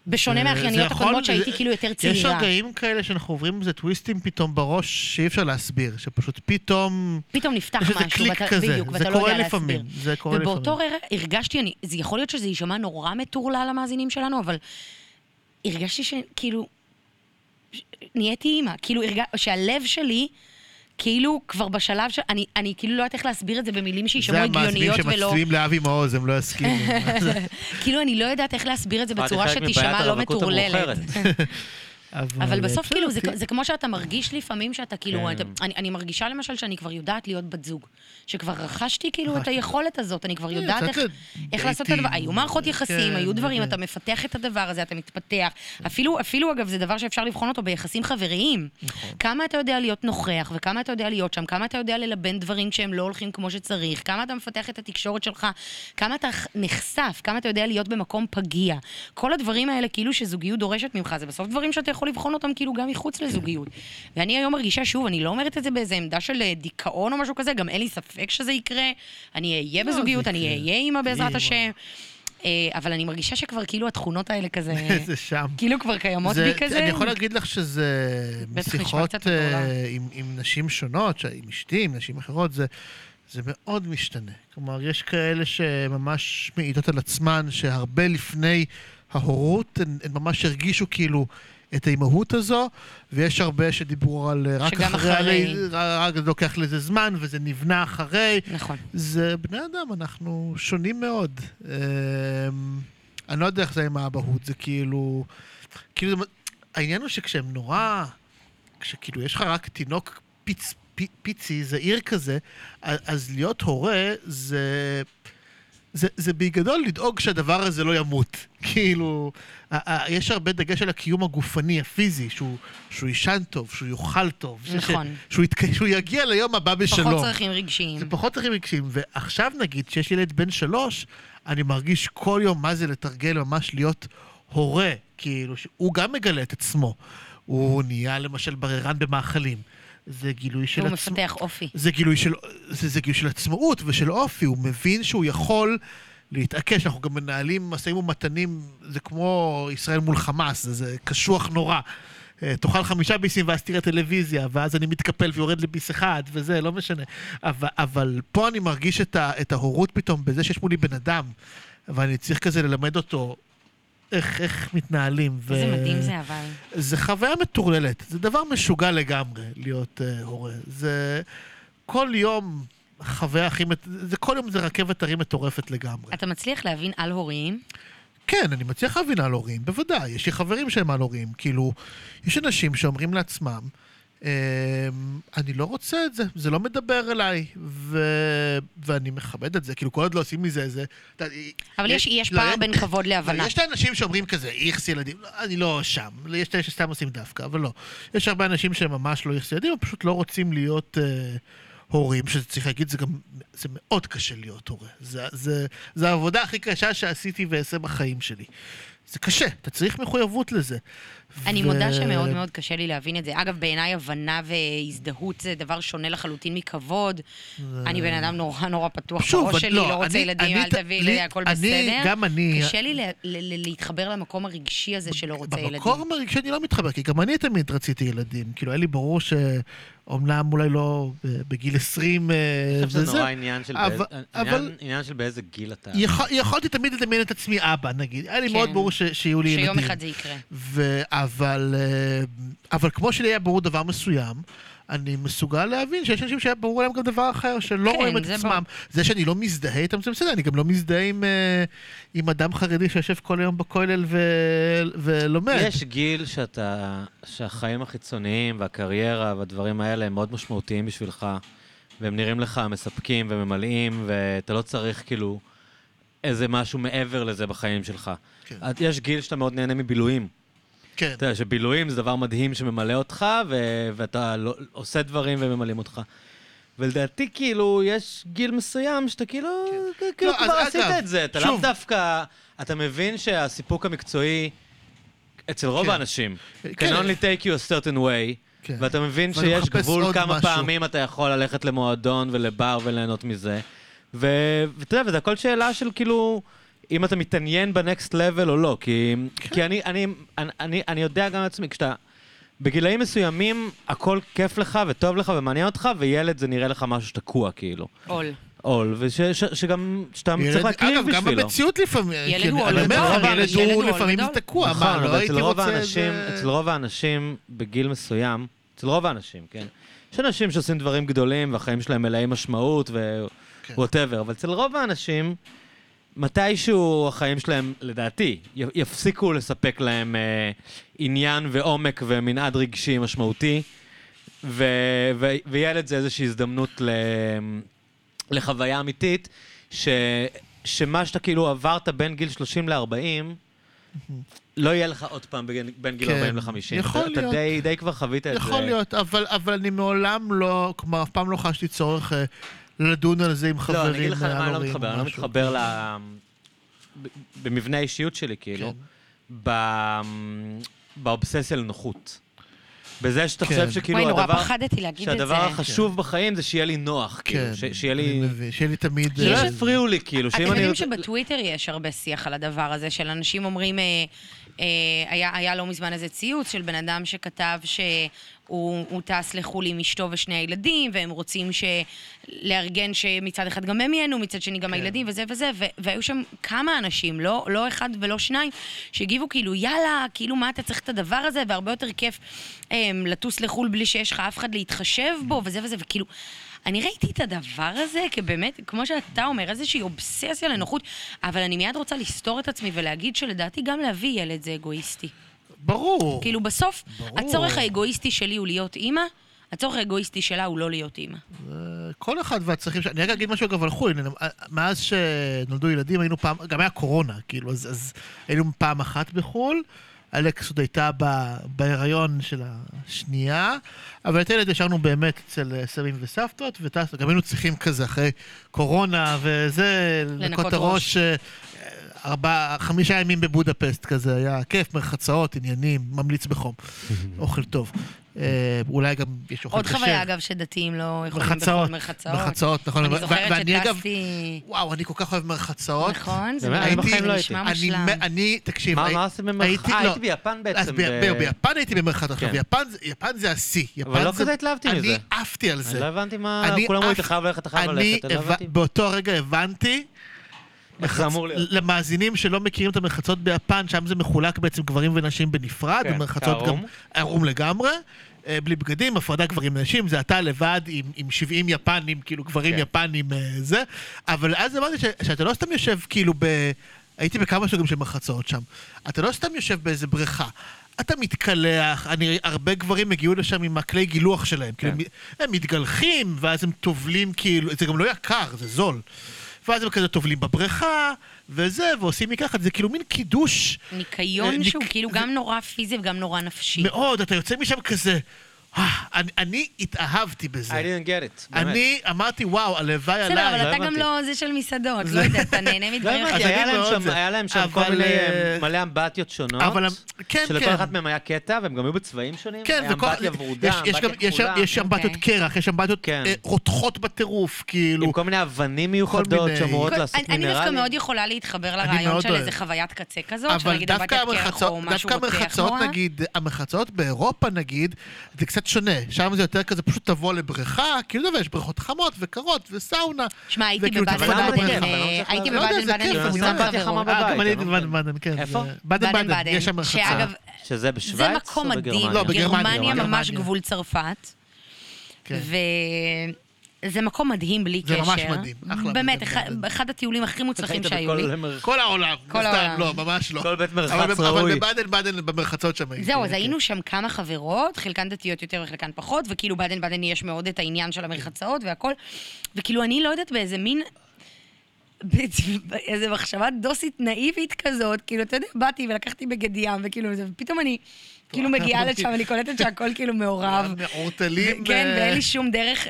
בשונה
זה-
מהאחייניות
זה
הקודמות שהייתי
זה-
כאילו יותר צעירה.
יש רגעים כאלה שאנחנו עוברים איזה טוויסטים פתאום בראש שאי אפשר להסביר, שפשוט פתאום...
פתאום נפתח
יש איזה
משהו,
קליק
ואתה,
כזה,
בדיוק,
זה
ואתה לא
קורה
יודע
לפעמים,
להסביר.
זה קורה
ובאותו
לפעמים.
רגע הרגשתי, אני, זה יכול להיות שזה יישמע נורא מטורלל למאזינים שלנו, אבל הרגשתי שכאילו, נהייתי אימא, כאילו. שהלב שלי, כאילו כבר בשלב ש... אני, אני כאילו לא יודעת איך להסביר את זה במילים שישמעו
זה המאזינים
הגיוניות ולא...
שמצביעים לאבי מעוז, הם לא יסכימו.
כאילו אני לא יודעת איך להסביר את זה בצורה שתישמע לא מטורללת.
המאוחרת.
אבל בסוף
בסדר,
כאילו, זה,
כן.
זה כמו שאתה מרגיש לפעמים שאתה כאילו,
כן.
אתה, אני, אני מרגישה למשל שאני כבר יודעת להיות בת זוג. שכבר רכשתי כאילו את
רכשתי.
היכולת הזאת, אני כבר
כן,
יודעת איך, איך לעשות את הדבר. היו מערכות יחסים,
כן,
היו דברים,
כן.
אתה מפתח את הדבר הזה, אתה מתפתח. אפילו, אפילו אגב, זה דבר שאפשר לבחון אותו ביחסים חבריים.
נכון.
כמה אתה יודע להיות נוכח, וכמה אתה יודע להיות שם, כמה אתה יודע ללבן דברים כשהם לא הולכים כמו שצריך, כמה אתה מפתח את התקשורת שלך, כמה אתה נחשף, כמה אתה יודע להיות במקום פגיע. כל הדברים האלה, כאילו שזוגיות דורשת ממך, זה בסוף דברים שאתה יכול לבחון אותם כאילו גם מחוץ לזוגיות. ואני היום מרגישה, שוב, אני לא אומרת את זה באיזה עמדה של אה, דיכאון או משהו כזה, גם אין לי ספק שזה יקרה. אני אהיה
לא,
בזוגיות, אני. אהיה אימא בעזרת. השם. אה, אבל אני מרגישה שכבר כאילו התכונות האלה כזה,
זה שם.
כאילו כבר קיימות
זה-
בי כזה.
אני יכול להגיד לך שזה משיחות
קצת
אה. עם, עם נשים שונות, עם אשתי, עם נשים אחרות, זה, זה מאוד משתנה. כלומר, יש כאלה שממש מעידות על עצמן, שהרבה לפני ההורות, הן, הן ממש הרגישו כאילו את האימהות הזו, ויש הרבה שדיברו על אה, רק אחרי,
אחרי.
הליד- רק לוקח לזה זמן, וזה נבנה אחרי.
נכון.
זה בני אדם, אנחנו שונים מאוד. אמ, אני לא יודע איך זה עם האבהות, זה כאילו... כאילו, העניין הוא שכשהם נורא... כשכאילו יש לך רק תינוק פיצ, פי, פיצי, זעיר כזה, אז להיות הורה זה... זה, זה בגדול לדאוג שהדבר הזה לא ימות. כאילו, יש הרבה דגש על הקיום הגופני, הפיזי, שהוא, שהוא יישן טוב, שהוא יאכל טוב.
נכון.
ש, שהוא, שהוא יגיע ליום הבא בשלום.
פחות צרכים רגשיים.
זה פחות צרכים רגשיים. ועכשיו נגיד, כשיש ילד בן שלוש, אני מרגיש כל יום מה זה לתרגל ממש להיות הורה. כאילו, הוא גם מגלה את עצמו. הוא נהיה למשל בררן במאכלים. זה גילוי של
הוא
עצמו.
מפתח אופי.
זה גילוי של, זה, זה גילוי של עצמאות ושל אופי, הוא מבין שהוא יכול להתעקש, אנחנו גם מנהלים משאים ומתנים, זה כמו ישראל מול חמאס, זה, זה קשוח נורא. אה, תאכל חמישה ביסים ואז תראה טלוויזיה, ואז אני מתקפל ויורד לביס אחד, וזה, לא משנה. אבל, אבל פה אני מרגיש את, ה, את ההורות פתאום בזה שיש מולי בן אדם, ואני צריך כזה ללמד אותו איך, איך מתנהלים.
איזה מדהים זה אבל.
זה חוויה מטורללת, זה דבר משוגע לגמרי להיות uh, הורה. זה כל יום חוויה הכי... מט- זה כל יום זה רכבת הרים מטורפת לגמרי.
אתה מצליח להבין על הורים?
כן, אני מצליח להבין על הורים, בוודאי. יש לי חברים שהם על הורים. כאילו, יש אנשים שאומרים לעצמם, אני לא רוצה את זה, זה לא מדבר אליי, ו... ואני מכבד את זה, כאילו כל עוד לא עושים מזה איזה...
אבל יש, יש
לא,
פער
אין-
בין כבוד להבנה.
לא, יש את האנשים שאומרים כזה, איכס ילדים, לא, אני לא שם. יש את אלה שסתם עושים דווקא, אבל לא. יש הרבה אנשים שהם ממש לא איכס ילדים, הם פשוט לא רוצים להיות אה, הורים, שצריך להגיד, זה גם, זה מאוד קשה להיות הורה. זה, זה, זה העבודה הכי קשה שעשיתי ואעשה בחיים שלי. זה קשה, אתה צריך מחויבות לזה.
אני
ו-
מודה שמאוד מאוד קשה לי להבין את זה. אגב, בעיניי הבנה והזדהות זה דבר שונה לחלוטין מכבוד. אני בן אדם נורא נורא פתוח
שוב,
בראש
אני-
שלי,
לא,
לא רוצה
אני-
ילדים,
אני
אל תביא
לי-
הכל
אני-
בסדר.
גם אני-
קשה לי ל- ל- ל- להתחבר למקום הרגשי הזה של לא רוצה ילדים.
במקום הרגשי אני לא מתחבר, כי גם אני תמיד רציתי ילדים. כאילו, היה לי ברור שאומנם אולי לא ב- בגיל 20 אה,
אני חושב שזה
וזה,
נורא עניין של
אבל-
באיזה-
אבל-
עניין- עניין של באיזה גיל אתה.
יכול, יכולתי תמיד לדמיין את עצמי אבא, נגיד. היה לי
כן.
מאוד ברור ש, שיהיו לי ילדים.
שיום אחד זה יקרה.
ו... אבל, אה, אבל כמו שלי היה ברור דבר מסוים, אני מסוגל להבין שיש אנשים שהיה ברור להם גם דבר אחר, שלא
כן,
רואים את
זה
עצמם.
ברור.
זה שאני לא מזדהה איתם, זה בסדר, אני גם לא מזדהה עם, אה, עם אדם חרדי שיושב כל היום בכולל ו... ולומד.
יש גיל שאתה, שהחיים החיצוניים והקריירה והדברים האלה הם מאוד משמעותיים בשבילך, והם נראים לך מספקים וממלאים, ואתה לא צריך כאילו איזה משהו מעבר לזה בחיים שלך.
כן.
יש גיל שאתה מאוד נהנה מבילויים.
כן.
אתה יודע שבילויים זה דבר מדהים שממלא אותך, ו- ואתה לא, עושה דברים וממלאים אותך. ולדעתי, כאילו, יש גיל מסוים שאתה כאילו, כאילו
לא, אז
כבר עשית
אגב,
את זה. אתה לאו. דווקא, אתה מבין שהסיפוק המקצועי, אצל רוב
כן.
האנשים,
כן.
can only take you a certain way,
כן.
ואתה מבין שיש גבול כמה
משהו.
פעמים אתה יכול ללכת למועדון ולבר וליהנות מזה. ואתה יודע, וזה הכל שאלה של כאילו, אם אתה מתעניין בנקסט לבל או לא, כי,
כן.
כי אני, אני, אני, אני, אני יודע גם לעצמי, כשאתה... בגילאים מסוימים הכל כיף לך וטוב לך ומעניין אותך, וילד זה נראה לך משהו שתקוע כאילו.
עול.
עול, ושגם, שאתה צריך להקריב
אגב, גם
בשבילו.
במציאות לפעמים,
ילד
כן,
הוא עול
גדול,
ילד הוא לפעמים
גדול.
תקוע,
נכון,
מה, לא
אבל
הייתי
אצל רוב
רוצה...
אצל רוב האנשים בגיל מסוים, אצל רוב האנשים, כן? יש אנשים שעושים דברים גדולים והחיים שלהם מלאי משמעות
כן.
whatever, אבל אצל רוב האנשים, מתישהו החיים שלהם, לדעתי, יפסיקו לספק להם אה, עניין ועומק ומנעד רגשי משמעותי, ו- ו- וילד זה איזושהי הזדמנות ל- לחוויה אמיתית, ש- שמה שאתה כאילו עברת בין גיל 30 ל-40, לא יהיה לך עוד פעם בין, בין גיל
כן,
40 ל-50.
יכול
אתה, אתה
להיות.
די, די כבר חווית את זה.
יכול להיות, אבל, אבל אני מעולם לא, כלומר, אף פעם לא חשתי צורך אה, לדון על זה עם חברים.
לא, אני אגיד לך למה אני לא מתחבר, אני לא. מתחבר ל... במבנה האישיות שלי, כאילו.
כן.
ב... באובססיה לנוחות. בזה שאתה
כן.
חושב שכאילו
וואי, נורא
הדבר...
פחדתי להגיד את זה.
שהדבר החשוב בחיים זה שיהיה לי נוח, כאילו.
כן,
ש- שיהיה לי...
שיהיה לי תמיד...
שלא
אה,
יפריעו לי, כאילו. שאם
אתם
אני...
יודעים שבטוויטר יש הרבה שיח על הדבר הזה, של אנשים אומרים, אה, אה, היה, היה לא מזמן איזה ציוץ של בן אדם שכתב שהוא הוא טס לחו"ל עם אשתו ושני הילדים, והם רוצים ש... לארגן שמצד אחד גם הם ייהנו, מצד שני גם
כן.
הילדים וזה וזה, ו- והיו שם כמה אנשים, לא, לא אחד ולא שניים, שהגיבו כאילו, יאללה, כאילו מה אתה צריך את הדבר הזה, והרבה יותר כיף אה, לטוס לחו"ל בלי שיש לך אף אחד להתחשב בו, וזה וזה, וכאילו... אני ראיתי את הדבר הזה כבאמת, כמו שאתה אומר, איזושהי אובססיה לנוחות, אבל אני מיד רוצה לסתור את עצמי ולהגיד שלדעתי גם להביא ילד זה אגואיסטי.
ברור.
כאילו בסוף,
ברור.
הצורך האגואיסטי שלי הוא להיות אימא, הצורך האגואיסטי שלה הוא לא להיות אימא.
כל אחד והצרכים שלו. אני רק אגיד משהו אגב על חו"ל. הנה, אה, מאז שנולדו ילדים היינו פעם, גם היה קורונה, כאילו, אז, אז היינו פעם אחת בחו"ל. אלכס עוד הייתה בהיריון של השנייה, אבל את הילד השארנו באמת אצל אה, סבים וסבתות, וטס, גם היינו צריכים כזה אחרי קורונה וזה,
לנקות
הראש. ארבעה, חמישה ימים בבודפסט כזה, היה כיף, מרחצאות, עניינים, ממליץ בחום. אוכל טוב. אה, אולי גם יש אוכל
עוד
כשר.
חוויה, אגב, שדתיים לא יכולים
מרחצאות,
בכל מרחצאות.
מרחצאות, נכון.
אני זוכרת שטסתי...
וואו, אני כל כך אוהב מרחצאות.
נכון? זה? נשמע-
אני לא
נשמע
אני,
מושלם.
אני, תקשיב,
מה
הי-
מה עושים במרחב?
הייתי-
אה,
לא.
הייתי ביפן בעצם.
ב- ביפן הייתי במרחץ עכשיו,
כן.
יפן זה- השיא.
אבל לא
זה-
כזה התלהבתי
אני
מזה.
עפתי על
אני
זה.
לא הבנתי מה...
אני
כולם אומרים, אתה חייב ללכת, אתה חייב
אני
ללכת. אני לא.
באותו רגע הבנתי
איך זה אמור להיות?
למאזינים שלא מכירים את המרחצות ביפן, שם זה מחולק בעצם גברים ונשים בנפרד,
כן,
המרחצות גם. ערום לגמרי. אה, בלי בגדים, הפרדה גברים ונשים, זה אתה לבד עם, עם 70 יפנים, כאילו גברים
כן.
יפנים אה, זה. אבל אז אמרתי ש, שאתה לא סתם יושב כאילו ב... הייתי בכמה סוגים של מרחצות שם. אתה לא סתם יושב באיזה בריכה. אתה מתקלח, אני, הרבה גברים הגיעו לשם עם הכלי גילוח שלהם. כאילו,
כן.
הם- הם מתגלחים, ואז הם טובלים כאילו, זה גם לא יקר, זה זול. ואז הם כזה טובלים בבריכה, וזה, ועושים מככה, זה כאילו מין קידוש
ניקיון
אה,
שהוא כאילו גם נורא פיזי וגם נורא נפשי.
מאוד, אתה יוצא משם כזה, "אה, אני, אני התאהבתי
I
בזה.
didn't get it. באמת.
אני אמרתי, וואו, הלוואי
בסדר,
עליי.
אבל
לא
אתה גם
הבנתי.
לא זה של מסעדות, לא יודע, אתה נהנה
לא
מדברים
הבנתי,
אז
היה
אני
להם שם-
זה.
היה להם שם כל
אבל,
מיני
אה,
אה, מלא אמבטיות שונות.
אבל, כן,
שלכל
כן.
אחת מהם היה קטע, והם גם היו בצבעים שונים.
כן,
היה
וכל...
אמבטיה ורודה,
גם,
אמבטיה כחולה.
יש אמבטיות
אוקיי.
קרח, יש אמבטיות
כן.
אה, רותחות בטירוף, כאילו.
עם כל מיני אבנים מיוחדות שאמורות לעשות
אני- אני דווקא
מינרלים.
מאוד יכולה להתחבר לרעיון של. איזה חוויית קצה כזאת,
אבל
שנגיד
דווקא
אמבטיית קרח או משהו
דווקא
רותח נורא.
נגיד, המרחצות באירופה, נגיד, זה קצת שונה. שם זה יותר כזה, פשוט תבוא לבריכה, כאילו, ויש בריכות חמות וקרות וסאונה.
שמע, הייתי
וכאילו,
בבאדן
אבל למה
באדן,
בכיף?
אה, הייתי
יודע,
בבאדן
זה
באדן
כיף,
עם
אני
קבוצת
יודע.
אמבטיה חמה
חברות.
בבית,
גם אני
אני
הייתי
לא
בבאדן באדן, כן.
איפה?
זה- באדן
באדן
באדן, יש שם מרחצה.
שאגב,
שזה
זה
בשוויץ או בגרמניה?
לא, בגרמניה,
גרמניה ממש. גבול צרפת. וזה מקום מדהים בלי
זה
קשר.
ממש מדהים, אחלה
באמת, אחד- הטיולים הכי מוצלחים שהיו לי.
מר-
כל העולם,
כל העולם.
לא, ממש לא.
כל בית
אבל
מרחץ ראוי.
אבל בבאדן באדן, במרחצות שם הייתי.
זהו, אז
כן.
היינו שם כמה חברות, חלקן דתיות יותר וחלקן פחות, וכאילו באדן באדן יש מאוד את העניין של המרחצאות והכל, וכאילו אני לא יודעת באיזה מין... באיזה מחשבה דוסית נאיבית כזאת, כאילו, אתה יודע, באתי ולקחתי בגד ים, וכאילו, זה- ופתאום אני כאילו מגיעה לשם, אני קולטת שהכל כאילו מעורב.
מעורטלים.
כן, ואין לי שום דרך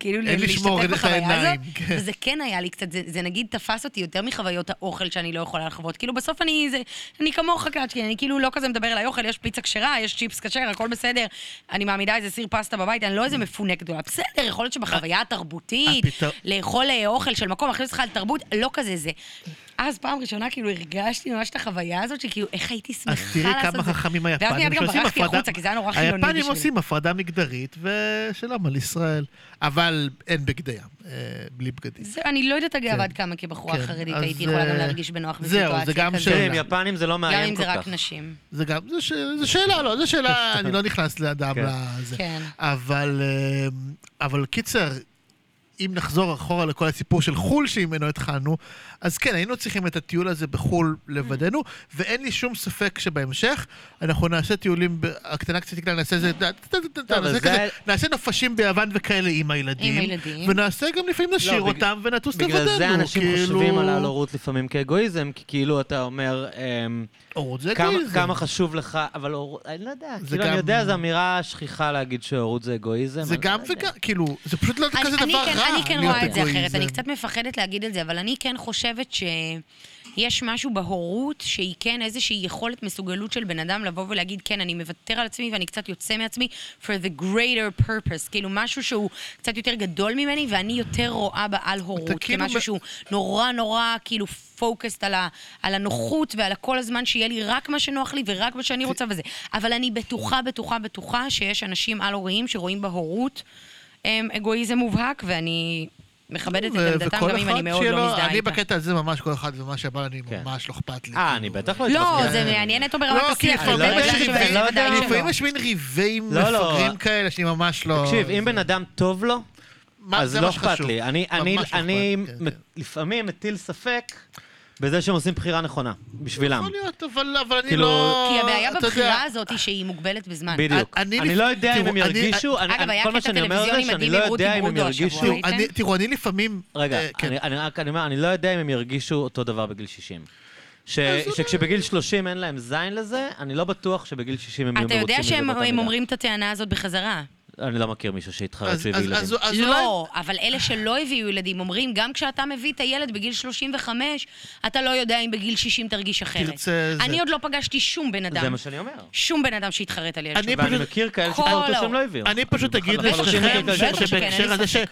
כאילו להשתתף בחוויה הזאת.
כן.
וזה כן היה לי קצת, זה, נגיד תפס אותי יותר מחוויות האוכל שאני לא יכולה לחוות. כאילו בסוף אני, אני כמוך קאצ'קי, אני כאילו לא כזה מדבר על האוכל, יש פיצה כשרה, יש צ'יפס כשר, הכל בסדר. אני מעמידה איזה סיר פסטה בבית, אני לא איזה מפונקת גדולה. בסדר, יכול להיות שבחוויה התרבותית, לאכול אה, אוכל של מקום, להכניס אותך לתרבות, לא כזה זה. אז פעם ראשונה כאילו הרגשתי ממש את החוויה הזאת, שכאילו, איך הייתי שמחה
אז
לעשות
תראי
את זה.
כמה חכמים
ואז
היפנים
מיד גם
שעושים
ברחתי
הפרדה.
החוצה, כי זה היה נורא חילוני
היפנים. עושים הפרדה מגדרית, ושלום על ישראל. אבל אין בגדי ים, אה, בלי בגדים.
זה, אני לא יודעת אגב
כן.
עד כמה כבחורה
כן,
חרדית
אז,
הייתי יכולה גם
אה,
להרגיש בנוח
זהו, זה
בסיטואציה
גם
כזאת.
שאלה.
תראי, עם יפנים זה לא
גם
מאיים
אם
כל
זה רק
כך.
נשים.
זה גם, זה ש- זה שאלה, לא, זה שאלה, אני לא נכנס לאדם
כן.
לזה.
כן.
אבל, אה, אבל קיצר, אם נחזור אחורה לכל הסיפור של חו"ל שממנו התחלנו, אז כן, היינו צריכים את הטיול הזה בחו"ל לבדנו, ואין לי שום ספק שבהמשך אנחנו נעשה טיולים, הקטנה קצת תקלה, נעשה איזה, נעשה נופשים ביוון וכאלה עם הילדים. ונעשה גם לפעמים נשאיר
לא, בג-
אותם ונטוס לבדנו,
בגלל זה אנשים
כאילו-
חושבים על ההורות לפעמים כאגואיזם, כי כאילו אתה אומר, אמ,
הורות זה
כמה-
אגואיזם.
כמה חשוב לך, אבל הורות, אני לא יודע,
זה
כאילו אני
גם-
יודע, זו אמירה שכיחה להגיד שהורות זה אגואיזם.
זה גם
לא יודע.
וגם, כאילו, זה פשוט לא כזה דבר
כן,
רע.
אני כן
להיות
רואה את זה אחרת. אני קצת מפחדת להגיד את זה, אבל אני כן חושבת שיש משהו בהורות שהיא כן איזושהי יכולת, מסוגלות של בן אדם לבוא ולהגיד, כן, אני מוותר על עצמי ואני קצת יוצא מעצמי for the greater purpose, כאילו משהו שהוא קצת יותר גדול ממני, ואני יותר רואה בעל הורות,
כאילו
כמשהו
מ-
שהוא נורא נורא כאילו פוקסט על, ה, על הנוחות ועל כל הזמן שיהיה לי רק מה שנוח לי ורק מה שאני רוצה וזה. אבל אני בטוחה, בטוחה, בטוחה שיש אנשים על-הוריים שרואים בהורות הם, אגואיזם מובהק, ואני מכבדת את עמדתם, גם אם
אחד
אני מאוד לא מזדהה
אני
איתה.
בקטע הזה ממש כל אחד ומה שבא לי,
כן.
ממש לא אכפת לי.
אה,
כאילו.
אני בטח לא
לא,
אתמקד.
זה מעניין אותו ברמת
לא, כי
השיח,
לפעמים
אני לא
יש
אני לא אם-
לפעמים יש מין ריבים
לא, לא.
מפגרים כאלה שאני ממש לא...
תקשיב, אם בן אדם טוב לו, אז לא אכפת. לי. אני- אני-
לא
אני
אכפת, כן, כן.
לפעמים מטיל ספק בזה שהם עושים בחירה נכונה, בשבילם.
יכול להיות, אבל אבל אני
כאילו-
לא...
כי הבעיה
אתה יודע,
בבחירה הזאת היא שהיא מוגבלת בזמן.
בדיוק.
אני
אני לא יודע אם
תראו,
הם
אני-
ירגישו, אני-
אגב,
אני-
היה
כל מה
קטע
שאני אומר זה
טלוויזיוני
שאני
מדהים
לא
עם רותי
יודע אם הם
ברודו השבוע. ראיתם?
אני- תראו, אני לפעמים...
רגע,
אה, כן.
אני- רק אומר, אני לא יודע אם הם ירגישו אותו דבר בגיל 60. ש-
אז
שכשבגיל 30 אין להם זין לזה, אני לא בטוח שבגיל 60 הם יהיו
אתה
מרוצים
יודע
מזה
שהם
באותה
הם
מידה.
אומרים את הטענה הזאת בחזרה.
אני לא מכיר מישהו שהתחרט
אז-
שהוא
אז- אז-
ילדים.
אז אולי...
לא, אבל אלה שלא הביאו ילדים אומרים, גם כשאתה מביא את הילד בגיל 35, אתה לא יודע אם בגיל 60 תרגיש אחרת.
תרצה זה.
אני עוד לא פגשתי שום בן
זה
אדם,
מה שאני אומר.
שום בן אדם שהתחרט על ילד
אני
שלו.
ואני
פשוט-
מכיר כאלה
האור.
שהם לא הביאו.
אני פשוט אגיד
לא.
בטח שכן, אין
שבהקשר
לי
הזה ש...
ספק.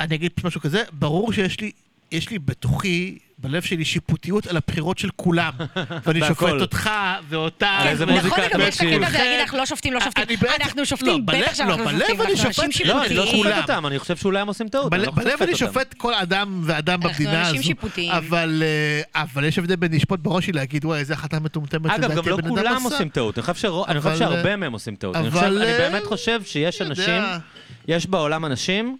אני אגיד פשוט משהו כזה, ברור שיש לי, יש לי בתוכי בלב שלי שיפוטיות על הבחירות של כולם. ואני. שופט אותך ואותה.
על איזה מוזיקה
נכון,
את
גם יש את
מתאים.
הקטע הזה להגיד לך לא שופטים, לא שופטים. אנחנו
לא,
שופטים, בטח שאנחנו
לא,
שופטים.
בלב אני
אנחנו אנשים
שופט-
לא, אני לא
שיפוטיים.
שופט. אותם, אני חושב שאולי הם עושים טעות.
בלב
לא
אני
אותם.
שופט כל אדם ואדם
אנחנו
במדינה
אנשים
הזו.
שיפוטיים.
אבל אה, אבל יש הבדל בין לשפוט בראש שלי להגיד, וואי, איזה החלטה מטומטמת
אגב, גם לא כולם
עשה."
עושים טעות. אני חושב שהרבה
אה,
מהם עושים טעות. אני
אה,
באמת חושב שיש. אנשים, יש בעולם אנשים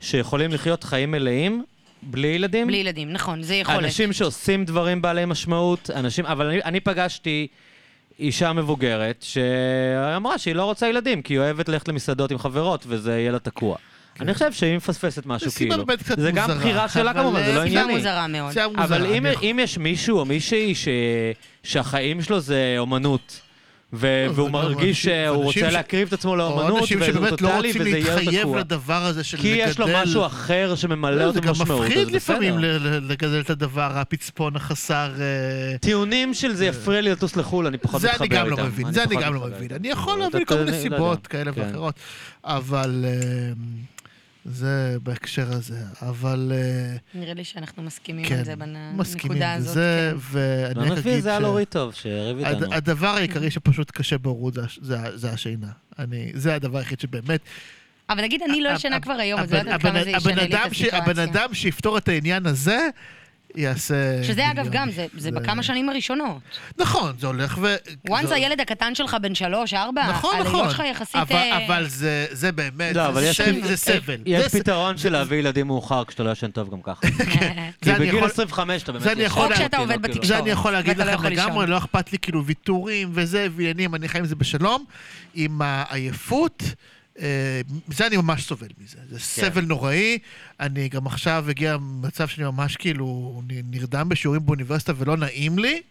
שיכולים לחיות חיים מלאים בלי ילדים.
בלי ילדים, נכון, זה יכולת.
אנשים שעושים דברים בעלי משמעות, אנשים, אבל אני, אני פגשתי אישה מבוגרת שאמרה שהיא לא רוצה ילדים, כי היא אוהבת ללכת למסעדות עם חברות, וזה יהיה לה תקוע. אני חושב שהיא מפספסת משהו, כאילו.
באמת קצת
זה גם
מוזרה,
בחירה שלה כמובן, זה לא
אה,
סיבה
ענייני.
מוזרה מאוד.
זה
אבל אם, יש מישהו או מישהי ש... שהחיים שלו זה אומנות, והוא
זה גם
מרגיש שהוא רוצה
ש-
להקריב את עצמו
או
לאומנות,
אנשים
וזה
לא
טוטאלי, וזה יהיה לו
להתחייב
תקוע.
לדבר הזה של
כי
לגדל...
יש לו משהו אחר שממלא
לא,
אותו
זה גם מפחיד. לפעמים לגדל את הדבר, הפצפון החסר... אה,
טיעונים של זה יפריע לי לטוס לחו"ל, אני פחות
זה
מתחבר
אני
איתם.
גם לא מבין, זה אני גם לא מבין. אני יכול להבין כל מיני
אני לא
סיבות
יודע.
כאלה
כן.
ואחרות, אבל אה, זה בהקשר הזה. אבל אה,
נראה לי שאנחנו מסכימים
כן,
על זה
מסכימים
בנקודה הזאת.
בזה,
כן.
ואני
לא
רק
נביא,
אגיד
זה היה
ש-
לא טוב, שיריב
הד-
איתנו.
הדבר העיקרי שפשוט קשה בהורות זה זה זה השינה. אני- זה הדבר היחיד שבאמת...
אבל נגיד, אני לא ישנה כבר היום, אז לא יודעת כמה זה ישנה לי את
אדם ש- הבן
הסיטואציה.
אדם שיפתור את העניין הזה, יעשה...
שזה אגב. גם, זה- זה בכמה שנים הראשונות.
נכון, זה הולך ו...
once
זה-
הילד הקטן שלך בן שלוש, ארבע,
נכון,
הלילות
נכון.
שלך יחסית...
אבל-
אה,
אבל זה זה באמת,
לא,
זה
אבל יש-
סבל- זה סבל.
יש
זה
פתרון של להביא ילדים מאוחר כשאתה לא ישן טוב גם ככה. כי
זה אני
בגיל
יכול-
25 אתה באמת
זה אני יכול
או
לה-
כשאתה עובד
כאילו,
בתקשורת.
זה אני יכול להגיד
לא
לכם לגמרי. לא אכפת לי כאילו ויתורים וזה, ועניינים, אני חי עם זה בשלום. עם העייפות, אה, זה אני ממש סובל מזה.
כן.
זה סבל נוראי. אני גם עכשיו הגיע מצב שאני ממש כאילו נרדם בשיעורים באוניברסיטה ולא נעים לי,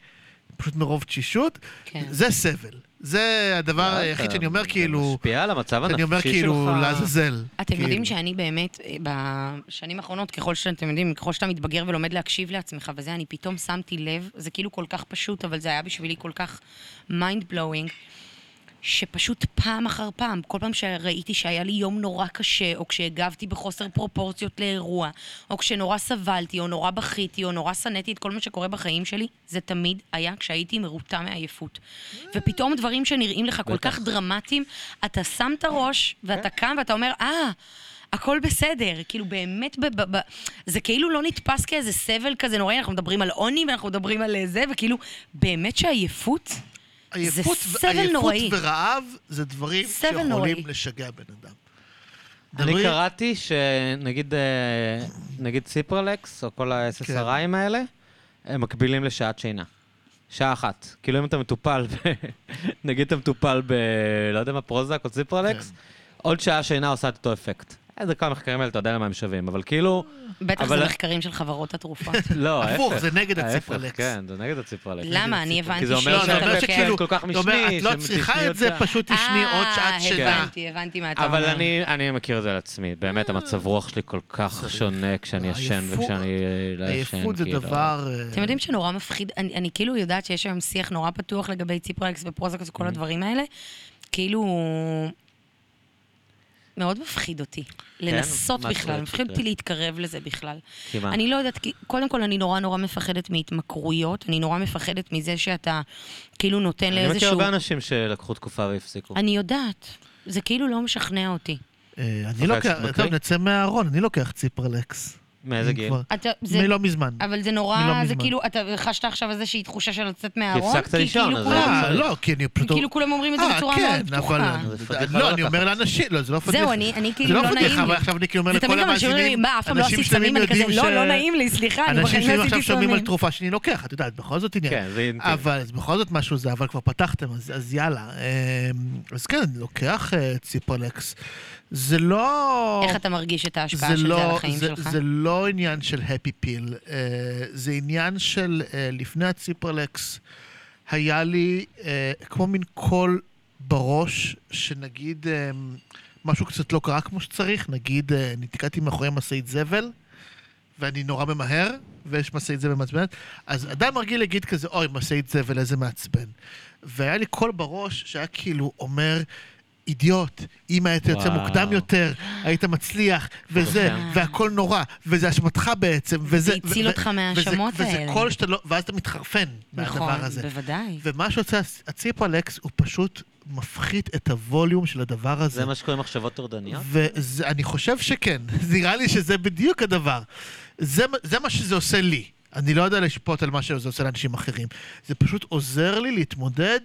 פשוט מרוב תשישות.
כן.
זה סבל. זה הדבר היחיד שאני אומר כאילו,
זה משפיע על המצב הנפשי
אני
שלך.
אומר כאילו לעזאזל.
אתם יודעים
כאילו.
שאני באמת, אה, בשנים האחרונות, ככל שאתם יודעים, ככל שאתה מתבגר ולומד להקשיב לעצמך וזה, אני פתאום שמתי לב, זה כאילו כל כך פשוט, אבל זה היה בשבילי כל כך mind blowing, שפשוט פעם אחר פעם, כל פעם שראיתי שהיה לי יום נורא קשה, או כשהגבתי בחוסר פרופורציות לאירוע, או כשנורא סבלתי, או נורא בכיתי, או נורא שנאתי את כל מה שקורה בחיים שלי, זה תמיד היה כשהייתי מרוטה מעייפות. ופתאום דברים שנראים לך כל. כך דרמטיים, אתה שם את הראש, ואתה קם ואתה אומר, אה... הכל בסדר, כאילו באמת, ב- ב- ב- זה כאילו לא נתפס כאיזה סבל כזה נוראי, אנחנו מדברים על עוני ואנחנו מדברים על זה, וכאילו, באמת שעייפות,
עייפות, עייפות
נוראי.
ורעב זה דברים שיכולים
נוראי.
לשגע בן אדם.
אני
דברי-
קראתי שנגיד אה, נגיד ציפרלקס, או כל ה-SSRIים האלה, הם מקבילים לשעת שינה. שעה אחת. כאילו אם אתה מטופל, ב... נגיד אתה מטופל ב... לא יודע מה, פרוזק או ציפרלקס, עוד שעה שינה עושה את אותו אפקט. איזה כמה מחקרים האלה, אתה יודע למה הם שווים, אבל כאילו...
בטח
אבל-
זה מחקרים של חברות התרופות.
לא, ההפך.
הפוך, זה נגד הציפרלקס.
כן, זה נגד הציפרלקס.
למה? אני הבנתי
כי זה אומר
לא, זה
שאתה
אומר
לוקח...
שכאילו,
כל כך משני,
את לא צריכה את זה,
שעה."
פשוט תשני עוד שעת
אה,
שינה.
הבנתי, הבנתי מה אתה
אבל
אומר.
אני, אני מכיר את זה על עצמי, באמת, המצב רוח שלי כל כך. שונה כשאני ישן וכשאני לא ישן,
עייפות זה
כאילו.
דבר... אה,
אתם יודעים שנורא מפחיד, אני, אני כאילו יודעת שיש היום שיח נורא פתוח לגבי ציפרלקס ופרוזקס וכל הדברים האלה, כאילו... מאוד מפחיד אותי. לנסות
מה את
בכלל, מפחיד אותי
שיקרה?
להתקרב לזה בכלל.
מה?
אני לא יודעת, קודם כל אני נורא נורא מפחדת מהתמכרויות, אני נורא מפחדת מזה שאתה כאילו נותן
אני מכיר
לאיזשהו...
הרבה אנשים שלקחו תקופה והפסיקו.
אני יודעת, זה כאילו לא משכנע אותי.
אה, אני
אוקיי,
לוקח? טוב, נצא מהארון, אני לוקח ציפרלקס.
מאיזה גיל?
כבר-
אתה, זה,
מלא מזמן.
אבל זה
מלא
נורא, זה
מזמן.
כאילו, אתה חשת עכשיו איזושהי תחושה של לצאת מהארון?
הפסקת לישון,
כאילו
אז זה-
אה, לא, כי אני פשוט...
כאילו כולם אומרים את זה
אה,
בצורה
כן,
מאוד פתוחה.
זה
לא,
לא
אני אומר
לקחת.
לאנשים, לא, זה לא פדיחה.
זהו, אני,
זה
כאילו
לא
לא נעים
פדיחה, אבל
לי.
עכשיו אני כאילו אומר
זה
לכל
לי,
המאזינים,
מה, אף פעם לא
אנשים
עשית
שלמים
סמים? אני כזה,
יודעים
לא,
ש-
לא נעים לי, סליחה, אני
אנשים
בחיים לא
עכשיו שומעים על. תרופה שאני לוקח, את יודעת, בכל זאת עניין.
כן, זה אינטימי.
אבל בכל זאת משהו זה, אבל כבר פתחתם, אז, אז יאללה. אמ, אז כן, אני לוקח אה, ציפרלקס. זה לא...
איך אתה מרגיש את ההשפעה
זה
של זה
לא,
על החיים
זה,
שלך?
זה לא עניין של הפי פיל, uh, זה עניין של uh, לפני הציפרלקס היה לי uh, כמו מין קול בראש, שנגיד uh, משהו קצת לא קרה כמו שצריך, נגיד uh, נתקעתי מאחורי משאית זבל, ואני נורא ממהר, ויש משאית זבל מעצבנת, אז אדם רגיל יגיד כזה, אוי, משאית זבל, איזה מעצבן. והיה לי קול בראש שהיה כאילו אומר, אידיוט, אם היית יוצא
וואו.
מוקדם יותר, היית מצליח, וזה,
כן.
והכל נורא, וזה אשמתך בעצם, וזה...
זה הציל אותך מההאשמות האלה.
וזה קול שאתה לא... ואז אתה מתחרפן
נכון,
מהדבר הזה.
בוודאי.
ומה שעושה הציפרלקס, הוא פשוט מפחית את הווליום של הדבר הזה.
זה מה שקוראים מחשבות טורדניות?
ואני חושב שכן, נראה לי שזה בדיוק הדבר. זה, זה מה שזה עושה לי. אני לא יודע לשפוט על מה שזה עושה לאנשים אחרים. זה פשוט עוזר לי להתמודד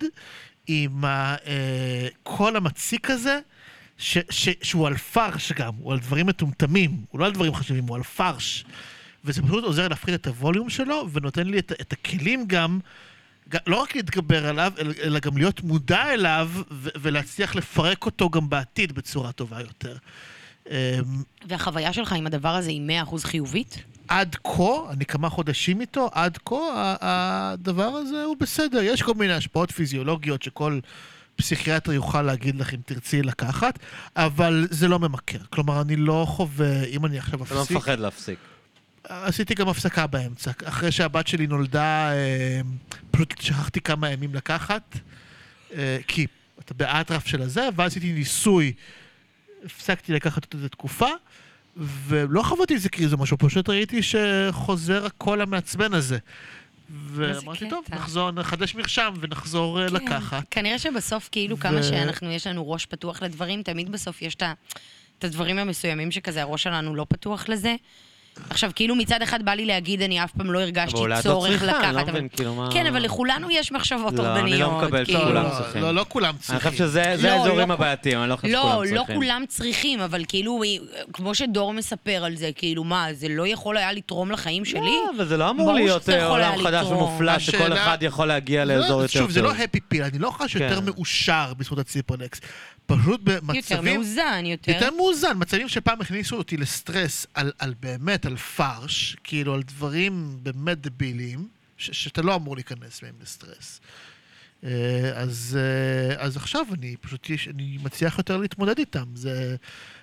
עם הקול המציק הזה, ש, ש, שהוא על פרש גם, הוא על דברים מטומטמים, הוא לא על דברים חשובים, הוא על פרש. וזה פשוט עוזר להפחית את הווליום שלו, ונותן לי את, את הכלים גם, ג- לא רק להתגבר עליו, אלא, אלא גם להיות מודע אליו, ו- ולהצליח לפרק אותו גם בעתיד בצורה טובה יותר. אמ,
והחוויה שלך עם הדבר הזה היא 100% חיובית?
עד כה, אני כמה חודשים איתו, עד כה הדבר הזה הוא בסדר. יש כל מיני השפעות פיזיולוגיות שכל פסיכיאטר יוכל להגיד לך אם תרצי לקחת, אבל זה לא ממכר. כלומר, אני לא חווה, אם אני עכשיו
אתה לא
אפסיק...
מפחד להפסיק.
עשיתי גם הפסקה באמצע. אחרי שהבת שלי נולדה, אה, פשוט שכחתי כמה ימים לקחת, אה, כי אתה באטרף של הזה, ואז עשיתי ניסוי, הפסקתי לקחת אותו איזה תקופה, ולא חוויתי את זה כאילו זה משהו, פשוט ראיתי שחוזר הקול המעצבן הזה. ואמרתי. טוב, נחזור, נחדש מרשם ונחזור אה,
כן.
לקחת.
כנראה שבסוף, כאילו,
ו-
כמה שאנחנו, יש לנו ראש פתוח לדברים, תמיד בסוף יש את את הדברים המסוימים שכזה, הראש שלנו לא פתוח לזה. עכשיו, כאילו מצד אחד בא לי להגיד, אני אף פעם לא הרגשתי
אבל אולי את לא
צורך
צריכה,
לקחת.
אני לא
אבל-
מבין, כאילו, מה...
כן, אבל לכולנו יש מחשבות
לא, אני לא. מקבל
כאילו.
שכולם
לא,
צריכים.
לא, לא כולם
אני
צריכים.
חושב שזה זה
לא,
האזורים
לא-
הבעייתיים, אני לא חושב שכולם
לא,
צריכים.
לא כולם צריכים, אבל כאילו, כמו שדור מספר על זה, כאילו, מה, זה לא יכול היה לתרום לחיים שלי?
לא, אבל זה לא אמור
ברור
להיות אה,
יכול
עולם
היה
חדש
לתרום.
ומופלא שכל
השאלה-
אחד יכול להגיע לאזור
לא-
יותר
שוב, זה לא
טוב.
הפי פיל, אני לא חש יותר
כן.
מאושר בזכות הציפרלקס. פשוט
יותר
במצבים...
מאוזן, יותר.
יותר מאוזן, מצבים שפעם הכניסו אותי לסטרס על, על באמת, על פרש, כאילו על דברים באמת דביליים, ש, שאתה לא אמור להיכנס מהם לסטרס. אה, אז, אה, אז עכשיו אני פשוט, אני מצליח יותר להתמודד איתם. זה,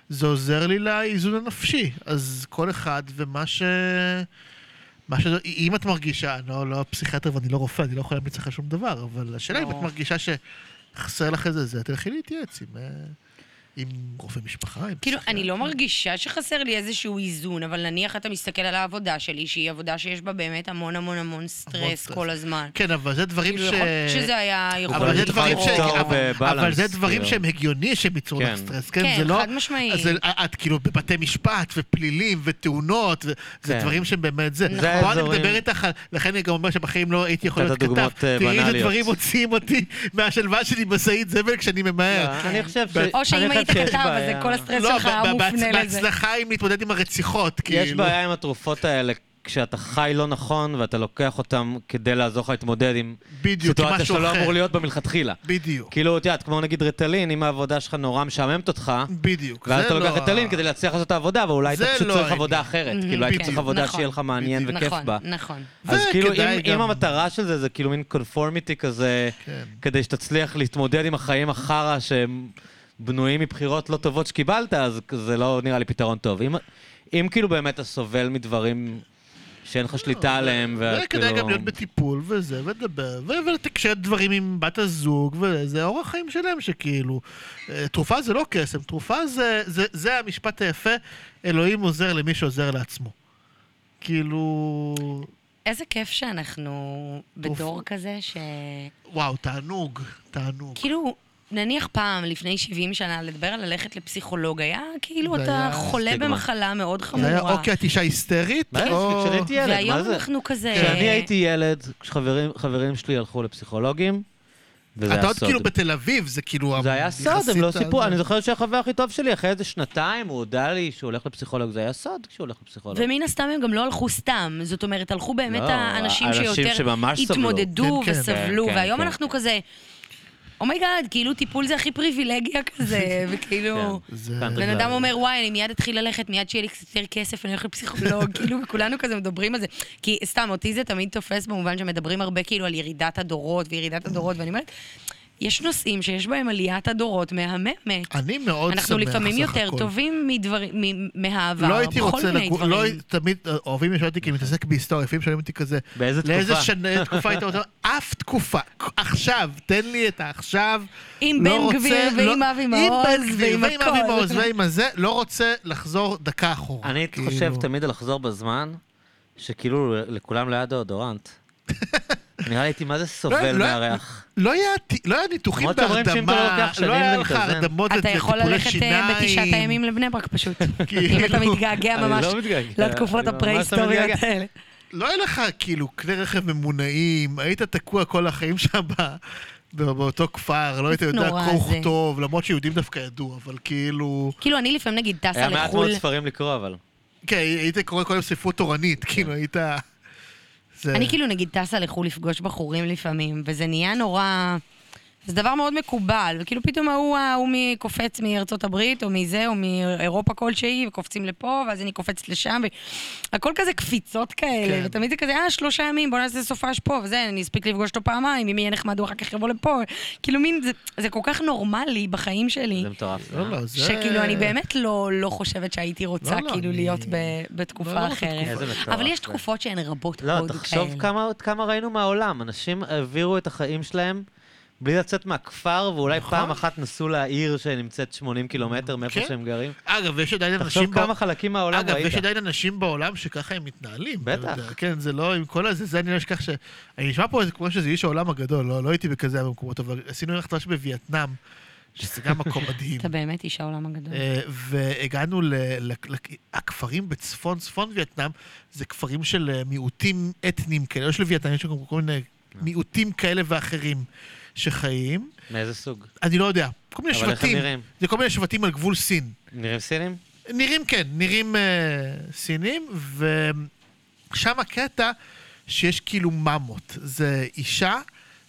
זה עוזר לי לאיזון הנפשי. אז כל אחד ומה ש... מה ש... אם את מרגישה, אני לא, לא פסיכיאטר ואני לא רופא, אני לא יכול להמליץ לך שום דבר, אבל השאלה אם את
לא.
מרגישה שחסר לך איזה זה, תלכי להתייעץ עם, אה, עם רופא משפחה, עם
כאילו, אני לא. מרגישה שחסר לי איזשהו איזון, אבל נניח אתה מסתכל על העבודה שלי, שהיא עבודה שיש בה באמת המון המון המון סטרס. כל הזמן.
כן, אבל זה דברים
כאילו,
ש...
שזה היה יכול
אבל זה דברים ש...
לפתור
אבל- זה דברים
כאילו.
שהם הגיוני שהם ייצרו
כן.
לך סטרס, כן?
כן,
זה לא...
חד משמעי.
אז זה- את כאילו בבתי משפט ופלילים ותאונות, זה
כן.
דברים שהם באמת זה.
זה
פה אני מדבר איתך, לכן אני גם אומר שבחיים לא הייתי יכול להיות כתב.
אה,
תראי איזה. דברים מוציאים אותי מהשלווה שלי משאית זבל כשאני ממהר.
לא, אני חושב ש...
או שאם היית
שיש
אז
בעיה.
כל הסטרס
לא,
שלך מופנה לזה.
בהצלחה עם להתמודד עם הרציחות, כאילו.
יש בעיה עם התרופות האלה. כשאתה חי לא נכון ואתה לוקח אותם כדי לעזור לך להתמודד עם
בדיוק,
סיטואציה לא
אחר.
אמור להיות בה מלכתחילה.
בדיוק,
כאילו, את יודעת, כמו נגיד רטלין, אם העבודה שלך נורא משעממת אותך,
בדיוק.
ואז אתה
לא
לוקח
ה-
רטלין כדי להצליח לעשות את העבודה, ואולי
זה
אתה פשוט
לא
צריך. עבודה אחרת. כאילו, היית
כן,
צריך עבודה
נכון.
שיהיה לך מעניין וכיף
נכון,
בה.
נכון.
אז כאילו,
וכדאי
אם-
גם-
אם המטרה של זה זה כאילו מין קונפורמיטי כזה,
כן.
כדי שתצליח להתמודד עם החיים החרא שהם בנויים מבחירות לא טובות שקיבלת, אז זה לא נראה לי פתרון טוב. אם, אם כאילו באמת אתה סובל מדברים שאין לך שליטה עליהם, ואת כאילו...
גם להיות בטיפול וזה, ולדבר, ולתקשר דברים עם בת הזוג, וזה אורח חיים שלם שכאילו... אה, תרופה זה לא קסם, תרופה זה, זה, זה המשפט היפה, אלוהים עוזר למי שעוזר לעצמו. כאילו...
איזה כיף שאנחנו בדור כזה, ש...
וואו, תענוג, תענוג.
כאילו, נניח פעם, לפני 70 שנה, לדבר על ללכת לפסיכולוג, היה כאילו אתה
היה
חולה
סטיגמה.
במחלה מאוד
זה היה
חמורה.
או כי את אישה היסטרית,
מה זה?
או...
כשהייתי ילד,
והיום
מה זה?
אנחנו כזה...
כשאני הייתי ילד, כשחברים חברים שלי הלכו לפסיכולוגים, וזה
אתה
היה
עוד
סוד.
כאילו בתל אביב, זה כאילו...
זה היה סוד, הם לא סיפרו, אני זוכר שהחבר הכי טוב שלי, אחרי איזה שנתיים, הוא הודה לי שהוא הולך לפסיכולוג, זה היה סוד כשהוא הולך לפסיכולוג.
ומן הסתם הם גם לא הלכו סתם, זאת אומרת, הלכו באמת
לא,
האנשים
אנשים
שיותר. התמודדו
כן, כן.
וסבלו,
כן,
והיום. אנחנו כזה, oh my god, כאילו טיפול זה הכי פריבילגיה כזה, וכאילו...
זה-
כן,
בן אדם אומר, וואי, אני מיד אתחיל ללכת, מיד שיהיה לי קצת יותר כסף, אני הולך לפסיכולוג, כאילו, כולנו כזה מדברים על זה. כי סתם, אותי זה תמיד תופס במובן שמדברים הרבה כאילו על ירידת הדורות וירידת הדורות, ואני אומרת, יש נושאים שיש בהם עליית הדורות מהממת.
אני מאוד שמח
אנחנו לפעמים
סך
יותר
הכל.
טובים מדברים, מ- מהעבר,
לא הייתי
בכל
רוצה
מיני
לגור,
דברים.
לא, הי- תמיד אה, אוהבים לשאול אותי כי אני מתעסק בהיסטוריה, לפעמים שואלים אותי כזה,
באיזה
לאיזה
תקופה?
שנה, תקופה היית רוצה? אף תקופה, עכשיו, תן לי את העכשיו.
עם
לא
בן
רוצה-
גביר ועם
לא-
אבי
עם
מעוז
בן גביר
ועם
ועם אבי
הכל.
מעוז ועם הזה, לא רוצה לחזור דקה אחורה.
אני
כאילו.
חושב תמיד על לחזור בזמן, שכאילו לכולם לא היה דאודורנט. נראה לי הייתי מה זה סובל
לא-
מהריח.
לא היה לא ניתוחים בהרדמה, לא היה
זה
לך. הרדמות
אתה יכול
לטיפולי
ללכת אה,
שיניים.
בתשעת הימים לבני ברק פשוט.
כאילו.
אם אתה מתגעגע ממש
לא
לתקופות
לא
הפרה-היסטוריות. האלה.
לא היה לך כאילו כלי רכב ממונעים, היית תקוע כל החיים שם באותו כפר, לא היית יודע
זה.
וכתוב, למרות שיהודים דווקא ידעו, אבל כאילו...
כאילו, אני לפעמים נגיד טסה
היה מעט
לחו"ל,
מאוד ספרים לקרוא, אבל.
כן, היית קורא כל יום ספרות תורנית, כאילו היית... זה-
אני כאילו נגיד טסה לחו"ל לפגוש בחורים לפעמים, וזה נהיה נורא... זה דבר מאוד מקובל, וכאילו פתאום ההוא, ההוא קופץ מארצות הברית, או מזה, או מאירופה כלשהי, וקופצים לפה, ואז אני קופצת לשם, והכל כזה קפיצות כאלה,
כן.
ותמיד זה כזה, אה, שלושה ימים, בוא נעשה סופש פה, וזה, אני אספיק לפגוש אותו פעמיים, אם יהיה נחמד הוא אחר כך יבוא לפה. כאילו מין, זה, זה כל כך נורמלי בחיים שלי.
זה מטורף.
לא, לא, זה...
שכאילו, אני באמת לא, לא חושבת שהייתי רוצה
לא, לא,
כאילו
אני-
להיות ב, בתקופה
לא, לא
אחרת.
מטורף
אבל יש. תקופות שהן רבות
לא,
מאוד
תחשוב
כאלה.
כמה, כמה ראינו מהעולם. אנשים העבירו את החיים שלהם בלי לצאת מהכפר, ואולי
נכון.
פעם אחת נסעו לעיר שנמצאת 80 קילומטר מאיפה
כן.
שהם גרים.
אגב, יש עדיין אנשים...
תחשוב
ב-
כמה חלקים מהעולם
אגב,
ראית.
יש עדיין אנשים בעולם שככה הם מתנהלים.
בטח.
יודע, כן, זה לא, עם כל הזה, זה אני לא אשכח ש... אני נשמע פה כמו שזה איש העולם הגדול, לא, לא הייתי בכזה במקומות, אבל עשינו ללכת ממש בווייטנאם, שזה גם מקום מדהים.
אתה באמת איש העולם הגדול.
אה, והגענו ל... ל- ל- הכפרים בצפון, צפון וייטנאם, זה כפרים של אה, מיעוטים אתניים כאלה, לא של וייטנאם, יש שם כל מיני מיעוטים כאלה ואחרים שחיים.
מאיזה סוג?
אני לא יודע, כל מיני
אבל איך הם
שבטים.
נראים?
זה כל מיני שבטים על גבול סין.
נראים סינים?
נראים, כן, נראים אה, סינים, ושם הקטע שיש כאילו ממות. זה אישה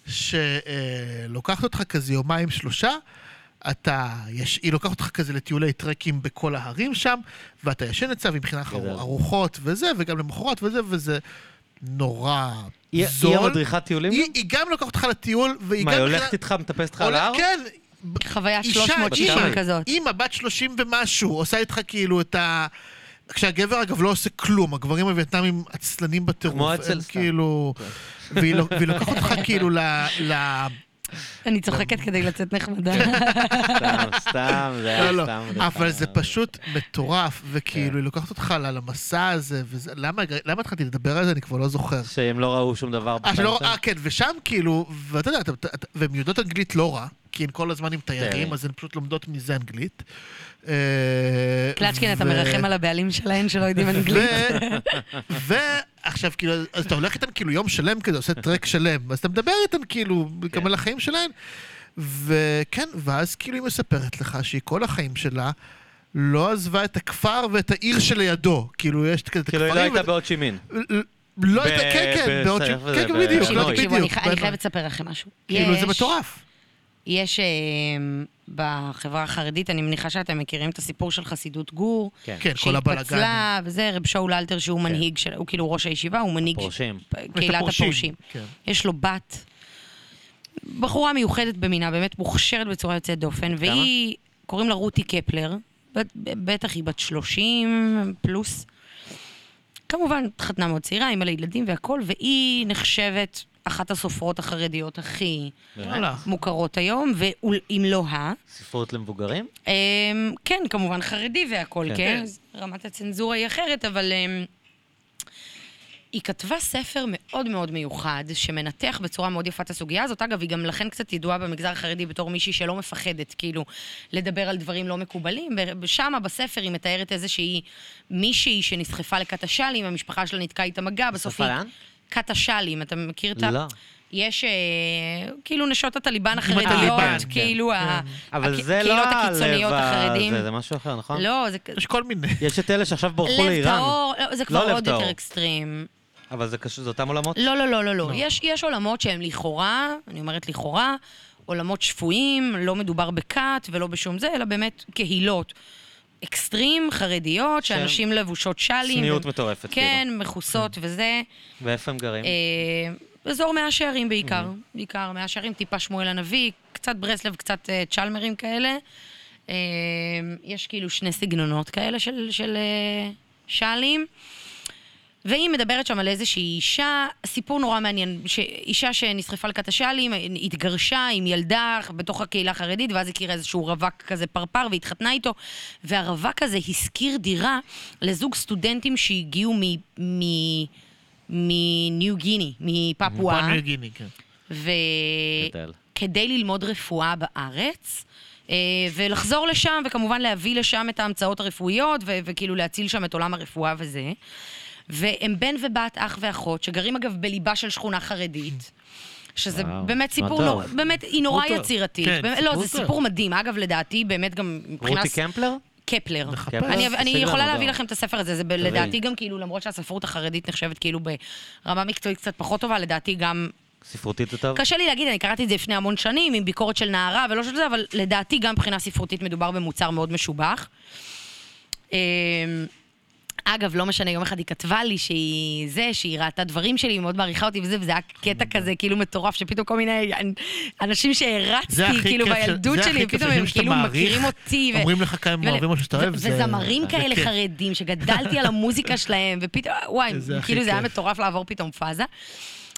שלוקחת אותך כזה יומיים שלושה, אתה, יש, היא לוקחת אותך כזה לטיולי טרקים בכל ההרים שם, ואתה ישן אצלה, והיא
גדול.
ארוחות וזה, וגם למחרת וזה, וזה נורא
היא
זול.
היא המדריכת טיולים?
היא, היא גם לוקחת אותך לטיול, והיא
מה,
גם...
היא
מכינה-
הולכת איתך, מטפסת לך על ההר?
כן,
חוויה
אישה,
360
אימא,
כזאת.
אימא בת 30 ומשהו, עושה איתך כאילו את ה... כשהגבר אגב לא עושה כלום, הגברים הווייטנאמים עצלנים בטירוף.
כמו אצל סתם.
כאילו... והיא לא- והיא לוקחת אותך כאילו ל...
אני צוחקת כדי לצאת נחמדה.
סתם, סתם, זה היה
לא, לא,
סתם.
אבל זה פשוט מטורף,
כן.
וכאילו היא לוקחת אותך למסע הזה, וזה... למה התחלתי לדבר על זה? אני כבר לא זוכר.
שהם לא ראו שום דבר
אה, שלא,
שלהם?
אה, כן, ושם כאילו, ואתה יודע, והן יודעות אנגלית לא רע, כי הן כל הזמן עם תיירים,
כן.
אז הן פשוט לומדות מזה אנגלית. אה,
קלצ'קין, אתה מרחם על הבעלים שלהן שלא יודעים אנגלית?
ועכשיו, כאילו, אז אתה הולך איתן כאילו יום שלם כזה, עושה טרק שלם, אז אתה מדבר איתן כאילו גם על החיים שלהן. וכן, ואז כאילו היא מספרת לך שהיא כל החיים שלה לא עזבה את הכפר ואת העיר שלידו. כאילו, יש כזה את
כאילו, היא לא
הכפרים...
הייתה בעוד שימין.
לא הייתה, כן, כן, בעוד ש...
זה-
כן, כן, בדיוק, לא, בדיוק.
אני חייבת לספר לכם משהו.
כאילו, זה מטורף.
יש אה, בחברה החרדית, אני מניחה שאתם מכירים את הסיפור של חסידות גור.
כן.
כן, כל הבלאגן.
שהתפצלה, וזה, רב שאול אלתר שהוא מנהיג של, הוא כאילו ראש הישיבה, הוא מנהיג
פורשים.
קהילת הפורשים.
כן.
יש לו בת, בחורה מיוחדת במינה, באמת מוכשרת בצורה יוצאת דופן, והיא, קוראים לה רותי קפלר, בטח היא בת 30 פלוס. כמובן, התחתנה מאוד צעירה, אימא לילדים והכל, והיא נחשבת אחת הסופרות החרדיות הכי
וואלה.
מוכרות היום, ואם לא ה...
ספרות למבוגרים?
אמ, כן, כמובן חרדי והכל,
כן.
כן? אז רמת הצנזורה היא אחרת, אבל אמ, היא כתבה ספר מאוד מאוד מיוחד, שמנתח בצורה מאוד יפה את הסוגיה הזאת. אגב, היא גם לכן קצת ידועה במגזר החרדי בתור מישהי שלא מפחדת, כאילו, לדבר על דברים לא מקובלים. ושמה, בספר, היא מתארת איזושהי מישהי שנסחפה לכת השאלים, המשפחה שלה נתקעה איתה מגע, בסוף היא... כת השאלים, אתה מכיר את ה...
לא.
יש אה, כאילו נשות הטליבן החרדיות,
כן.
כאילו ה-
אבל
הק-
זה לא
הקהילות הקיצוניות החרדים.
זה- זה משהו אחר, נכון?
לא, זה
יש כל מיני.
יש את אלה שעכשיו ברחו
לב
לאיראן.
טהור, לא, זה כבר
לב
עוד יותר
טהור.
אקסטרים.
אבל זה קשור, זה אותם עולמות?
לא, לא, לא, לא, לא. יש, יש עולמות שהם לכאורה, אני אומרת לכאורה, עולמות שפויים, לא מדובר בכת ולא בשום זה, אלא באמת קהילות. אקסטרים, חרדיות,
שהם-
שאנשים לבושות שלים.
צניעות מטורפת,
כן, מכוסות וזה.
ואיפה הם גרים?
אה, אזור מאה שערים בעיקר. בעיקר מאה שערים, טיפה שמואל הנביא, קצת ברסלב, קצת אה, צ'למרים כאלה. אה, יש כאילו שני סגנונות כאלה של, של שאלים. והיא מדברת שם על איזושהי אישה, סיפור נורא מעניין, ש- אישה שנשרפה לכת השאלים, התגרשה עם ילדה בתוך הקהילה החרדית, ואז הכירה איזשהו רווק כזה פרפר והתחתנה איתו, והרווק הזה השכיר דירה לזוג סטודנטים שהגיעו מ... מ- מניו גיני, מפפואה,
ניו גיני, כן.
גדל.
וכדי ללמוד רפואה בארץ. אה, ולחזור לשם, וכמובן להביא לשם את ההמצאות הרפואיות, ו- וכאילו להציל שם את עולם הרפואה וזה. והם בן ובת, אח ואחות, שגרים אגב בליבה של שכונה חרדית. שזה
וואו,
באמת סיפור. נורא, באמת, היא נורא
טוב.
יצירתית.
כן,
באמת, לא, זה. סיפור מדהים. אגב, לדעתי, באמת גם מבחינת...
רותי קמפלר?
קפלר.
נחפש.
אני, אני יכולה להביא. לכם את הספר הזה, זה ב- לדעתי גם כאילו, למרות שהספרות החרדית נחשבת כאילו ברמה מקצועית קצת פחות טובה, לדעתי גם...
ספרותית זה טוב?
קשה לי להגיד, אני קראתי את זה לפני המון שנים, עם ביקורת של נערה ולא של זה, אבל לדעתי גם מבחינה ספרותית מדובר במוצר מאוד משובח. אגב, לא משנה, יום אחד היא כתבה לי שהיא זה, שהיא ראתה דברים שלי, היא מאוד מעריכה אותי וזה, וזה היה קטע כזה כאילו מטורף, שפתאום כל מיני אנשים שהרצתי, כאילו בילדות שלי, פתאום הם כאילו מכירים אותי.
אומרים לך כמה הם אוהבים משהו שאתה אוהב, זה-
וזמרים כאלה. חרדים, שגדלתי על המוזיקה שלהם, ופתאום, וואי, כאילו זה היה. מטורף לעבור פתאום פאזה.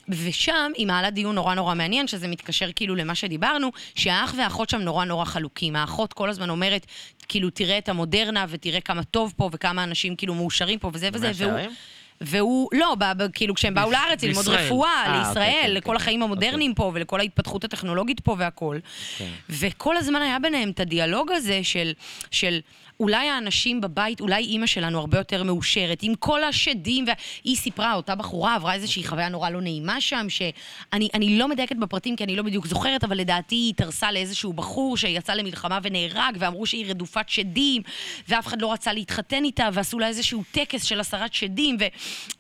ושם היא מעלה דיון נורא נורא מעניין, שזה מתקשר כאילו למה שדיברנו, שהאח והאחות שם נורא נורא חלוקים. האחות כל הזמן אומרת, כאילו, תראה את המודרנה ותראה כמה טוב פה וכמה אנשים כאילו מאושרים פה וזה וזה, והוא... והוא, לא, ב, ב, כאילו כשהם באו לארץ ללמוד. רפואה,
אה,
לישראל,
אוקיי,
לכל
אוקיי,
החיים המודרניים פה ולכל ההתפתחות הטכנולוגית פה והכל.
כן.
וכל הזמן היה ביניהם את הדיאלוג הזה של, של אולי האנשים בבית, אולי אימא שלנו הרבה יותר מאושרת, עם כל השדים, והיא סיפרה, אותה בחורה עברה איזושהי חוויה נורא לא נעימה שם, שאני אני לא מדייקת בפרטים כי אני לא בדיוק זוכרת, אבל לדעתי היא התארסה לאיזשהו בחור שיצא למלחמה ונהרג, ואמרו שהיא רדופת שדים, ואף אחד לא רצה להתחתן איתה, ועשו לה איזשהו טקס של הסרת שדים, ו,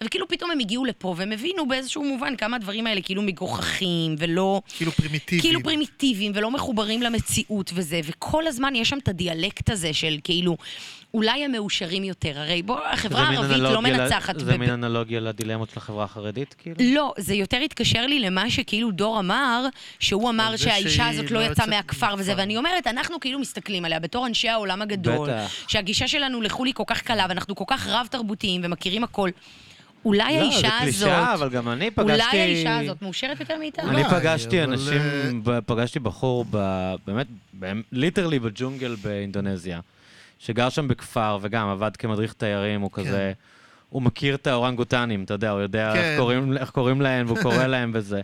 וכאילו פתאום הם הגיעו לפה, והם הבינו באיזשהו מובן כמה הדברים האלה כאילו מגוחכים, ולא...
כאילו פרימיטיבי.
כאילו פרימיטיביים ולא מחוברים למציאות וזה, וכל הזמן יש שם את הדיאלוג הזה של כאילו, אולי הם מאושרים יותר. הרי בוא, החברה
זה
הערבית לא מנצחת.
זה מין אנלוגיה לדילמות של החברה החרדית, כאילו?
לא, זה יותר התקשר לי למה שכאילו דור אמר, שהוא אמר
זה
שהאישה הזאת לא
לא
יצאה מהכפר וזה. ואני אומרת, אנחנו כאילו מסתכלים עליה בתור אנשי העולם הגדול. שהגישה שלנו לחו"ל היא כל כך קלה, ואנחנו כל כך רב-תרבותיים ומכירים הכל. אולי
לא,
האישה
זה קלישאה,
הזאת,
אבל גם אני פגשתי...
אולי האישה הזאת מאושרת יותר מאיתנו.
אני
אולי,
פגשתי
אבל,
אנשים,
אה,
ב- פגשתי בחור, ב- באמת, ליטרלי בג'ונגל באינדונזיה, שגר שם בכפר וגם עבד כמדריך תיירים, הוא כזה, הוא מכיר את האורנגוטנים, אתה יודע, הוא יודע
כן.
איך קוראים- איך קוראים להם, והוא קורא להם וזה.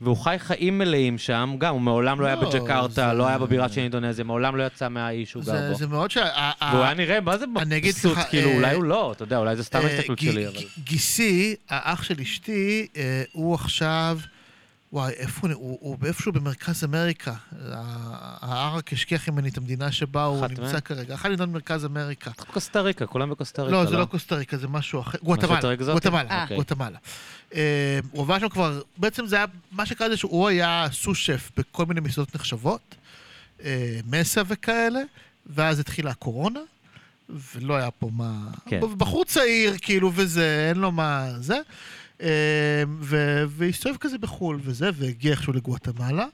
והוא חי חיים מלאים שם, גם, הוא מעולם לא היה
לא,
בג'קרטה,
זה-
לא היה בבירה של אינדונזיה, מעולם לא יצא מהאי שהוא גר בו.
זה מאוד. ה-
והוא היה נראה, מה זה מבסוט, כאילו,
אה,
אולי הוא לא, אתה יודע, אולי זה סתם
אה,
ההסתכלות שלי, אבל...
גיסי, האח של אשתי, אה, הוא עכשיו... וואי, איפה הוא? הוא, הוא באיפשהו במרכז אמריקה. הערק השכיח ממני את המדינה שבה הוא נמצא? כרגע. אחת מדינות במרכז אמריקה.
קוסטה ריקה, כולם בקוסטה ריקה,
לא, זה לא קוסטה ריקה, זה משהו אחר. גואטמלה? גואטמלה,
אוקיי.
גואטמלה. אה, הוא עבר שם כבר, בעצם זה היה, מה שקרה זה שהוא היה סו-שף בכל מיני מסעדות נחשבות, אה, מסה וכאלה, ואז התחילה הקורונה, ולא היה פה מה...
כן.
בחור צעיר, כאילו, וזה, אין לו מה... זה. ו- והסתובב כזה בחו"ל וזה, והגיע איכשהו לגואטמלה.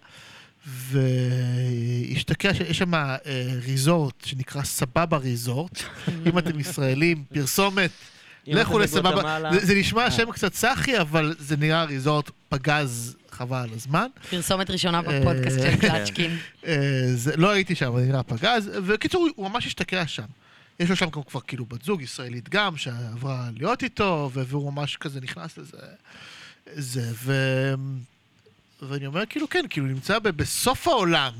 והשתקע, יש שם אה, ריזורט שנקרא סבבה ריזורט. אם אתם ישראלים, פרסומת, לכו לסבבה. זה, זה נשמע
אה.
שם קצת סאחי, אבל זה נראה ריזורט פגז חבל על הזמן.
פרסומת ראשונה בפודקאסט
אה,
של קלצ'קין.
אה, זה, לא הייתי שם, אבל נראה פגז. וקיצור, הוא ממש השתקע שם. יש לו שם גם כבר כאילו בת זוג ישראלית גם, שעברה להיות איתו, והוא ממש כזה נכנס לזה. זה, ו... ואני אומר, כאילו, כן, כאילו, נמצא ב- בסוף העולם.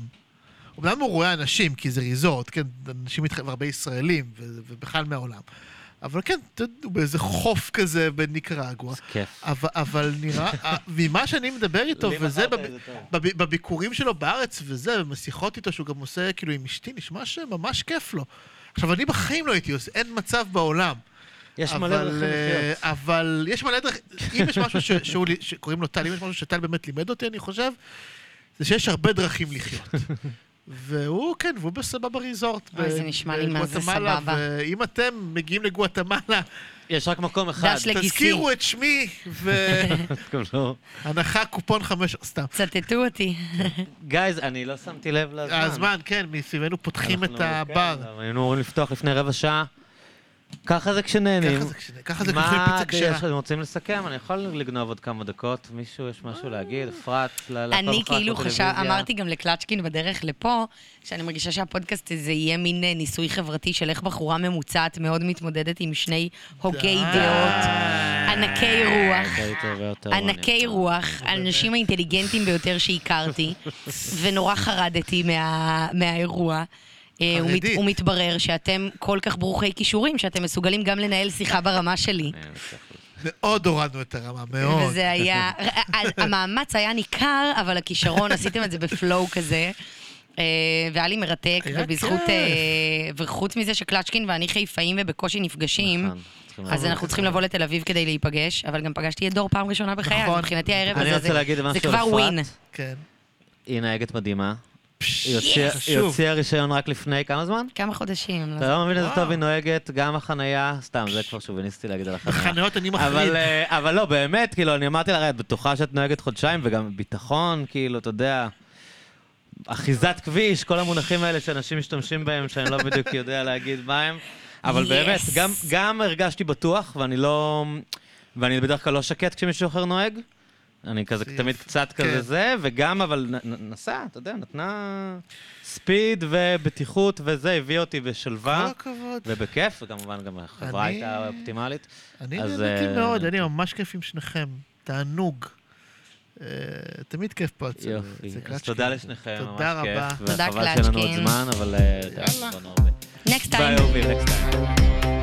אומנם הוא רואה אנשים, כי זה ריזורט, כן, אנשים איתכם, הרבה ישראלים, ו- ובכלל מהעולם. אבל כן, אתה יודע, הוא באיזה חוף כזה בניקרגואה.
כיף.
אבל, אבל נראה, אה, ממה שאני מדבר איתו, וזה בב-
זה.
בב- בביקורים שלו בארץ וזה, בשיחות איתו שהוא גם עושה כאילו עם אשתי, נשמע שממש כיף לו. עכשיו, אני בחיים לא הייתי עושה, אין מצב בעולם.
יש מלא דרכים
אה,
לחיות.
אבל יש מלא דרכים, אם יש משהו ש- שהוא לי- שקוראים לו טל, אם יש משהו שטל באמת לימד אותי, אני חושב, זה שיש הרבה דרכים לחיות. והוא, כן, והוא בסבבה ריזורט.
אוי, זה נשמע לי מה זה סבבה.
ואם אתם מגיעים לגואטמלה,
יש רק מקום אחד.
דש לגיסי.
תזכירו את שמי,
תקבלו.
והנחה קופון חמש, סתם.
צטטו אותי.
גייז, אני לא שמתי לב לזמן.
הזמן, כן, מסביבנו פותחים את
אנחנו-
הבר.
כן, היינו אמורים לפתוח לפני רבע שעה. ככה זה כשנהנים.
ככה זה כש- ככה זה כשאוכלים פיצה
מה
כשרה.
אתם רוצים לסכם? אני יכול לגנוב עוד כמה דקות? מישהו, יש משהו להגיד? אפרת, לפעם
אני
אחת
כאילו חשב? אמרתי גם לקלצ'קין בדרך לפה, שאני מרגישה שהפודקאסט הזה יהיה מין אה, ניסוי חברתי של איך בחורה ממוצעת מאוד מתמודדת עם שני הוגי. דעות, ענקי רוח. ענקי רוח, האנשים האינטליגנטים ביותר שהכרתי, ונורא חרדתי מה, מהאירוע. אה, הוא מת-
חרדית.
הוא מתברר שאתם כל כך ברוכי כישורים, שאתם מסוגלים גם לנהל שיחה ברמה שלי.
אה,
מאוד הורדנו את הרמה, מאוד.
וזה היה, המאמץ היה ניכר, אבל הכישרון, עשיתם את זה בפלואו כזה. אה, והיה לי מרתק, ובזכות, וחוץ מזה שקלצ'קין ואני חיפאים ובקושי נפגשים,
נכון,
אז אנחנו צריכים. לבוא לתל אביב כדי להיפגש, אבל גם פגשתי את דור פעם ראשונה בחיי, אז
נכון.
מבחינתי הערב
אני
הזה זה- כבר ווין.
כן.
היא נהגת מדהימה.
פש,
היא הוציאה- היא
חשוב.
הוציאה רישיון רק לפני כמה זמן?
כמה חודשים. לא
אתה לא מבין איזה. טוב היא נוהגת, גם החנייה, סתם, זה כבר שוביניסטי להגיד על החנייה.
בחניות אני.
אבל, אה, אבל לא, באמת, כאילו, אני אמרתי לה, "הרי את בטוחה שאת נוהגת חודשיים, וגם ביטחון, כאילו, אתה יודע, אחיזת כביש, כל המונחים האלה שאנשים משתמשים בהם, שאני לא בדיוק יודע להגיד מה הם. אבל. באמת, גם, גם הרגשתי בטוח, ואני לא... ואני בדרך כלל לא שקט כשמישהו אחר נוהג. אני כזה
זה
תמיד. קצת
כן.
כזה זה, וגם, אבל נסע, אתה יודע, נתנה speed ובטיחות וזה, הביא אותי בשלווה.
כל הכבוד.
ובכיף, וכמובן גם החברה
אני-
הייתה אופטימלית.
אני נהניתי
אה,
מאוד, אני ממש כיף עם שניכם. תענוג. אה, תמיד כיף פה אצל
יופי.
אצל
אז
קלצ'קין.
תודה לשניכם, ממש
תודה רבה.
כיף.
תודה,
וחבל שאין לנו עוד
קלצ'קין.
זמן, אבל... אה,
יאללה.
Next time.
ביי, אהובים, next time.